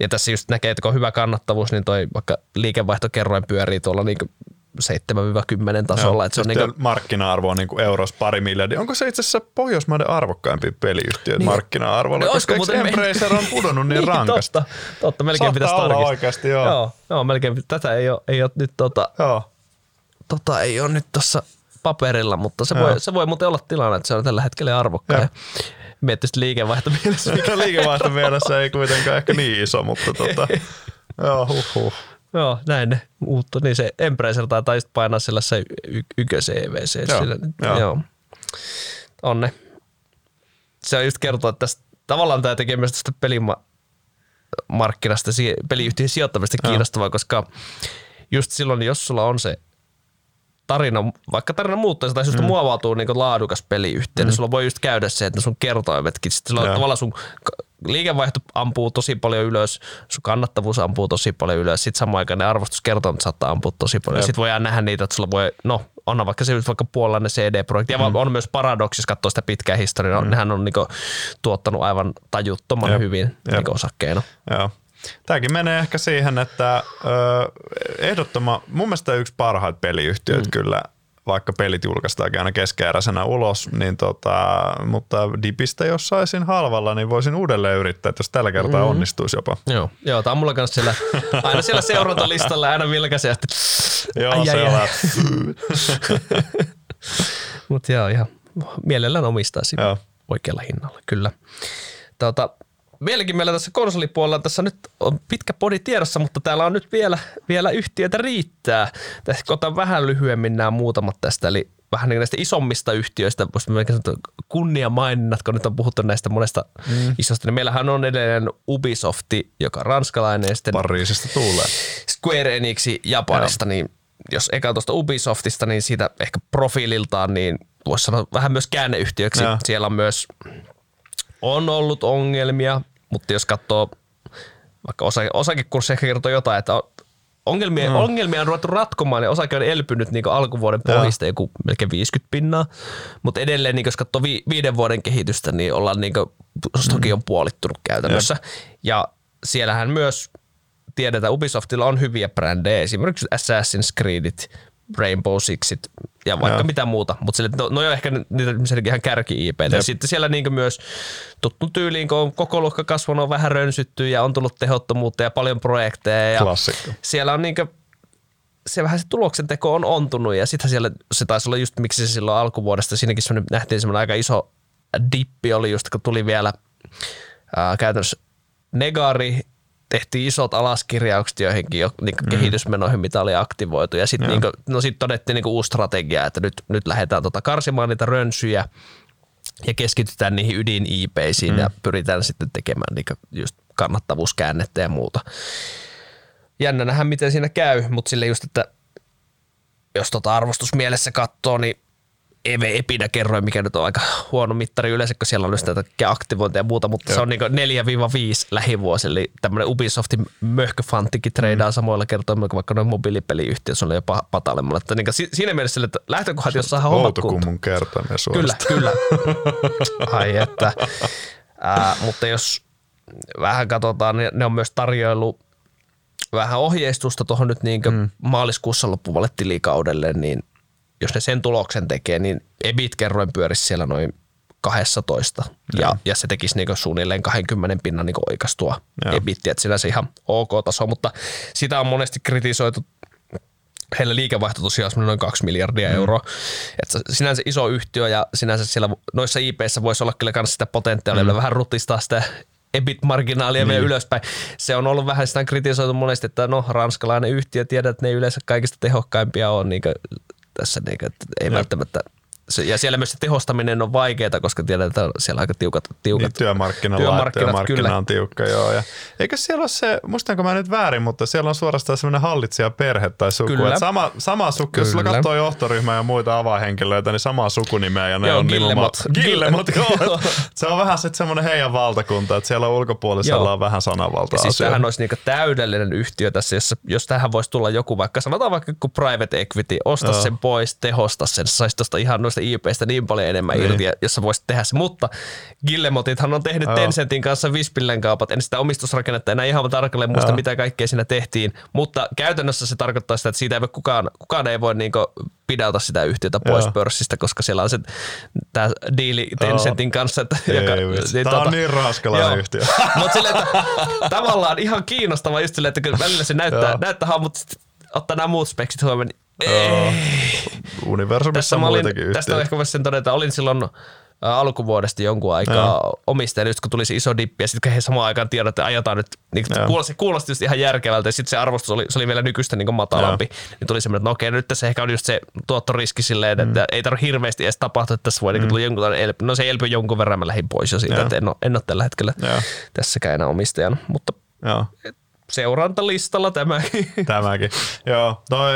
Ja tässä just näkee, että kun on hyvä kannattavuus, niin toi vaikka liikevaihtokerroin pyörii tuolla niin 7-10 tasolla. Että se on niin markkina-arvo on niin euros pari miljardia. Onko se itse asiassa Pohjoismaiden arvokkaimpia peliyhtiöitä niin. markkina-arvolla? No, Koska muuten me- Embracer on pudonnut niin, rankasti? Totta, totta melkein Saattaa pitäisi tarkistaa. oikeasti, joo. joo. Joo, melkein. Tätä ei ole, ei ole nyt tota, Joo. tota ei ole nyt tuossa paperilla, mutta se Joo. voi, se voi muuten olla tilanne, että se on tällä hetkellä arvokkaan. Miettii sitten liikevaihto mielessä. Mikä liikevaihto mielessä ei kuitenkaan ehkä niin iso, mutta tota, joo, huh, huh. Joo, näin ne muuttu. Niin se Embracer taitaa just painaa sellaisen y- ykkösen EVC. Joo, Sillä, joo. joo. On ne. Se on just kertoa, että tästä, tavallaan tämä tekee myös tästä pelimarkkinasta, peliyhtiön sijoittamista kiinnostavaa, koska just silloin, jos sulla on se tarina, vaikka tarina muuttuu tai susta mm. muovautuu niin laadukas peliyhtiö, mm. niin sulla voi just käydä se, että sun kertoimetkin, sulla Joo. tavallaan sun liikevaihto ampuu tosi paljon ylös, sun kannattavuus ampuu tosi paljon ylös, sitten samaan aikaan ne arvostuskertoimet saattaa ampua tosi paljon. Sitten voidaan nähdä niitä, että sulla voi, no on vaikka se vaikka puolalainen CD-projekti, ja mm. on myös Paradox, jos katsoo sitä pitkää historiaa, mm. nehän on niinku tuottanut aivan tajuttoman Jep. hyvin Jep. niinku osakkeena. Joo. Tämäkin menee ehkä siihen, että ö, ehdottoma, mun mielestä yksi parhaita peliyhtiöitä mm. kyllä, vaikka pelit julkaistaankin aina keskeeräisenä ulos, niin tota, mutta dipistä jos saisin halvalla, niin voisin uudelleen yrittää, että jos tällä kertaa mm. onnistuisi jopa. Joo, joo tämä on mulla kanssa siellä, aina siellä seurantalistalla aina vilkaisen ja sitten Joo, Ai, se ai, on. ai. Mutta joo, ihan mielellään omistaisi Joo. oikealla hinnalla, kyllä. Tota, vieläkin meillä tässä konsolipuolella, tässä nyt on pitkä podi tiedossa, mutta täällä on nyt vielä, vielä yhtiötä riittää. Tässä otan vähän lyhyemmin nämä muutamat tästä, eli vähän niin näistä isommista yhtiöistä, kunnia maininnat, kun nyt on puhuttu näistä monesta mm. isosta, niin meillähän on edelleen Ubisofti, joka on ranskalainen, ja sitten Pariisista tulee. Square Enix Japanista, Joo. niin jos eka tuosta Ubisoftista, niin siitä ehkä profiililtaan, niin voisi sanoa vähän myös käänneyhtiöksi. Joo. Siellä on myös, on ollut ongelmia, mutta jos katsoo, vaikka osake, osakekurssi ehkä kertoo jotain, että ongelmia, no. ongelmia on ruvettu ratkomaan ja osake on elpynyt niin alkuvuoden pohjista joku melkein 50 pinnaa, mutta edelleen niin jos katsoo vi, viiden vuoden kehitystä, niin ollaan niin kuin, stoki mm. on puolittunut käytännössä. Ja. ja siellähän myös tiedetään, Ubisoftilla on hyviä brändejä, esimerkiksi Assassin's Creedit, Rainbow Sixit ja vaikka ja. mitä muuta, mutta sille, no, no on ehkä niitä ihan kärki ip Ja sitten siellä niin myös tuttu tyyliin, kun on koko luokka kasvanut, on vähän rönsytty ja on tullut tehottomuutta ja paljon projekteja. Ja Klassikko. Siellä on niin kuin, se vähän se tuloksen teko on ontunut ja sitten siellä se taisi olla just miksi se silloin alkuvuodesta, siinäkin semmoinen, nähtiin semmoinen aika iso dippi oli just kun tuli vielä ää, käytännössä Negari tehtiin isot alaskirjaukset joihinkin jo, niin mm. kehitysmenoihin, mitä oli aktivoitu. Ja sitten niin no sit todettiin niin uusi strategia, että nyt, nyt lähdetään tota karsimaan niitä rönsyjä ja keskitytään niihin ydin IPisiin mm. ja pyritään sitten tekemään niin just kannattavuuskäännettä ja muuta. Jännä nähdä, miten siinä käy, mutta sille just, että jos tota arvostusmielessä katsoo, niin EV Epidä kerroin, mikä nyt on aika huono mittari yleensä, kun siellä on just tätä aktivointia ja muuta, mutta Joo. se on niin 4-5 lähivuosi, eli tämmöinen Ubisoftin möhköfanttikin treidaa mm. samoilla kertoimilla kuin vaikka noin mobiilipeliyhtiöt, se on jopa patalemmalla. Että niin siinä mielessä, että lähtökohdat, jos saa hommat kuntoon. kertoimia Kyllä, kyllä. Ai että. Ää, mutta jos vähän katsotaan, niin ne on myös tarjoilu vähän ohjeistusta tuohon nyt niin mm. maaliskuussa loppuvalle tilikaudelle, niin jos ne sen tuloksen tekee, niin EBIT-kerroin pyörisi siellä noin 12 ja, ja se tekisi niinku suunnilleen 20 pinnan niinku oikastua EBIT, että sinänsä ihan ok taso, mutta sitä on monesti kritisoitu heillä liikevaihto tosiaan on noin 2 miljardia mm. euroa. Että sinänsä iso yhtiö ja sinänsä siellä noissa IPissä voisi olla kyllä myös sitä potentiaalia mm. vähän rutistaa sitä EBIT-marginaalia niin. vielä ylöspäin. Se on ollut vähän sitä kritisoitu monesti, että no ranskalainen yhtiö, tiedät, että ne yleensä kaikista tehokkaimpia on, niin tässä, niin kuin, että ei Jep. välttämättä se, ja siellä myös se tehostaminen on vaikeaa, koska tiedetään, että siellä on aika tiukat, tiukat niin, työmarkkinat, työmarkkinat, työmarkkina kyllä. on tiukka, joo. Ja, eikä siellä ole se, muistanko mä nyt väärin, mutta siellä on suorastaan semmoinen hallitsija perhe tai suku. Kyllä. sama, sama suku, kyllä. jos sulla katsoo johtoryhmää ja muita avahenkilöitä, niin samaa sukunimeä ja ne joo, on Gillemot. Gillemot, joo. se on vähän sitten semmoinen heidän valtakunta, että siellä ulkopuolisella joo. on vähän sananvaltaa Siis tämähän olisi niinku täydellinen yhtiö tässä, jossa, jos tähän voisi tulla joku vaikka, sanotaan vaikka kuin private equity, osta joo. sen pois, tehosta sen, saisi tuosta ihan noista IPistä niin paljon enemmän niin. irti, jossa voisi tehdä se. Mutta Gillemotithan on tehnyt Joo. Tencentin kanssa Vispillen kaupat. En sitä omistusrakennetta enää ihan tarkalleen muista, Joo. mitä kaikkea siinä tehtiin. Mutta käytännössä se tarkoittaa sitä, että siitä ei voi kukaan, kukaan ei voi niinku pidätä sitä yhtiötä pois Joo. pörssistä, koska siellä on se tämä diili Tencentin kanssa. Että, ei, joka, niin, tämä tota, on niin raskalainen yhtiö. Mutta silleen, että tavallaan ihan kiinnostava just silleen, että kyllä välillä se näyttää, näyttää mutta ottaa nämä muut speksit huomioon, niin ei. Universumissa on muitakin olin, Tästä on ehkä voisi sen todeta, olin silloin alkuvuodesta jonkun aikaa ja. omistaja, just kun tuli se iso dippi ja sitten he samaan aikaan tiedot, että ajetaan nyt, niin kuulosti, kuulosti just ihan järkevältä ja sitten se arvostus oli, se oli vielä nykyistä niin matalampi, ja. niin tuli semmoinen, että no okei, nyt tässä ehkä on just se tuottoriski silleen, että mm. ei tarvitse hirveästi edes tapahtua, että tässä voi niin mm. tulla jonkun elpy. No se elpy jonkun verran, mä lähdin pois jo siitä, ja. että en ole, en ole tällä hetkellä ja. tässäkään enää omistajana, mutta ja seurantalistalla tämäkin. Tämäkin. Joo, toi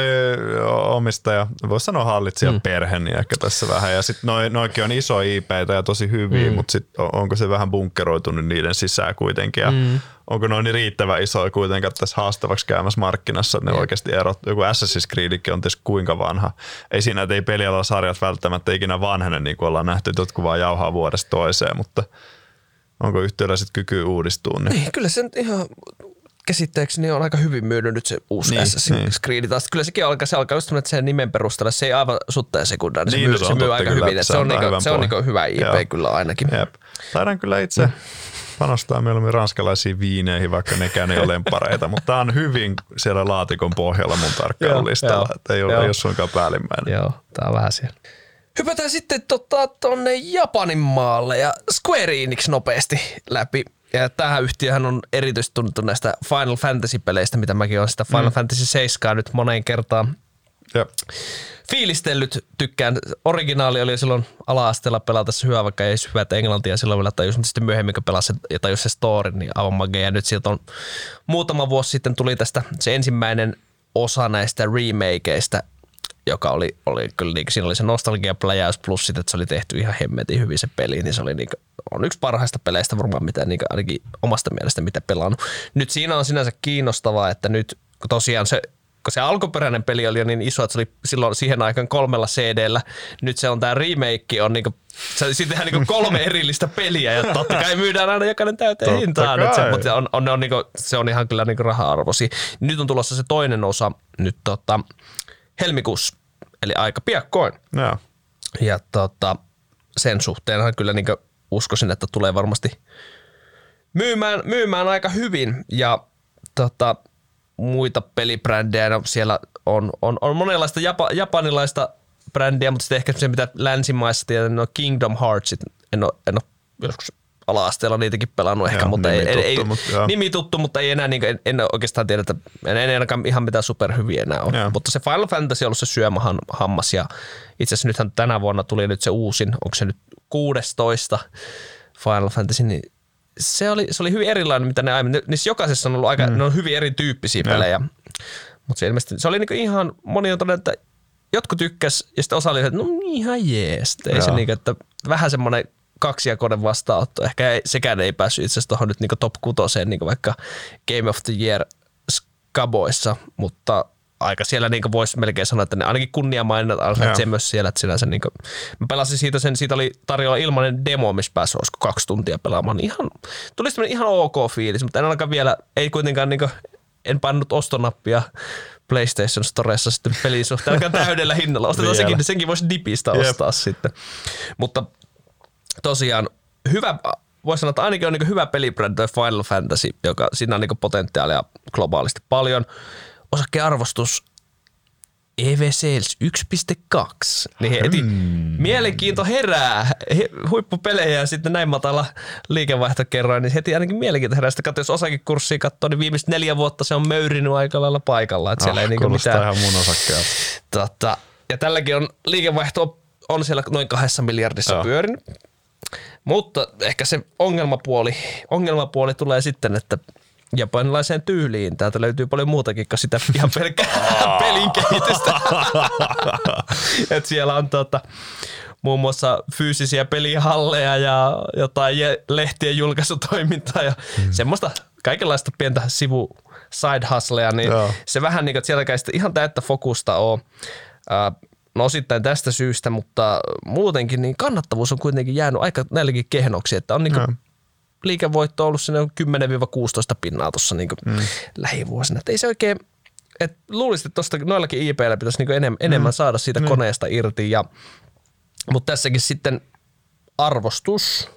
omistaja, voisi sanoa hallitsija mm. perhe, niin ehkä tässä vähän. Ja sitten noi, noikin on iso ip ja tosi hyviä, mm. mutta sitten onko se vähän bunkkeroitunut niiden sisään kuitenkin. Ja mm. onko noin niin riittävän isoja kuitenkaan tässä haastavaksi käymässä markkinassa, että ne mm. oikeasti erot. Joku Assassin's Creedikin on tietysti kuinka vanha. Ei siinä, että ei pelialalla sarjat välttämättä ikinä vanhene, niin kuin ollaan nähty, että jotkut vaan jauhaa vuodesta toiseen, mutta onko yhtiöllä sitten kyky uudistua? Niin. Ei, kyllä se ihan käsitteekseni on aika hyvin myynyt nyt se uusi niin, Assassin's niin. Taas, kyllä sekin alkaa, se alkaa just että sen nimen perusteella se ei aivan sutta ja sekundaa, niin, niin se myy, se myy aika hyvin. Se, on, niinku, se on niinku hyvä IP Joo. kyllä ainakin. Jep. Taidaan kyllä itse mm. panostaa mieluummin ranskalaisiin viineihin, vaikka nekään ei ole lempareita, mutta tämä on hyvin siellä laatikon pohjalla mun tarkkailulistalla, että ei ole, ei ole suinkaan päällimmäinen. Joo, tämä on vähän siellä. Hypätään sitten tota, tonne Japanin maalle ja Square Enix nopeasti läpi. Ja tähän yhtiöhän on erityisesti tunnettu näistä Final Fantasy-peleistä, mitä mäkin olen sitä Final mm. Fantasy 7 nyt moneen kertaan Jep. Fiilistellyt tykkään. Originaali oli silloin ala-asteella pelata se hyvä, vaikka ei edes hyvät englantia silloin vielä tajus, mutta sitten myöhemmin kun pelasin ja tajus se story, niin aivan magia. Ja nyt sieltä on muutama vuosi sitten tuli tästä se ensimmäinen osa näistä remakeista, joka oli, oli kyllä niin, siinä oli se nostalgia-pläjäys plus sitten, että se oli tehty ihan hemmetin hyvin se peli, niin se oli niin, on yksi parhaista peleistä varmaan mitä niin ainakin omasta mielestä mitä pelannut. Nyt siinä on sinänsä kiinnostavaa, että nyt kun tosiaan se kun se alkuperäinen peli oli jo niin iso, että se oli silloin siihen aikaan kolmella CD-llä. Nyt se on tämä remake, on niinku, se, tehdään niinku kolme erillistä peliä ja totta kai myydään aina jokainen täyteen totta hintaan. Se, mutta on, on, on, niinku, se on ihan kyllä niinku raha-arvosi. Nyt on tulossa se toinen osa nyt tota, helmikuussa, eli aika piakkoin. Ja, ja tota, sen suhteenhan kyllä niinku uskoisin, että tulee varmasti myymään, myymään aika hyvin ja tota, muita pelibrändejä. No, siellä on, on, on monenlaista japa, japanilaista brändiä, mutta sitten ehkä se, mitä länsimaissa tiedän, no Kingdom Hearts, en ole, en ole joskus ala-asteella niitäkin pelannut ehkä, Joo, mutta nimi ei, tuttu, ei, mutta nimi tuttu, mutta ei enää, niin kuin, en, en oikeastaan tiedä, että en, en ainakaan ihan mitään superhyviä enää ole. Joo. Mutta se Final Fantasy on ollut se syömähan hammas ja itse asiassa nythän tänä vuonna tuli nyt se uusin, onko se nyt 16 Final Fantasy, niin se oli, se oli hyvin erilainen, mitä ne aiemmin. Niissä jokaisessa on ollut aika, mm. ne on hyvin erityyppisiä Joo. pelejä. Mutta se ilmeisesti, se oli niinku ihan, moni on todennut, että jotkut tykkäs ja sitten osa oli, että no ihan jees. Ei se niinku, että vähän semmoinen kaksijakoinen vastaanotto. Ehkä ei, sekään ei päässyt itse asiassa tuohon nyt niinku top kutoseen, niinku vaikka Game of the Year skaboissa, mutta aika siellä niinku voisi melkein sanoa, että ne ainakin kunniamaininnat ansaitsee Joo. myös siellä, että sinänsä niinku, mä pelasin siitä sen, siitä oli tarjolla ilmainen demo, missä pääsi olisiko kaksi tuntia pelaamaan, niin ihan, tuli semmoinen ihan ok fiilis, mutta en ainakaan vielä, ei kuitenkaan niinku, en pannut ostonappia PlayStation Storessa sitten pelin suhteen ainakaan täydellä hinnalla. Ostetaan sekin, senkin voisi dipistä Jep. ostaa sitten. Mutta tosiaan hyvä, voisi sanoa, että ainakin on niin hyvä pelibrändi toi Final Fantasy, joka siinä on niin potentiaalia globaalisti paljon. Osakkearvostus EV Sales 1.2. Niin heti mielenkiinto herää. He- Huippupelejä ja sitten näin matala liikevaihtokerroin, niin heti ainakin mielenkiinto herää. Sitten katso, jos osakekurssia katsoo, niin viimeiset neljä vuotta se on möyrinyt aika lailla paikalla. Että siellä ei niinku Ah, kuulostaa mitään, ihan mun osakkeelta. Tota, ja tälläkin on liikevaihto on siellä noin kahdessa miljardissa Joo. pyörinyt. Mutta ehkä se ongelmapuoli, ongelmapuoli tulee sitten, että japanilaiseen tyyliin. Täältä löytyy paljon muutakin kuin sitä ihan pelkkää pelin kehitystä. Et siellä on tota, muun muassa fyysisiä pelihalleja ja jotain lehtien julkaisutoimintaa ja mm. semmoista kaikenlaista pientä sivu side hustleja, niin Joo. se vähän niin kuin, että sieltäkään sitä ihan täyttä fokusta on. No osittain tästä syystä, mutta muutenkin niin kannattavuus on kuitenkin jäänyt aika näilläkin kehnoksi, että on niin Joo. liikevoitto on ollut sinne 10-16 pinnaa tuossa niin mm. lähivuosina. Et ei se oikein, et luulisin, että tuosta noillakin IPllä pitäisi niin enemmän, enemmän saada siitä koneesta irti. Ja, mutta tässäkin sitten arvostus,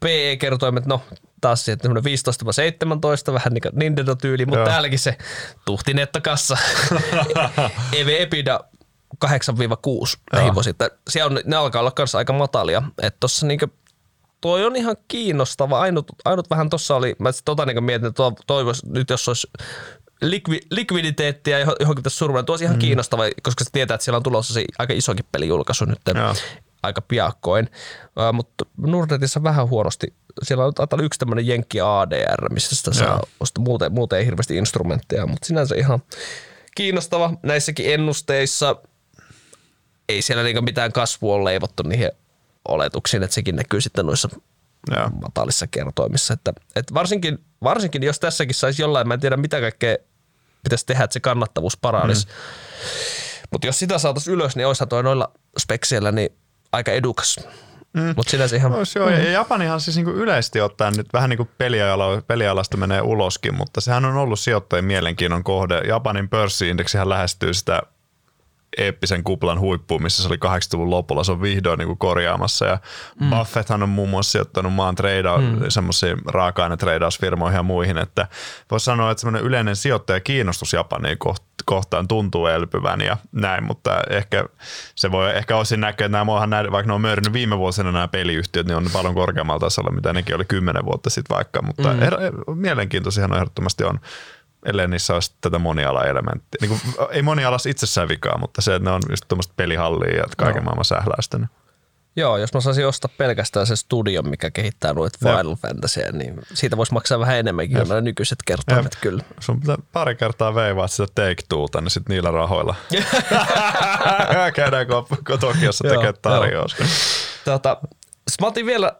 PE-kertoimet, no taas sitten 15-17, vähän niin kuin Nintendo-tyyli, mutta Joo. täälläkin se tuhti nettokassa. EV Epida 8-6 lähivuosittain. Siellä on, ne alkaa olla kanssa aika matalia. Että tossa niinku, toi on ihan kiinnostava. Ainut, ainut vähän tossa oli, mä tota niinku mietin, että to- toivois nyt jos olisi likvi, likviditeettiä johon- johonkin tässä surmaan, tuo ihan mm. kiinnostava, koska se tietää, että siellä on tulossa se aika isokin pelijulkaisu nyt Joo. aika piakkoin. Uh, mutta Nordnetissä vähän huonosti. Siellä on taitaa yksi tämmöinen Jenkki ADR, missä sitä saa Joo. ostaa. Muuten, muuten ei hirveästi instrumentteja, mutta sinänsä ihan kiinnostava. Näissäkin ennusteissa ei siellä niinku mitään kasvua ole leivottu niihin oletuksiin, että sekin näkyy sitten noissa Joo. matalissa kertoimissa. Että, että varsinkin, varsinkin, jos tässäkin saisi jollain, mä en tiedä mitä kaikkea pitäisi tehdä, että se kannattavuus paranisi. Mm. Mutta jos sitä saataisiin ylös, niin olisihan toi noilla spekseillä niin aika edukas. Mm. Mutta sinänsä ihan... Ois joo, ja Japanihan siis niinku yleisesti ottaen nyt vähän niin kuin peliala, pelialasta menee uloskin, mutta sehän on ollut sijoittajien mielenkiinnon kohde. Japanin pörssiindeksihän lähestyy sitä eeppisen kuplan huippuun, missä se oli 80-luvun lopulla. Se on vihdoin niin kuin korjaamassa ja mm. Buffetthan on muun muassa sijoittanut maan treida, mm. semmoisiin raaka-ainetreidausfirmoihin ja muihin, että voisi sanoa, että semmoinen yleinen sijoittaja kiinnostus Japaniin koht- kohtaan tuntuu elpyvän ja näin, mutta ehkä se voi ehkä osin näkyä, että nämä näin, vaikka ne on möyrinyt viime vuosina nämä peliyhtiöt, niin on paljon korkeammalla tasolla, mitä nekin oli kymmenen vuotta sitten vaikka, mutta mm. er, mielenkiintoisihan on ehdottomasti on. Ellei niissä olisi tätä moniala-elementtiä. Niin kuin, ei monialas itsessään vikaa, mutta se, että ne on just tuommoista pelihallia ja kaiken no. maailman sähläistä. Niin. Joo, jos mä saisin ostaa pelkästään se studio, mikä kehittää noita Final Fantasyä, niin siitä voisi maksaa vähän enemmänkin kuin nämä nykyiset kertoimet kyllä. Sun pitää pari kertaa veivaa sitä take tuuta, niin sitten niillä rahoilla käydään Tokiossa tekemään tarjous. Tota, mä otin vielä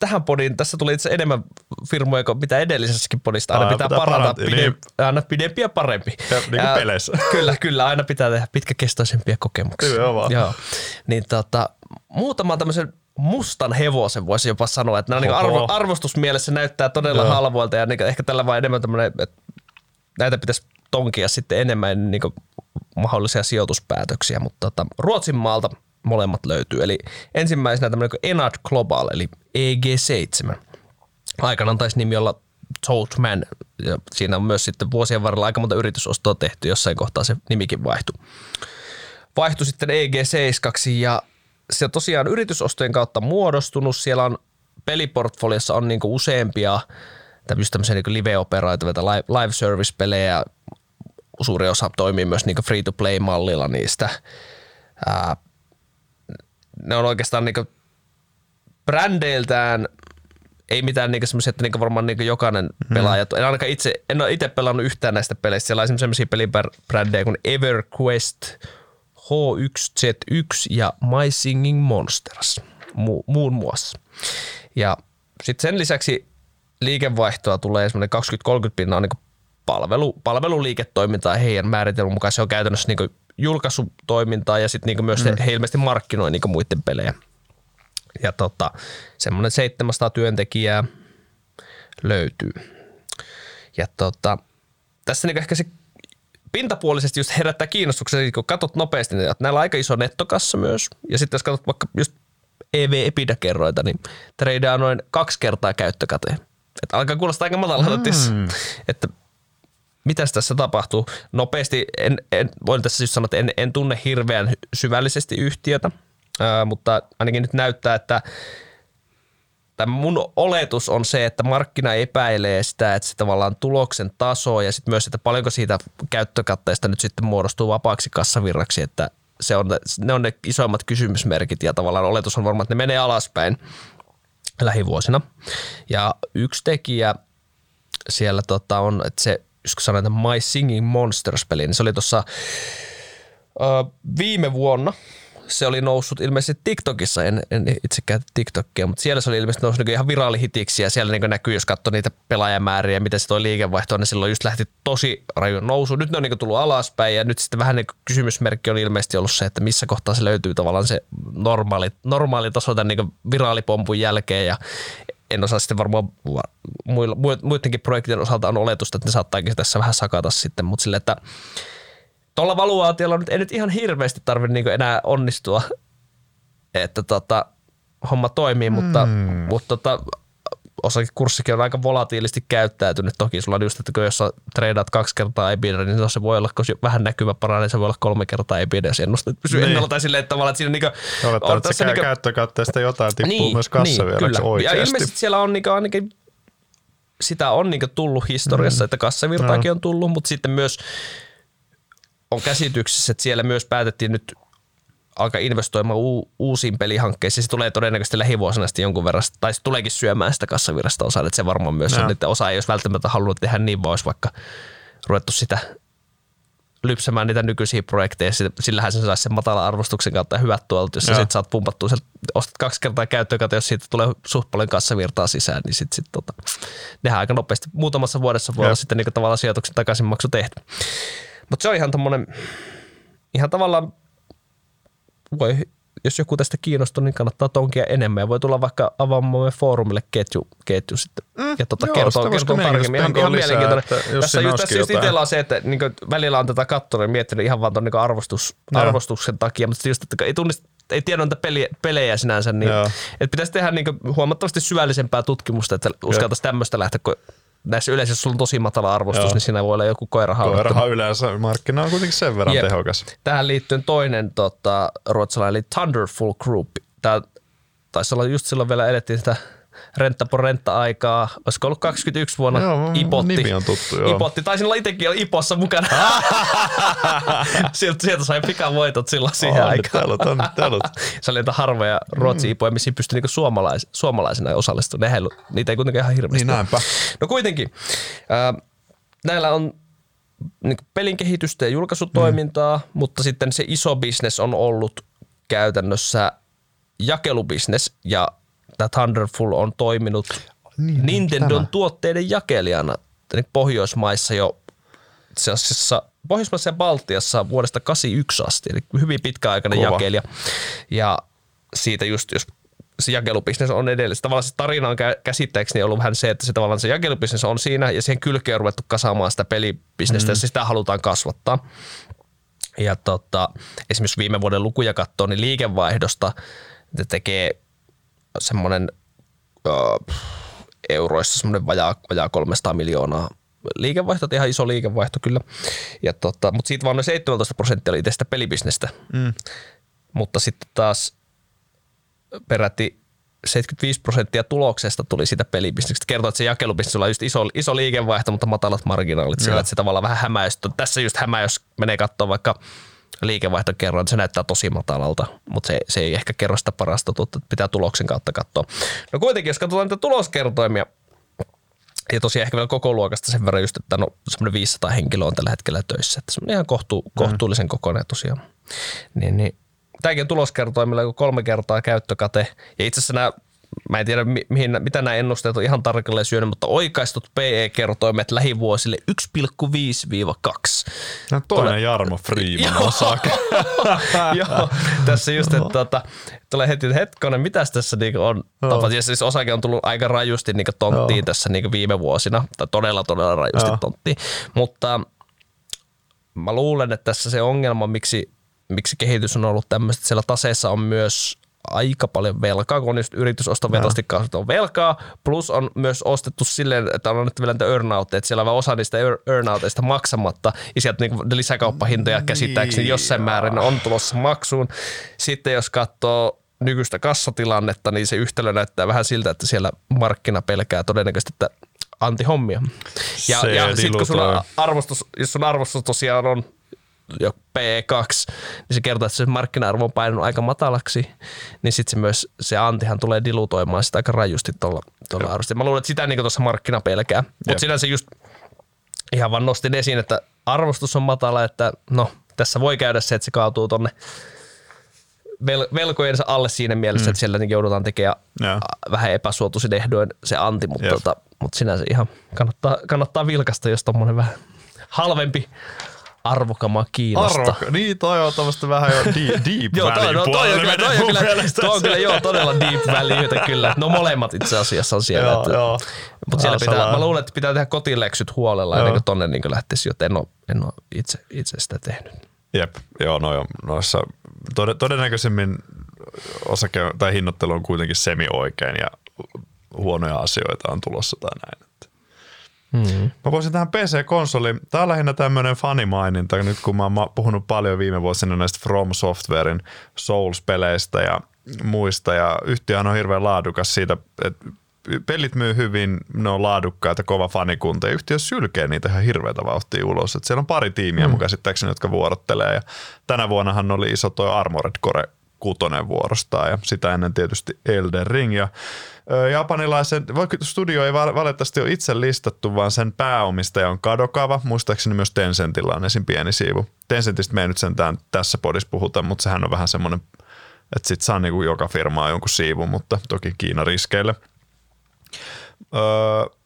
tähän podiin, tässä tuli itse enemmän firmoja kuin mitä edellisessäkin podista. Aina Aa, pitää, pitää parantaa pide, niin. aina pidempi ja parempi. Ja, niin kuin peleissä. Kyllä, kyllä. Aina pitää tehdä pitkäkestoisempia kokemuksia. Kyllä vaan. Joo. Niin tota, muutama tämmöisen mustan hevosen voisi jopa sanoa, että nämä niin arvo, arvostusmielessä näyttää todella Joo. halvoilta ja niin ehkä tällä vaan enemmän tämmöinen, että näitä pitäisi tonkia sitten enemmän niin mahdollisia sijoituspäätöksiä, mutta tota, Ruotsin maalta molemmat löytyy. Eli ensimmäisenä tämmöinen kuin Enad Global, eli EG7. Aikanaan taisi nimi olla Toadman, ja siinä on myös sitten vuosien varrella aika monta yritysostoa tehty, jossain kohtaa se nimikin vaihtui. Vaihtui sitten EG7 ja se tosiaan yritysostojen kautta muodostunut. Siellä on peliportfoliossa on niinku useampia tämmöisiä niinku live-operaatioita, live service-pelejä. Suuri osa toimii myös niinku free-to-play-mallilla niistä. Ää, ne on oikeastaan niinku brändeiltään ei mitään niinku semmoisia, että niinku varmaan niinku jokainen hmm. pelaaja, en ainakaan itse, en ole itse pelannut yhtään näistä peleistä. Siellä on semmoisia pelibrändejä kuin EverQuest, H1Z1 ja My Singing Monsters mu- muun muassa. Ja sitten sen lisäksi liikevaihtoa tulee semmoinen 20-30 pinnaa niin palvelu, palveluliiketoimintaa heidän määritelmän mukaan. Se on käytännössä niin julkaisutoimintaa ja sitten niin myös mm. he ilmeisesti markkinoi niin muiden pelejä. Ja tota, semmoinen 700 työntekijää löytyy. Ja tota, tässä niin ehkä se pintapuolisesti just herättää kiinnostuksen, kun katsot nopeasti, niin että näillä on aika iso nettokassa myös. Ja sitten jos katsot vaikka just EV-epidakerroita, niin treidaa noin kaksi kertaa käyttökate. Että alkaa kuulostaa aika matalalta, mm. että mitä tässä tapahtuu. Nopeasti, en, en, voin tässä just sanoa, että en, en tunne hirveän syvällisesti yhtiötä, ää, mutta ainakin nyt näyttää, että Tämä mun oletus on se, että markkina epäilee sitä, että se tavallaan tuloksen taso ja sitten myös, että paljonko siitä käyttökatteesta nyt sitten muodostuu vapaaksi kassavirraksi, että se on, ne on ne isoimmat kysymysmerkit ja tavallaan oletus on varmaan, että ne menee alaspäin lähivuosina. Ja yksi tekijä siellä tota on, että se, jos sanoin, että My Singing Monsters-peli, niin se oli tuossa viime vuonna – se oli noussut ilmeisesti TikTokissa, en, en itse käytä TikTokia, mutta siellä se oli ilmeisesti noussut niin ihan viraalihitiksi ja siellä niin näkyy, jos katsoo niitä pelaajamääriä ja miten se toi liikevaihto on, niin silloin just lähti tosi raju nousu. Nyt ne on niin tullut alaspäin ja nyt sitten vähän niin kysymysmerkki on ilmeisesti ollut se, että missä kohtaa se löytyy tavallaan se normaali, normaali taso tämän niin viraalipompun jälkeen ja en osaa sitten varmaan muidenkin projektien osalta on oletusta, että ne saattaakin tässä vähän sakata sitten, mutta sille, että tuolla valuaatiolla nyt ei nyt ihan hirveästi tarvitse niin enää onnistua, että tota, homma toimii, mutta, mm. mutta tota, osakekurssikin on aika volatiilisti käyttäytynyt. Toki sulla on just, että kun jos treidaat kaksi kertaa EBITDA, niin se voi olla, kun vähän näkyvä paranee, se voi olla kolme kertaa EBITDA, jos ennustat pysyy niin. ennalla tai silleen, että tavallaan, että siinä niinku, on että se niinku, käyttökatteesta jotain tippuu niin, myös kassavirraksi niin, oikeasti. Ja ilmeisesti siellä on niinku ainakin sitä on niinku tullut historiassa, mm. että kassavirtaakin no. on tullut, mutta sitten myös on käsityksessä, että siellä myös päätettiin nyt alkaa investoimaan u- uusiin pelihankkeisiin. Se tulee todennäköisesti lähivuosina sitten jonkun verran, tai se tuleekin syömään sitä kassavirrasta osaa, että se varmaan myös no. on, että osa ei olisi välttämättä halunnut tehdä niin, vaan olisi vaikka ruvettu sitä lypsämään niitä nykyisiä projekteja, sillähän se saisi sen matala arvostuksen kautta hyvät tuolta, jos sä sit saat pumpattua, ostat kaksi kertaa käyttöön, jos siitä tulee suht paljon kassavirtaa sisään, niin sitten sit, tota, nehän aika nopeasti, muutamassa vuodessa voi olla sitten niin tavallaan sijoituksen takaisinmaksu tehty. Mutta se on ihan tommonen, ihan tavallaan voi, jos joku tästä kiinnostuu, niin kannattaa tonkia enemmän. Ja voi tulla vaikka avaamaan foorumille ketju, ketju sitten. Mm, ja tota, joo, kertoo, kertoo tarkemmin. Ihan, ihan mielenkiintoinen. Tässä, just, tässä just itsellä on se, että niin välillä on tätä kattoa ja miettinyt ihan vaan tuon niin arvostus, arvostuksen takia, mutta just, että ei tunnista ei tiedä noita peliä, pelejä sinänsä, niin että pitäisi tehdä niin huomattavasti syvällisempää tutkimusta, että uskaltaisi tämmöistä lähteä, kun näissä yleensä, jos sulla on tosi matala arvostus, Joo. niin siinä voi olla joku koira Koirahan yleensä markkina on kuitenkin sen verran Jep. tehokas. Tähän liittyy toinen tota, ruotsalainen, eli Thunderful Group. Tämä taisi olla just silloin vielä elettiin sitä Renta Renta-aikaa, olisiko ollut 21 vuonna Joo, Ipotti. nimi on tuttu, joo. Ipotti, taisin olla itsekin olla Ipossa mukana. sieltä, sieltä sai pikavoitot silloin siihen Oh, aikaan. onnittelut, onnittelut. Se oli niitä harvoja Ruotsin ipoja, missä pystyi niinku suomalais, suomalaisena osallistumaan. Ei niitä ei kuitenkaan ihan hirveästi. Niin näinpä. No kuitenkin. Äh, näillä on niin pelin kehitystä ja julkaisutoimintaa, mm. mutta sitten se iso bisnes on ollut käytännössä jakelubisnes ja tämä Thunderful on toiminut Niin, Nintendon tämä. tuotteiden jakelijana niin Pohjoismaissa jo itse asiassa Pohjoismaissa ja Baltiassa vuodesta 81 asti, eli hyvin pitkäaikainen Kova. jakelija. Ja siitä just, jos se jakelubisnes on edelleen. Tavallaan se tarina on kä- käsittääkseni ollut vähän se, että se tavallaan se jakelubisnes on siinä ja siihen kylkeen on ruvettu kasaamaan sitä pelibisnestä mm. ja sitä halutaan kasvattaa. Ja tota, esimerkiksi viime vuoden lukuja katsoo, niin liikevaihdosta tekee semmoinen ö, euroissa semmoinen vajaa, vajaa 300 miljoonaa liikevaihto, ihan iso liikevaihto kyllä. Ja tota, mutta siitä vaan noin 17 prosenttia oli itse sitä pelibisnestä. Mm. Mutta sitten taas peräti 75 prosenttia tuloksesta tuli siitä pelibisneksestä. Kertoo, että se jakelubisnes on just iso, iso liikevaihto, mutta matalat marginaalit sillä, että se tavallaan vähän hämäystä. Tässä just hämää, jos menee katsomaan vaikka liikevaihtokerroin, niin se näyttää tosi matalalta, mutta se, se ei ehkä kerro sitä parasta että pitää tuloksen kautta katsoa. No kuitenkin, jos katsotaan niitä tuloskertoimia, ja tosiaan ehkä vielä koko luokasta sen verran just, että no semmoinen 500 henkilöä on tällä hetkellä töissä, että semmoinen ihan kohtu, kohtuullisen kokoinen tosiaan. Niin, niin tämäkin on tuloskertoimilla kolme kertaa käyttökate. Ja itse asiassa nämä, mä en tiedä mi- mihin, mitä nämä ennusteet on ihan tarkalleen syönyt, mutta oikaistut PE-kertoimet lähivuosille 1,5-2. No toinen Jarmo Freeman osake. Joo, tässä just, että tota, tulee heti, että hetkonen, mitäs tässä niinku on Joo. tapahtunut. Ja siis osake on tullut aika rajusti niinku tonttiin Joo. tässä niinku viime vuosina, tai todella todella rajusti Joo. tonttiin. Mutta mä luulen, että tässä se ongelma, miksi, miksi kehitys on ollut tämmöistä, siellä taseessa on myös aika paljon velkaa, kun on just yritysostovetosti kasvattu on velkaa, plus on myös ostettu silleen, että on annettu vielä niitä earnoutteja, että siellä on osa niistä ear- earnouteista maksamatta, ja sieltä niinku lisäkauppahintoja käsittääkseni Niin, jossain määrin on tulossa maksuun. Sitten jos katsoo nykyistä kassatilannetta, niin se yhtälö näyttää vähän siltä, että siellä markkina pelkää todennäköisesti, että antihommia. Ja, Se ja sitten kun dilutoi. arvostus, jos sun arvostus tosiaan on jo PE2, niin se kertoo, että se markkina-arvo on painunut aika matalaksi, niin sitten se myös, se antihan tulee dilutoimaan sitä aika rajusti tuolla, tuolla arvosti. Mä luulen, että sitä niin tuossa markkina pelkää. Mutta sinänsä just ihan vaan nostin esiin, että arvostus on matala, että no tässä voi käydä se, että se kaatuu tonne vel, velkojensa alle siinä mielessä, mm. että siellä jotenkin joudutaan tekemään Joo. a- vähän epäsuotuisin ehdoin se anti, mutta, tota, mutta sinänsä ihan kannattaa, kannattaa vilkasta, jos tommonen vähän halvempi arvokama kiinnostaa. Arvo, niin toi on tämmöistä vähän jo deep, deep Joo, toi, no, toi, on kyllä, toi, on kyllä, toi on kyllä joo. joo, todella deep valueita kyllä. No molemmat itse asiassa on siellä. Joo, että, joo. Mutta siellä pitää, sellainen. mä luulen, että pitää tehdä kotiläksyt huolella Joo. ennen kuin tonne niin lähtisi, joten en ole, en ole itse, itse sitä tehnyt. Jep, joo, no, noissa tod- todennäköisemmin osake tai hinnoittelu on kuitenkin semi-oikein ja huonoja asioita on tulossa tai näin. Mm. Mä voisin tähän PC-konsoliin. Tää on lähinnä tämmöinen fanimaininta, nyt kun mä oon puhunut paljon viime vuosina näistä From Softwarein Souls-peleistä ja muista, ja yhtiöhän on hirveän laadukas siitä, että pelit myy hyvin, ne on laadukkaita, kova fanikunta, ja yhtiö sylkee niitä ihan hirveätä vauhtia ulos. Et siellä on pari tiimiä mm. mun käsittääkseni, jotka vuorottelee, ja tänä vuonnahan oli iso toi Armored Core kutonen vuorostaan ja sitä ennen tietysti Elden Ring ja japanilaisen, studio ei val- valitettavasti ole itse listattu, vaan sen pääomistaja on Kadokawa, muistaakseni myös Tencentillä on esim. pieni siivu. Tencentistä me ei nyt sentään tässä podissa puhuta, mutta sehän on vähän semmoinen, että sit saa niinku joka firmaa jonkun siivun, mutta toki Kiina riskeille. Öö,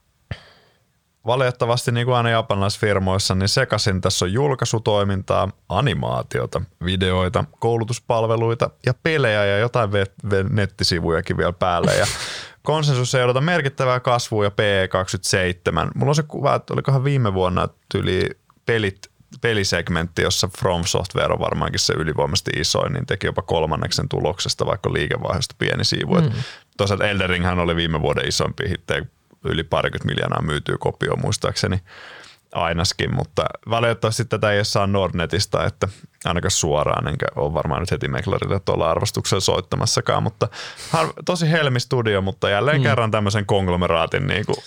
valitettavasti niin kuin aina japanilaisfirmoissa, niin sekaisin tässä on julkaisutoimintaa, animaatiota, videoita, koulutuspalveluita ja pelejä ja jotain ve- ve- nettisivujakin vielä päälle. Ja konsensus ei odota merkittävää kasvua ja PE27. Mulla on se kuva, että olikohan viime vuonna yli pelit, pelisegmentti, jossa From Software on varmaankin se ylivoimaisesti isoin, niin teki jopa kolmanneksen tuloksesta, vaikka liikevaihdosta pieni siivu. Mm. Toisaalta Elden Ringhän oli viime vuoden isompi hittejä, yli parikymmentä miljoonaa myytyy kopio muistaakseni ainakin, mutta valitettavasti tätä ei saa Nordnetista, että ainakaan suoraan, enkä ole varmaan nyt heti Meklarille tuolla arvostuksella soittamassakaan, mutta tosi helmi studio, mutta jälleen mm. kerran tämmöisen konglomeraatin niin kuin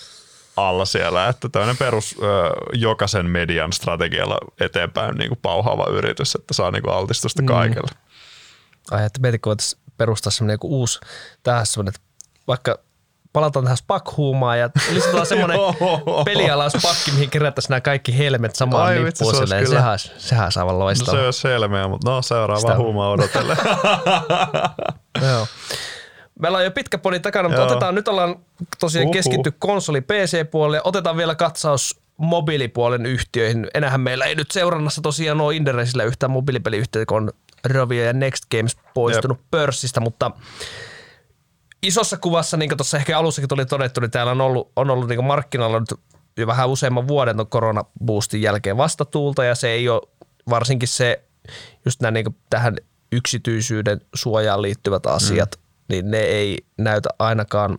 alla siellä, että tämmöinen perus ö, jokaisen median strategialla eteenpäin niin kuin pauhaava yritys, että saa niin kuin altistusta mm. kaikelle. Ai, että mietin, kun perustaa semmoinen joku uusi, tähän semmoinen, vaikka palataan tähän spakhuumaan ja lisätään semmoinen pelialauspakki, mihin kerättäisiin nämä kaikki helmet samaan Ai, nippuun se silleen. Sehän, sehän saa aivan loistavaa. No se olisi helmeä, mutta no seuraava Sitä... huumaa odotelle. Joo. Meillä on jo pitkä poni takana, mutta Joo. otetaan, nyt ollaan tosiaan keskitty konsoli PC-puolelle. Otetaan vielä katsaus mobiilipuolen yhtiöihin. Enähän meillä ei nyt seurannassa tosiaan ole Inderesillä yhtään mobiilipeliyhtiötä, kun on Rovio ja Next Games poistunut Jep. pörssistä, mutta isossa kuvassa, niin kuin tuossa ehkä alussakin tuli todettu, niin täällä on ollut, on ollut niin markkinoilla nyt jo vähän useamman vuoden koronaboostin jälkeen vastatuulta ja se ei ole varsinkin se, just nämä niin tähän yksityisyyden suojaan liittyvät asiat, mm. niin ne ei näytä ainakaan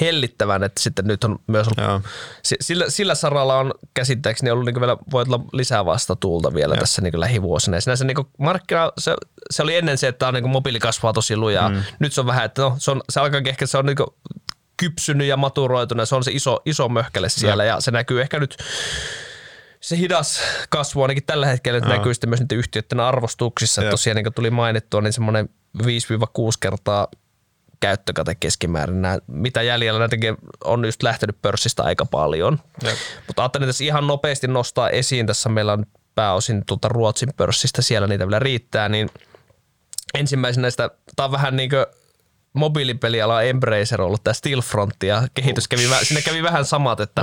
hellittävän, että sitten nyt on myös ollut, sillä, sillä saralla on käsittääkseni ollut niin vielä, voi olla lisää vastatuulta vielä Joo. tässä niin lähivuosina. Ja sinänsä niin markkina, se, se, oli ennen se, että on niin mobiili kasvaa tosi lujaa. Mm. Nyt se on vähän, että no, se, on, se alkaa ehkä, se on niin kypsynyt ja maturoitunut ja se on se iso, iso möhkäle siellä ja, ja se näkyy ehkä nyt se hidas kasvu ainakin tällä hetkellä no. näkyy sitten myös niiden yhtiöiden arvostuksissa. Että tosiaan niin kuin tuli mainittua, niin semmoinen 5-6 kertaa käyttökate keskimäärin. Nämä, mitä jäljellä näitäkin on just lähtenyt pörssistä aika paljon. Jep. Mutta ajattelin tässä ihan nopeasti nostaa esiin. Tässä meillä on pääosin tuota Ruotsin pörssistä, siellä niitä vielä riittää, niin ensimmäisenä näistä, tämä on vähän niin kuin mobiilipeliala Embracer ollut tämä Stillfront ja kehitys kävi, sinne kävi vähän samat, että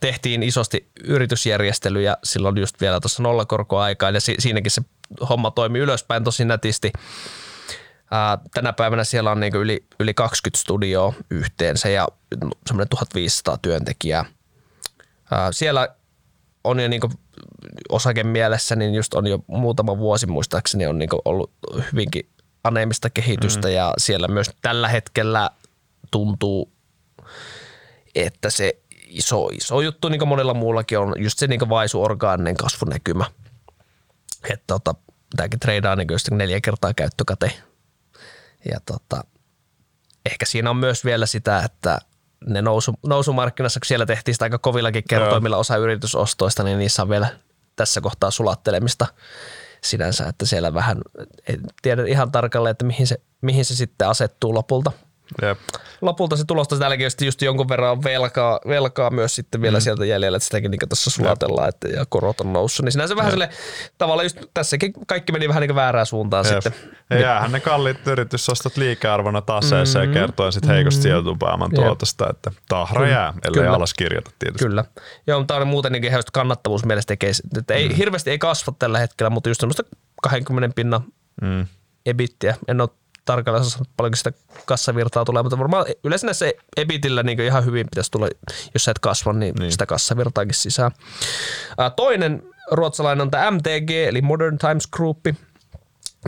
tehtiin isosti yritysjärjestelyjä silloin just vielä tuossa nollakorkoaikaan ja si- siinäkin se homma toimi ylöspäin tosi nätisti. Tänä päivänä siellä on niinku yli, yli 20 studioa yhteensä ja semmoinen 1500 työntekijää. Ää, siellä on jo niinku osakemielessä, niin just on jo muutama vuosi muistaakseni on niinku ollut hyvinkin aneemista kehitystä mm. ja siellä myös tällä hetkellä tuntuu, että se iso, iso juttu, niin kuin monella muullakin on just se niin vaisu orgaaninen kasvunäkymä. Että tota, tämäkin treidaa niin neljä kertaa käyttökate ja tota, ehkä siinä on myös vielä sitä, että ne nousu, nousumarkkinassa, kun siellä tehtiin sitä aika kovillakin kertoimilla osa yritysostoista, niin niissä on vielä tässä kohtaa sulattelemista sinänsä, että siellä vähän, en tiedä ihan tarkalleen, että mihin se, mihin se sitten asettuu lopulta – Jep. Lopulta se tulosta täälläkin just, just jonkun verran velkaa, velkaa myös sitten vielä mm. sieltä jäljellä, että sitäkin niin tuossa sulatellaan että, ja korot on noussut. Niin sinänsä vähän sille tavalla just tässäkin kaikki meni vähän niin väärään suuntaan Jep. sitten. Ja jäähän ne kalliit yritysostot liikearvona taseeseen mm-hmm. ja kertoo sitten heikosti mm-hmm. sijoitun pääoman tuotosta, että tahra Kyllä. jää, ellei Kyllä. alas kirjata tietysti. Kyllä. Joo, mutta on muuten niin ihan kannattavuus mielestä tekee, että ei, mm. hirveästi ei kasva tällä hetkellä, mutta just semmoista 20 pinnan mm. ebittiä. En ole tarkalleen sanoa, paljonko sitä kassavirtaa tulee, mutta varmaan yleensä näissä ebitillä niin ihan hyvin pitäisi tulla, jos sä et kasva, niin, niin. sitä kassavirtaakin sisään. toinen ruotsalainen on tämä MTG, eli Modern Times Group.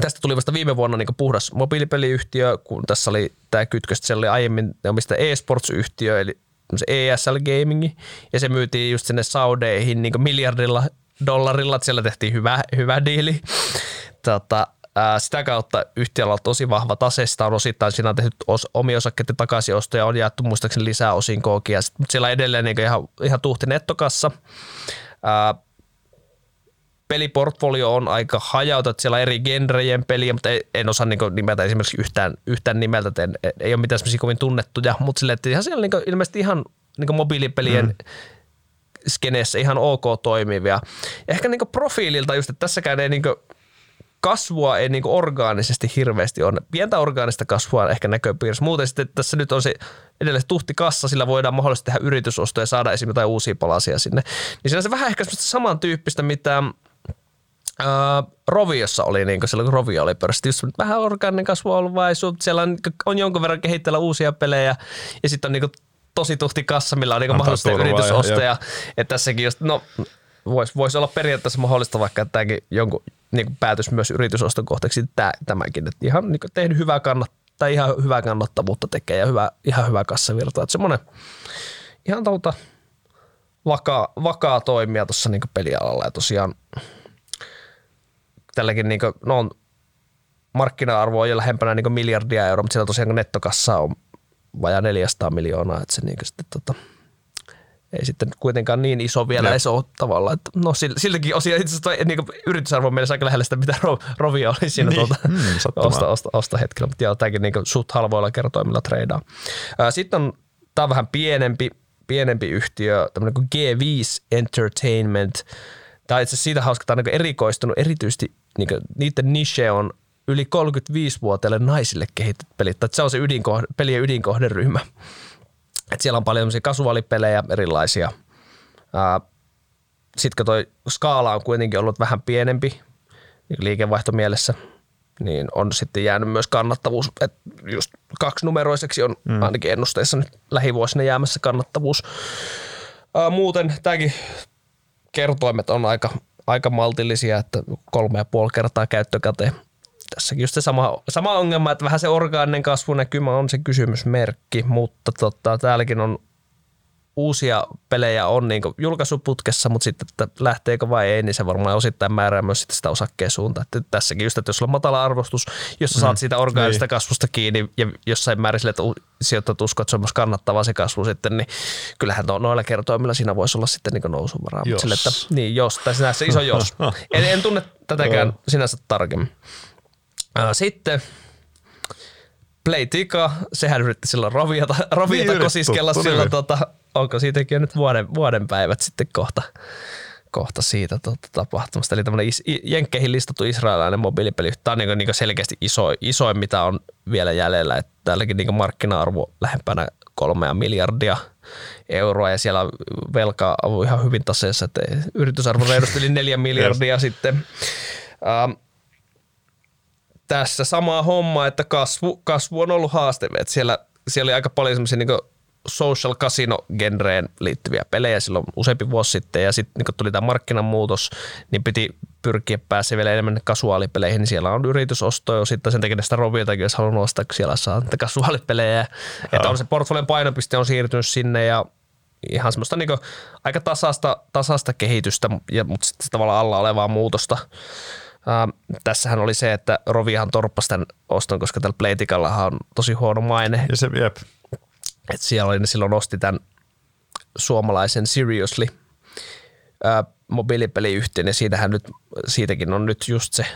Tästä tuli vasta viime vuonna niin puhdas mobiilipeliyhtiö, kun tässä oli tämä kytköstä, siellä oli aiemmin omista e-sports-yhtiö, eli ESL Gaming, ja se myytiin just sinne Saudeihin niin miljardilla dollarilla, että siellä tehtiin hyvä, hyvä diili. Tota, sitä kautta yhtiöllä on tosi vahva tase, sitä on osittain, siinä on tehty os, omia osakkeiden takaisinostoja, on jaettu muistaakseni lisää osinkoakin, mutta siellä on edelleen niin ihan, ihan tuhti nettokassa. Ää, peliportfolio on aika hajautettu, siellä on eri genrejen peliä, mutta ei, en osaa niin nimeltä esimerkiksi yhtään, yhtään nimeltä, en, ei ole mitään semmoisia kovin tunnettuja, mutta sille, että ihan siellä niin ilmeisesti ihan niin mobiilipelien mm skeneessä ihan ok toimivia. Ja ehkä niin profiililta just, että tässäkään ei niin kasvua ei niin orgaanisesti hirveästi ole. Pientä orgaanista kasvua on ehkä näköpiirissä. Muuten sitten tässä nyt on se edelleen tuhti kassa, sillä voidaan mahdollisesti tehdä yritysostoja ja saada esimerkiksi jotain uusia palasia sinne. Niin siinä on se vähän ehkä samantyyppistä, mitä Uh, Roviossa oli, niin kuin silloin kun Rovio oli pörssi, just vähän orgaaninen kasvu on ollut vai siellä on, on jonkun verran kehitellä uusia pelejä ja sitten on niin kuin tosi tuhti kassa, millä on niin mahdollista yritysostoja. Että tässäkin just, no voisi vois olla periaatteessa mahdollista vaikka, että tämäkin jonkun niin päätös myös yritysoston kohteeksi tämä, tämäkin. Että ihan niin tehnyt hyvää kannat, tai ihan hyvää kannattavuutta tekee ja hyvä, ihan hyvä kassavirta. Että semmoinen ihan tuota vakaa, vakaa toimija tuossa niin pelialalla ja tosiaan tälläkin niin kuin, no on markkina-arvo on jo lähempänä niin miljardia euroa, mutta siellä tosiaan nettokassa on vajaa 400 miljoonaa, että se niin sitten tota, ei sitten kuitenkaan niin iso vielä edes ole tavallaan. Että no siltäkin osia itse asiassa niin yritysarvon mielessä aika lähellä sitä, mitä Rovia oli siinä niin. tuota, mm, osta, osta, osta, hetkellä. Mutta joo, tämäkin niin suht halvoilla kertoimilla treidaa. Sitten on, tämä on vähän pienempi, pienempi yhtiö, tämmöinen kuin G5 Entertainment. Tämä on itse asiassa siitä hauska, että tämä on niin erikoistunut erityisesti, niin niiden niche on yli 35-vuotiaille naisille kehitetty pelit. Tai se on se ydinkohde, pelien ydinkohderyhmä. Et siellä on paljon kasuaalipelejä erilaisia. Sitten toi skaala on kuitenkin ollut vähän pienempi niin liikevaihtomielessä, niin on sitten jäänyt myös kannattavuus, että just kaksinumeroiseksi on mm. ainakin ennusteissa nyt lähivuosina jäämässä kannattavuus. Ää, muuten tämäkin kertoimet on aika, aika maltillisia, että kolme ja puoli kertaa käyttökate tässäkin just se sama, sama ongelma, että vähän se orgaaninen kasvunäkymä on se kysymysmerkki, mutta tota, täälläkin on uusia pelejä on niin julkaisuputkessa, mutta sitten, että lähteekö vai ei, niin se varmaan osittain määrää myös sitä osakkeen suuntaan. Että tässäkin just, että jos on matala arvostus, jos sä saat mm, siitä orgaanisesta niin. kasvusta kiinni ja jossain määrin sille, että sijoittajat uskoo, että se on myös kannattavaa se kasvu sitten, niin kyllähän to, noilla kertoimilla siinä voisi olla sitten niin nousuvaraa. Jos. Sille, että, niin jos, tai sinänsä iso jos. en, en tunne tätäkään sinänsä tarkemmin. Sitten Playtika, sehän yritti silloin roviata, roviata niin kosiskella silloin, tota, onko siitäkin jo nyt vuoden, vuoden päivät sitten kohta, kohta siitä tota, tapahtumasta. Eli tämmöinen is, jenkkeihin listattu israelilainen mobiilipeli. Tämä on niin, niin selkeästi iso, isoin, mitä on vielä jäljellä. Että täälläkin niin markkina-arvo lähempänä kolmea miljardia euroa ja siellä velkaa on ihan hyvin taseessa, että yritysarvo reilusti yli neljä miljardia sitten. Um, tässä sama homma, että kasvu, kasvu on ollut haaste. Että siellä, siellä oli aika paljon semmoisia niin social casino-genreen liittyviä pelejä silloin useampi vuosi sitten ja sitten niin tuli tämä markkinamuutos, niin piti pyrkiä pääse vielä enemmän kasuaalipeleihin, niin siellä on yritysostoja, sitten sen takia sitä roviltakin, jos haluaa nostaa, kun siellä saa niitä kasuaalipelejä. Että on se portfolion painopiste on siirtynyt sinne ja ihan semmoista niin aika tasasta, tasasta kehitystä, ja, mutta sitten tavallaan alla olevaa muutosta. Uh, tässähän oli se, että Rovihan torppasi tämän oston, koska tällä Playtikallahan on tosi huono maine. Ja se, jep. Et siellä oli, ne silloin osti tämän suomalaisen Seriously uh, mobiilipeliyhtiön ja siitähän nyt, siitäkin on nyt just se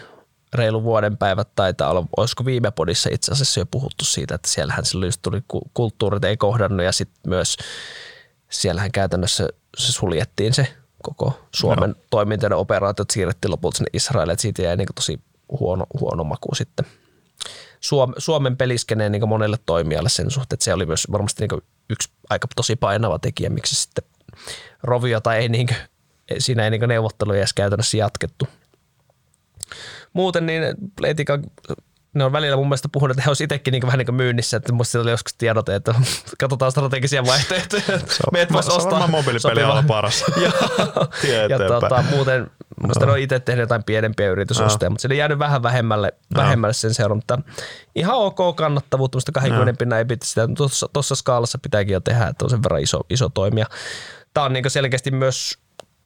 reilu vuoden päivät taitaa olla, olisiko viime podissa itse asiassa jo puhuttu siitä, että siellähän silloin just tuli kulttuurit ei kohdannut ja sitten myös siellähän käytännössä se suljettiin se koko Suomen no. toimintojen operaatiot siirrettiin lopulta sinne Israeliin, että siitä jäi niin tosi huono, huono maku sitten. Suom, Suomen peliskeneen niin monelle toimijalle sen suhteen, että se oli myös varmasti niin yksi aika tosi painava tekijä, miksi sitten Roviota ei niin kuin, siinä ei niin neuvotteluja edes käytännössä jatkettu. Muuten niin Playtika ne on välillä mun mielestä puhunut, että he olisivat itsekin niin vähän niin kuin myynnissä, että musta oli joskus tiedote, että katsotaan strategisia vaihtoehtoja. Se on, Meidät voisi ostaa. varmaan mobiilipeliala paras. ja, ja tota, muuten musta no. ne on itse tehnyt jotain pienempiä yritysostoja, no. mutta se on jäänyt vähän vähemmälle, no. vähemmälle sen seuran, mutta ihan ok kannattavuutta, musta 20 no. pinnan ei pitäisi sitä, tuossa, tuossa skaalassa pitääkin jo tehdä, että on sen verran iso, iso toimija. Tämä on niin selkeästi myös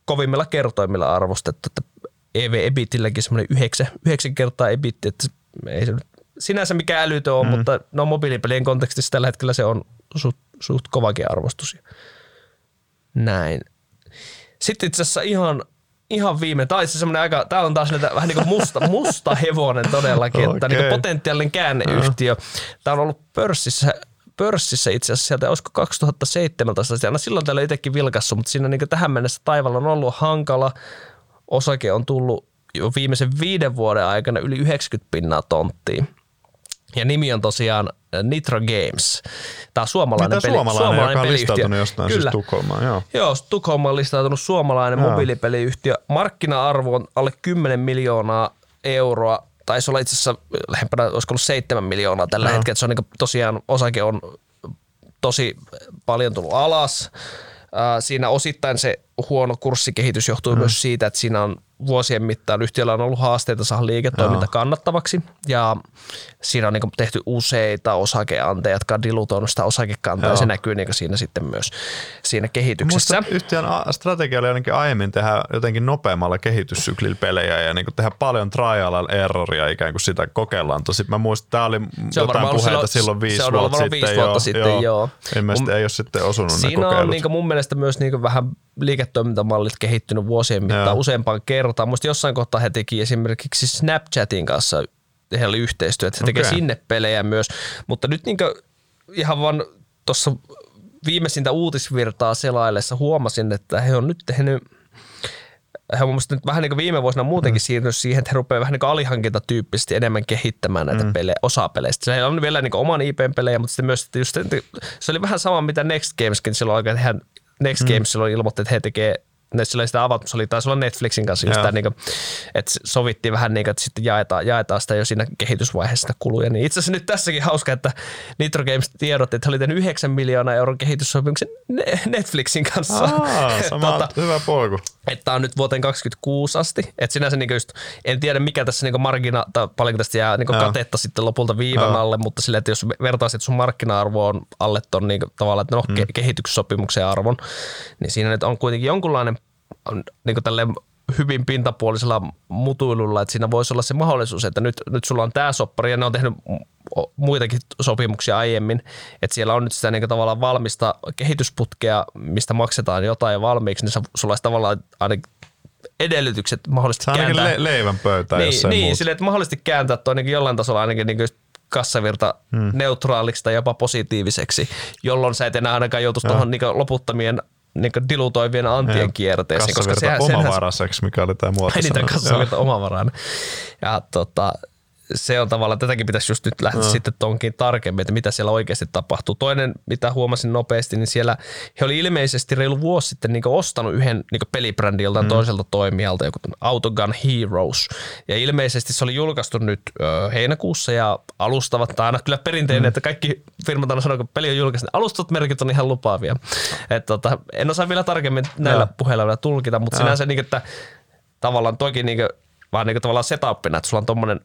kovimmilla kertoimilla arvostettu, että EV-ebitilläkin semmoinen 9, 9 kertaa ebit, että ei se nyt sinänsä mikä älytö on, mm. mutta no mobiilipelien kontekstissa tällä hetkellä se on suht, suht kovakin arvostus. Näin. Sitten itse asiassa ihan, ihan viime, tämä on semmoinen aika, tämä on taas näitä, vähän niin kuin musta, musta hevonen todellakin, okay. että niin kuin potentiaalinen käänneyhtiö. Tämä on ollut pörssissä pörssissä itse asiassa sieltä, olisiko 2017, siellä silloin täällä itsekin vilkassu, mutta siinä niin tähän mennessä taivalla on ollut hankala. Osake on tullut jo viimeisen viiden vuoden aikana yli 90 pinnaa tonttiin. Ja nimi on tosiaan äh, Nitro Games. Tämä on suomalainen, peli, suomalainen, suomalainen joka on listautunut jostain siis Kyllä. siis Tukholmaan. Joo. joo, Tukholmaan on listautunut suomalainen joo. mobiilipeliyhtiö. Markkina-arvo on alle 10 miljoonaa euroa. Taisi olla itse asiassa lähempänä, olisiko ollut 7 miljoonaa tällä joo. hetkellä. Se on niin tosiaan, osake on tosi paljon tullut alas. Siinä osittain se huono kurssikehitys johtuu mm. myös siitä, että siinä on vuosien mittaan yhtiöllä on ollut haasteita saada liiketoiminta Joo. kannattavaksi ja siinä on niin tehty useita osakeanteja, jotka on dilutoinut sitä osakekantaa ja Joo. se näkyy niin siinä sitten myös siinä kehityksessä. Musta yhtiön strategia oli ainakin aiemmin tehdä jotenkin nopeammalla kehityssyklillä pelejä ja niin tehdä paljon trial and erroria ikään kuin sitä kokeillaan. Tosi mä muistan, tämä oli Se on jotain puheita silloin- silloin viisi se on vuotta sitten. viisi vuotta sitten, joo. Ilmeisesti Mun- ei ole sitten osunut ne Siinä on kokeilut. niin mun mielestä myös niin vähän liiketoimintamallit kehittynyt vuosien mittaan Joo. useampaan kertaan. Muista jossain kohtaa he teki esimerkiksi Snapchatin kanssa heillä oli että he tekee Okei. sinne pelejä myös. Mutta nyt niin ihan vaan tuossa viimeisintä uutisvirtaa selaillessa huomasin, että he on nyt tehnyt he on mun mielestä nyt vähän niin kuin viime vuosina muutenkin mm. siirtynyt siihen, että he rupeaa vähän niin kuin alihankintatyyppisesti enemmän kehittämään näitä mm. pelejä, osa peleistä. Se on vielä niin kuin oman IPn pelejä, mutta sitten myös että just, se oli vähän sama mitä Next Gameskin silloin että hän, Next mm. Games silloin ilmoitti, että he tekee ne sillä sitä avattu, se oli taisi olla Netflixin kanssa just tämä, niin kuin, että sovittiin vähän niin kuin, että sitten jaetaan, jaetaan sitä jo siinä kehitysvaiheessa sitä kuluja. Niin itse asiassa nyt tässäkin hauska, että Nitro Games tiedotti, että oli tehnyt 9 miljoonaa euron kehityssopimuksen Ne- Netflixin kanssa. Aa, sama Tota, hyvä polku. että on nyt vuoteen 2026 asti. Et sinänsä niinku just, en tiedä mikä tässä niinku markkina, tai paljonko tästä jää Joo. katetta sitten lopulta viivan Joo. alle, mutta sille, että jos vertaisit sun markkina-arvo on alle ton niinku, tavallaan, että no mm. ke- kehityssopimuksen arvon, niin siinä nyt on kuitenkin jonkunlainen on, niinku tälleen hyvin pintapuolisella mutuilulla, että siinä voisi olla se mahdollisuus, että nyt, nyt sulla on tämä soppari ja ne on tehnyt mu- muitakin sopimuksia aiemmin, että siellä on nyt sitä niin tavallaan valmista kehitysputkea, mistä maksetaan jotain valmiiksi, niin sä- sulla olisi tavallaan ainakin edellytykset mahdollisesti ainakin kääntää. le- leivän pöytään, jos niin, ei niin silleen, että mahdollisesti kääntää toi ainakin jollain tasolla ainakin niin kassavirta hmm. neutraaliksi tai jopa positiiviseksi, jolloin sä et enää ainakaan joutuisi tuohon niin loputtomien niin dilutoivien antien kierteeseen. Koska Kassavirta sehän, omavaraiseksi, mikä oli tämä muoto. Sana. kassavirta omavarainen. Ja tota, se on tavallaan, tätäkin pitäisi just nyt lähteä no. sitten tonkin tarkemmin, että mitä siellä oikeasti tapahtuu. Toinen, mitä huomasin nopeasti, niin siellä he oli ilmeisesti reilu vuosi sitten niin ostanut yhden niin pelibrändin joltain mm. toiselta toimijalta, joku Autogun Heroes. Ja ilmeisesti se oli julkaistu nyt ö, heinäkuussa ja alustavat, tai aina kyllä perinteinen, mm. että kaikki firmat aina sanoo, kun peli on julkaistu, niin alustavat merkit on ihan lupaavia. Et, tota, en osaa vielä tarkemmin näillä Joo. puheilla vielä tulkita, mutta Joo. sinänsä niin, että tavallaan toki niin vaan niin kuin tavallaan setupina, että sulla on tommonen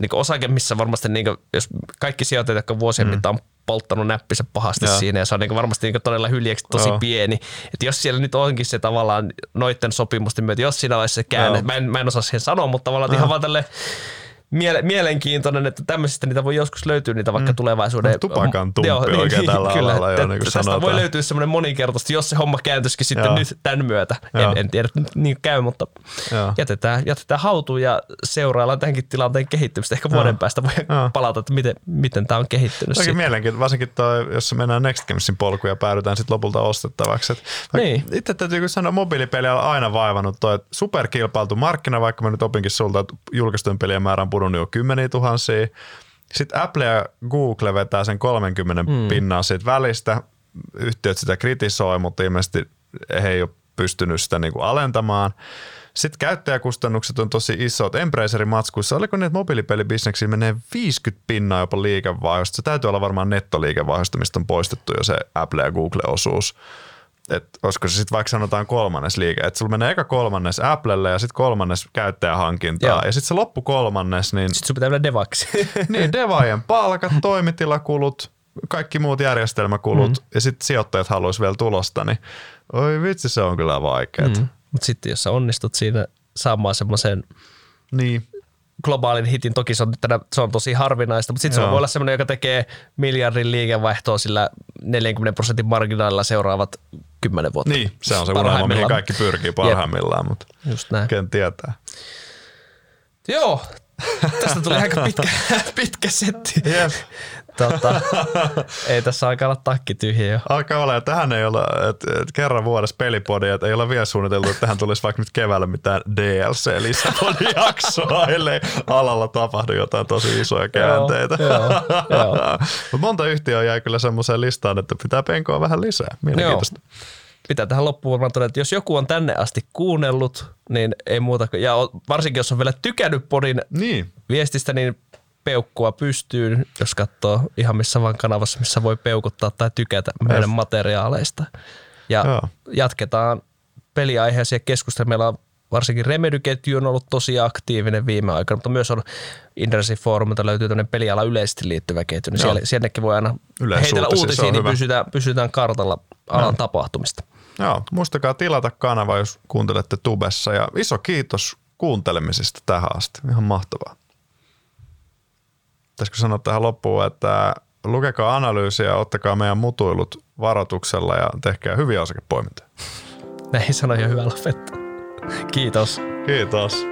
niin osake, missä varmasti niin kuin, jos kaikki sijoittajat, jotka vuosien mm. mittaan on polttanut näppinsä pahasti Joo. Joo. siinä ja se on niin varmasti niin todella hyljeksi tosi Joo. Joo. pieni. Että jos siellä nyt onkin se tavallaan noitten sopimusten myötä, jos siinä olisi se käänne, Joo. mä en, mä en osaa siihen sanoa, mutta tavallaan ihan vaan tälle miele- mielenkiintoinen, että tämmöisistä niitä voi joskus löytyä niitä vaikka mm. tulevaisuuden... No, tupakan tumppi oikein tällä alalla jo, niin kuin tästä sanotaan. voi löytyä semmoinen moninkertaisesti, jos se homma kääntyisikin sitten Joo. nyt tämän myötä. Joo. En, en tiedä, että niin käy, mutta Joo. jätetään, jätetään hautuun ja seuraillaan tämänkin tilanteen kehittymistä. Ehkä vuoden päästä voi Joo. palata, että miten, miten tämä on kehittynyt. Toki sitten. mielenkiintoista, varsinkin toi, jos mennään Next Gamesin polkuja ja päädytään sitten lopulta ostettavaksi. Et Niin. Itse täytyy kyllä sanoa, mobiilipeliä on aina vaivannut toi että superkilpailtu markkina, vaikka mä nyt opinkin sulta, että julkaistujen pelien määrä on pudonnut jo kymmeniä tuhansia. Sitten Apple ja Google vetää sen 30 mm. pinnaa siitä välistä. Yhtiöt sitä kritisoi, mutta ilmeisesti he ei ole pystynyt sitä niinku alentamaan. Sitten käyttäjäkustannukset on tosi isot. Embracerin matskuissa, oliko niin, että mobiilipelibisneksiin menee 50 pinnaa jopa liikevaihdosta? Se täytyy olla varmaan nettoliikevaihdosta, mistä on poistettu jo se Apple ja Google-osuus. Et olisiko se sitten vaikka sanotaan kolmannes liike, että sulla menee eka kolmannes Applelle ja sitten kolmannes käyttäjähankintaa. Joo. Ja sitten se loppu kolmannes, niin Sitten sun pitää mennä devaksi. niin, devaajien palkat, toimitilakulut, kaikki muut järjestelmäkulut mm. ja sitten sijoittajat haluaisi vielä tulosta, niin oi vitsi, se on kyllä vaikeaa. Mm. Mutta sitten jos sä onnistut siinä saamaan semmoisen Niin, globaalin hitin, toki se on, tänä, se on tosi harvinaista, mutta sitten se voi olla semmoinen, joka tekee miljardin liikevaihtoa sillä 40 prosentin marginaalilla seuraavat 10 vuotta. niin, se on se unelma, mihin kaikki pyrkii parhaimmillaan, mutta Just näin. ken tietää. Joo, tästä tuli aika pitkä, pitkä setti. Jep. Tota, ei tässä alkaa olla takki tyhjä jo. Alkaa olla, ja tähän ei ole, että et kerran vuodessa pelipodi, että ei ole vielä suunniteltu, että tähän tulisi vaikka nyt keväällä mitään DLC-lisäpodijaksoa, ellei alalla tapahdu jotain tosi isoja käänteitä. joo, joo. Mutta monta yhtiöä jäi kyllä semmoiseen listaan, että pitää penkoa vähän lisää. Mielenkiintoista. Pitää tähän loppuun varmaan todeta, että jos joku on tänne asti kuunnellut, niin ei muuta kuin, ja varsinkin jos on vielä tykännyt podin Niin, viestistä, niin peukkua pystyyn, jos katsoo ihan missä vaan kanavassa, missä voi peukuttaa tai tykätä meidän Yes. materiaaleista. Ja Joo. jatketaan peliaiheisia keskusteluja. Meillä on varsinkin Remedy-ketju on ollut tosi aktiivinen viime aikoina, mutta myös on Indresin foorumilta löytyy tämmöinen peliala yleisesti liittyvä ketju, niin siellä, sielläkin voi aina heitellä uutisia, niin pysytään, pysytään kartalla alan no. tapahtumista. Joo, muistakaa tilata kanava, jos kuuntelette tubessa ja iso kiitos kuuntelemisesta tähän asti. Ihan mahtavaa. Pitäisikö sanoa tähän loppuun, että lukekaa analyysiä, ottakaa meidän mutuilut varoituksella ja tehkää hyviä osakepoimintoja. Näihin sanoja hyvä lopettaa. Kiitos. Kiitos.